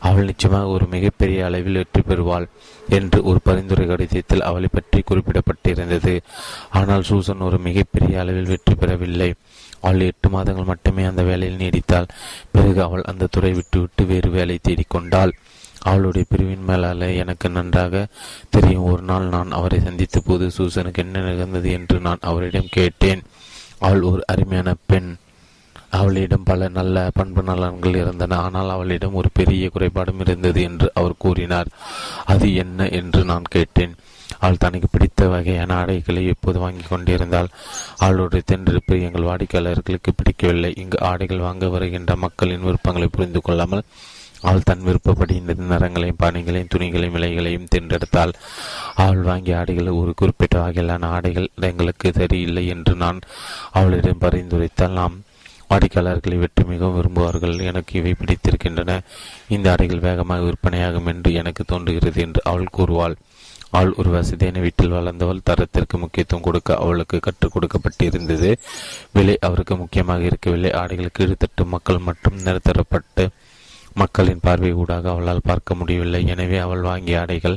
அவள் நிச்சயமாக ஒரு மிகப்பெரிய அளவில் வெற்றி பெறுவாள் என்று ஒரு பரிந்துரை கடிதத்தில் அவளை பற்றி குறிப்பிடப்பட்டிருந்தது. ஆனால் சூசன் ஒரு மிகப்பெரிய அளவில் வெற்றி பெறவில்லை. அவள் எட்டு மாதங்கள் மட்டுமே அந்த வேலையில் நீடித்தாள். பிறகு அவள் அந்த துறை விட்டுவிட்டு வேறு வேலை தேடிக்கொண்டாள் அவளுடைய பிரிவின் மேலால எனக்கு நன்றாக தெரியும். ஒரு நாள் நான் அவரை சந்தித்த போது சூசனுக்கு என்ன நிகழ்ந்தது என்று நான் அவரிடம் கேட்டேன். அவள் ஒரு அருமையான பெண். அவளிடம் பல நல்ல பண்பு நலன்கள் இருந்தன. ஆனால் அவளிடம் ஒரு பெரிய குறைபாடும் இருந்தது என்று அவர் கூறினார். அது என்ன என்று நான் கேட்டேன். அவள் தனக்கு பிடித்த வகையான ஆடைகளை எப்போது வாங்கி கொண்டிருந்தால் அவளுடைய தென்றெடுப்பு எங்கள் வாடிக்கையாளர்களுக்கு பிடிக்கவில்லை. இங்கு ஆடைகள் வாங்க வருகின்ற மக்களின் விருப்பங்களை புரிந்து கொள்ளாமல் அவள் தன் விருப்பப்படி இந்த நிறங்களையும் பாணிகளையும் துணிகளையும் விலைகளையும் தென்றெடுத்தாள் அவள் வாங்கிய ஆடைகள் ஒரு குறிப்பிட்ட வகையிலான ஆடைகள். எங்களுக்கு சரியில்லை என்று நான் அவளிடம் பரிந்துரைத்தால் நாம் வாடிக்கையாளர்களை வெற்றி மிகவும் விரும்புவார்கள். எனக்கு இவை பிடித்திருக்கின்றன. இந்த ஆடைகள் வேகமாக விற்பனையாகும் என்று எனக்கு தோன்றுகிறது என்று அவள் கூறுவாள். அவள் ஒரு வசதியான வீட்டில் வளர்ந்தவள். தரத்திற்கு முக்கியத்துவம் கொடுக்க அவளுக்கு கற்றுக் கொடுக்கப்பட்டிருந்தது. விலை அவருக்கு முக்கியமாக இருக்கவில்லை. ஆடைகள் கீழ்த்தட்டு மக்கள் மற்றும் நிறுத்தப்பட்டு மக்களின் பார்வை ஊடாக அவளால் பார்க்க முடியவில்லை. எனவே அவள் வாங்கிய ஆடைகள்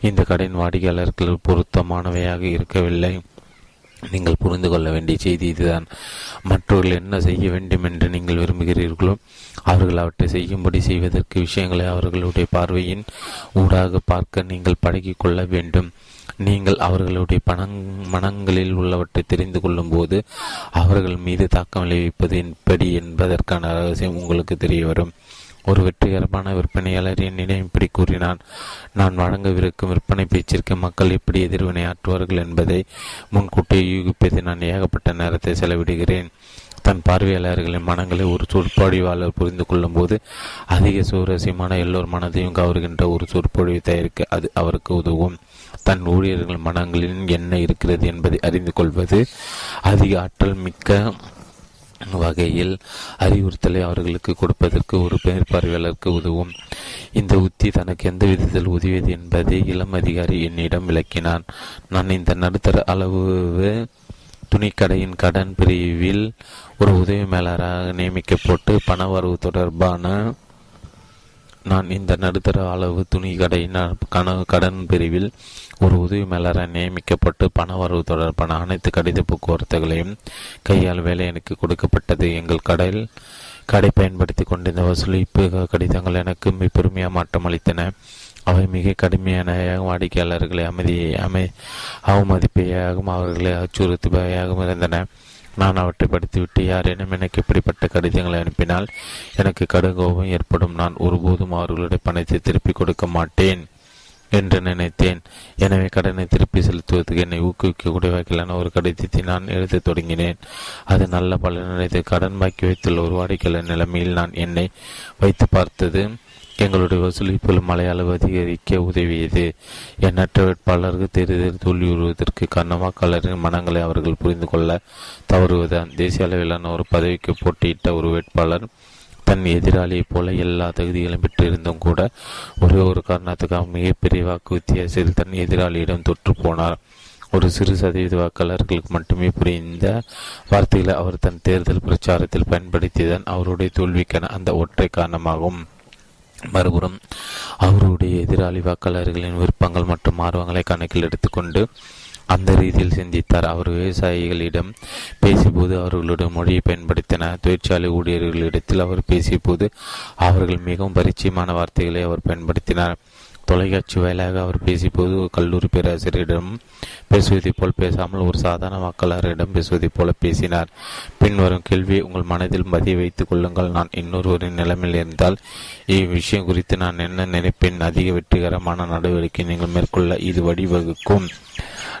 இந்த கடையின் வாடிக்கையாளர்கள் பொருத்தமானவையாக இருக்கவில்லை. நீங்கள் புரிந்து கொள்ள வேண்டிய செய்தி இதுதான். மற்றவர்கள் என்ன செய்ய வேண்டும் என்று நீங்கள் விரும்புகிறீர்களோ அவர்கள் அவற்றை செய்யும்படி செய்வதற்கு விஷயங்களை அவர்களுடைய பார்வையின் ஊடாக பார்க்க நீங்கள் பழகிக் கொள்ள வேண்டும். நீங்கள் அவர்களுடைய பணங் மனங்களில் உள்ளவற்றை தெரிந்து கொள்ளும் போது அவர்கள் மீது தாக்கம் விளைவிப்பது எப்படி என்பதற்கான ரகசியம் உங்களுக்கு தெரிய வரும். ஒரு வெற்றிகரமான விற்பனையாளர் என்னிடம் இப்படி கூறினான். நான் வழங்கவிருக்கும் விற்பனை பேச்சிற்கு மக்கள் எப்படி எதிர்வினை ஆற்றுவார்கள் என்பதை முன்கூட்டியே யூகிப்பதை நான் ஏகப்பட்ட நேரத்தை செலவிடுகிறேன். தன் பார்வையாளர்களின் மனங்களை ஒரு சொற்பொழிவாளர் புரிந்து கொள்ளும் போது அதிக சுவாரஸ்யமான எல்லோர் மனதையும் கவர்கின்ற ஒரு சொற்பொழிவை தயாரிக்க அது அவருக்கு உதவும். தன் ஊழியர்கள் மனங்களில் என்ன இருக்கிறது என்பதை அறிந்து கொள்வது அதிக ஆற்றல் மிக்க வகையில் அறிவுறுத்தலை அவர்களுக்கு கொடுப்பதற்கு ஒரு மேற்பார்வையாளருக்கு உதவும். இந்த உத்தி தனக்கு எந்த விதத்தில் உதவியது என்பதை இளம் அதிகாரி என்னிடம் விளக்கினான். நான் இந்த நடுத்தர அளவு துணிக்கடையின் கடன் பிரிவில் ஒரு உதவி மேலராக நியமிக்கப்பட்டு பண வரவு தொடர்பான நான் இந்த நடுத்தர அளவு துணி கடையின் கடன் பிரிவில் ஒரு உதவி மேலராக நியமிக்கப்பட்டு பண வரவு தொடர்பான அனைத்து கடித போக்குவரத்துகளையும் கையால் வேலை எனக்கு கொடுக்கப்பட்டது. எங்கள் கடையில் கடை பயன்படுத்தி கொண்டிருந்த வசூலிப்பு கடிதங்கள் எனக்கு பெருமையாக மாற்றம் அளித்தன. அவை மிக கடுமையான வாடிக்கையாளர்களை அமைதி அமை அவமதிப்பையாகவும் அவர்களை அச்சுறுத்துபவையாகவும் இருந்தன. நான் அவற்றை படித்துவிட்டு யாரேனும் எனக்கு இப்படிப்பட்ட கடிதங்களை அனுப்பினால் எனக்கு கடுங்கோபம் ஏற்படும். நான் ஒருபோதும் அவர்களுடைய பணத்தை திருப்பிக் கொடுக்க மாட்டேன். என்று நினைத்தேன். எனவே கடனை திருப்பி செலுத்துவதற்கு என்னை ஊக்குவிக்கக்கூடிய வகையிலான ஒரு கடிதத்தை நான் எழுதத் தொடங்கினேன். அது நல்ல பலனடைந்து கடன் பாக்கி வைத்துள்ள ஒரு வாடிக்கையாளர் நிலைமையில் நான் என்னை வைத்து பார்த்தது. எங்களுடைய வசூலிப்பில் மலையாள அதிகரிக்க உதவியது. எண்ணற்ற வேட்பாளருக்கு தேர்தல் தோல்வியுறுவதற்கு காரணம் வாக்காளரின் மனங்களை அவர்கள் புரிந்து கொள்ள தவறுவதுதான். தேசிய அளவிலான ஒரு பதவிக்கு போட்டியிட்ட ஒரு வேட்பாளர் தன் எதிராளியைப் போல எல்லா தகுதிகளும் பெற்றிருந்தும் கூட ஒரே ஒரு காரணத்துக்காக மிகப்பெரிய வாக்கு வித்தியாசத்தில் தன் எதிராளியிடம் தொற்று போனார். ஒரு சிறு சதவீத வாக்காளர்களுக்கு மட்டுமே புரிந்த வார்த்தைகளை அவர் தன் தேர்தல் பிரச்சாரத்தில் பயன்படுத்தியதன் அவருடைய தோல்விக்கான அந்த ஒற்றை காரணமாகும். மறுபுறம் அவருடைய எதிராளி வாக்காளர்களின் விருப்பங்கள் மற்றும் ஆர்வங்களை கணக்கில் எடுத்துக்கொண்டு அந்த ரீதியில் சிந்தித்தார். அவர் விவசாயிகளிடம் பேசியபோது அவர்களுடைய மொழியை பயன்படுத்தினார். தொழிற்சாலை ஊழியர்களிடத்தில் அவர் பேசியபோது அவர்கள் மிகவும் பரிச்சயமான வார்த்தைகளை அவர் பயன்படுத்தினார். தொலைக்காட்சி வாயிலாக அவர் பேசியபோது கல்லூரி பேராசிரியரிடம் பேசுவதைப் போல் பேசாமல் ஒரு சாதாரண வாக்காளரிடம் பேசுவதைப் போல பேசினார். பின்வரும் கேள்வியை உங்கள் மனதில் பதிய வைத்துக் கொள்ளுங்கள். நான் இன்னொருவரின் நிலைமையில் இருந்தால் இவ்விஷயம் குறித்து நான் என்ன நினைப்பேன்? அதிக வெற்றிகரமான நடவடிக்கை நீங்கள் மேற்கொள்ள இது வழிவகுக்கும்.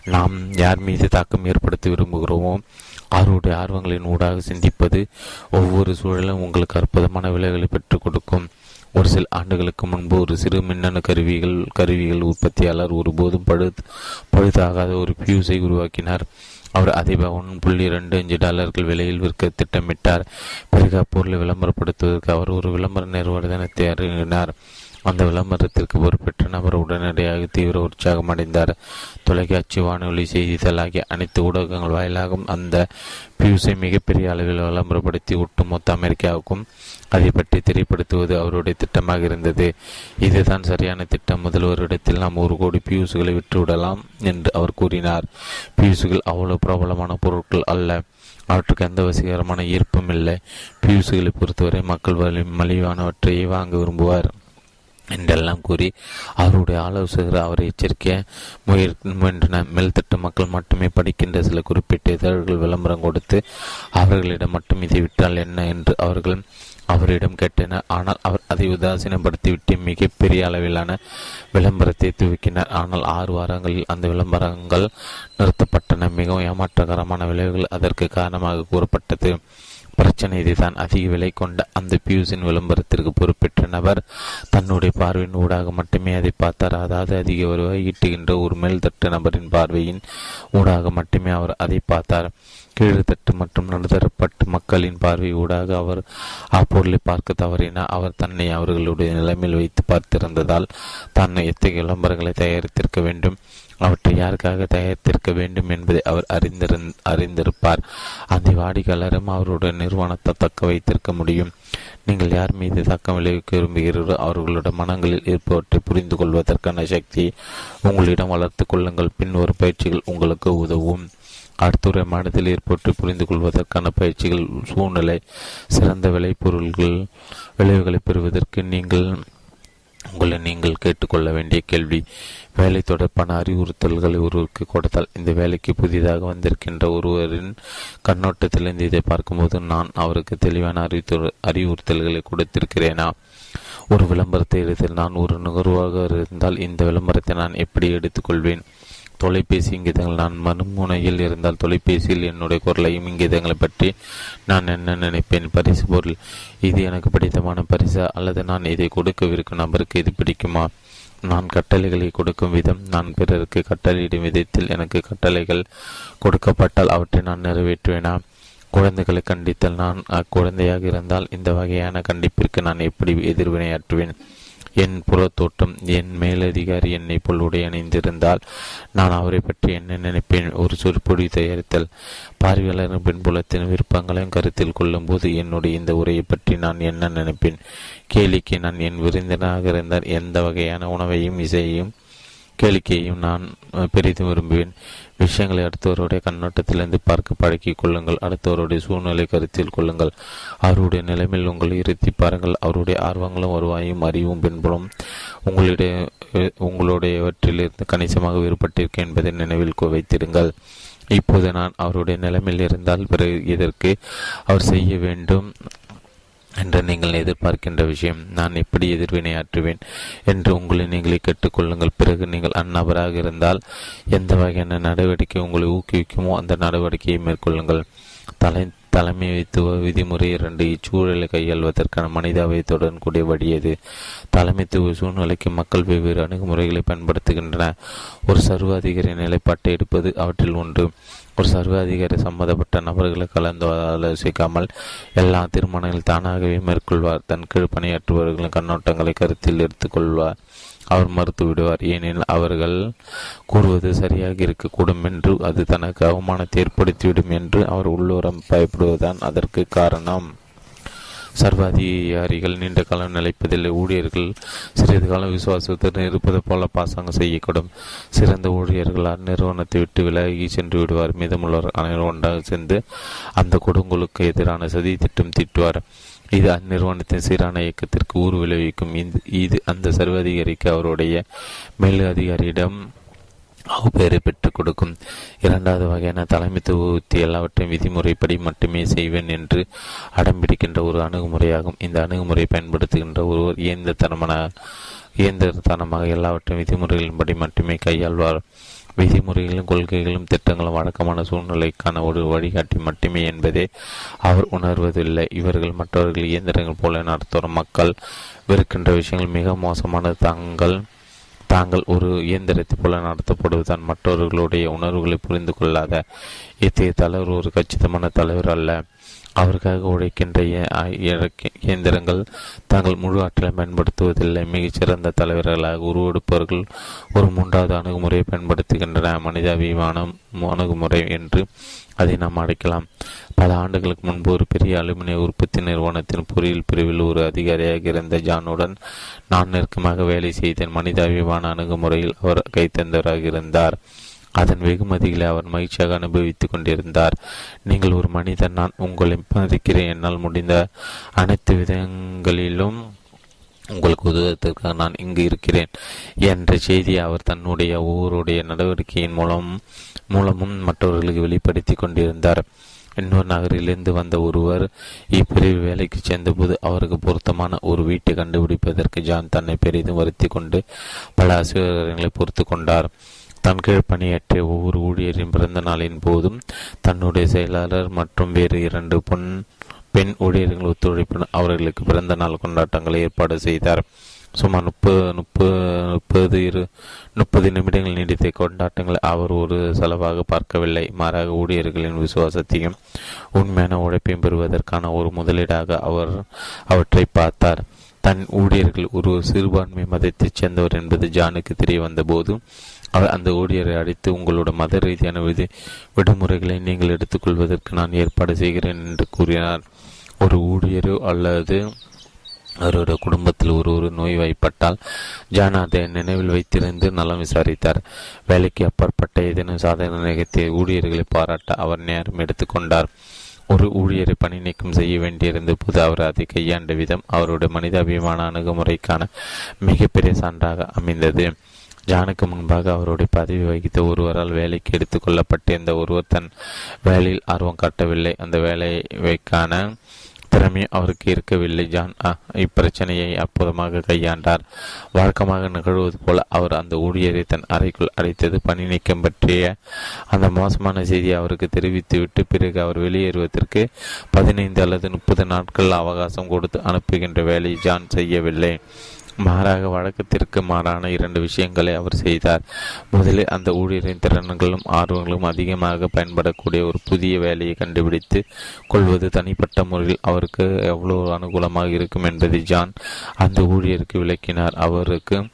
நாம் யார் மீது தாக்கம் ஏற்படுத்த விரும்புகிறோமோ அவருடைய ஆர்வங்களின் ஊடாக சிந்திப்பது ஒவ்வொரு சூழலும் உங்களுக்கு அற்புதமான விலைகளை பெற்றுக் கொடுக்கும். ஒரு சில ஆண்டுகளுக்கு முன்பு ஒரு சிறு மின்னணு கருவிகள் கருவிகள் உற்பத்தியாளர் ஒருபோதும் பழு பழுதாகாத ஒரு பியூஸை உருவாக்கினார். அவர் அதை ஒன்று புள்ளி ரெண்டு அஞ்சு டாலர்கள் விலையில் விற்க திட்டமிட்டார். பிறகு அப்பொருளை விளம்பரப்படுத்துவதற்கு அவர் ஒரு விளம்பர நிறுவனத்தை அறிவினார் அந்த விளம்பரத்திற்கு பொறுப்பேற்ற நபர் உடனடியாக தீவிர உற்சாகம் அடைந்தார். தொலைக்காட்சி வானொலி செய்திகள் ஆகிய அனைத்து ஊடகங்கள் வாயிலாகவும் அந்த பியூஸை மிகப்பெரிய அளவில் விளம்பரப்படுத்தி ஒட்டுமொத்த அமெரிக்காவுக்கும் அதை பற்றி தெரியப்படுத்துவது அவருடைய திட்டமாக இருந்தது. இதுதான் சரியான திட்டம். முதல்வரிடத்தில் நாம் ஒரு கோடி பியூசுகளை விட்டுவிடலாம் என்று அவர் கூறினார். பியூசுகள் அவ்வளவு பிரபலமான பொருட்கள் அல்ல. அவற்றுக்கு எந்த வசீகரமான ஈர்ப்பும் இல்லை. பியூசுகளை பொறுத்தவரை மக்கள் வலி மலிவானவற்றையே வாங்க விரும்புவார். என்றெல்லாம் கூறி அவருடைய ஆலோசகர் அவரை எச்சரிக்க முயற் முயன்றன. மேல்தட்டு மக்கள் மட்டுமே படிக்கின்ற சில குறிப்பிட்ட இதழ்கள் விளம்பரம் கொடுத்து அவர்களிடம் மட்டும் இதை விட்டால் என்ன என்று அவர்கள் அவரிடம் கேட்டனர். ஆனால் அவர் அதை உதாசீனப்படுத்திவிட்டு மிகப்பெரிய அளவிலான விளம்பரத்தை துவக்கினார் ஆனால் ஆறு வாரங்களில் அந்த விளம்பரங்கள் நிறுத்தப்பட்டன. மிகவும் ஏமாற்றகரமான விளைவுகள் அதற்கு காரணமாக கூறப்பட்டது. பிரச்சனை இதுதான். அதிக விலை கொண்ட அந்த பியூஸின் விளம்பரத்திற்கு பொறுப்பேற்ற நபர் தன்னுடைய பார்வையின் ஊடாக மட்டுமே அதை பார்த்தார். அதாவது அதிக வருவாய் ஈட்டுகின்ற ஒரு மேல்தட்டு நபரின் பார்வையின் ஊடாக மட்டுமே அவர் அதை பார்த்தார். கீழ்த்தட்டு மற்றும் நடுத்தரப்பட்டு மக்களின் பார்வை ஊடாக அவர் அப்பொருளை பார்க்க தவறினார் அவர் தன்னை அவர்களுடைய நிலைமையில் வைத்து பார்த்திருந்ததால் தான் எத்தகைய விளம்பரங்களை தயாரித்திருக்க வேண்டும். அவற்றை யாருக்காக தயாரித்திருக்க வேண்டும் என்பதை அவர் அறிந்திருந் அறிந்திருப்பார். அந்த வாடிக்கையாளரும் அவருடைய நிறுவனத்தை தக்க வைத்திருக்க முடியும். நீங்கள் யார் மீது தாக்கம் விளைவிக்க விரும்புகிறீர்களோ அவர்களுடைய மனங்களில் இருப்பவற்றை புரிந்து கொள்வதற்கான சக்தியை உங்களிடம் வளர்த்து கொள்ளுங்கள். பின்வரும் பயிற்சிகள் உங்களுக்கு உதவும். அடுத்துறை மனதில் ஏற்பட்டு புரிந்து கொள்வதற்கான பயிற்சிகள் சூழ்நிலை சிறந்த விளைபொருள்கள் விளைவுகளை பெறுவதற்கு நீங்கள் உங்களை நீங்கள் கேட்டுக்கொள்ள வேண்டிய கேள்வி வேலை தொடர்பான அறிவுறுத்தல்களை ஒருவருக்கு கொடுத்தால் இந்த வேலைக்கு புதிதாக வந்திருக்கின்ற ஒருவரின் கண்ணோட்டத்திலிருந்து இதை பார்க்கும்போது நான் அவருக்கு தெளிவான அறிவு அறிவுறுத்தல்களை கொடுத்திருக்கிறேனா? ஒரு விளம்பரத்தை எடுத்தில் நான் ஒரு நுகர்வாக இருந்தால் இந்த விளம்பரத்தை நான் எப்படி எடுத்துக்கொள்வேன்? தொலைபேசி இங்கிதங்கள் நான் மறுமுனையில் இருந்தால் தொலைபேசியில் என்னுடைய குரலையும் இங்கிதங்களை பற்றி நான் என்ன நினைப்பேன்? பரிசு பொருள். இது எனக்கு பிடித்தமான பரிசு அல்லது நான் இதை கொடுக்கவிருக்கும் நபருக்கு இது பிடிக்குமா? நான் கட்டளைகளை கொடுக்கும் விதம் நான் பிறருக்கு கட்டளையிடும் விதத்தில் எனக்கு கட்டளைகள் கொடுக்கப்பட்டால் அவற்றை நான் நிறைவேற்றுவேனா? குழந்தைகளை கண்டித்தல் நான் அக்குழந்தையாக இருந்தால் இந்த வகையான கண்டிப்பிற்கு நான் எப்படி எதிர்வினையாற்றுவேன்? என் புறத்தோட்டம் என் மேலதிகாரி என்னை போல் உடை அணிந்திருந்தால் நான் அவரை பற்றி என்ன நினைப்பேன்? ஒரு சொற்பொழி தயாரித்தல். பார்வையாளரின் பின்புலத்தின் விருப்பங்களையும் கருத்தில் கொள்ளும் போது என்னுடைய இந்த உரையை பற்றி நான் என்ன நினைப்பேன்? கேலிக்கு நான் என் விருந்தினராக இருந்தால் எந்த வகையான உணவையும் இசையையும் கேளிக்கையும் நான் பெரிதும் விரும்புவேன். விஷயங்களை அடுத்தவருடைய கண்ணோட்டத்திலிருந்து பார்க்க பழக்கிக் கொள்ளுங்கள். அடுத்தவருடைய சூழ்நிலை கருத்தில் கொள்ளுங்கள். அவருடைய நிலைமையில் உங்களை இருத்தி பாருங்கள். அவருடைய ஆர்வங்களும் வருவாயும் அறிவும் பின்புலம் உங்களுடைய உங்களுடையவற்றிலிருந்து கணிசமாக வேறுபட்டிருக்கேன் என்பதை நினைவில் வைத்திருங்கள். இப்போது நான் அவருடைய நிலைமையில் இருந்தால் பிறகு இதற்கு அவர் செய்ய வேண்டும். என்று நீங்கள் எதிர்பார்க்கின்ற விஷயம் நான் எப்படி எதிர்வினையாற்றுவேன் என்று உங்களை நீங்களே கேட்டுக்கொள்ளுங்கள். பிறகு நீங்கள் அந்நபராக இருந்தால் எந்த வகையான நடவடிக்கை உங்களை ஊக்குவிக்குமோ அந்த நடவடிக்கையை மேற்கொள்ளுங்கள். தலை தலைமைத்துவ விதிமுறை இரண்டு இச்சூழலை கையாள்வதற்கான மனிதாபயத்துடன் கூடிய வழியது தலைமைத்துவ சூழ்நிலைக்கு மக்கள் வெவ்வேறு அணுகுமுறைகளை பயன்படுத்துகின்றன. ஒரு சர்வாதிகாரி நிலைப்பாட்டை எடுப்பது அவற்றில் ஒன்று. ஒரு சர்வாதிகாரி சம்பந்தப்பட்ட நபர்களை கலந்து ஆலோசிக்காமல் எல்லா தீர்மானங்கள் தானாகவே மேற்கொள்வார். தன் கீழ் பணியாற்றுபவர்களின் கண்ணோட்டங்களை கருத்தில் எடுத்துக்கொள்வார். அவர் மறுத்து விடுவார். ஏனெனில் அவர்கள் கூறுவது சரியாக இருக்கக்கூடும் என்று அது தனக்கு அவமானத்தை ஏற்படுத்திவிடும் என்று அவர் உள்ளூரம் பயப்படுவதுதான் அதற்கு காரணம். சர்வாதிகாரிகள் நீண்ட காலம் நிலைப்பதில்லை ஊழியர்கள் சிறிது காலம் விசுவாசத்துடன் இருப்பது போல பாசாங்கம் செய்யக்கூடும். சிறந்த ஊழியர்கள் அந்நிறுவனத்தை விட்டு விலகி சென்று விடுவார். மீதமுள்ளவர் அனைவரும் ஒன்றாக சேர்ந்து அந்த கொடுங்குலுக்கு எதிரான சதி திட்டம் திட்டுவார். இது அந்நிறுவனத்தின் சீரான இயக்கத்திற்கு ஊர் விளைவிக்கும். இது அந்த சர்வாதிகாரிக்கு அவருடைய மேல் அதிகாரியிடம் பெயரை பெற்றுக் கொடுக்கும். இரண்டாவது வகையான தலைமைத்துவ உத்தி எல்லாவற்றையும் விதிமுறைப்படி மட்டுமே செய்வேன் என்று அடம்பிடிக்கின்ற ஒரு அணுகுமுறையாகும். இந்த அணுகுமுறையை பயன்படுத்துகின்ற ஒருவர் இயந்திரத்தனமான இயந்திரத்தனமாக எல்லாவற்றையும் விதிமுறைகளின்படி மட்டுமே கையாள்வார். விதிமுறைகளும் கொள்கைகளும் திட்டங்களும் வழக்கமான சூழ்நிலைக்கான ஒரு வழிகாட்டி மட்டுமே என்பதே அவர் உணர்வதில்லை. இவர்கள் மற்றவர்கள் இயந்திரங்கள் போல நடத்தும் மக்கள் வெறுக்கின்ற விஷயங்கள் மிக மோசமான தங்கள் தாங்கள் ஒரு இயந்திரத்தை போல நடத்தப்படுவதுதான் மற்றவர்களுடைய உணர்வுகளை புரிந்து கொள்ளாத இத்தகைய தலைவர் ஒரு கச்சிதமான தலைவர் அல்ல. அவருக்காக உழைக்கின்ற இயந்திரங்கள் தாங்கள் முழு ஆற்றலை பயன்படுத்துவதில்லை. மிகச்சிறந்த தலைவர்களாக உருவெடுப்பவர்கள் ஒரு மூன்றாவது அணுகுமுறையை பயன்படுத்துகின்றன. மனிதாபிமான அணுகுமுறை என்று அதை நாம் அடைக்கலாம் பல ஆண்டுகளுக்கு முன்பு ஒரு பெரிய அலுமினிய உற்பத்தி நிறுவனத்தின் பொறியியல் பிரிவில் ஒரு அதிகாரியாக இருந்த ஜானுடன் நான் நெருக்கமாக வேலை செய்தேன். மனிதாபிமான அணுகுமுறையில் அவர் கைத்தந்தவராக இருந்தார். அதன் வெகுமதிகளை அவர் மகிழ்ச்சியாக அனுபவித்துக் கொண்டிருந்தார். நீங்கள் ஒரு மனிதன் நான் உங்களை மதிக்கிறேன். என்னால் முடிந்த அனைத்து விதங்களிலும் உங்களுக்கு உதவுவதற்காக நான் இங்கு இருக்கிறேன் என்ற செய்தியை அவர் தன்னுடைய ஒவ்வொருடைய நடவடிக்கையின் மூலம் மூலமும் மற்றவர்களுக்கு வெளிப்படுத்தி கொண்டிருந்தார். இன்னொரு நகரிலிருந்து வந்த ஒருவர் இப்பிரிவு வேலைக்கு சேர்ந்தபோது அவருக்கு பொருத்தமான ஒரு வீட்டை கண்டுபிடிப்பதற்கு ஜான் தன்னை பெரிதும் வருத்தி கொண்டு பல அசுவரங்களை பொறுத்து கொண்டார். தன் கீழ் பணியாற்றிய ஒவ்வொரு ஊழியரின் பிறந்த நாளின் போதும் தன்னுடைய செயலாளர் மற்றும் வேறு இரண்டு பொன் பெண் ஊழியர்கள் ஒத்துழைப்புடன் அவர்களுக்கு பிறந்த நாள் கொண்டாட்டங்களை ஏற்பாடு செய்தார். சுமார் முப்பது முப்பது முப்பது இரு முப்பது நிமிடங்கள் நீடித்த கொண்டாட்டங்களை அவர் ஒரு செலவாக பார்க்கவில்லை. மாறாக ஊழியர்களின் விசுவாசத்தையும் உண்மையான உழைப்பையும் பெறுவதற்கான ஒரு முதலீடாக அவர் அவற்றை பார்த்தார். தன் ஊழியர்கள் ஒரு சிறுபான்மை மதத்தைச் சேர்ந்தவர் என்பது ஜானுக்கு தெரிய வந்தபோது அந்த ஊழியரை அழைத்து உங்களோட மத ரீதியான விதி விடுமுறைகளை நீங்கள் எடுத்துக்கொள்வதற்கு நான் ஏற்பாடு செய்கிறேன் என்று கூறினார். ஒரு ஊழியரோ அல்லது அவருடைய குடும்பத்தில் ஒரு ஒரு நோய் வாய்ப்பட்டால் ஜான் அதை நினைவில் வைத்திருந்து நலம் விசாரித்தார். வேலைக்கு அப்பாற்பட்ட ஏதேனும் சாதனை நிகழ்த்திய ஊழியர்களை பாராட்ட அவர் நேரம் எடுத்துக்கொண்டார் ஒரு ஊழியரை பணி நீக்கம் செய்ய வேண்டியிருந்த போது அவர் அதை கையாண்ட விதம் அவருடைய மனிதாபிமான அணுகுமுறைக்கான மிகப்பெரிய சான்றாக அமைந்தது. ஜானுக்கு முன்பாக அவருடைய பதவி வகித்த ஒருவரால் வேலைக்கு எடுத்துக் கொள்ளப்பட்டிருந்த ஒருவர் தன் வேலையில் ஆர்வம் காட்டவில்லை. அந்த வேலைக்கான திறமை அவருக்கு இருக்கவில்லை. ஜான் இப்பிரச்சனையை அற்புதமாக கையாண்டார். வழக்கமாக நிகழ்வது போல அவர் அந்த ஊழியரை தன் அறைக்குள் அடைத்தது. பணி நீக்கம் பற்றிய அந்த மோசமான செய்தியை அவருக்கு தெரிவித்துவிட்டு பிறகு அவர் வெளியேறுவதற்கு பதினைந்து அல்லது முப்பது நாட்கள் அவகாசம் கொடுத்து அனுப்புகின்ற வேலையை ஜான் செய்யவில்லை. மாறாக வழக்கத்திற்கு மாறான இரண்டு விஷயங்களை அவர் செய்தார். முதலில் அந்த ஊழியரின் திறன்களும் ஆர்வங்களும் அதிகமாக பயன்படக்கூடிய ஒரு புதிய வேலையை கண்டுபிடித்து கொள்வது தனிப்பட்ட முறையில் அவருக்கு எவ்வளவு அனுகூலமாக இருக்கும் என்பதை ஜான் அந்த ஊழியருக்கு விளக்கினார். அவருக்கு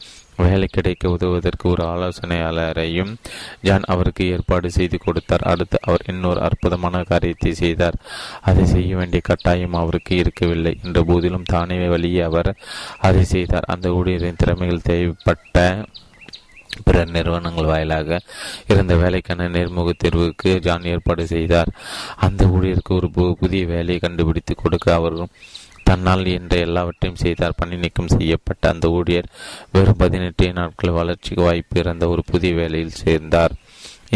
வேலை கிடைக்க உதவுவதற்கு ஒரு ஆலோசனையாளரையும் ஜான் அவருக்கு ஏற்பாடு செய்து கொடுத்தார். அடுத்து அவர் இன்னொரு அற்புதமான காரியத்தை செய்தார். அதை செய்ய வேண்டிய கட்டாயம் அவருக்கு இருக்கவில்லை. என்ற போதிலும் தானே வழியே அவர் அதை செய்தார். அந்த ஊழியரின் திறமைகள் தேவைப்பட்ட பிற நிறுவனங்கள் வாயிலாக இருந்த வேலைக்கான நேர்முக தேர்வுக்கு ஜான் ஏற்பாடு செய்தார். அந்த ஊழியருக்கு ஒரு புதிய வேலையை கண்டுபிடித்து கொடுக்க அவரும் தன்னால் என்ற எல்லாவற்றையும் செய்தார். பணி நீக்கம் செய்யப்பட்ட அந்த ஊழியர் வெறும் பதினெட்டு நாட்கள் வளர்ச்சிக்கு வாய்ப்பு இருந்த ஒரு புதிய வேலையில் சேர்ந்தார்.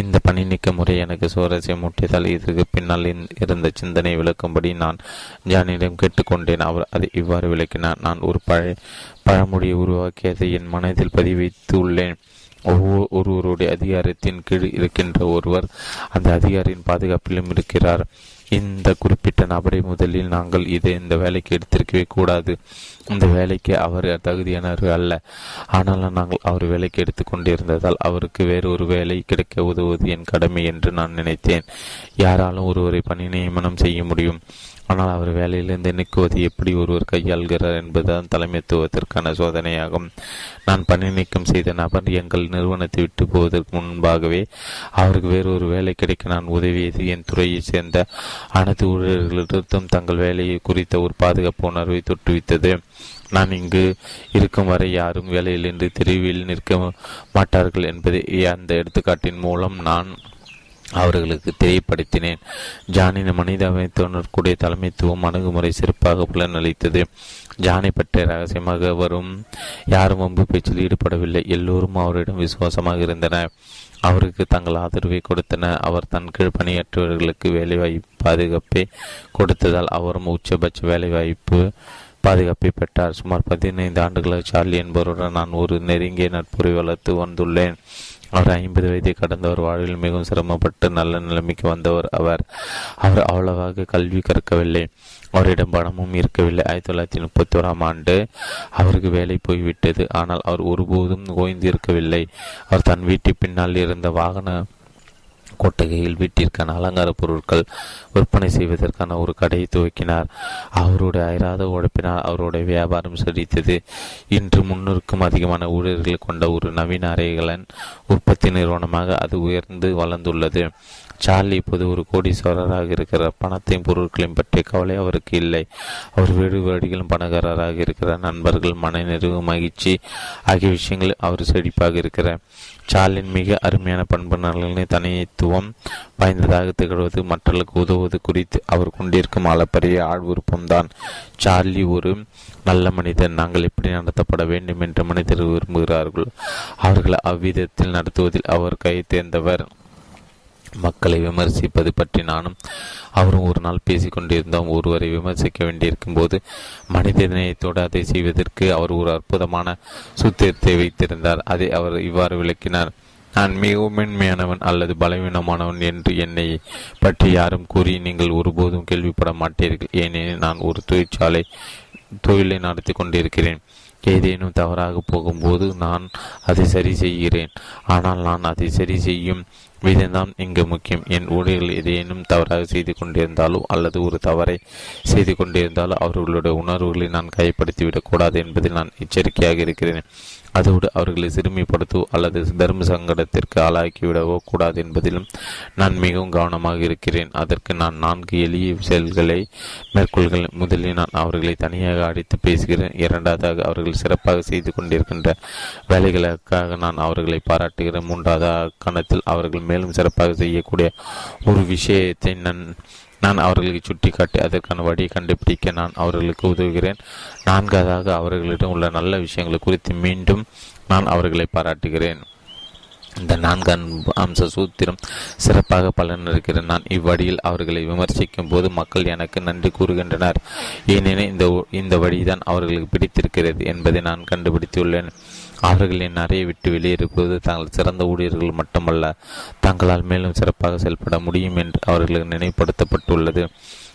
இந்த பணி நீக்க முறை எனக்கு சுவாரஸ்யம் முட்டியதால் இதற்கு பின்னால் இருந்த சிந்தனை விளக்கும்படி நான் ஜானியிடம் கேட்டுக்கொண்டேன். அவர் அதை இவ்வாறு விளக்கினார். நான் ஒரு பழைய பழமொழியை உருவாக்கி அதை என் மனதில் பதிவித்து உள்ளேன். ஒவ்வொரு ஒருவருடைய அதிகாரத்தின் கீழ் இருக்கின்ற ஒருவர் அந்த அதிகாரியின் பாதுகாப்பிலும் இருக்கிறார். இந்த குறிப்பிட்ட நபரை முதலில் நாங்கள் இதை இந்த வேலைக்கு எடுத்திருக்கவே கூடாது. இந்த வேலைக்கு அவர் தகுதியானவர் அல்ல. ஆனாலும் நாங்கள் அவர் வேலைக்கு எடுத்துக்கொண்டிருந்ததால் அவருக்கு வேறு ஒரு வேலை கிடைக்க உதவுவது என் கடமை என்று நான் நினைத்தேன். யாராலும் ஒருவரை பணி நியமனம் செய்ய முடியும். ஆனால் அவர் வேலையிலிருந்து நீக்குவது எப்படி ஒருவர் கையாள்கிறார் என்பதுதான் தலைமைத்துவத்திற்கான சோதனையாகும். நான் பணி நீக்கம் செய்த நபர் எங்கள் நிறுவனத்தை விட்டு போவதற்கு முன்பாகவே அவருக்கு வேறொரு வேலை கிடைக்க நான் உதவியது. என் துறையைச் சேர்ந்த அனைத்து ஊழியர்களிடத்தும் தங்கள் வேலையை குறித்த ஒரு பாதுகாப்பு உணர்வை தொற்றுவித்தது. நான் இங்கு இருக்கும் வரை யாரும் வேலையிலிருந்து தெருவில் நிற்க மாட்டார்கள் என்பதை அந்த எடுத்துக்காட்டின் மூலம் நான் அவர்களுக்கு தெரியப்படுத்தினேன். ஜானின் மனிதமைத்துவனுக்குடைய தலைமைத்துவம் அணுகுமுறை சிறப்பாக பலனளித்தது. ஜானை பற்றிய ரகசியமாக வரும். யாரும் வம்பு பேச்சில் ஈடுபடவில்லை. எல்லோரும் அவரிடம் விசுவாசமாக இருந்தனர் அவருக்கு தங்கள் ஆதரவை கொடுத்தனர் அவர் தன் கீழ் பணியாற்றியவர்களுக்கு வேலைவாய்ப்பு பாதுகாப்பை கொடுத்ததால் அவரும் உச்சபட்ச வேலைவாய்ப்பு பாதுகாப்பை பெற்றார். சுமார் பதினைந்து ஆண்டுகளாக சார்லி என்பவருடன் நான் ஒரு நெருங்கிய நட்புரை வளர்த்து வந்துள்ளேன். அவர் ஐம்பது வயதை கடந்தவர் வாழ்வில் மிகவும் சிரமப்பட்டு நல்ல நிலைமைக்கு வந்தவர் அவர். அவர் அவ்வளவாக கல்வி கற்கவில்லை. அவரிடம் பணமும் இருக்கவில்லை. ஆயிரத்தி தொள்ளாயிரத்தி முப்பத்தி ஓராம் ஆண்டு அவருக்கு வேலை போய்விட்டது. ஆனால் அவர் ஒருபோதும் ஓய்ந்து இருக்கவில்லை அவர் தன் வீட்டு பின்னால் இருந்த வாகன கொட்டகையில் வீட்டிற்கான அலங்கார பொருட்கள் விற்பனை செய்வதற்கான ஒரு கடையை துவக்கினார். அவருடைய அயராத உழைப்பினால் அவருடைய வியாபாரம் செழித்தது. இன்று முன்னூறுக்கும் அதிகமான ஊழியர்கள் கொண்ட ஒரு நவீன அறைகளின் உற்பத்தி நிறுவனமாக அது உயர்ந்து வளர்ந்துள்ளது. சார்லி இப்போது ஒரு கோடீஸ்வரராக இருக்கிறார். பணத்தையும் பொருட்களையும் பற்றிய கவலை அவருக்கு இல்லை. அவர் வீடு வீடுகளும் பணக்காரராக இருக்கிறார். நண்பர்கள் மனநிறைவு மகிழ்ச்சி ஆகிய விஷயங்கள் அவர் செழிப்பாக இருக்கிறார். சார்லின் மிக அருமையான பண்பு நலனின் தனித்துவம் வாய்ந்ததாக திகழ்வது மற்றவர்களுக்கு உதவுவது குறித்து அவர் கொண்டிருக்கும் அளப்பரிய ஆழ்விருப்பம்தான் சார்லி ஒரு நல்ல மனிதன் நாங்கள் எப்படி நடத்தப்பட வேண்டும் என்று மனிதர்கள் விரும்புகிறார்கள். அவர்களை அவ்விதத்தில் நடத்துவதில் அவர் கை தேர்ந்தவர். மக்களை விமர்சிப்பது பற்றி நானும் அவரும் ஒரு நாள் பேசிக்கொண்டிருந்தோம். ஒருவரை விமர்சிக்க வேண்டியிருக்கும் போது மனித நேயத்தோடு அதை செய்வதற்கு அவர் ஒரு அற்புதமான சுத்திரத்தை வைத்திருந்தார். அதை அவர் இவ்வாறு விளக்கினார். நான் மிகவும் மென்மையானவன் அல்லது பலவீனமானவன் என்று என்னை பற்றி யாரும் கூறி நீங்கள் ஒருபோதும் கேள்விப்பட மாட்டீர்கள். ஏனெனில் நான் ஒரு தொழிற்சாலை தொழிலை நடத்தி கொண்டிருக்கிறேன். ஏதேனும் தவறாக போகும்போது நான் அதை சரி செய்கிறேன். ஆனால் நான் அதை சரி செய்யும் விதம்தான் இங்கு முக்கியம். என் ஊழியர்கள் எதையேனும் தவறாக செய்து கொண்டிருந்தாலோ அல்லது ஒரு தவறை செய்து கொண்டிருந்தாலோ அவர்களுடைய உணர்வுகளை நான் கைப்படுத்திவிடக் கூடாது என்பதில் நான் எச்சரிக்கையாக இருக்கிறேன். அதோடு அவர்களை சிறுமிப்படுத்தவோ அல்லது தர்ம சங்கடத்திற்கு ஆளாக்கிவிடவோ கூடாது என்பதிலும் நான் மிகவும் கவனமாக இருக்கிறேன். அதற்கு நான் நான்கு எளிய செயல்களை மேற்கொள்கிறேன் முதலில் நான் அவர்களை தனியாக அடித்து பேசுகிறேன். இரண்டாவதாக அவர்கள் சிறப்பாக செய்து கொண்டிருக்கின்ற வேலைகளுக்காக நான் அவர்களை பாராட்டுகிறேன். மூன்றாவது கணத்தில் அவர்கள் மேலும் சிறப்பாக செய்யக்கூடிய ஒரு விஷயத்தை நான் நான் அவர்களுக்கு சுட்டிக்காட்டி அதற்கான வழியை கண்டுபிடிக்க நான் அவர்களுக்கு உதவுகிறேன். நான்காவதாக அவர்களிடம் உள்ள நல்ல விஷயங்களை குறித்து மீண்டும் நான் அவர்களை பாராட்டுகிறேன். இந்த நான்கு அம்ச சூத்திரம் சிறப்பாக பலனளிக்கிறேன் நான் இவ்வழியில் அவர்களை விமர்சிக்கும் போது மக்கள் எனக்கு நன்றி கூறுகின்றனர். ஏனெனில் இந்த இந்த வழிதான் அவர்களுக்கு பிடித்திருக்கிறது என்பதை நான் கண்டுபிடித்துள்ளேன். அவர்களின் அறையை விட்டு வெளியேறுவது தாங்கள் சிறந்த ஊழியர்கள் மட்டுமல்ல தங்களால் மேலும் சிறப்பாக செயல்பட முடியும் என்று அவர்களுக்கு நினைவுபடுத்தப்பட்டுள்ளது.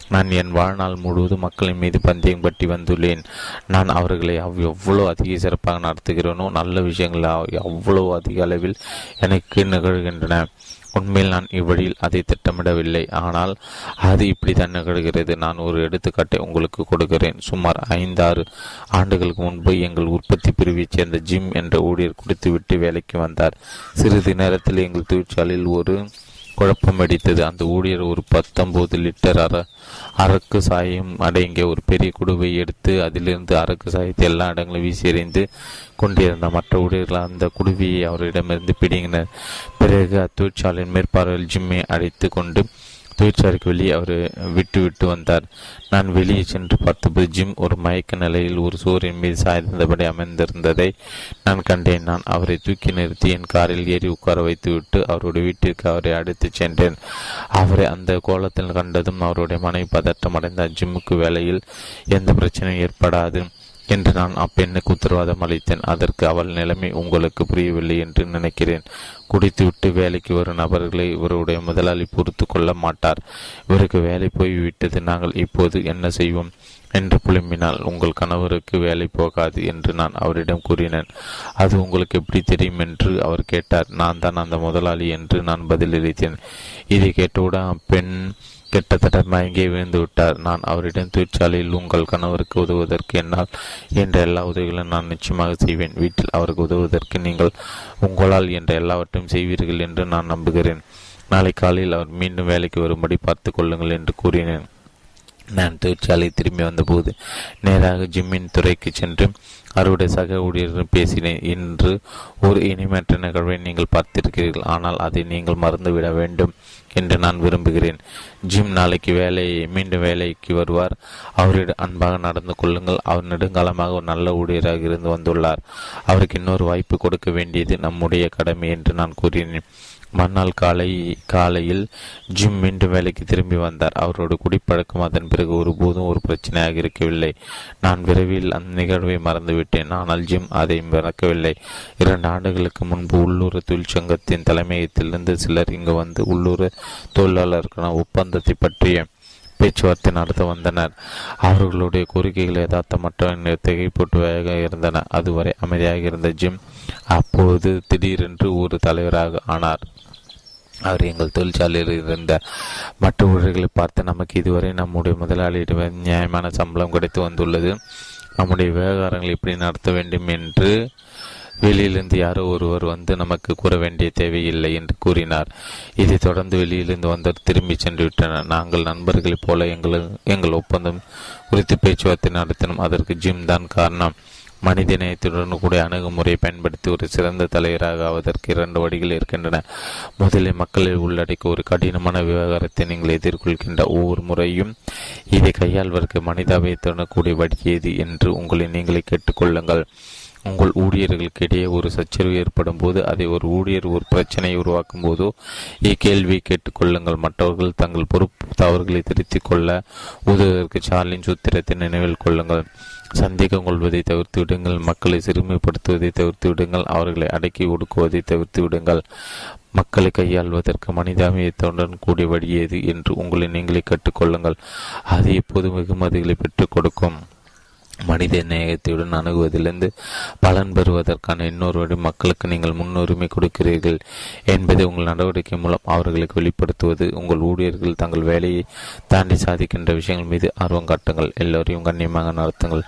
நான் என் வாழ்நாள் முழுவதும் மக்களின் மீது பந்தயம் பற்றி வந்துள்ளேன். நான் அவர்களை எவ்வளோ அதிக சிறப்பாக நடத்துகிறேனோ நல்ல விஷயங்கள் அவ்வளோ அதிக அளவில் எனக்கு நிகழ்கின்றன. உண்மையில் நான் இவ்வழியில் அதை திட்டமிடவில்லை. ஆனால் அது இப்படி தான் நிகழ்கிறது. நான் ஒரு எடுத்துக்காட்டை உங்களுக்கு கொடுக்கிறேன். சுமார் ஐந்தாறு ஆண்டுகளுக்கு முன்பு எங்கள் உற்பத்தி பிரிவைச் சேர்ந்த ஜிம் என்ற ஊழியர் குடித்துவிட்டு வேலைக்கு வந்தார். சிறிது நேரத்தில் எங்கள் தொழிற்சாலையில் ஒரு குழப்பம் அடித்தது. அந்த ஊழியர் ஒரு பத்தொன்பது லிட்டர் அற அரக்கு சாயம் அடங்கிய ஒரு பெரிய குடுவை எடுத்து அதிலிருந்து அரக்கு சாயத்தை எல்லா இடங்களும் வீசியறிந்து கொண்டிருந்த மற்ற ஊழியர்கள் அந்த குடுவையை அவரிடமிருந்து பிடுங்கினர். பிறகு அத்தொழிற்சாலையின் மேற்பார்வையில் ஜிம்மை அழைத்து கொண்டு தொழிற்சாலைக்கு வெளியே அவர் விட்டு விட்டு வந்தார். நான் வெளியே சென்று பார்த்தபோது ஜிம் ஒரு மயக்க நிலையில் ஒரு சூரியன் மீது சாய்ந்தபடி அமைந்திருந்ததை நான் கண்டேன். நான் அவரை தூக்கி நிறுத்தி என் காரில் ஏறி உட்கார வைத்துவிட்டு அவருடைய வீட்டிற்கு அவரை அழைத்துச் சென்றேன். அவரை அந்த கோலத்தில் கண்டதும் அவருடைய மனைவி பதட்டம் அடைந்த ஜிம்முக்கு வேலையில் எந்த பிரச்சனையும் ஏற்படாது. என்று நான் அப்பெண்ணுக்கு உத்தரவாதம் அளித்தேன். அதற்கு அவள் நிலைமை உங்களுக்கு புரியவில்லை என்று நினைக்கிறேன். குடித்துவிட்டு வேலைக்கு வரும் நபர்களை இவருடைய முதலாளி பொறுத்து கொள்ள மாட்டார். இவருக்கு வேலை போய்விட்டது. நாங்கள் இப்போது என்ன செய்வோம் என்று புலம்பினால் உங்கள் கணவருக்கு வேலை போகாது என்று நான் அவரிடம் கூறினேன். அது உங்களுக்கு எப்படி தெரியும் என்று அவர் கேட்டார். நான் தான் அந்த முதலாளி என்று நான் பதிலளித்தேன். இதை கேட்டவுடன் பெண் கிட்டத்தட்ட மயங்கி விழுந்து விட்டார். நான் அவரிடம் தொழிற்சாலையில் உங்கள் கணவருக்கு உதவுவதற்கு என்னால் என்ற எல்லா உதவிகளும் நான் நிச்சயமாக செய்வேன். வீட்டில் அவருக்கு உதவுவதற்கு நீங்கள் உங்களால் என்ற எல்லாவற்றையும் செய்வீர்கள் என்று நான் நம்புகிறேன். நாளை காலையில் அவர் மீண்டும் வேலைக்கு வரும்படி பார்த்து கொள்ளுங்கள் என்று கூறினேன். நான் தொழிற்சாலை திரும்பி வந்தபோது நேராக ஜிம்மின் துறைக்கு சென்று அவருடைய சக ஊழியர்கள் பேசினேன். இன்று ஒரு இனிமேற்ற நிகழ்வை நீங்கள் பார்த்திருக்கிறீர்கள். ஆனால் அதை நீங்கள் மறந்துவிட வேண்டும். என்று நான் விரும்புகிறேன். ஜிம் நாளைக்கு வேலை மீண்டும் வேலைக்கு வருவார். அவரிடம் அன்பாக நடந்து கொள்ளுங்கள். அவர் நெடுங்காலமாக ஒரு நல்ல ஊழியராக இருந்து வந்துள்ளார். அவருக்கு இன்னொரு வாய்ப்பு கொடுக்க வேண்டியது நம்முடைய கடமை என்று நான் கூறினேன். மறுநாள் காலை காலையில் ஜிம் மீண்டும் வேலைக்கு திரும்பி வந்தார். அவரோட குடிப்பழக்கம் அதன் பிறகு ஒருபோதும் ஒரு பிரச்சனையாக இருக்கவில்லை. நான் விரைவில் அந்த நிகழ்வை மறந்துவிட்டேன். ஆனால் ஜிம் அதை மறக்கவில்லை. இரண்டு ஆண்டுகளுக்கு முன்பு உள்ளூர் தொழிற்சங்கத்தின் தலைமையகத்திலிருந்து சிலர் இங்கு வந்து உள்ளூர் தொழிலாளருக்கான ஒப்பந்தத்தை பற்றிய பேச்சுவார்த்தை நடத்த வந்தனர். அவர்களுடைய கோரிக்கைகள் யதார்த்தமற்ற திகைப்பட்டுவாக இருந்தன. அதுவரை அமைதியாக இருந்த ஜிம் அப்போது திடீரென்று ஒரு தலைவராக ஆனார். அவர் எங்கள் தொழிற்சாலையில் இருந்த மற்ற ஊழியர்களை பார்த்து நமக்கு இதுவரை நம்முடைய முதலாளியிடம் நியாயமான சம்பளம் கிடைத்து வந்துள்ளது. நம்முடைய விவகாரங்களை எப்படி நடத்த வேண்டும்? என்று வெளியிலிருந்து யாரோ ஒருவர் வந்து நமக்கு கூற வேண்டிய தேவையில்லை என்று கூறினார். இதை தொடர்ந்து வெளியிலிருந்து வந்தவர் திரும்பி சென்று விட்டனர். நாங்கள் நண்பர்களைப் போல எங்கள் எங்கள் ஒப்பந்தம் குறித்து பேச்சுவார்த்தை நடத்தினோம். அதற்கு ஜிம் தான் காரணம். மனித நேயத்துடன் கூடிய அணுகுமுறையை பயன்படுத்தி ஒரு சிறந்த தலைவராக ஆவதற்கு இரண்டு வழிகள் இருக்கின்றன. முதலில் மக்களை உள்ளடக்கி ஒரு கடினமான விவகாரத்தை நீங்கள் எதிர்கொள்கின்ற ஒவ்வொரு முறையும் இதை கையாள்வதற்கு மனிதாபியத்துடன் கூடிய வழி ஏது என்று உங்களை நீங்களே கேட்டுக்கொள்ளுங்கள் உங்கள் ஊழியர்களுக்கு இடையே ஒரு சச்சரவு ஏற்படும் போது அதை ஒரு ஊழியர் ஒரு பிரச்சனையை உருவாக்கும் போதோ இக்கேள்வியை கேட்டுக்கொள்ளுங்கள். மற்றவர்கள் தங்கள் பொறுப்பு தவறுகளை திருத்திக் கொள்ள உதவுவதற்கு சார்லின் சூத்திரத்தை நினைவில் கொள்ளுங்கள். சந்தேகம் கொள்வதை தவிர்த்து விடுங்கள். மக்களை சிறுமைப்படுத்துவதை தவிர்த்து விடுங்கள். அவர்களை அடக்கி ஒடுக்குவதை தவிர்த்து விடுங்கள். மக்களை கையாள்வதற்கு மனிதாபியத்துடன் கூடிய வழியேது என்று உங்களை நீங்களே கற்றுக்கொள்ளுங்கள் அது எப்போது வெகுமதிகளை பெற்றுக் கொடுக்கும். மனித நேயத்துடன் அணுகுவதிலிருந்து பலன் பெறுவதற்கான இன்னொரு வழி மக்களுக்கு நீங்கள் முன்னுரிமை கொடுக்கிறீர்கள் என்பதை உங்கள் நடவடிக்கை மூலம் அவர்களுக்கு வெளிப்படுத்துவது. உங்கள் ஊழியர்கள் தங்கள் வேலையை தாண்டி சாதிக்கின்ற விஷயங்கள் மீது ஆர்வம் காட்டுங்கள். எல்லோரையும் கண்ணியமாக நடத்துங்கள்.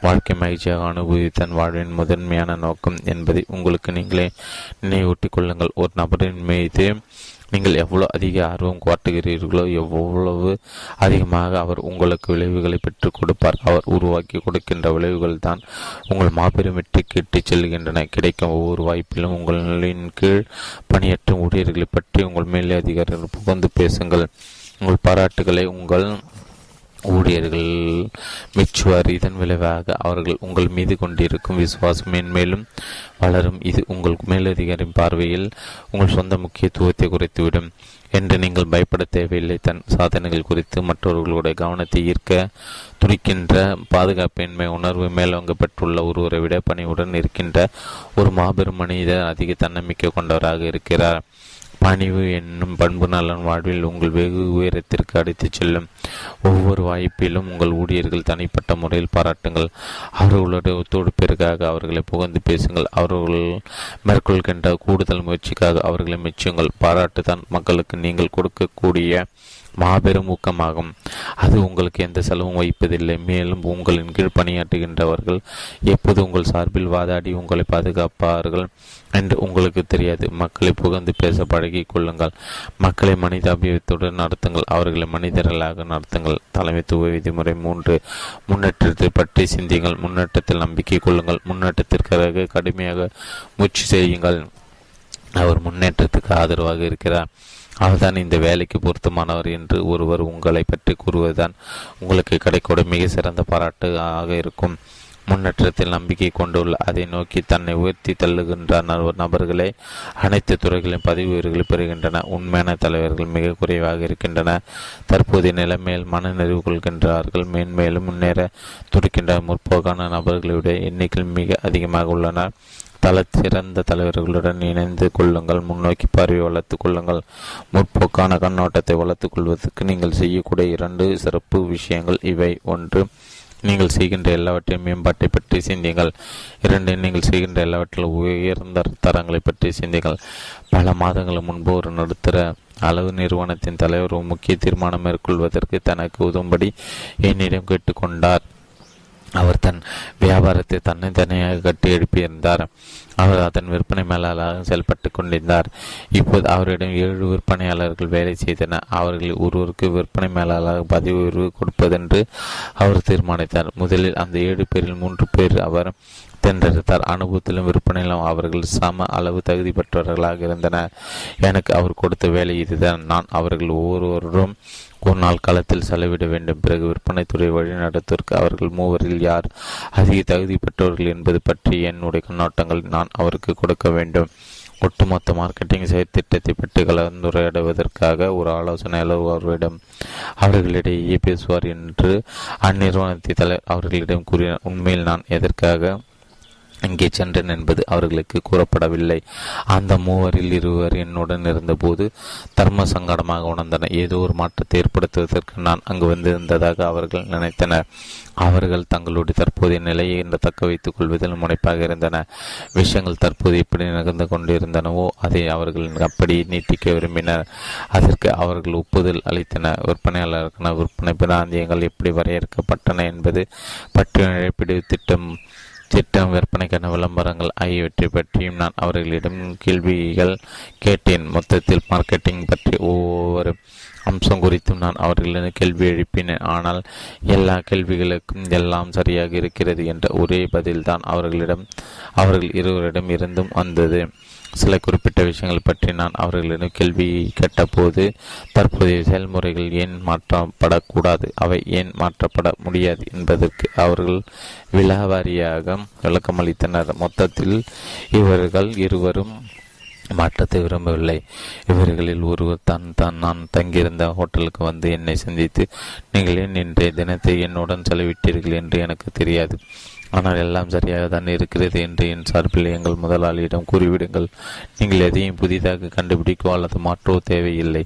வாழ்க்கை மகிழ்ச்சியாக அனுபவித்தன் வாழ்வின் முதன்மையான நோக்கம் என்பதை உங்களுக்கு நீங்களே நினைவூட்டிக் கொள்ளுங்கள். ஒரு நபரின் மீது நீங்கள் எவ்வளவு அதிக ஆர்வம் காட்டுகிறீர்களோ எவ்வளவு அதிகமாக அவர் உங்களுக்கு விளைவுகளை பெற்றுக் கொடுப்பார். அவர் உருவாக்கி கொடுக்கின்ற விளைவுகள் தான் உங்கள் மாபெரும் வெற்றிக்கு இட்டுச் செல்கின்றன. கிடைக்கும் ஒவ்வொரு வாய்ப்பிலும் உங்களின் கீழ் பணியாற்றும் ஊழியர்களை பற்றி உங்கள் மேலே அதிகாரிகள் புகழ்ந்து பேசுங்கள். உங்கள் பாராட்டுகளை உங்கள் ஊழியர்கள் மெச்சுவார். இதன் விளைவாக அவர்கள் உங்கள் மீது கொண்டிருக்கும் விசுவாசம் மேன்மேலும் வளரும். இது உங்கள் மேலதிகாரின் பார்வையில் உங்கள் சொந்த முக்கியத்துவத்தை குறைத்துவிடும் என்று நீங்கள் பயப்பட தேவையில்லை. தன் சாதனைகள் குறித்து மற்றவர்களுடைய கவனத்தை ஈர்க்க துடிக்கின்ற பாதுகாப்பின்மை உணர்வு மேலோங்க பெற்றுள்ள ஒருவரை விட பணியுடன் இருக்கின்ற ஒரு மாபெரும் மனிதர் அதிக தன்னம்பிக்கை கொண்டவராக இருக்கிறார். பணிவு என்னும் பண்பு நலன் வாழ்வில் உங்கள் வெகு உயரத்திற்கு அடித்துச் செல்லும் ஒவ்வொரு வாய்ப்பிலும் உங்கள் ஊழியர்கள் தனிப்பட்ட முறையில் பாராட்டுங்கள். அவர்களுடைய ஒத்துழைப்பிற்காக அவர்களை புகழ்ந்து பேசுங்கள். அவர்கள் மேற்கொள்கின்ற கூடுதல் முயற்சிக்காக அவர்களை மெச்சுங்கள். பாராட்டு தான் மக்களுக்கு நீங்கள் கொடுக்கக்கூடிய மாபெரும் ஊக்கமாகும். அது உங்களுக்கு எந்த செலவும் வைப்பதில்லை. மேலும் உங்களின் கீழ் பணியாற்றுகின்றவர்கள் எப்போது உங்கள் சார்பில் வாதாடி உங்களை பாதுகாப்பார்கள் என்று உங்களுக்கு தெரியாது. மக்களை புகழ்ந்து பேச பழகிக் கொள்ளுங்கள். மக்களை மனிதாபியத்துடன் நடத்துங்கள். அவர்களை மனிதர்களாக நடத்துங்கள். தலைமைத்துவ விதிமுறை மூன்று. முன்னேற்றத்தை பற்றி சிந்தியுங்கள். முன்னேற்றத்தில் நம்பிக்கை கொள்ளுங்கள். முன்னேற்றத்திற்காக கடுமையாக முயற்சி செய்யுங்கள். அவர் முன்னேற்றத்துக்கு ஆதரவாக இருக்கிறார். அவர்தான் இந்த வேலைக்கு பொருத்தமானவர் என்று ஒருவர் உங்களை பற்றி கூறுவதுதான் உங்களுக்கு கிடைக்கூட மிக சிறந்த பாராட்டு ஆக இருக்கும். முன்னேற்றத்தில் நம்பிக்கை கொண்டுள்ள அதை நோக்கி தன்னை உயர்த்தி தள்ளுகின்ற நபர்களே அனைத்து துறைகளின் பதவி உயர்வுகளை பெறுகின்றன. உண்மையான தலைவர்கள் மிக குறைவாக இருக்கின்றன. தற்போதைய நிலைமையில் மனநிறைவு கொள்கின்றார்கள். மேன்மேலும் முன்னேற துடிக்கின்ற முற்போக்கான நபர்களுடைய எண்ணிக்கை மிக அதிகமாக உள்ளனர் தல சிறந்த தலைவர்களுடன் இணைந்து கொள்ளுங்கள் முன்னோக்கி பார்வை வளர்த்துக் கொள்ளுங்கள். முற்போக்கான கண்ணோட்டத்தை வளர்த்துக் கொள்வதற்கு நீங்கள் செய்யக்கூடிய இரண்டு சிறப்பு விஷயங்கள் இவை. ஒன்று நீங்கள் செய்கின்ற எல்லாவற்றையும் மேம்பாட்டை பற்றி சிந்தியுங்கள். இரண்டு நீங்கள் செய்கின்ற எல்லாவற்றிலும் உயர்ந்த தரங்களை பற்றி சிந்தியுங்கள். பல மாதங்கள் முன்பு ஒரு நடுத்தர அளவு நிறுவனத்தின் தலைவர் முக்கிய தீர்மானம் மேற்கொள்வதற்கு தனக்கு உதவும்படி என்னிடம் கேட்டுக்கொண்டார். அவர் தன் வியாபாரத்தை தன்னை தனியாக கட்டி எழுப்பியிருந்தார். அவர் அதன் விற்பனை மேலாளராக செயல்பட்டு கொண்டிருந்தார். இப்போது அவரிடம் ஏழு விற்பனையாளர்கள் வேலை செய்தனர் அவர்கள் ஒருவருக்கு விற்பனை மேலாளராக பதவி உயர்வு கொடுப்பதென்று அவர் தீர்மானித்தார். முதலில் அந்த ஏழு பேரில் மூன்று பேர் அவர் தேர்ந்தெடுத்தார் அனுபவத்திலும் விற்பனையிலும் அவர்கள் சம அளவு தகுதி பெற்றவர்களாக இருந்தனர். எனக்கு அவர் கொடுத்த வேலை இதுதான். நான் அவர்கள் ஒவ்வொருவரும் ஒரு நாள் காலத்தில் செலவிட வேண்டும். பிறகு விற்பனைத்துறை வழிநடத்துவதற்கு அவர்கள் மூவரில் யார் அதிக தகுதி பெற்றவர்கள் என்பது பற்றி என்னுடைய கண்ணோட்டங்கள் நான் அவருக்கு கொடுக்க வேண்டும். ஒட்டுமொத்த மார்க்கெட்டிங் செயற்திட்டத்தை பற்றி கலந்துரையாடுவதற்காக ஒரு ஆலோசனையாளர் அவர்களிடம் அவர்களிடையே பேசுவார் என்று அந்நிறுவனத்தை தலை அவர்களிடம் கூறினார். உண்மையில் நான் எதற்காக அங்கே சென்றேன் என்பது அவர்களுக்கு கூறப்படவில்லை. அந்த மூவரில் இருவர் என்னுடன் இருந்தபோது தர்ம சங்கடமாக உணர்ந்தனர். ஏதோ ஒரு மாற்றத்தை ஏற்படுத்துவதற்கு நான் அங்கு வந்திருந்ததாக அவர்கள் நினைத்தனர். அவர்கள் தங்களுடைய தற்போதைய நிலையை என்று தக்க வைத்துக் கொள்வதில் முனைப்பாக இருந்தன. விஷயங்கள் தற்போது எப்படி நகர்ந்து கொண்டிருந்தனவோ அதை அவர்கள் அப்படி நீட்டிக்க விரும்பினர். அதற்கு அவர்கள் ஒப்புதல் அளித்தனர். விற்பனையாளருக்கான விற்பனை பிராந்தியங்கள் எப்படி வரையறுக்கப்பட்டன என்பது பற்றிய இழப்பீடு திட்டம் திட்டம் விற்பனைக்கான விளம்பரங்கள் ஆகியவற்றை பற்றியும் நான் அவர்களிடம் கேள்விகள் கேட்டேன். மொத்தத்தில் மார்க்கெட்டிங் பற்றி ஒவ்வொரு அம்சம் குறித்தும் நான் அவர்களிடம் கேள்வி எழுப்பினேன். ஆனால் எல்லா கேள்விகளுக்கும் எல்லாம் சரியாக இருக்கிறது என்ற ஒரே பதில்தான் அவர்களிடம் அவர்கள் இருவரிடம் இருந்தும் வந்தது. சில குறிப்பிட்ட விஷயங்கள் பற்றி நான் அவர்களிடம் கேள்வி கேட்டபோது தற்போதைய செயல்முறைகள் ஏன் மாற்றப்படக்கூடாது? அவை ஏன் மாற்றப்பட முடியாது என்பதற்கு அவர்கள் விலாவாரியாக விளக்கமளித்தனர் மொத்தத்தில் இவர்கள் இருவரும் மாற்றத்தை விரும்பவில்லை. இவர்களில் ஒருவர் தான் தான் நான் தங்கியிருந்த ஹோட்டலுக்கு வந்து என்னை சந்தித்து நீங்கள் ஏன் இன்றைய தினத்தை என்னுடன் செலவிட்டீர்கள்? என்று எனக்கு தெரியாது. ஆனால் எல்லாம் சரியாக தான் இருக்கிறது என்று என் சார்பில் எங்கள் முதலாளியிடம் கூறிவிடுங்கள். நீங்கள் எதையும் புதிதாக கண்டுபிடிக்கோ அல்லது மாற்றோ தேவையில்லை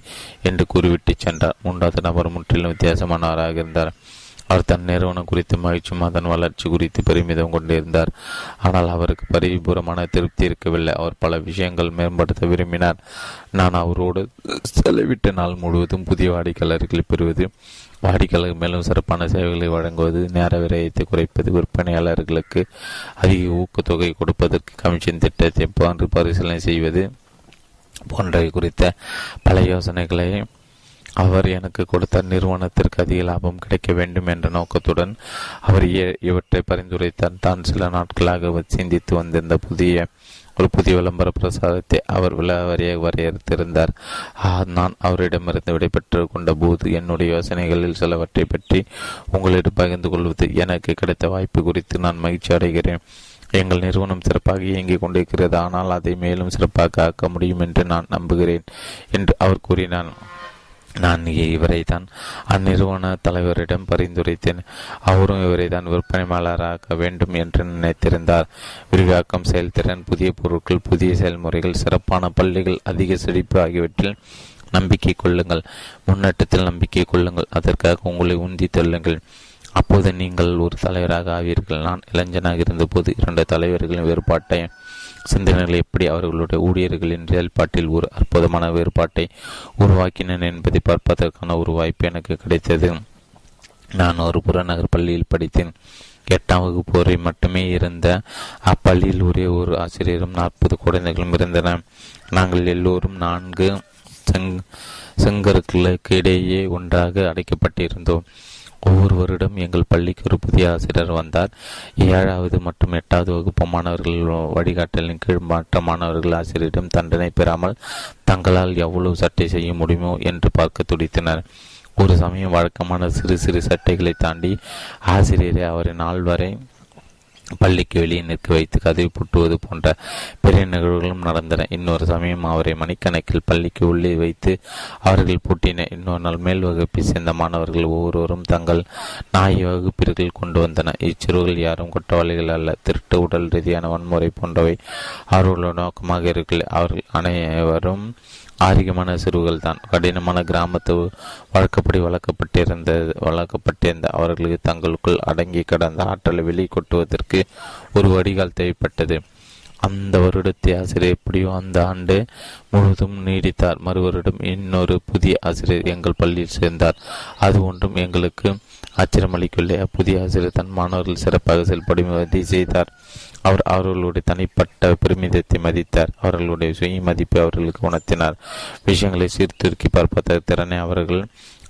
என்று கூறிவிட்டு சென்றார். மூன்றாவது நபர் முற்றிலும் வித்தியாசமானவராக இருந்தார். அவர் தன் நிறுவனம் குறித்து மகிழ்ச்சியும் அதன் வளர்ச்சி குறித்து பெருமிதம் கொண்டிருந்தார். ஆனால் அவருக்கு பரிபூரமான திருப்தி இருக்கவில்லை. அவர் பல விஷயங்கள் மேம்படுத்த விரும்பினார். நான் அவரோடு செலவிட்ட நாள் முழுவதும் புதிய வாடிக்கையாளர்களை பெறுவது வாடிக்கையாளர்கள் மேலும் சிறப்பான சேவைகளை வழங்குவது நேர விரயத்தை குறைப்பது விற்பனையாளர்களுக்கு அதிக ஊக்கத்தொகை கொடுப்பதற்கு கமிஷன் திட்டத்தை போன்று பரிசீலனை செய்வது போன்றவை குறித்த பல யோசனைகளை அவர் எனக்கு கொடுத்த நிறுவனத்திற்கு அதிக லாபம் கிடைக்க வேண்டும் என்ற நோக்கத்துடன் அவர் இவற்றை பரிந்துரைத்தார். தான் சில நாட்களாக சிந்தித்து வந்திருந்த புதிய ஒரு புதிய விளம்பர பிரசாரத்தை அவர் விலாவரியாக வரையறுத்திருந்தார். நான் அவரிடமிருந்து விடைபெற்று கொண்ட போது என்னுடைய யோசனைகளில் சிலவற்றை பற்றி உங்களிடம் பகிர்ந்து கொள்வது எனக்கு கிடைத்த வாய்ப்பு குறித்து நான் மகிழ்ச்சி அடைகிறேன். எங்கள் நிறுவனம் சிறப்பாக இயங்கிக் கொண்டிருக்கிறது ஆனால் அதை மேலும் சிறப்பாக ஆக்க முடியும் என்று நான் நம்புகிறேன் என்று அவர் கூறினார். நான் இவரை தான் அந்நிறுவன தலைவரிடம் பரிந்துரைத்தேன். அவரும் இவரை தான் விற்பனையாளராக வேண்டும் என்று நினைத்திருந்தார். விரிவாக்கம் செயல்திறன் புதிய பொருட்கள் புதிய செயல்முறைகள் சிறப்பான பள்ளிகள் அதிக செழிப்பு ஆகியவற்றில் நம்பிக்கை கொள்ளுங்கள். முன்னேற்றத்தில் நம்பிக்கை கொள்ளுங்கள். அதற்காக உங்களை உந்தி தள்ளுங்கள். அப்போது நீங்கள் ஒரு தலைவராக ஆவீர்கள். நான் இளைஞனாக இருந்தபோது இரண்டு தலைவர்களின் வேறுபாட்டை சிந்தனைகள் எப்படி அவர்களுடைய ஊழியர்களின் செயல்பாட்டில் ஒரு அற்புதமான வேறுபாட்டை உருவாக்கினேன் என்பதை பார்ப்பதற்கான ஒரு வாய்ப்பு எனக்கு கிடைத்தது. நான் ஒரு புறநகர் பள்ளியில் படித்தேன். எட்டாம் வகுப்பு வரை மட்டுமே இருந்த அப்பள்ளியில் ஒரே ஒரு ஆசிரியரும் நாற்பது குழந்தைகளும் இருந்தன. நாங்கள் எல்லோரும் நான்கு செங் செங்கற்களுக்கு இடையே ஒன்றாக அடைக்கப்பட்டிருந்தோம். ஒவ்வொரு வருடம் எங்கள் பள்ளிக்கு ஒரு புதிய ஆசிரியர் வந்தார். ஏழாவது மற்றும் எட்டாவது வகுப்பு மாணவர்கள் வழிகாட்டலின் கீழ் மற்ற மாணவர்கள் ஆசிரியரிடம் தண்டனை பெறாமல் தங்களால் எவ்வளவு சட்டை செய்ய முடியுமோ என்று பார்க்க துடித்தனர். ஒரு சமயம் வழக்கமான சிறு சிறு சட்டைகளை தாண்டி ஆசிரியரை அவரின் நாள் வரை பள்ளிக்கு வெளியே நிற்க வைத்து கதவை பூட்டுவது போன்ற பெரிய நிகழ்வுகளும் நடந்தன. இன்னொரு சமயம் அவரை மணிக்கணக்கில் பள்ளிக்கு உள்ளே வைத்து அவர்கள் பூட்டின இன்னொரு நாள் மேல் வகுப்பை சேர்ந்த மாணவர்கள் ஒவ்வொருவரும் தங்கள் நாய் வகுப்பிற்குள் கொண்டு வந்தனர். இச்சிறுவர்கள் யாரும் குற்றவாளிகள் அல்ல. திருட்டு உடல் ரீதியான வன்முறை போன்றவை அவர்களோட நோக்கமாக இருக்கவில்லை அவர்கள் அனைவரும் ஆரோக்கியமான சிறுவர்கள் தான் கடினமான கிராமத்து வழக்கப்படி வளர்க்கப்பட்டிருந்த வளர்க்கப்பட்டிருந்த அவர்களுக்கு தங்களுக்குள் அடங்கி கிடந்த ஆற்றலை வெளிக்கொட்டுவதற்கு ஒரு வடிகால் தேவைப்பட்டது. அந்த வருடத்தை ஆசிரியர் எப்படியோ அந்த ஆண்டு முழுவதும் நீடித்தார். மறு வருடம் இன்னொரு புதிய ஆசிரியர் எங்கள் பள்ளியில் சேர்ந்தார். அது ஒன்றும் எங்களுக்கு ஆச்சரியமளிக்கவில்லை புதிய ஆசிரியர் தன் மாணவர்கள் சிறப்பாக செயல்படுவதை செய்தார் அவர் அவர்களுடைய தனிப்பட்ட பெருமிதத்தை மதித்தார். அவர்களுடைய சுய மதிப்பை அவர்களுக்கு உணர்த்தினார். விஷயங்களை சீர்திருக்கி பார்ப்பதற்கு திறனை அவர்கள்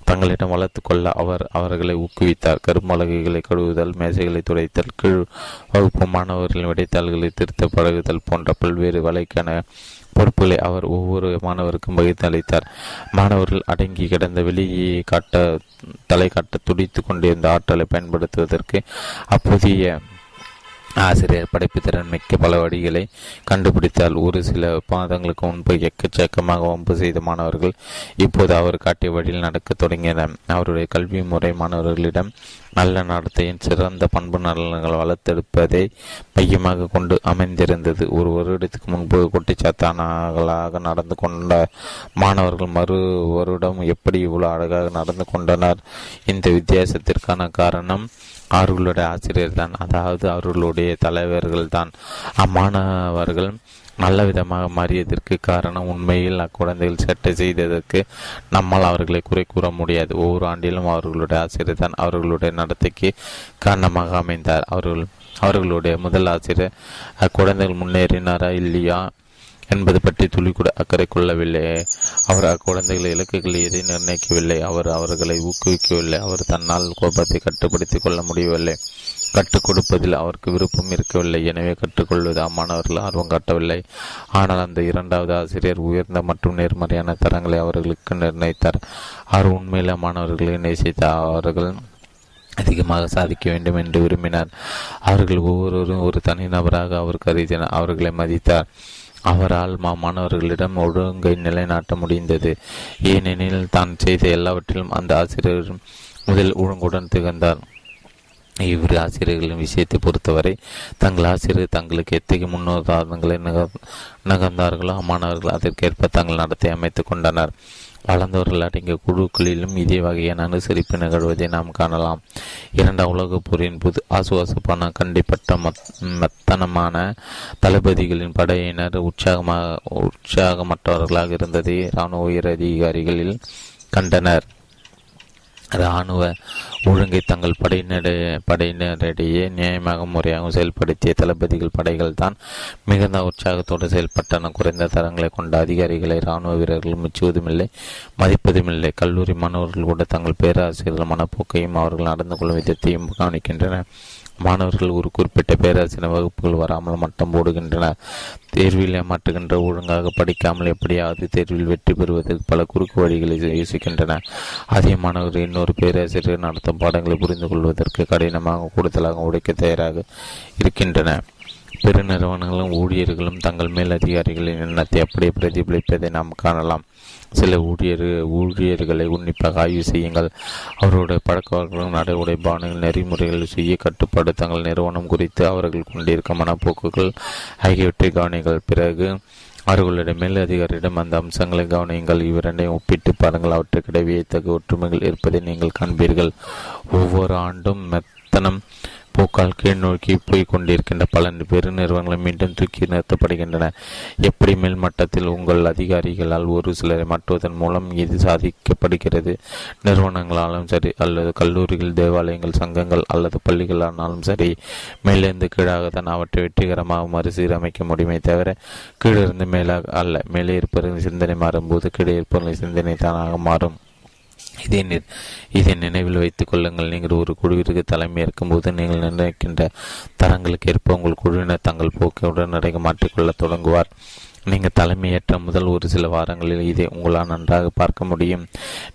தங்களிடம் வளர்த்து கொள்ள அவர் அவர்களை ஊக்குவித்தார். கரும்பலகைகளை கழுவுதல் மேசைகளை துடைத்தல் கீழ் வகுப்பு மாணவர்களின் விடைத்தாள்களை திருத்த பழகுதல் போன்ற பல்வேறு வலைக்கான பொறுப்புகளை அவர் ஒவ்வொரு மாணவருக்கும் பகிர்ந்து அளித்தார். மாணவர்கள் அடங்கி கிடந்த வெளியே காட்ட தலை காட்ட துடித்து கொண்டிருந்த ஆற்றலை பயன்படுத்துவதற்கு அப்போதைய ஆசிரியர் படைப்பு திறன் மிக்க பல வழிகளை கண்டுபிடித்தால் ஒரு சில பாதங்களுக்கு முன்பு எக்கச்சக்கமாக வம்பு செய்த மாணவர்கள் இப்போது அவர் காட்டிய வழியில் நடக்க தொடங்கினர் அவருடைய கல்வி முறை மாணவர்களிடம் நல்ல நடத்தையின் சிறந்த பண்பு நலன்கள் வளர்த்தெடுப்பதை மையமாக கொண்டு அமைந்திருந்தது. ஒரு வருடத்துக்கு முன்பு குட்டிச்சாத்தானாகளாக நடந்து கொண்ட மாணவர்கள் மறு வருடம் எப்படி இவ்வளவு அழகாக நடந்து கொண்டனர்? இந்த வித்தியாசத்திற்கான காரணம் அவர்களுடைய ஆசிரியர் தான். அதாவது அவர்களுடைய தலைவர்கள் தான். அம்மாணவர்கள் நல்ல விதமாக மாறியதற்கு காரணம் உண்மையில் அக்குழந்தைகள் சட்டை செய்ததற்கு நம்மால் அவர்களை குறை கூற முடியாது. ஒவ்வொரு ஆண்டிலும் அவர்களுடைய ஆசிரியர் தான் அவர்களுடைய நடத்தைக்கு காரணமாக அமைந்தார். அவர்கள் அவர்களுடைய முதல் ஆசிரியர் அக்குழந்தைகள் முன்னேறினாரா இல்லையா? என்பது பற்றி துளி கூட அக்கறை கொள்ளவில்லை. அவர் அக்குழந்தைகளை இலக்குகள் எதை நிர்ணயிக்கவில்லை? அவர் அவர்களை ஊக்குவிக்கவில்லை. அவர் தன்னால் கோபத்தை கட்டுப்படுத்திக் கொள்ள முடியவில்லை. கற்றுக் கொடுப்பதில் அவருக்கு விருப்பம் இருக்கவில்லை. எனவே கற்றுக்கொள்வது அம்மாணவர்கள் ஆர்வம் காட்டவில்லை. ஆனால் அந்த இரண்டாவது ஆசிரியர் உயர்ந்த மற்றும் நேர்மறையான தரங்களை அவர்களுக்கு நிர்ணயித்தார். அவர் உண்மையில மாணவர்களை நேசித்த அவர்கள் அதிகமாக சாதிக்க வேண்டும் என்று விரும்பினார். அவர்கள் ஒவ்வொருவரும் ஒரு தனிநபராக அவர் கருதினார். அவர்களை மதித்தார். அவரால் மாணவர்களிடம் ஒழுங்கை நிலைநாட்ட முடிந்தது. ஏனெனில் தான் செய்த எல்லாவற்றிலும் அந்த ஆசிரியர் முதல் ஒழுங்குடன் திகழ்ந்தார். இவ்விரு ஆசிரியர்களின் விஷயத்தை பொறுத்தவரை தங்கள் ஆசிரியர் தங்களுக்கு எத்தகைய முன்னுதாரணங்களை நகர்ந்தார்களோ மாணவர்கள் அதற்கேற்ப தங்கள் நடத்தை அமைத்துக் கொண்டனர். வளர்ந்தவர்கள் அடங்கிய குழுக்களிலும் இதே வகையான அனுசரிப்பு நிகழ்வதை நாம் காணலாம். இரண்டாம் உலகப் போரின் போது ஆசுவாசப்பான கண்டிப்பட்ட மெத்தனமான தளபதிகளின் படையினர் உற்சாகமாக உற்சாகமற்றவர்களாக இருந்ததை இராணுவ உயர் அதிகாரிகளில் கண்டனர். இராணுவ ஒழுங்கை தங்கள் படையினட படையினரிடையே நியாயமாக முறையாக செயல்படுத்திய தளபதிகள் படைகள் தான் மிகுந்த உற்சாகத்தோடு செயல்பட்டன. குறைந்த தரங்களை கொண்ட அதிகாரிகளை இராணுவ வீரர்கள் மிச்சுவதுமில்லை மதிப்பதுமில்லை. கல்லூரி மாணவர்கள் கூட தங்கள் பேராசிரியர்கள் மனப்போக்கையும் அவர்கள் நடந்து கொள்ளும் விதத்தையும் கவனிக்கின்றனர். மாணவர்கள் ஒரு குறிப்பிட்ட பேராசிரியர் வகுப்புகள் வராமல் மட்டம் போடுகின்றனர். தேர்வில் ஏமாற்றுகின்ற ஒழுங்காக படிக்காமல் எப்படியாவது தேர்வில் வெற்றி பெறுவதற்கு பல குறுக்கு வழிகளை யோசிக்கின்றன. அதே மாணவர்கள் இன்னொரு பேராசிரியர் நடத்தும் பாடங்களை புரிந்து கொள்வதற்கு கடினமாக கூடுதலாக உடைக்க தயாராக இருக்கின்றன. பெருநிறுவனங்களும் ஊழியர்களும் தங்கள் மேல் அதிகாரிகளின் எண்ணத்தை அப்படியே பிரதிபலிப்பதை நாம் காணலாம். சில ஊழியர் ஊழியர்களை உன்னிப்பாக ஆய்வு செய்யுங்கள். அவருடைய பழக்கவழக்கங்களும் நடை உடைபானங்கள் நெறிமுறைகள் செய்ய கட்டுப்பாடு தங்கள் நிறுவனம் குறித்து அவர்கள் கொண்டிருக்கும் மனப்போக்குகள் ஆகியவற்றை கவனிங்கள் பிறகு அவர்களுடைய மேல் அதிகாரியிடம் அந்த அம்சங்களை கவனியுங்கள். இவ்விரண்டையும் ஒப்பிட்டு பாருங்கள். அவற்றுக்கிடையே தகு ஒற்றுமைகள் இருப்பதை நீங்கள் காண்பீர்கள். ஒவ்வொரு ஆண்டும் மெத்தனம் போக்கால் கீழ் நோக்கி போய் கொண்டிருக்கின்ற பல பெருநிறுவனங்கள் மீண்டும் தூக்கி நிறுத்தப்படுகின்றன. எப்படி மேல்மட்டத்தில் உங்கள் அதிகாரிகளால் ஒரு சிலரை மாற்றுவதன் மூலம் இது சாதிக்கப்படுகிறது? நிறுவனங்களாலும் சரி அல்லது கல்லூரிகள் தேவாலயங்கள் சங்கங்கள் அல்லது பள்ளிகளானாலும் சரி மேலிருந்து கீழாக தான் அவற்றை வெற்றிகரமாக மறுசீரமைக்க முடியுமே தவிர கீழிருந்து மேலாக அல்ல மேலே இருப்பவர்களின் சிந்தனை மாறும்போது கீழே இருப்பவர்களின் சிந்தனை தானாக மாறும். இதை இதை நினைவில் வைத்துக் கொள்ளுங்கள். நீங்கள் ஒரு குழுவிற்கு தலைமை இருக்கும்போது நீங்கள் நிர்ணயிக்கின்ற தரங்களுக்கு ஏற்ப உங்கள் குழுவினர் தங்கள் போக்கை உடனடியாக மாற்றிக்கொள்ள தொடங்குவார். நீங்கள் தலைமையேற்ற முதல் ஒரு சில வாரங்களில் இதை உங்களால் நன்றாக பார்க்க முடியும்.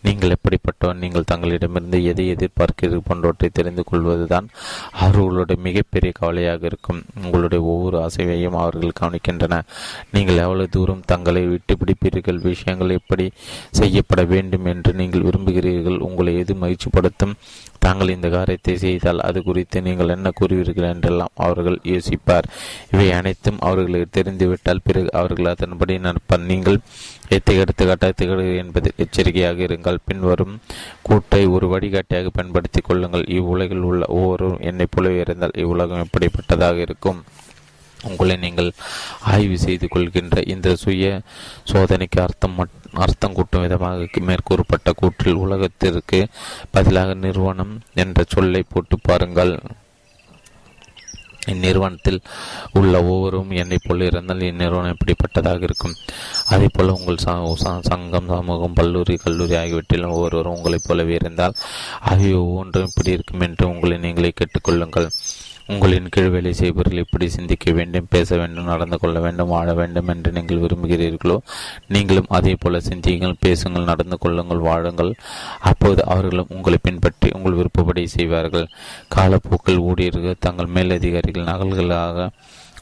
நீங்கள் எப்படிப்பட்டவர் நீங்கள் தங்களிடமிருந்து எதை எதிர்பார்க்கிறீர்கள் போன்றவற்றை தெரிந்து கொள்வதுதான் அவர்களுடைய மிகப்பெரிய கவலையாக இருக்கும். உங்களுடைய ஒவ்வொரு அசைவையும் அவர்கள் கவனிக்கின்றன. நீங்கள் எவ்வளவு தூரம் தங்களை விட்டு பிடிப்பீர்கள் விஷயங்கள் எப்படி செய்யப்பட வேண்டும் என்று நீங்கள் விரும்புகிறீர்கள் உங்களை எது மகிழ்ச்சிப்படுத்தும் தாங்கள் இந்த காரியத்தை செய்தால் அது குறித்து நீங்கள் என்ன கூறுவீர்கள் என்றெல்லாம் அவர்கள் யோசிப்பார். இவை அனைத்தும் அவர்களுக்கு தெரிந்துவிட்டால் பிறகு அவர்கள் அதன்படி நடப்பார் நீங்கள் எத்தை எடுத்துக்காட்டாக என்பது எச்சரிக்கையாக இருங்கள். பின்வரும் கூட்டை ஒரு வழிகாட்டியாக பயன்படுத்தி கொள்ளுங்கள். இவ்வுலகில் உள்ள ஒவ்வொரு என்னை போலவே இருந்தால் இவ்வுலகம் எப்படிப்பட்டதாக இருக்கும்? உங்களை நீங்கள் ஆய்வு செய்து கொள்கின்ற இந்த சுய சோதனைக்கு அர்த்தம் அர்த்தம் கூட்டும் விதமாக மேற்கூறப்பட்ட கூற்றில் உலகத்திற்கு பதிலாக நிறுவனம் என்ற சொல்லை போட்டு பாருங்கள். இந்நிறுவனத்தில் உள்ள ஒவ்வொருவரும் என்னை போல் இருந்தால் இந்நிறுவனம் எப்படிப்பட்டதாக இருக்கும். அதே போல் உங்கள் சங்கம் சமூகம் பல்லூரி கல்லூரி ஆகியவற்றிலும் ஒவ்வொருவரும் உங்களைப் போலவே இருந்தால் அவை ஒவ்வொன்றும் இப்படி இருக்கும் என்று உங்களை நீங்களே கேட்டுக்கொள்ளுங்கள் உங்களின் கீழ் வேலை செய்பவர்கள் இப்படி சிந்திக்க வேண்டும் பேச வேண்டும் நடந்து கொள்ள வேண்டும் வாழ வேண்டும் என்று நீங்கள் விரும்புகிறீர்களோ நீங்களும் அதே போல சிந்தியுங்கள் பேசுங்கள் நடந்து கொள்ளுங்கள் வாழுங்கள். அப்போது அவர்களும் உங்களை பின்பற்றி உங்கள் விருப்பப்படி செய்வார்கள். காலப்போக்கில் ஊழியர்கள் தங்கள் மேலதிகாரிகள் நகல்களாக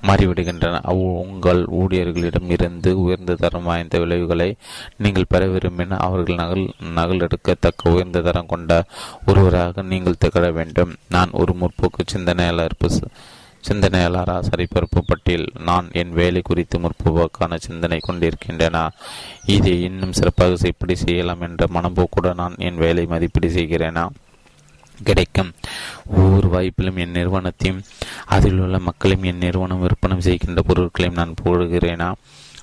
மாறிவிடுகின்றன. அவ் உங்கள் ஊழியர்களிடம் இருந்து உயர்ந்த தரம் வாய்ந்த விளைவுகளை நீங்கள் பெற விரும்பின அவர்கள் நகல் நகல் எடுக்கத்தக்க உயர்ந்த தரம் கொண்ட ஒருவராக நீங்கள் திகழ வேண்டும். நான் ஒரு முற்போக்கு சிந்தனையாளர் சிந்தனையாளரா சரிபரப்பு பட்டியல். நான் என் வேலை குறித்து முற்போக்கான சிந்தனை கொண்டிருக்கின்றன. இதை இன்னும் சிறப்பாக எப்படி செய்யலாம் என்ற மனப்போக்குடன் நான் என் வேலை மதிப்பீடு செய்கிறேனா? கிடைக்கும். ஒவ்வொரு வாய்ப்பிலும் என் நிறுவனத்தையும் அதில் உள்ள மக்களையும் என் நிறுவனம் விற்பனை செய்கின்ற பொருட்களையும் நான் போடுகிறேனா?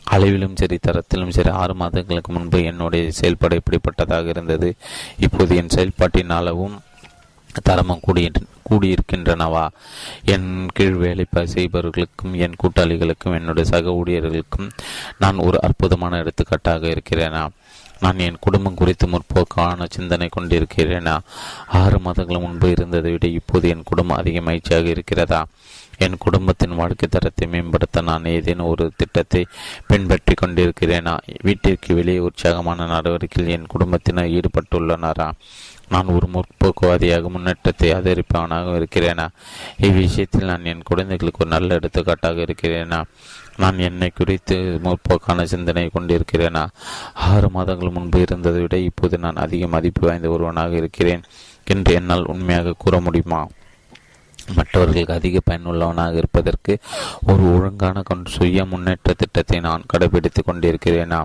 அளவிலும் சரி தரத்திலும் சரி ஆறு மாதங்களுக்கு முன்பு என்னுடைய செயல்பாடு எப்படிப்பட்டதாக இருந்தது. இப்போது என் செயல்பாட்டின் அளவும் தரமும் கூடிய கூடியிருக்கின்றனவா? என் கீழ் வேலை செய்பவர்களுக்கும் என் கூட்டாளிகளுக்கும் என்னுடைய சக ஊழியர்களுக்கும் நான் ஒரு அற்புதமான எடுத்துக்காட்டாக இருக்கிறேனா? நான் என் குடும்பம் குறித்து முற்போக்கான சிந்தனை கொண்டிருக்கிறேனா? ஆறு மாதங்கள் முன்பு இருந்ததை விட இப்போது என் குடும்பம் அதிக மகிழ்ச்சியாக இருக்கிறதா? என் குடும்பத்தின் வாழ்க்கை தரத்தை மேம்படுத்த நான் ஏதேனும் ஒரு திட்டத்தை பின்பற்றி கொண்டிருக்கிறேனா? வீட்டிற்கு வெளியே உற்சாகமான நடவடிக்கையில் என் குடும்பத்தினர் ஈடுபட்டுள்ளனரா? நான் ஒரு முற்போக்குவாதியாக முன்னேற்றத்தை ஆதரிப்பவனாக இருக்கிறேனா? இவ்விஷயத்தில் நான் என் குழந்தைகளுக்கு ஒரு நல்ல எடுத்துக்காட்டாக இருக்கிறேனா? நான் என்னை குறித்து முற்போக்கான சிந்தனை கொண்டிருக்கிறேனா? ஆறு மாதங்கள் முன்பு இருந்ததை விட இப்போது நான் அதிக மதிப்பு வாய்ந்த ஒருவனாக இருக்கிறேன் என்று என்னால் உண்மையாக கூற முடியுமா? மற்றவர்களுக்கு அதிக பயனுள்ளவனாக இருப்பதற்கு ஒரு ஒழுங்கான சுய முன்னேற்ற திட்டத்தை நான் கடைபிடித்துக் கொண்டிருக்கிறேனா?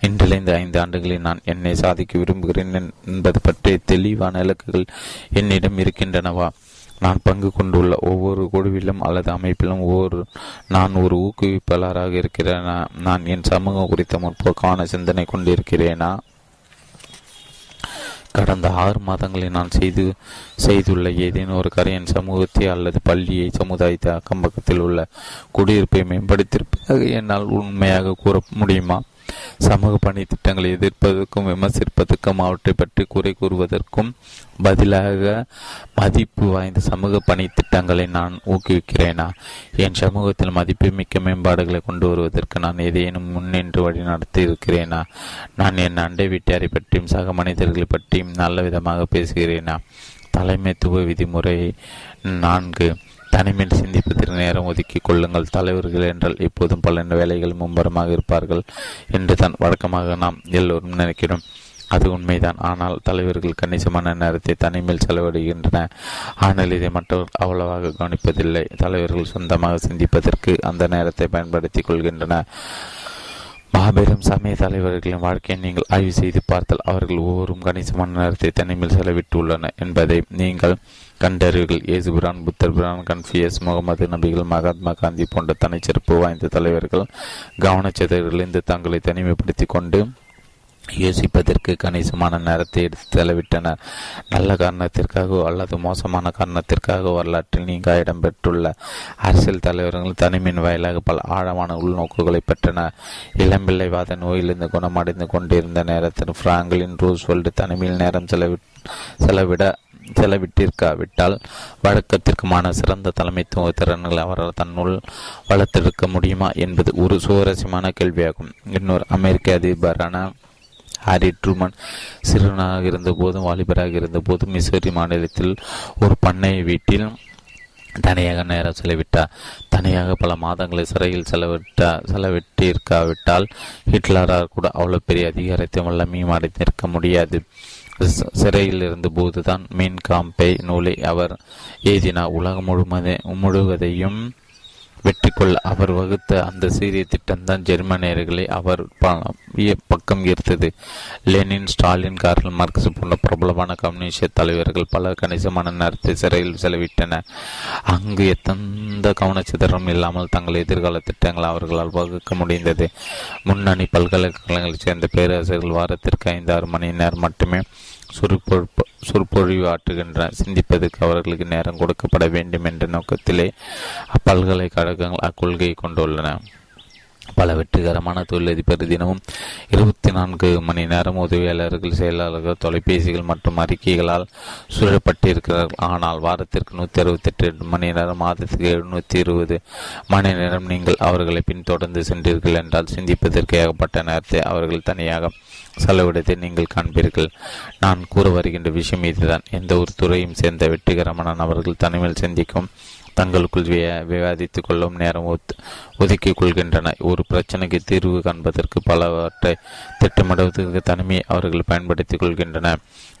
இன்றில் ஐந்து ஆண்டுகளில் நான் என்னை சாதிக்க விரும்புகிறேன் என்பது பற்றிய தெளிவான இலக்குகள் என்னிடம் இருக்கின்றனவா? நான் பங்கு கொண்டுள்ள ஒவ்வொரு குழுவிலும் அல்லது அமைப்பிலும் ஒவ்வொரு நான் ஒரு ஊக்குவிப்பாளராக இருக்கிறேனா? நான் என் சமூகம் குறித்த முற்போக்கான சிந்தனை கொண்டிருக்கிறேனா? கடந்த ஆறு மாதங்களில் நான் செய்து செய்துள்ள ஏதேனும் ஒரு கரையன் சமூகத்தை அல்லது பள்ளியை சமுதாயத்தை அக்கம்பக்கத்தில் உள்ள குடியிருப்பை மேம்படுத்தியிருப்பதாக என்னால் உண்மையாக கூற முடியுமா? சமூக பணி திட்டங்களை எதிர்ப்பதற்கும் விமர்சிப்பதற்கும் அவற்றை பற்றி குறை கூறுவதற்கும் பதிலாக மதிப்பு வாய்ந்த சமூக பணி திட்டங்களை நான் ஊக்குவிக்கிறேனா? என் சமூகத்தில் மதிப்பு மிக்க மேம்பாடுகளை கொண்டு வருவதற்கு நான் ஏதேனும் முன்னின்று வழி நடத்தி இருக்கிறேனா? நான் என் அண்டை வீட்டாரை பற்றியும் சக மனிதர்களை பற்றியும் நல்ல விதமாக பேசுகிறேனா? தலைமைத்துவ விதிமுறை நான்கு. தனிமையில் சிந்திப்பதற்கு நேரம் ஒதுக்கிக் கொள்ளுங்கள். தலைவர்கள் என்றால் எப்போதும் பல வேலைகள் மும்பரமாக இருப்பார்கள் என்று தான் வழக்கமாக நாம் எல்லோரும் நினைக்கிறோம். அது உண்மைதான். ஆனால் தலைவர்கள் கணிசமான நேரத்தை தனிமையில் செலவிடுகின்றன. ஆனால் இதை மற்றவர் அவ்வளவாக கவனிப்பதில்லை. தலைவர்கள் சொந்தமாக சிந்திப்பதற்கு அந்த நேரத்தை பயன்படுத்திக் கொள்கின்றன மாபெரும் சமய தலைவர்களின் வாழ்க்கையை நீங்கள் ஆய்வு செய்து பார்த்தால் அவர்கள் ஒவ்வொரும் கணிசமான நேரத்தை தனிமையில் செலவிட்டுள்ளனர் என்பதை நீங்கள் கண்டறிவீர்கள். ஏசுபிரான் புத்தர் பிரான் கன்ஃபியஸ் முகமது நபிகள் மகாத்மா காந்தி போன்ற தனிச்சிறப்பு வாய்ந்த தலைவர்கள் கவனச்சிதறிலிருந்து தங்களை தனிமைப்படுத்தி கொண்டு யோசிப்பதற்கு கணிசமான நேரத்தை எடுத்து செலவிட்டனர் நல்ல காரணத்திற்காக அல்லது மோசமான காரணத்திற்காக வரலாற்றில் நீங்க இடம்பெற்றுள்ள அரசியல் தலைவர்கள் தனிமையின் வாயிலாக பல ஆழமான உள்நோக்குகளை பெற்றனர் இளம்பிள்ளைவாத நோயிலிருந்து குணமடைந்து கொண்டிருந்த நேரத்தில் பிராங்கலின் ரூஸ்வெல்ட் தனிமையில் நேரம் செலவி செலவிட செலவிட்டிருக்காவிட்டால் வழக்கத்திற்குமான சிறந்த தலைமைத்துவ திறன்களை அவரால் தன்னுள் வளர்த்தெடுக்க முடியுமா என்பது ஒரு சுவாரஸ்யமான கேள்வியாகும். இன்னொரு அமெரிக்க அதிபரான ஹாரி ட்ரூமன் சிறுவனாக இருந்தபோதும் வாலிபராக இருந்தபோதும் மிசோரி மாநிலத்தில் ஒரு பண்ணை வீட்டில் தனியாக நேரம் செலவிட்டார். தனியாக பல மாதங்களை சிறையில் செலவிட்டா செலவிட்டிருக்காவிட்டால் ஹிட்லரால் கூட அவ்வளோ பெரிய அதிகாரத்தை வல்லமையும் அடைந்திருக்க முடியாது. சிறையில் இருந்தபோதுதான் மீன் காம்பை நூலை அவர் எழுதினார். உலகம் முழுமதே முழுவதையும் வெற்றி கொள்ள அவர் வகுத்த அந்த சீரிய திட்டம்தான் ஜெர்மனியர்களை அவர் பக்கம் ஈர்த்தது. லெனின் ஸ்டாலின் கார்ல் மார்க்ஸ் போன்ற பிரபலமான கம்யூனிஸ்ட் தலைவர்கள் பல கணிசமான நேரத்தை சிறையில் செலவிட்டனர். அங்கு எத்தந்த கவனச்சிதறம் இல்லாமல் தங்கள் எதிர்கால திட்டங்களை அவர்களால் வகுக்க முடிந்தது. முன்னணி பல்கலைக்கழகங்களைச் சேர்ந்த பேரரசர்கள் வாரத்திற்கு ஐந்து ஆறு மணி நேரம் மட்டுமே சொற்பொழிப்பு சுருப்பொழிவு ஆற்றுகின்றன சிந்திப்பதற்கு அவர்களுக்கு நேரம் கொடுக்கப்பட வேண்டும் என்ற நோக்கத்திலே அப்பல்கலைக்கழகங்கள் அக்கொள்கையை கொண்டுள்ளன. பல வெற்றிகரமான தொழிலதிபர் தினமும் இருபத்தி நான்கு மணி நேரம் உதவியாளர்கள் செயலாளர்கள் தொலைபேசிகள் மற்றும் அறிக்கைகளால் சூழப்பட்டிருக்கிறார்கள் ஆனால் வாரத்திற்கு நூற்றி அறுபத்தெட்டு மணி நேரம் மாதத்துக்கு எழுநூற்றி இருபது மணி நேரம் நீங்கள் அவர்களை பின்தொடர்ந்து சென்றீர்கள் என்றால் சிந்திப்பதற்கு ஏகப்பட்ட நேரத்தை அவர்கள் தனியாக செலவிடத்தை நீங்கள் காண்பீர்கள். நான் கூற வருகின்ற விஷயம் இதுதான். எந்த ஒரு துறையும் சேர்ந்த வெற்றிகரமான நபர்கள் தனிமையில் சிந்திக்கும் தங்களுக்குள் விவாதித்துக் கொள்ளும் நேரம் ஒதுக்கிக் கொள்கின்றன. ஒரு பிரச்சனைக்கு தீர்வு காண்பதற்கு பலவற்றை திட்டமிடுவதற்கு தனிமையை அவர்கள் பயன்படுத்திக் கொள்கின்றன.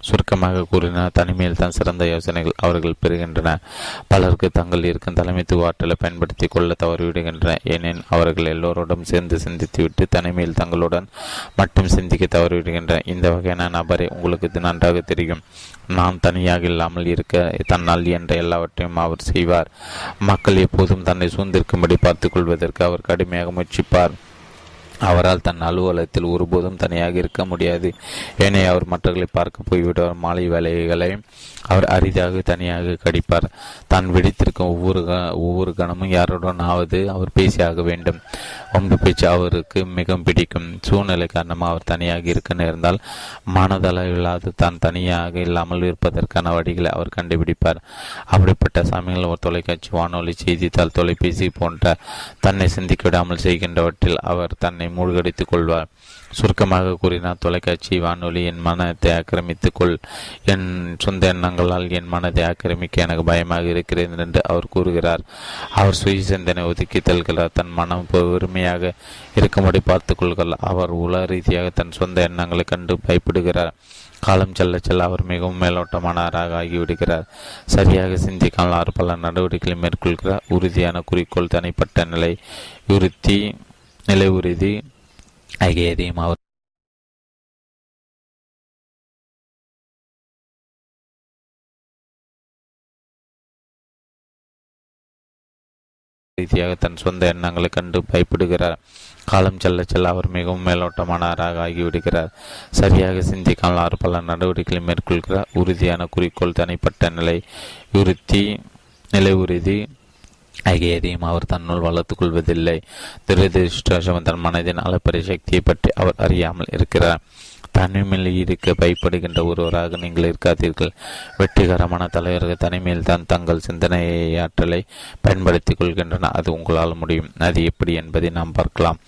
சுருக்கமாக கூறினார் தனிமையில் தான் சிறந்த யோசனைகள் அவர்கள் பெறுகின்றன. பலருக்கு தங்கள் இருக்கும் தலைமைத்துவ ஆற்றலை பயன்படுத்தி கொள்ள தவறிவிடுகின்றன. ஏனெனில் அவர்கள் எல்லோரோடும் சேர்ந்து சிந்தித்துவிட்டு தனிமையில் தங்களுடன் மட்டும் சிந்திக்க தவறிவிடுகின்றன இந்த வகையான நபரை உங்களுக்கு நன்றாக தெரியும். நாம் தனியாக இல்லாமல் இருக்க தன்னால் என்ற எல்லாவற்றையும் அவர் செய்வார். மக்கள் எப்போதும் தன்னை சூழ்ந்திருக்கும்படி பார்த்துக் கொள்வதற்கு அவர் கடுமையாக முயற்சிப்பார். அவரால் தன் அலுவலகத்தில் ஒருபோதும் தனியாக இருக்க முடியாது. ஏனைய அவர் மற்றவர்களை பார்க்க போய்விடுவார். மாலை வேலைகளை அவர் அரிதாக தனியாக கடிப்பார். தான் விடுத்திருக்கும் ஒவ்வொரு ஒவ்வொரு கணமும் யாருடன் ஆவது அவர் பேசியாக வேண்டும். ஒன்று பேச்சு அவருக்கு மிகவும் பிடிக்கும். சூழ்நிலை காரணமாக அவர் தனியாக இருக்க நேர்ந்தால் மனதளவில்லாது தான் தனியாக இல்லாமல் இருப்பதற்கான வழிகளை அவர் கண்டுபிடிப்பார். அப்படிப்பட்ட சமயங்கள் ஒரு தொலைக்காட்சி வானொலி செய்தித்தாள் தொலைபேசி போன்ற தன்னை சிந்திக்க விடாமல் செய்கின்றவற்றில் அவர் தன்னை மூழ்கடித்துக் கொள்வார் சுருக்கமாக கூறினார் தொலைக்காட்சி வானொலி என் மனத்தை ஆக்கிரமித்துக் கொள் என் சொந்த எண்ணங்களால் என் மனதை ஆக்கிரமிக்க எனக்கு பயமாக இருக்கிறேன் என்று அவர் கூறுகிறார். அவர் சுய சிந்தனை ஒதுக்கி தல்கிறார் தன் மனம் பெருமையாக இருக்கும்படி பார்த்துக் கொள்கிறார் அவர் உல ரீதியாக தன் சொந்த எண்ணங்களை கண்டு பயப்படுகிறார். காலம் செல்ல செல்ல அவர் மிகவும் மேலோட்டமானவராக ஆகிவிடுகிறார். சரியாக சிந்திக்காமல் அவர் பல நடவடிக்கைகளை மேற்கொள்கிறார். உறுதியான குறிக்கோள் தனிப்பட்ட நிலை உறுதி நிலை உறுதி ஆகிய எதையும் அவர் ரீதியாக தன் சொந்த எண்ணங்களை கண்டு பயப்படுகிறார். காலம் செல்ல செல்ல அவர் மிகவும் மேலோட்டமானவராக ஆகிவிடுகிறார். சரியாக சிந்திக்காமல் அவர் பல நடவடிக்கைகளை மேற்கொள்கிறார். உறுதியான குறிக்கோள் தனிப்பட்ட நிலை உறுதி நிலை உறுதி ஆகிய எதையும் அவர் தன்னுள் வளர்த்துக் கொள்வதில்லை. துரதிருஷ்டம் தன் மனதின் அளப்பரிய சக்தியை பற்றி அவர் அறியாமல் இருக்கிறார். தனிமையில் இருக்க பயப்படுகின்ற ஒருவராக நீங்கள் இருக்காதீர்கள். வெற்றிகரமான தலைவர்கள் தனிமையில் தான் தங்கள் சிந்தனை ஆற்றலை பயன்படுத்திக் கொள்கின்றன அது உங்களால் முடியும். அது எப்படி என்பதை நாம் பார்க்கலாம்.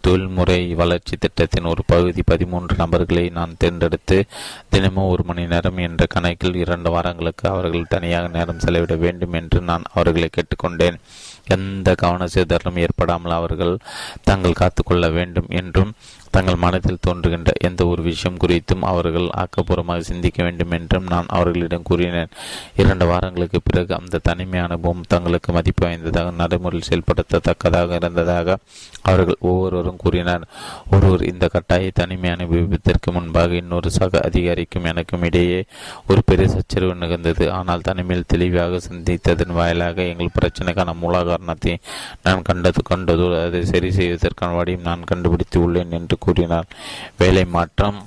தொழில்முறை வளர்ச்சி திட்டத்தின் ஒரு பகுதி பதிமூன்று நபர்களை நான் தேர்ந்தெடுத்து தினமும் ஒரு மணி நேரம் என்ற கணக்கில் இரண்டு வாரங்களுக்கு அவர்கள் தனியாக நேரம் செலவிட வேண்டும் என்று நான் அவர்களை கேட்டுக்கொண்டேன். எந்த கவன சிதறலும் ஏற்படாமல் அவர்கள் தங்கள் காத்துக்கொள்ள வேண்டும் என்றும் தங்கள் மனத்தில் தோன்றுகின்ற எந்த ஒரு விஷயம் குறித்தும் அவர்கள் ஆக்கப்பூர்வமாக சிந்திக்க வேண்டும் என்றும் நான் அவர்களிடம் கூறினேன். இரண்டு வாரங்களுக்கு பிறகு அந்த தனிமை அனுபவம் தங்களுக்கு மதிப்பு வாய்ந்ததாக நடைமுறையில் செயல்படுத்தத்தக்கதாக இருந்ததாக அவர்கள் ஒவ்வொருவரும் கூறினார். ஒருவர் இந்த கட்டாய தனிமை அனுபவிப்பதற்கு முன்பாக இன்னொரு சக அதிகாரிக்கும் எனக்கும் இடையே ஒரு பெரிய சச்சரவு நிகழ்ந்தது. ஆனால் தனிமையில் தெளிவாக சிந்தித்ததன் வாயிலாக எங்கள் பிரச்சனைக்கான மூல காரணத்தை நான் கண்டது கண்டதோ அதை சரி செய்வதற்கான வழியும் நான் கண்டுபிடித்து உள்ளேன் என்று கூறினார். வேலை மாற்றம்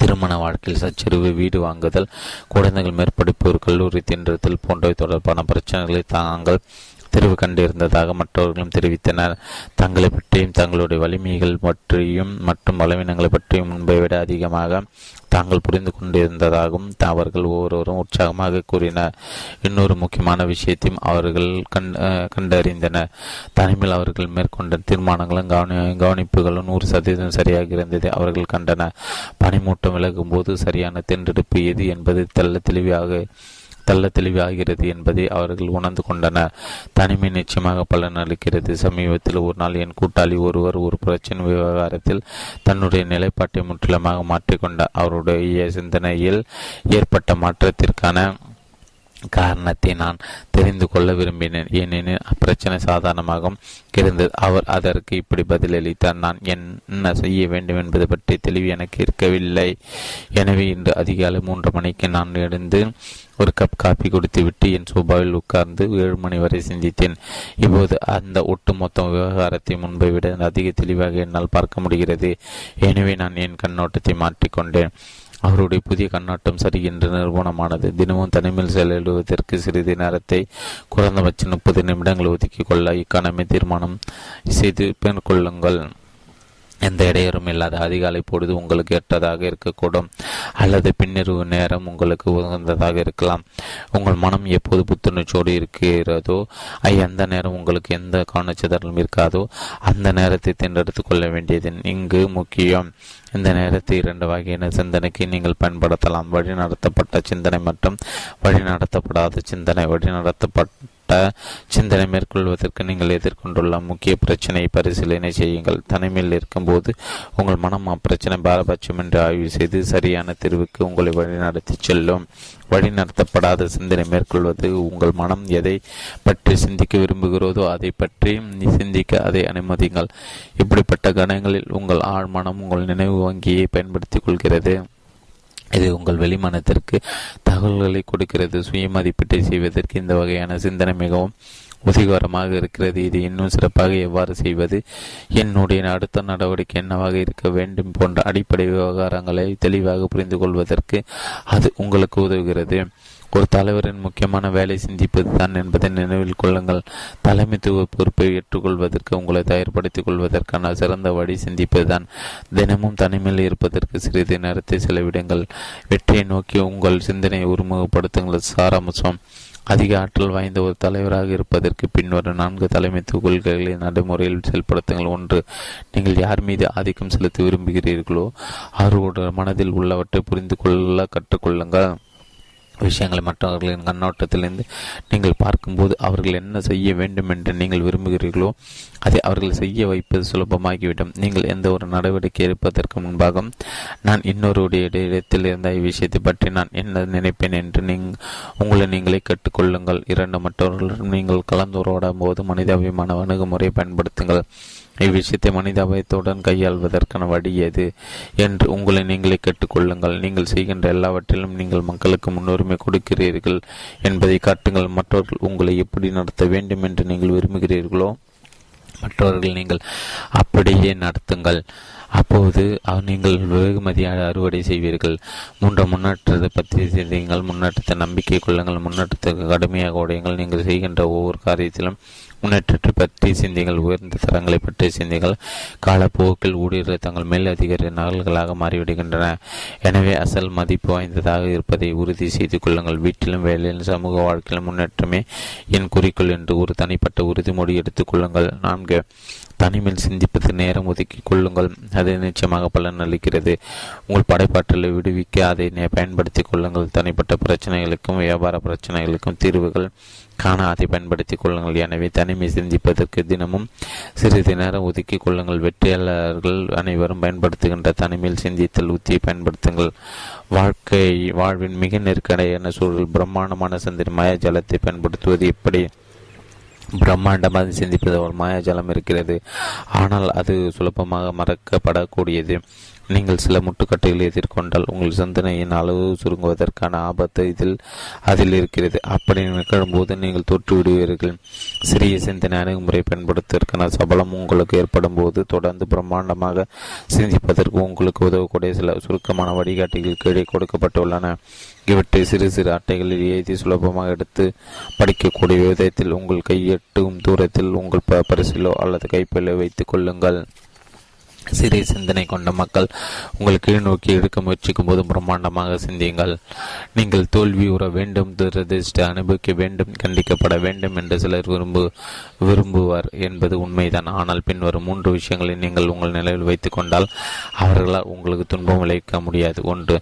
திருமண வாழ்க்கையில் சச்சரிவு வீடு வாங்குதல் குழந்தைகள் மேற்படிப்பு ஒரு கல்லூரி தின்றத்தில் போன்றவை தொடர்பான பிரச்சனைகளை தாங்கள் தெரிவு கண்டிருந்ததாக மற்றவர்களும் தெரிவித்தனர். தங்களை பற்றியும் தங்களுடைய வலிமைகள் பற்றியும் மற்றும் பலவீனங்களை பற்றியும் முன்பை விட அதிகமாக தாங்கள் புரிந்து கொண்டிருந்ததாகவும் அவர்கள் ஒவ்வொருவரும் உற்சாகமாக கூறினர். இன்னொரு முக்கியமான விஷயத்தையும் அவர்கள் கண் கண்டறிந்தனர். தனிமையில் அவர்கள் மேற்கொண்ட தீர்மானங்களும் கவனி கவனிப்புகளும் நூறு சதவீதம் சரியாக இருந்ததை அவர்கள் கண்டனர். பனிமூட்டம் விலகும் போது சரியான தென்றெடுப்பு எது என்பது தெல்ல தெளிவாக தள்ள தெளிவாகிறது என்பதை அவர்கள் உணர்ந்து கொண்டனர். தனிமை நிச்சயமாக பலனளிக்கிறது. சமீபத்தில் ஒரு நாள் என் கூட்டாளி ஒருவர் ஒரு பிரச்சனை விவகாரத்தில் தன்னுடைய நிலைப்பாட்டை முற்றிலுமாக மாற்றிக்கொண்டார். அவருடைய சிந்தனையில் ஏற்பட்ட மாற்றத்திற்கான காரணத்தை நான் தெரிந்து கொள்ள விரும்பினேன். ஏனெனில் அப்பிரச்சனை சாதாரணமாக இருந்தது. அவர் அதற்கு இப்படி பதிலளித்தார். நான் என்ன செய்ய வேண்டும் என்பது பற்றி தெளிவு எனக்கு இருக்கவில்லை. எனவே இன்று அதிகாலை மூன்று மணிக்கு நான் எழுந்து ஒரு கப் காபி குடித்துவிட்டு என் சோபாவில் உட்கார்ந்து ஏழு மணி வரை சிந்தித்தேன். இப்போது அந்த ஒட்டுமொத்த விவகாரத்தை முன்பை விட அதிக தெளிவாக என்னால் பார்க்க முடிகிறது. எனவே நான் என் கண்ணோட்டத்தை மாற்றிக்கொண்டேன். அவருடைய புதிய கண்ணோட்டம் சரி என்று நிறுவனமானது தினமும் தனிமையில் செலவிடுவதற்கு சிறிது நேரத்தை குறைந்தபட்சம் முப்பது நிமிடங்கள் ஒதுக்கிக் கொள்ள இக்கானமே தீர்மானம் செய்து மேற்கொள்ளுங்கள் எந்த இடையூறும் இல்லாத அதிகாலை பொழுது உங்களுக்கு ஏற்றதாக இருக்கக்கூடும். அல்லது பின்னிரவு நேரம் உங்களுக்கு உகந்ததாக இருக்கலாம். உங்கள் மனம் எப்போது புத்துணர்ச்சியோடு இருக்கிறதோ எந்த நேரம் உங்களுக்கு எந்த கவனச்சிதறலும் இருக்காதோ அந்த நேரத்தை தேர்ந்தெடுத்துக் கொள்ள வேண்டியது இங்கு முக்கியம். இந்த நேரத்தை இரண்டு வகையான சிந்தனைக்கு நீங்கள் பயன்படுத்தலாம். வழிநடத்தப்பட்ட சிந்தனை மற்றும் வழிநடத்தப்படாத சிந்தனை. வழிநடத்தப்பட்ட சிந்தனை மேற்கொள்வதற்கு நீங்கள் எதிர்கொண்டுள்ள முக்கிய பிரச்சனையை பரிசீலனை செய்யுங்கள். தனிமையில் இருக்கும்போது உங்கள் மனம் அப்பிரச்சனை பாரபட்சம் என்று ஆய்வு செய்து சரியான தீர்வுக்கு உங்களை வழிநடத்தி செல்லும். வழிநடத்தப்படாத சிந்தனை மேற்கொள்வது உங்கள் மனம் எதை பற்றி சிந்திக்க விரும்புகிறதோ அதை பற்றி சிந்திக்க அதை அனுமதிங்கள் இப்படிப்பட்ட கணங்களில் உங்கள் ஆழ்மனம் உங்கள் நினைவு வங்கியை பயன்படுத்திக் கொள்கிறது. இது உங்கள் வெளிமனத்திற்கு தகவல்களை கொடுக்கிறது சுய மதிப்பீட்டை செய்வதற்கு இந்த வகையான சிந்தனை மிகவும் உதவிகரமாக இருக்கிறது. இது இன்னும் சிறப்பாக எவ்வாறு செய்வது? என்னுடைய அடுத்த நடவடிக்கை என்னவாக இருக்க வேண்டும் போன்ற அடிப்படை விவகாரங்களை தெளிவாக புரிந்து கொள்வதற்கு அது உங்களுக்கு உதவுகிறது. ஒரு தலைவரின் முக்கியமான வேலை சிந்திப்பது தான் என்பதை நினைவில் கொள்ளுங்கள். தலைமைத்துவ பொறுப்பை ஏற்றுக்கொள்வதற்கு உங்களை தயார்படுத்திக் கொள்வதற்கான சிறந்த வழி சிந்திப்பதுதான் தினமும் தனிமையில் இருப்பதற்கு சிறிது நேரத்தை செலவிடுங்கள். வெற்றியை நோக்கி உங்கள் சிந்தனையை உருமுகப்படுத்துங்கள் சாராம்சம். அதிக ஆற்றல் வாய்ந்த ஒரு தலைவராக இருப்பதற்கு பின்வரும் நான்கு தலைமைத்துவ கொள்கைகளை நடைமுறையில் செயல்படுத்துங்கள். ஒன்று நீங்கள் யார் மீது ஆதிக்கம் செலுத்த விரும்புகிறீர்களோ அவர்களுடைய மனதில் உள்ளவற்றை புரிந்து கொள்ள கற்றுக்கொள்ளுங்கள். விஷயங்களை மற்றவர்களின் கண்ணோட்டத்திலிருந்து நீங்கள் பார்க்கும்போது அவர்கள் என்ன செய்ய வேண்டும் என்று நீங்கள் விரும்புகிறீர்களோ அதை அவர்கள் செய்ய வைப்பது சுலபமாகிவிடும். நீங்கள் எந்த ஒரு நடவடிக்கை எடுப்பதற்கு முன்பாக நான் இன்னொருடைய இடத்தில் இருந்த இவ்விஷயத்தை பற்றி நான் என்ன நினைப்பேன் என்று நீங் உங்களை நீங்களே கேட்டுக்கொள்ளுங்கள். இரண்டு மற்றவர்களுடன் நீங்கள் கலந்துரையாடும் போது மனிதாபிமான அணுகுமுறையை பயன்படுத்துங்கள். இவ்விஷயத்தை மனிதாபயத்துடன் கையாள்வதற்கான வழி எது என்று உங்களை நீங்களே கேட்டுக்கொள்ளுங்கள். நீங்கள் செய்கின்ற எல்லாவற்றிலும் நீங்கள் மக்களுக்கு முன்னுரிமை கொடுக்கிறீர்கள் என்பதை காட்டுங்கள். மற்றவர்கள் உங்களை எப்படி நடத்த வேண்டும் என்று நீங்கள் விரும்புகிறீர்களோ மற்றவர்கள் நீங்கள் அப்படியே நடத்துங்கள். அப்போது நீங்கள் வெகுமதியாக அறுவடை செய்வீர்கள். மூன்று முன்னேற்றத்தை பற்றி செய்தீங்கள் முன்னேற்றத்தை நம்பிக்கை கொள்ளுங்கள். முன்னேற்றத்துக்கு கடுமையாக உடையுங்கள். நீங்கள் செய்கின்ற ஒவ்வொரு காரியத்திலும் முன்னேற்றத்தை பற்றி சிந்திகள் உயர்ந்த தரங்களை பற்றி சிந்திகள் காலப்போக்கில் ஊழியர்கள் தங்கள் மேல் அதிகாரி நகல்களாக மாறிவிடுகின்றன. எனவே அசல் மதிப்பு வாய்ந்ததாக இருப்பதை உறுதி செய்து கொள்ளுங்கள். வீட்டிலும் வேலையிலும் சமூக வாழ்க்கையிலும் முன்னேற்றமே என் குறிக்கோள் என்று ஒரு தனிப்பட்ட உறுதிமொழி எடுத்துக் கொள்ளுங்கள். நான்கு தனிமையில் சிந்திப்பது நேரம் ஒதுக்கி கொள்ளுங்கள். அது நிச்சயமாக பலன் அளிக்கிறது. உங்கள் படைப்பாற்றலை விடுவிக்க அதை பயன்படுத்திக் கொள்ளுங்கள். தனிப்பட்ட பிரச்சனைகளுக்கும் வியாபார பிரச்சனைகளுக்கும் தீர்வுகள் காண அதை பயன்படுத்திக் கொள்ளுங்கள். எனவே தனிமை சிந்திப்பதற்கு தினமும் சிறிது நேரம் ஒதுக்கி கொள்ளுங்கள். வெற்றியாளர்கள் அனைவரும் பயன்படுத்துகின்ற தனிமையில் சிந்தித்தல் உத்தியை பயன்படுத்துங்கள். வாழ்க்கை வாழ்வின் மிக நெருக்கடியான சூழல் பிரம்மாண்டமான சந்திர மயாஜலத்தை பயன்படுத்துவது எப்படி? பிரம்மாண்டமாக சிந்திப்பது ஒரு மாயாஜலம் இருக்கிறது. ஆனால் அது சுலபமாக மறக்கப்படக்கூடியது. நீங்கள் சில முட்டுக்கட்டைகளை எதிர்கொண்டால் உங்கள் சிந்தனையின் அளவு சுருங்குவதற்கான ஆபத்து இதில் அதில் இருக்கிறது. அப்படி நிகழும்போது நீங்கள் தொற்று விடுவீர்கள். சிறிய சிந்தனை அணுகுமுறை பயன்படுத்துவதற்கான சபலம் உங்களுக்கு ஏற்படும் போது தொடர்ந்து பிரம்மாண்டமாக சிந்திப்பதற்கு உங்களுக்கு உதவக்கூடிய சில சுருக்கமான வழிகாட்டிகள் கீழே கொடுக்கப்பட்டுள்ளன. இவற்றை சிறு சிறு அட்டைகளில் எழுதி சுலபமாக எடுத்து படிக்கக்கூடிய விதத்தில் உங்கள் கையெட்டும் தூரத்தில் உங்கள் பரிசிலோ அல்லது கைப்பிலோ வைத்துக் கொள்ளுங்கள். சிறிய சிந்தனை கொண்ட மக்கள் உங்கள் கீழ் நோக்கி எடுக்க முயற்சிக்கும் போது பிரம்மாண்டமாக சிந்தியுங்கள். நீங்கள் தோல்வி உற வேண்டும் துரதிருஷ்ட அனுபவிக்க வேண்டும் கண்டிக்கப்பட வேண்டும் என்று சிலர் விரும்பு விரும்புவார் என்பது உண்மைதான். ஆனால் பின்வரும் மூன்று விஷயங்களை நீங்கள் உங்கள் நிலையில் வைத்துக் கொண்டால் அவர்களால் உங்களுக்கு துன்பம் விளைவிக்க முடியாது. ஒன்று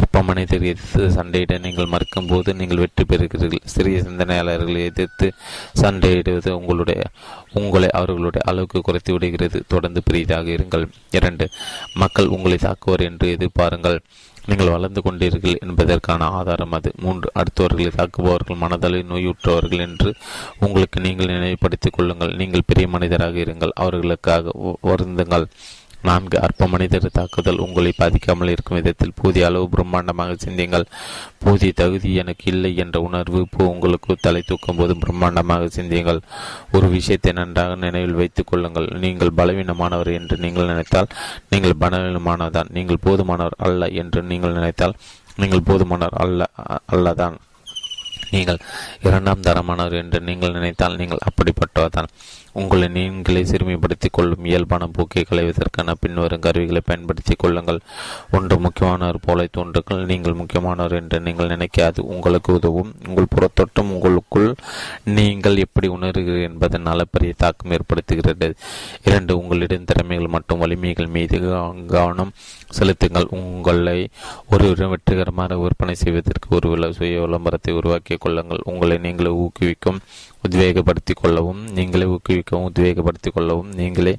அற்பமனை தெரிவித்து எதிர்த்து சண்டையிட நீங்கள் மறுக்கும் போது நீங்கள் வெற்றி பெறுகிறீர்கள். சிறிய சிந்தனையாளர்களை எதிர்த்து சண்டையிடுவது உங்களுடைய உங்களை அவர்களுடைய அளவுக்கு குறைத்து விடுகிறது. தொடர்ந்து பெரியதாக இருங்கள். இரண்டு மக்கள் உங்களை தாக்குவர் என்று எதிர்பாருங்கள். நீங்கள் வளர்ந்து கொண்டீர்கள் என்பதற்கான ஆதாரம் அது. மூன்று அடுத்தவர்களை தாக்குபவர்கள் மனதளவில் நோயுற்றவர்கள் என்று உங்களுக்கு நீங்கள் நினைவுபடுத்திக் கொள்ளுங்கள். நீங்கள் பெரிய மனிதராக இருங்கள். அவர்களுக்காக வருந்துங்கள். நான்கு அற்ப மனிதர் தாக்குதல் உங்களை பாதிக்காமல் இருக்கும் விதத்தில் போதிய அளவு பிரம்மாண்டமாக சிந்தியுங்கள். போதிய தகுதி எனக்கு இல்லை என்ற உணர்வு இப்போ உங்களுக்கு தலை தூக்கும் போது பிரம்மாண்டமாக சிந்தியுங்கள். ஒரு விஷயத்தை நன்றாக நினைவில் வைத்துக் கொள்ளுங்கள். நீங்கள் பலவீனமானவர் என்று நீங்கள் நினைத்தால் நீங்கள் பலவீனமானதான் நீங்கள் போதுமானவர் அல்ல என்று நீங்கள் நினைத்தால் நீங்கள் போதுமானவர் அல்ல அல்லதான். நீங்கள் இரண்டாம் தரமானவர் என்று நீங்கள் நினைத்தால் நீங்கள் அப்படிப்பட்டவர்தான் உங்களை நீங்களே சிறுமிப்படுத்திக் கொள்ளும் இயல்பான போக்கை களைவதற்கான பின்வரும் கருவிகளை பயன்படுத்திக் கொள்ளுங்கள். ஒன்று முக்கியமானவர் போல தோன்றுங்கள். நீங்கள் முக்கியமானவர் என்று நீங்கள் நினைக்காது. உங்களுக்கு உதவும். உங்கள் புறத்தோட்டம் உங்களுக்குள் நீங்கள் எப்படி உணர்கிறீர்கள் என்பதன் அளப்பரிய தாக்கம் ஏற்படுத்துகிறது. இரண்டு உங்களிடம் திறமைகள் மற்றும் வலிமைகள் மீது கவனம் செலுத்துங்கள். உங்களை ஒரு வெற்றிகரமாக விற்பனை செய்வதற்கு ஒரு சுய விளம்பரத்தை உருவாக்கிக் கொள்ளுங்கள். உங்களை நீங்களே ஊக்குவிக்கும். உத்வேகப்படுத்திக் கொள்ளவும் நீங்களே ஊக்குவிக்கவும் உத்வேகப்படுத்திக் கொள்ளவும் நீங்களே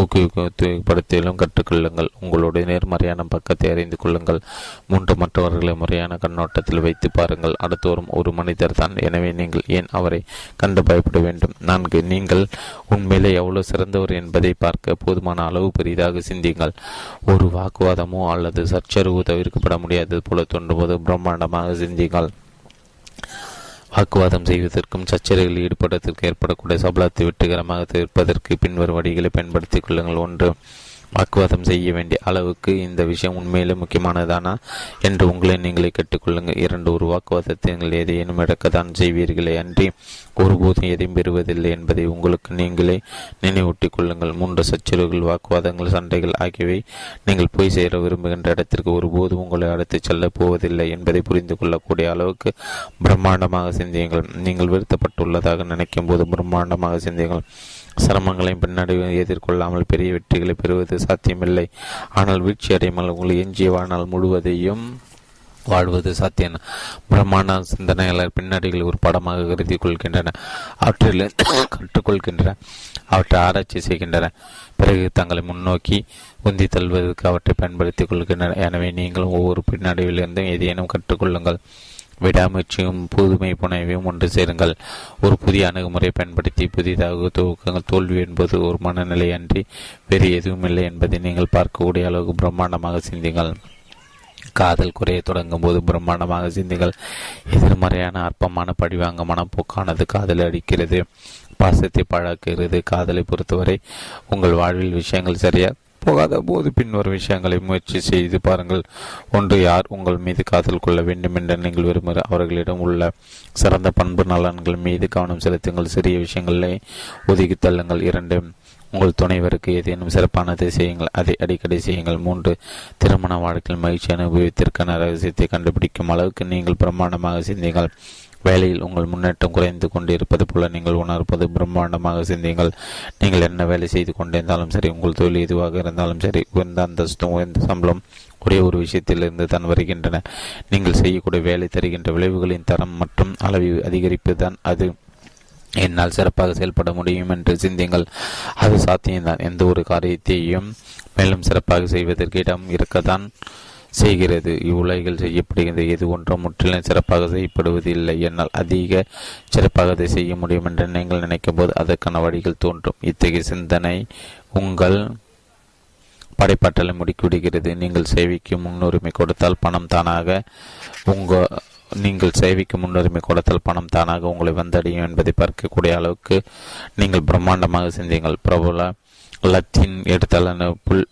ஊக்குவிக்கப்படுத்தியும் கற்றுக்கொள்ளுங்கள். உங்களுடைய நேர்மறையான பக்கத்தை அறிந்து கொள்ளுங்கள். மூன்று மற்றவர்களை முறையான கண்ணோட்டத்தில் வைத்து பாருங்கள். அடுத்து வரும் ஒரு மனிதர் தான். எனவே நீங்கள் ஏன் அவரை கண்டு பயப்பட வேண்டும்? நான்கு நீங்கள் உண்மையிலே எவ்வளவு சிறந்தவர் என்பதை பார்க்க போதுமான அளவு பெரிதாக சிந்தியுங்கள். ஒரு வாக்குவாதமோ அல்லது சச்சரவு தவிர்க்கப்பட முடியாதது போல தோன்றும்போது பிரம்மாண்டமாக சிந்தியுங்கள். வாக்குவாதம் செய்வதற்கும் சச்சரவில் ஈடுபடுவதற்கு ஏற்படக்கூடிய சபலத்தை வெற்றிகரமாக தவிர்ப்பதற்கு பின்வரும் வழிகளை பயன்படுத்திக் கொள்ளுங்கள். ஒன்று வாக்குவாதம் செய்ய வேண்டிய அளவுக்கு இந்த விஷயம் உண்மையிலே முக்கியமானதானா என்று உங்களை நீங்களே கேட்டுக்கொள்ளுங்கள். இரண்டு ஒரு வாக்குவாதத்தை நீங்கள் எதையேனும் இழக்கத்தான் செய்வீர்களே அன்றி ஒருபோதும் எதையும் பெறுவதில்லை என்பதை உங்களுக்கு நீங்களே நினைவூட்டிக் கொள்ளுங்கள். மூன்று சச்சரவுகள் வாக்குவாதங்கள் சண்டைகள் ஆகியவை நீங்கள் போய் சேர விரும்புகின்ற இடத்திற்கு ஒருபோதும் உங்களை அழைத்துச் செல்லப் போவதில்லை என்பதை புரிந்து கொள்ளக்கூடிய அளவுக்கு பிரம்மாண்டமாக சிந்தியுங்கள். நீங்கள் வருத்தப்பட்டுள்ளதாக நினைக்கும் போது பிரம்மாண்டமாக சிந்தியுங்கள். சிரமங்களையும் பின்னாடி எதிர்கொள்ளாமல் பெரிய வெற்றிகளை பெறுவது சாத்தியமில்லை. ஆனால் வீழ்ச்சி அடையாமல் உங்களை எஞ்சிய வாழ்நாள் முழுவதையும் வாழ்வது சாத்தியம். பிரம்மாண்ட சிந்தனையாளர் பின்னடைகள் ஒரு படமாக கருதி கொள்கின்றன. அவற்றில் கற்றுக்கொள்கின்றன அவற்றை ஆராய்ச்சி செய்கின்றன. பிறகு தங்களை முன்னோக்கி உந்தி தள்ளுவதற்கு அவற்றை பயன்படுத்திக் கொள்கின்றன. எனவே நீங்கள் ஒவ்வொரு பின்னடைவிலிருந்தும் ஏதேனும் கற்றுக்கொள்ளுங்கள். விடாமுயற்சியும் புதுமை புனைவையும் ஒன்று சேருங்கள். ஒரு புதிய அணுகுமுறை பயன்படுத்தி புதிதாக துவக்கங்கள் தோல்வி என்பது ஒரு மனநிலை அன்றி வேறு எதுவும் இல்லை என்பதை நீங்கள் பார்க்கக்கூடிய அளவுக்கு பிரம்மாண்டமாக சிந்திங்கள். காதல் குறைய தொடங்கும் போது பிரம்மாண்டமாக சிந்திகள் எதிர்மறையான அற்பமான படிவாங்க மனப்போக்கானது காதல் அடிக்கிறது. பாசத்தை பழக்குகிறது. காதலை பொறுத்தவரை உங்கள் வாழ்வில் விஷயங்கள் சரியாக போகாத போது பின்வரும் விஷயங்களை முயற்சி செய்து பாருங்கள். ஒன்று யார் உங்கள் மீது காதல் கொள்ள வேண்டும் என்று நீங்கள் விரும்புகிற அவர்களிடம் உள்ள சிறந்த பண்பு நலன்கள் மீது கவனம் செலுத்துங்கள். சிறிய விஷயங்களை ஒதுக்கி தள்ளுங்கள். இரண்டு உங்கள் துணைவருக்கு ஏதேனும் சிறப்பானதை செய்யுங்கள். அதை அடிக்கடி செய்யுங்கள். மூன்று திருமண வாழ்க்கையில் மகிழ்ச்சி அனுபவத்திற்கான ரகசியத்தை கண்டுபிடிக்கும் அளவுக்கு நீங்கள் பிரம்மாண்டமாக சிந்திங்கள். வேலையில் உங்கள் முன்னேற்றம் குறைந்து கொண்டிருப்பது போல நீங்கள் உணர்ப்பது பிரம்மாண்டமாக சிந்தியுங்கள். நீங்கள் என்ன வேலை செய்து கொண்டிருந்தாலும் சரி உங்கள் தொழில் எதுவாக இருந்தாலும் சரி உயர்ந்த அந்தஸ்தும் உயர்ந்த சம்பளம் ஒரே ஒரு விஷயத்திலிருந்து தான் வருகின்றன. நீங்கள் செய்யக்கூடிய வேலை தருகின்ற விளைவுகளின் தரம் மற்றும் அளவை அதிகரிப்பு தான் அது. என்னால் சிறப்பாக செயல்பட முடியும் என்று சிந்தியுங்கள். அது சாத்தியம்தான். எந்த ஒரு காரியத்தையும் மேலும் சிறப்பாக செய்வதற்கு இடம் இருக்கத்தான் செய்கிறது. இவ்வுலகில் செய்யப்படுகிறது எது ஒன்றும் முற்றிலும் சிறப்பாக செய்யப்படுவது இல்லை என்னால் அதிக சிறப்பாக அதை செய்ய முடியும் என்று நீங்கள் நினைக்கும் போது அதற்கான வழிகள் தோன்றும். இத்தகைய சிந்தனை உங்கள் படைப்பாற்றலை முடுக்கிவிடுகிறது. நீங்கள் சேவைக்கு முன்னுரிமை கொடுத்தால் பணம் தானாக உங்கள் நீங்கள் சேவைக்கு முன்னுரிமை கொடுத்தால் பணம் தானாக உங்களை வந்தடையும் என்பதை பார்க்கக்கூடிய அளவுக்கு நீங்கள் பிரம்மாண்டமாக சிந்தியுங்கள். பிரபல லத்தீன் எடுத்தாளன புல்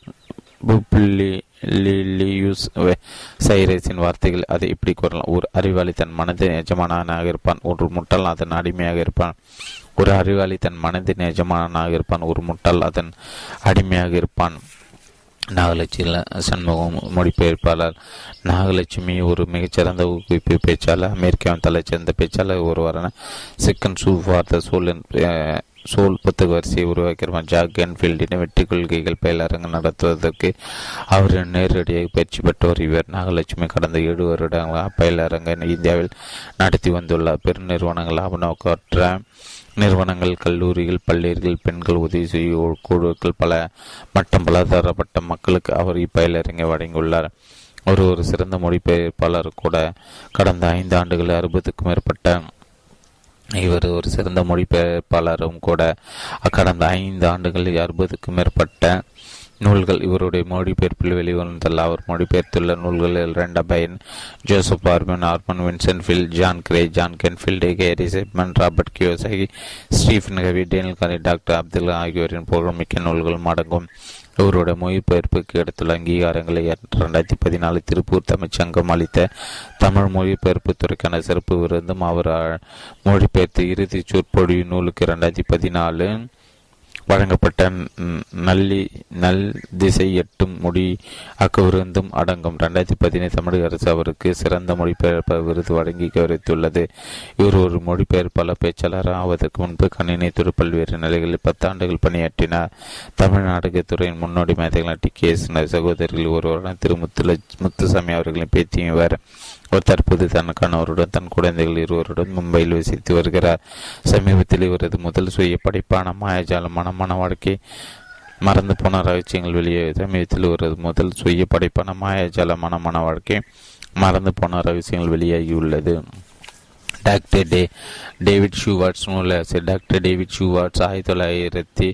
புள்ளி லியூஸ் சைரேஸின் வார்த்தைகள் அதை இப்படி கூறலாம். ஒரு அறிவாளி தன் மனதின் எஜமானனாக இருப்பான் ஒரு முட்டால் அதன் அடிமையாக இருப்பான். ஒரு அறிவாளி தன் மனதின் எஜமானனாக இருப்பான் ஒரு முட்டால் அதன் அடிமையாக இருப்பான். நாகலட்சுமி சண்முகம் மொழிபெயர்ப்பாளர். நாகலட்சுமி ஒரு மிகச்சிறந்த ஊக்குவிப்பு பேச்சாளர் அமெரிக்காவின் தலைச்சிறந்த பேச்சாளர் ஒருவரான சிக்கன் சூ ஃபார் த சோல் சோல் புத்தக வரிசையை உருவாக்கியிருப்பான் ஜாக் என்ஃபீல்டின் வெற்றி கொள்கைகள் பயிலரங்கு நடத்துவதற்கு அவர் நேரடியாக பயிற்சி பெற்றவர் இவர். நாகலட்சுமி கடந்த ஏழு வருடங்களாக பயிலரங்க இந்தியாவில் நடத்தி வந்துள்ளார். பெருநிறுவனங்கள் லாபநோக்கற்ற நிறுவனங்கள் கல்லூரிகள் பள்ளிகள் பெண்கள் உதவி செய்ய குழுக்கள் பல மற்றும் பலதரப்பட்ட மக்களுக்கு அவர் இப்பயிலரங்கை வழங்கியுள்ளார். ஒரு ஒரு சிறந்த மொழிபெயர்ப்பாளர் கூட கடந்த ஐந்து ஆண்டுகளில் அறுபதுக்கும் மேற்பட்ட இவர் ஒரு சிறந்த மொழிபெயர்ப்பாளரும் கூட. கடந்த ஐந்து ஆண்டுகளில் அறுபதுக்கும் மேற்பட்ட நூல்கள் இவருடைய மொழிபெயர்ப்பில் வெளிவந்துள்ள அவர் மொழிபெயர்த்துள்ள நூல்களில் ரெண்ட பயன் Joseph Norman Norman Vincent John Gray John Canfield Gary Chapman Robert Kiyosaki Stephen Covey Daniel Gary doctor Abdul ஆகியோரின் புகழ்மிக்க நூல்களும் அடங்கும் இவருடைய மொழிபெயர்ப்புக்கு எடுத்துள்ள அங்கீகாரங்களை இரண்டாயிரத்தி பதினாலு திருப்பூர் தமிழ்ச்சங்கம் அளித்த தமிழ் மொழிபெயர்ப்பு துறைக்கான சிறப்பு விருந்தும் அவர் மொழிபெயர்த்து இறுதி சொற்பொழிவு நூலுக்கு இரண்டாயிரத்தி பதினாலு வழங்கப்பட்ட நல்லி நல் திசை எட்டும் மொழி அக்கவிருந்தும் அடங்கும். ரெண்டாயிரத்தி பதினேழு தமிழக அரசு அவருக்கு சிறந்த மொழிபெயர்ப்பாளர் விருது வழங்கி கௌரவித்துள்ளது இவர் ஒரு மொழிபெயர்ப்பாளர் பேச்சாளர் ஆவதற்கு முன்பு கணினி துறை பல்வேறு நிலைகளில் பத்தாண்டுகள் பணியாற்றினார். தமிழ் நாடகத்துறையின் முன்னோடி மேதைகளான டி கே எஸ் சகோதரிகள் ஒருவரான திரு முத்துல முத்துசாமி அவர்களின் பேத்தியும் இவர். அவர் தற்போது தனக்கானவருடன் தன் குழந்தைகள் இருவருடன் மும்பையில் வசித்து வருகிறார். சமீபத்தில் இவரது முதல் சுய படைப்பான மாயாஜாலமான மன வாழ்க்கை மறந்து போன ரகசியங்கள் வெளியே சமீபத்தில் இவரது முதல் சுய படைப்பான மாயாஜாலமான மன வாழ்க்கை மறந்து போன ரகசியங்கள் வெளியாகியுள்ளது. டாக்டர் டே டேவிட் ஷூவார்ட்ஸ் நூலாசிரியர் டாக்டர் டேவிட் ஷூவார்ட்ஸ் ஆயிரத்தி தொள்ளாயிரத்தி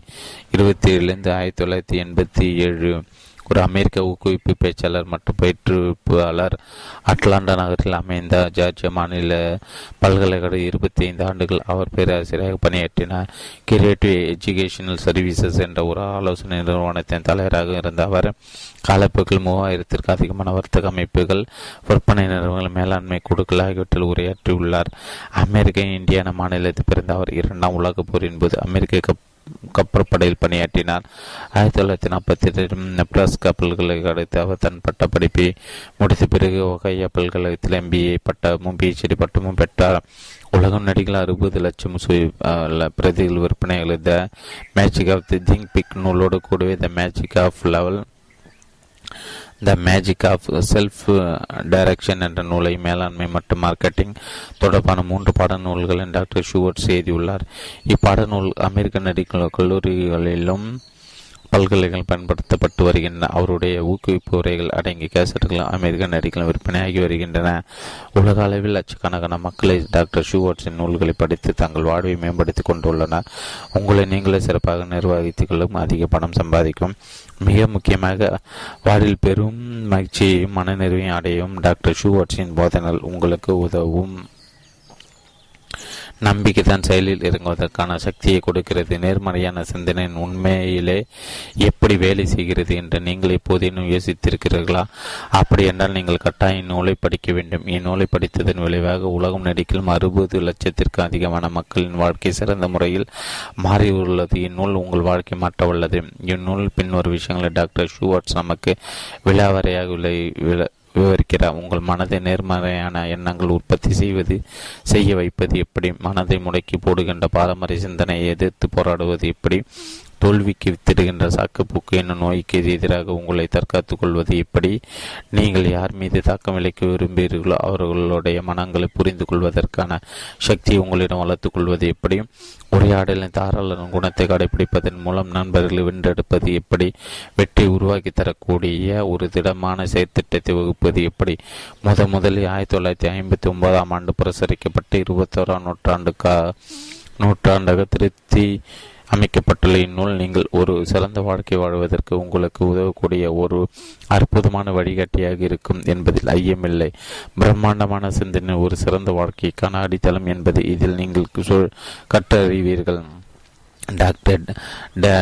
இருபத்தி ஏழுலேருந்து ஆயிரத்தி தொள்ளாயிரத்தி எண்பத்தி ஏழு ஒரு அமெரிக்க ஊக்குவிப்பு பேச்சாளர் மற்றும் பயிற்றுவிப்பாளர். அட்லாண்டா நகரில் அமைந்த ஜார்ஜியா மாநில பல்கலைக்கழக இருபத்தி ஐந்து ஆண்டுகள் அவர் பேராசிரியராக பணியாற்றினார். கிரியேட்டிவ் எஜுகேஷனல் சர்வீசஸ் என்ற ஒரு ஆலோசனை நிறுவனத்தின் தலைவராக இருந்த அவர் காலப்போக்கில் மூவாயிரத்திற்கு அதிகமான வர்த்தக அமைப்புகள் விற்பனை நிறுவனங்கள் மேலாண்மை குழுக்கள் ஆகியவற்றில் உரையாற்றியுள்ளார். அமெரிக்க இந்தியான மாநிலத்தில் பிறந்த அவர் இரண்டாம் உலகப் போரின் போது அமெரிக்க கப் கப்பற்படையில் பணியாற்றினார். ஆயிரத்தி தொள்ளாயிரத்தி நாற்பத்தி எட்டு நெப்ராஸ்கா பல்கலைக்கழகத்தை அவர் தன் பட்ட படிப்பை முடித்த பிறகு ஒகையா பல்கலைக்கழகத்தில் எம்பிஏ பட்டமும் பிஹெச்டி பட்டமும் பெற்றார். உலகம் நடிகள் அறுபது லட்சம் பிரதிகள் விற்பனைகள் the magic of the thing big நூலோடு கூடவே the magic of level the magic of self direction என்ற நூலை மேலாண்மை மற்றும் மார்க்கெட்டிங் தொடர்பான மூன்று பாடநூல்களில் டாக்டர் ஷூவர்ட்ஸ் எழுதியுள்ளார். இப்பாட இப்பாடநூல் அமெரிக்க நடிகள் கல்லூரிகளிலும் பல்கலைகள் பயன்படுத்தப்பட்டு வருகின்றன அவருடைய ஊக்குவிப்பு உரைகள் அடங்கிய கேசட்டுகள் அமெரிக்க நடிகள் விற்பனையாகி வருகின்றன. உலக அளவில் லட்சக்கணக்கான மக்களை டாக்டர் ஷூவர்ட்ஸின் நூல்களை படித்து தங்கள் வாழ்வை மேம்படுத்திக் கொண்டுள்ளனர். உங்களை நீங்களே சிறப்பாக நிர்வகித்துக் கொள்ளும் அதிக பணம் சம்பாதிக்கும் மிக முக்கியமாக வாழ்வில் பெரும் மகிழ்ச்சியையும் மனநிறைவையும் அடையும் டாக்டர் ஷூவர்ட்ஸின் போதனைகள் உங்களுக்கு உதவும். நம்பிக்கை தான் செயலில் இறங்குவதற்கான சக்தியை கொடுக்கிறது. நேர்மறையான சிந்தனையின் உண்மையிலே எப்படி வேலை செய்கிறது என்று நீங்கள் எப்போதேனும் யோசித்திருக்கிறீர்களா? அப்படி என்றால் நீங்கள் கட்டாய நூலை படிக்க வேண்டும். இந்நூலை படித்ததன் விளைவாக உலகம் நடிக்கும் அறுபது லட்சத்திற்கு அதிகமான மக்களின் வாழ்க்கை சிறந்த முறையில் மாறியுள்ளது. இந்நூல் உங்கள் வாழ்க்கை மாற்ற உள்ளது இந்நூல் பின்வரும் விஷயங்களை டாக்டர் ஷூவர்ட்ஸ் நமக்கு விழாவறையாக விளை விவரிக்கிறார். உங்கள் மனதை நேர்மறையான எண்ணங்கள் உற்பத்தி செய்வது செய்ய வைப்பது எப்படி? மனதை முடக்கி போடுகின்ற பாரம்பரிய சிந்தனையை எதிர்த்து போராடுவது எப்படி? தோல்விக்கு வித்திடுகின்ற சாக்குப்போக்கு என்னும் நோய்க்கு எதிராக உங்களை தற்காத்துக் கொள்வது எப்படி? நீங்கள் யார் மீது தாக்கம் இழைக்க விரும்புகிறீர்களோ அவர்களுடைய மனங்களை புரிந்து கொள்வதற்கான சக்தியை உங்களிடம் வளர்த்துக் கொள்வது எப்படி? உரையாடலின் தாராள குணத்தை கடைபிடிப்பதன் மூலம் நண்பர்களை வென்றெடுப்பது எப்படி? வெற்றி உருவாக்கி தரக்கூடிய ஒரு திடமான செயற்திட்டத்தை வகுப்பது எப்படி? முத முதலில் ஆயிரத்தி தொள்ளாயிரத்தி ஐம்பத்தி ஒன்பதாம் ஆண்டு பிரசரிக்கப்பட்டு இருபத்தோராம் நூற்றாண்டுக்கா நூற்றாண்டாக திருத்தி அமைக்கப்பட்டுள்ள இந்நூல் நீங்கள் ஒரு சிறந்த வாழ்க்கை வாழ்வதற்கு உங்களுக்கு உதவக்கூடிய ஒரு அற்புதமான வழிகாட்டியாக இருக்கும் என்பதில் ஐயமில்லை. பிரம்மாண்டமான சிந்தனை ஒரு சிறந்த வாழ்க்கைக்கான அடித்தளம் என்பது இதில் நீங்கள் கற்றறிவீர்கள். டாக்டர்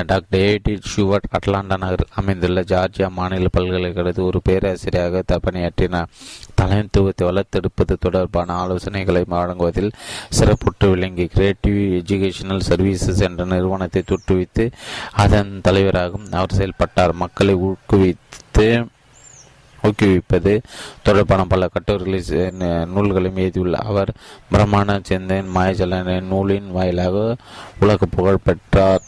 டாக்டர் ஏடி ஷுவர்ட் அட்லாண்டா நகரில் அமைந்துள்ள ஜார்ஜியா மாநில பல்கலைக்கழகத்தில் ஒரு பேராசிரியராக பணியாற்றினார் தலைமைத்துவத்தை வளர்த்தெடுப்பது தொடர்பான ஆலோசனைகளை வழங்குவதில் சிறப்புற்று விளங்கி கிரியேட்டிவ் எஜுகேஷனல் சர்வீசஸ் என்ற நிறுவனத்தை தொற்றுவித்து அதன் தலைவராகவும் அவர் செயல்பட்டார் மக்களை ஊக்குவித்து ஊக்குவிப்பது தொடர்பான பல கட்டுரைகளை நூல்களையும் எழுதியுள்ள அவர் பிரம்மாண்ட சிந்தன் மாயஜலன நூலின் வாயிலாக உலக புகழ் பெற்றார்.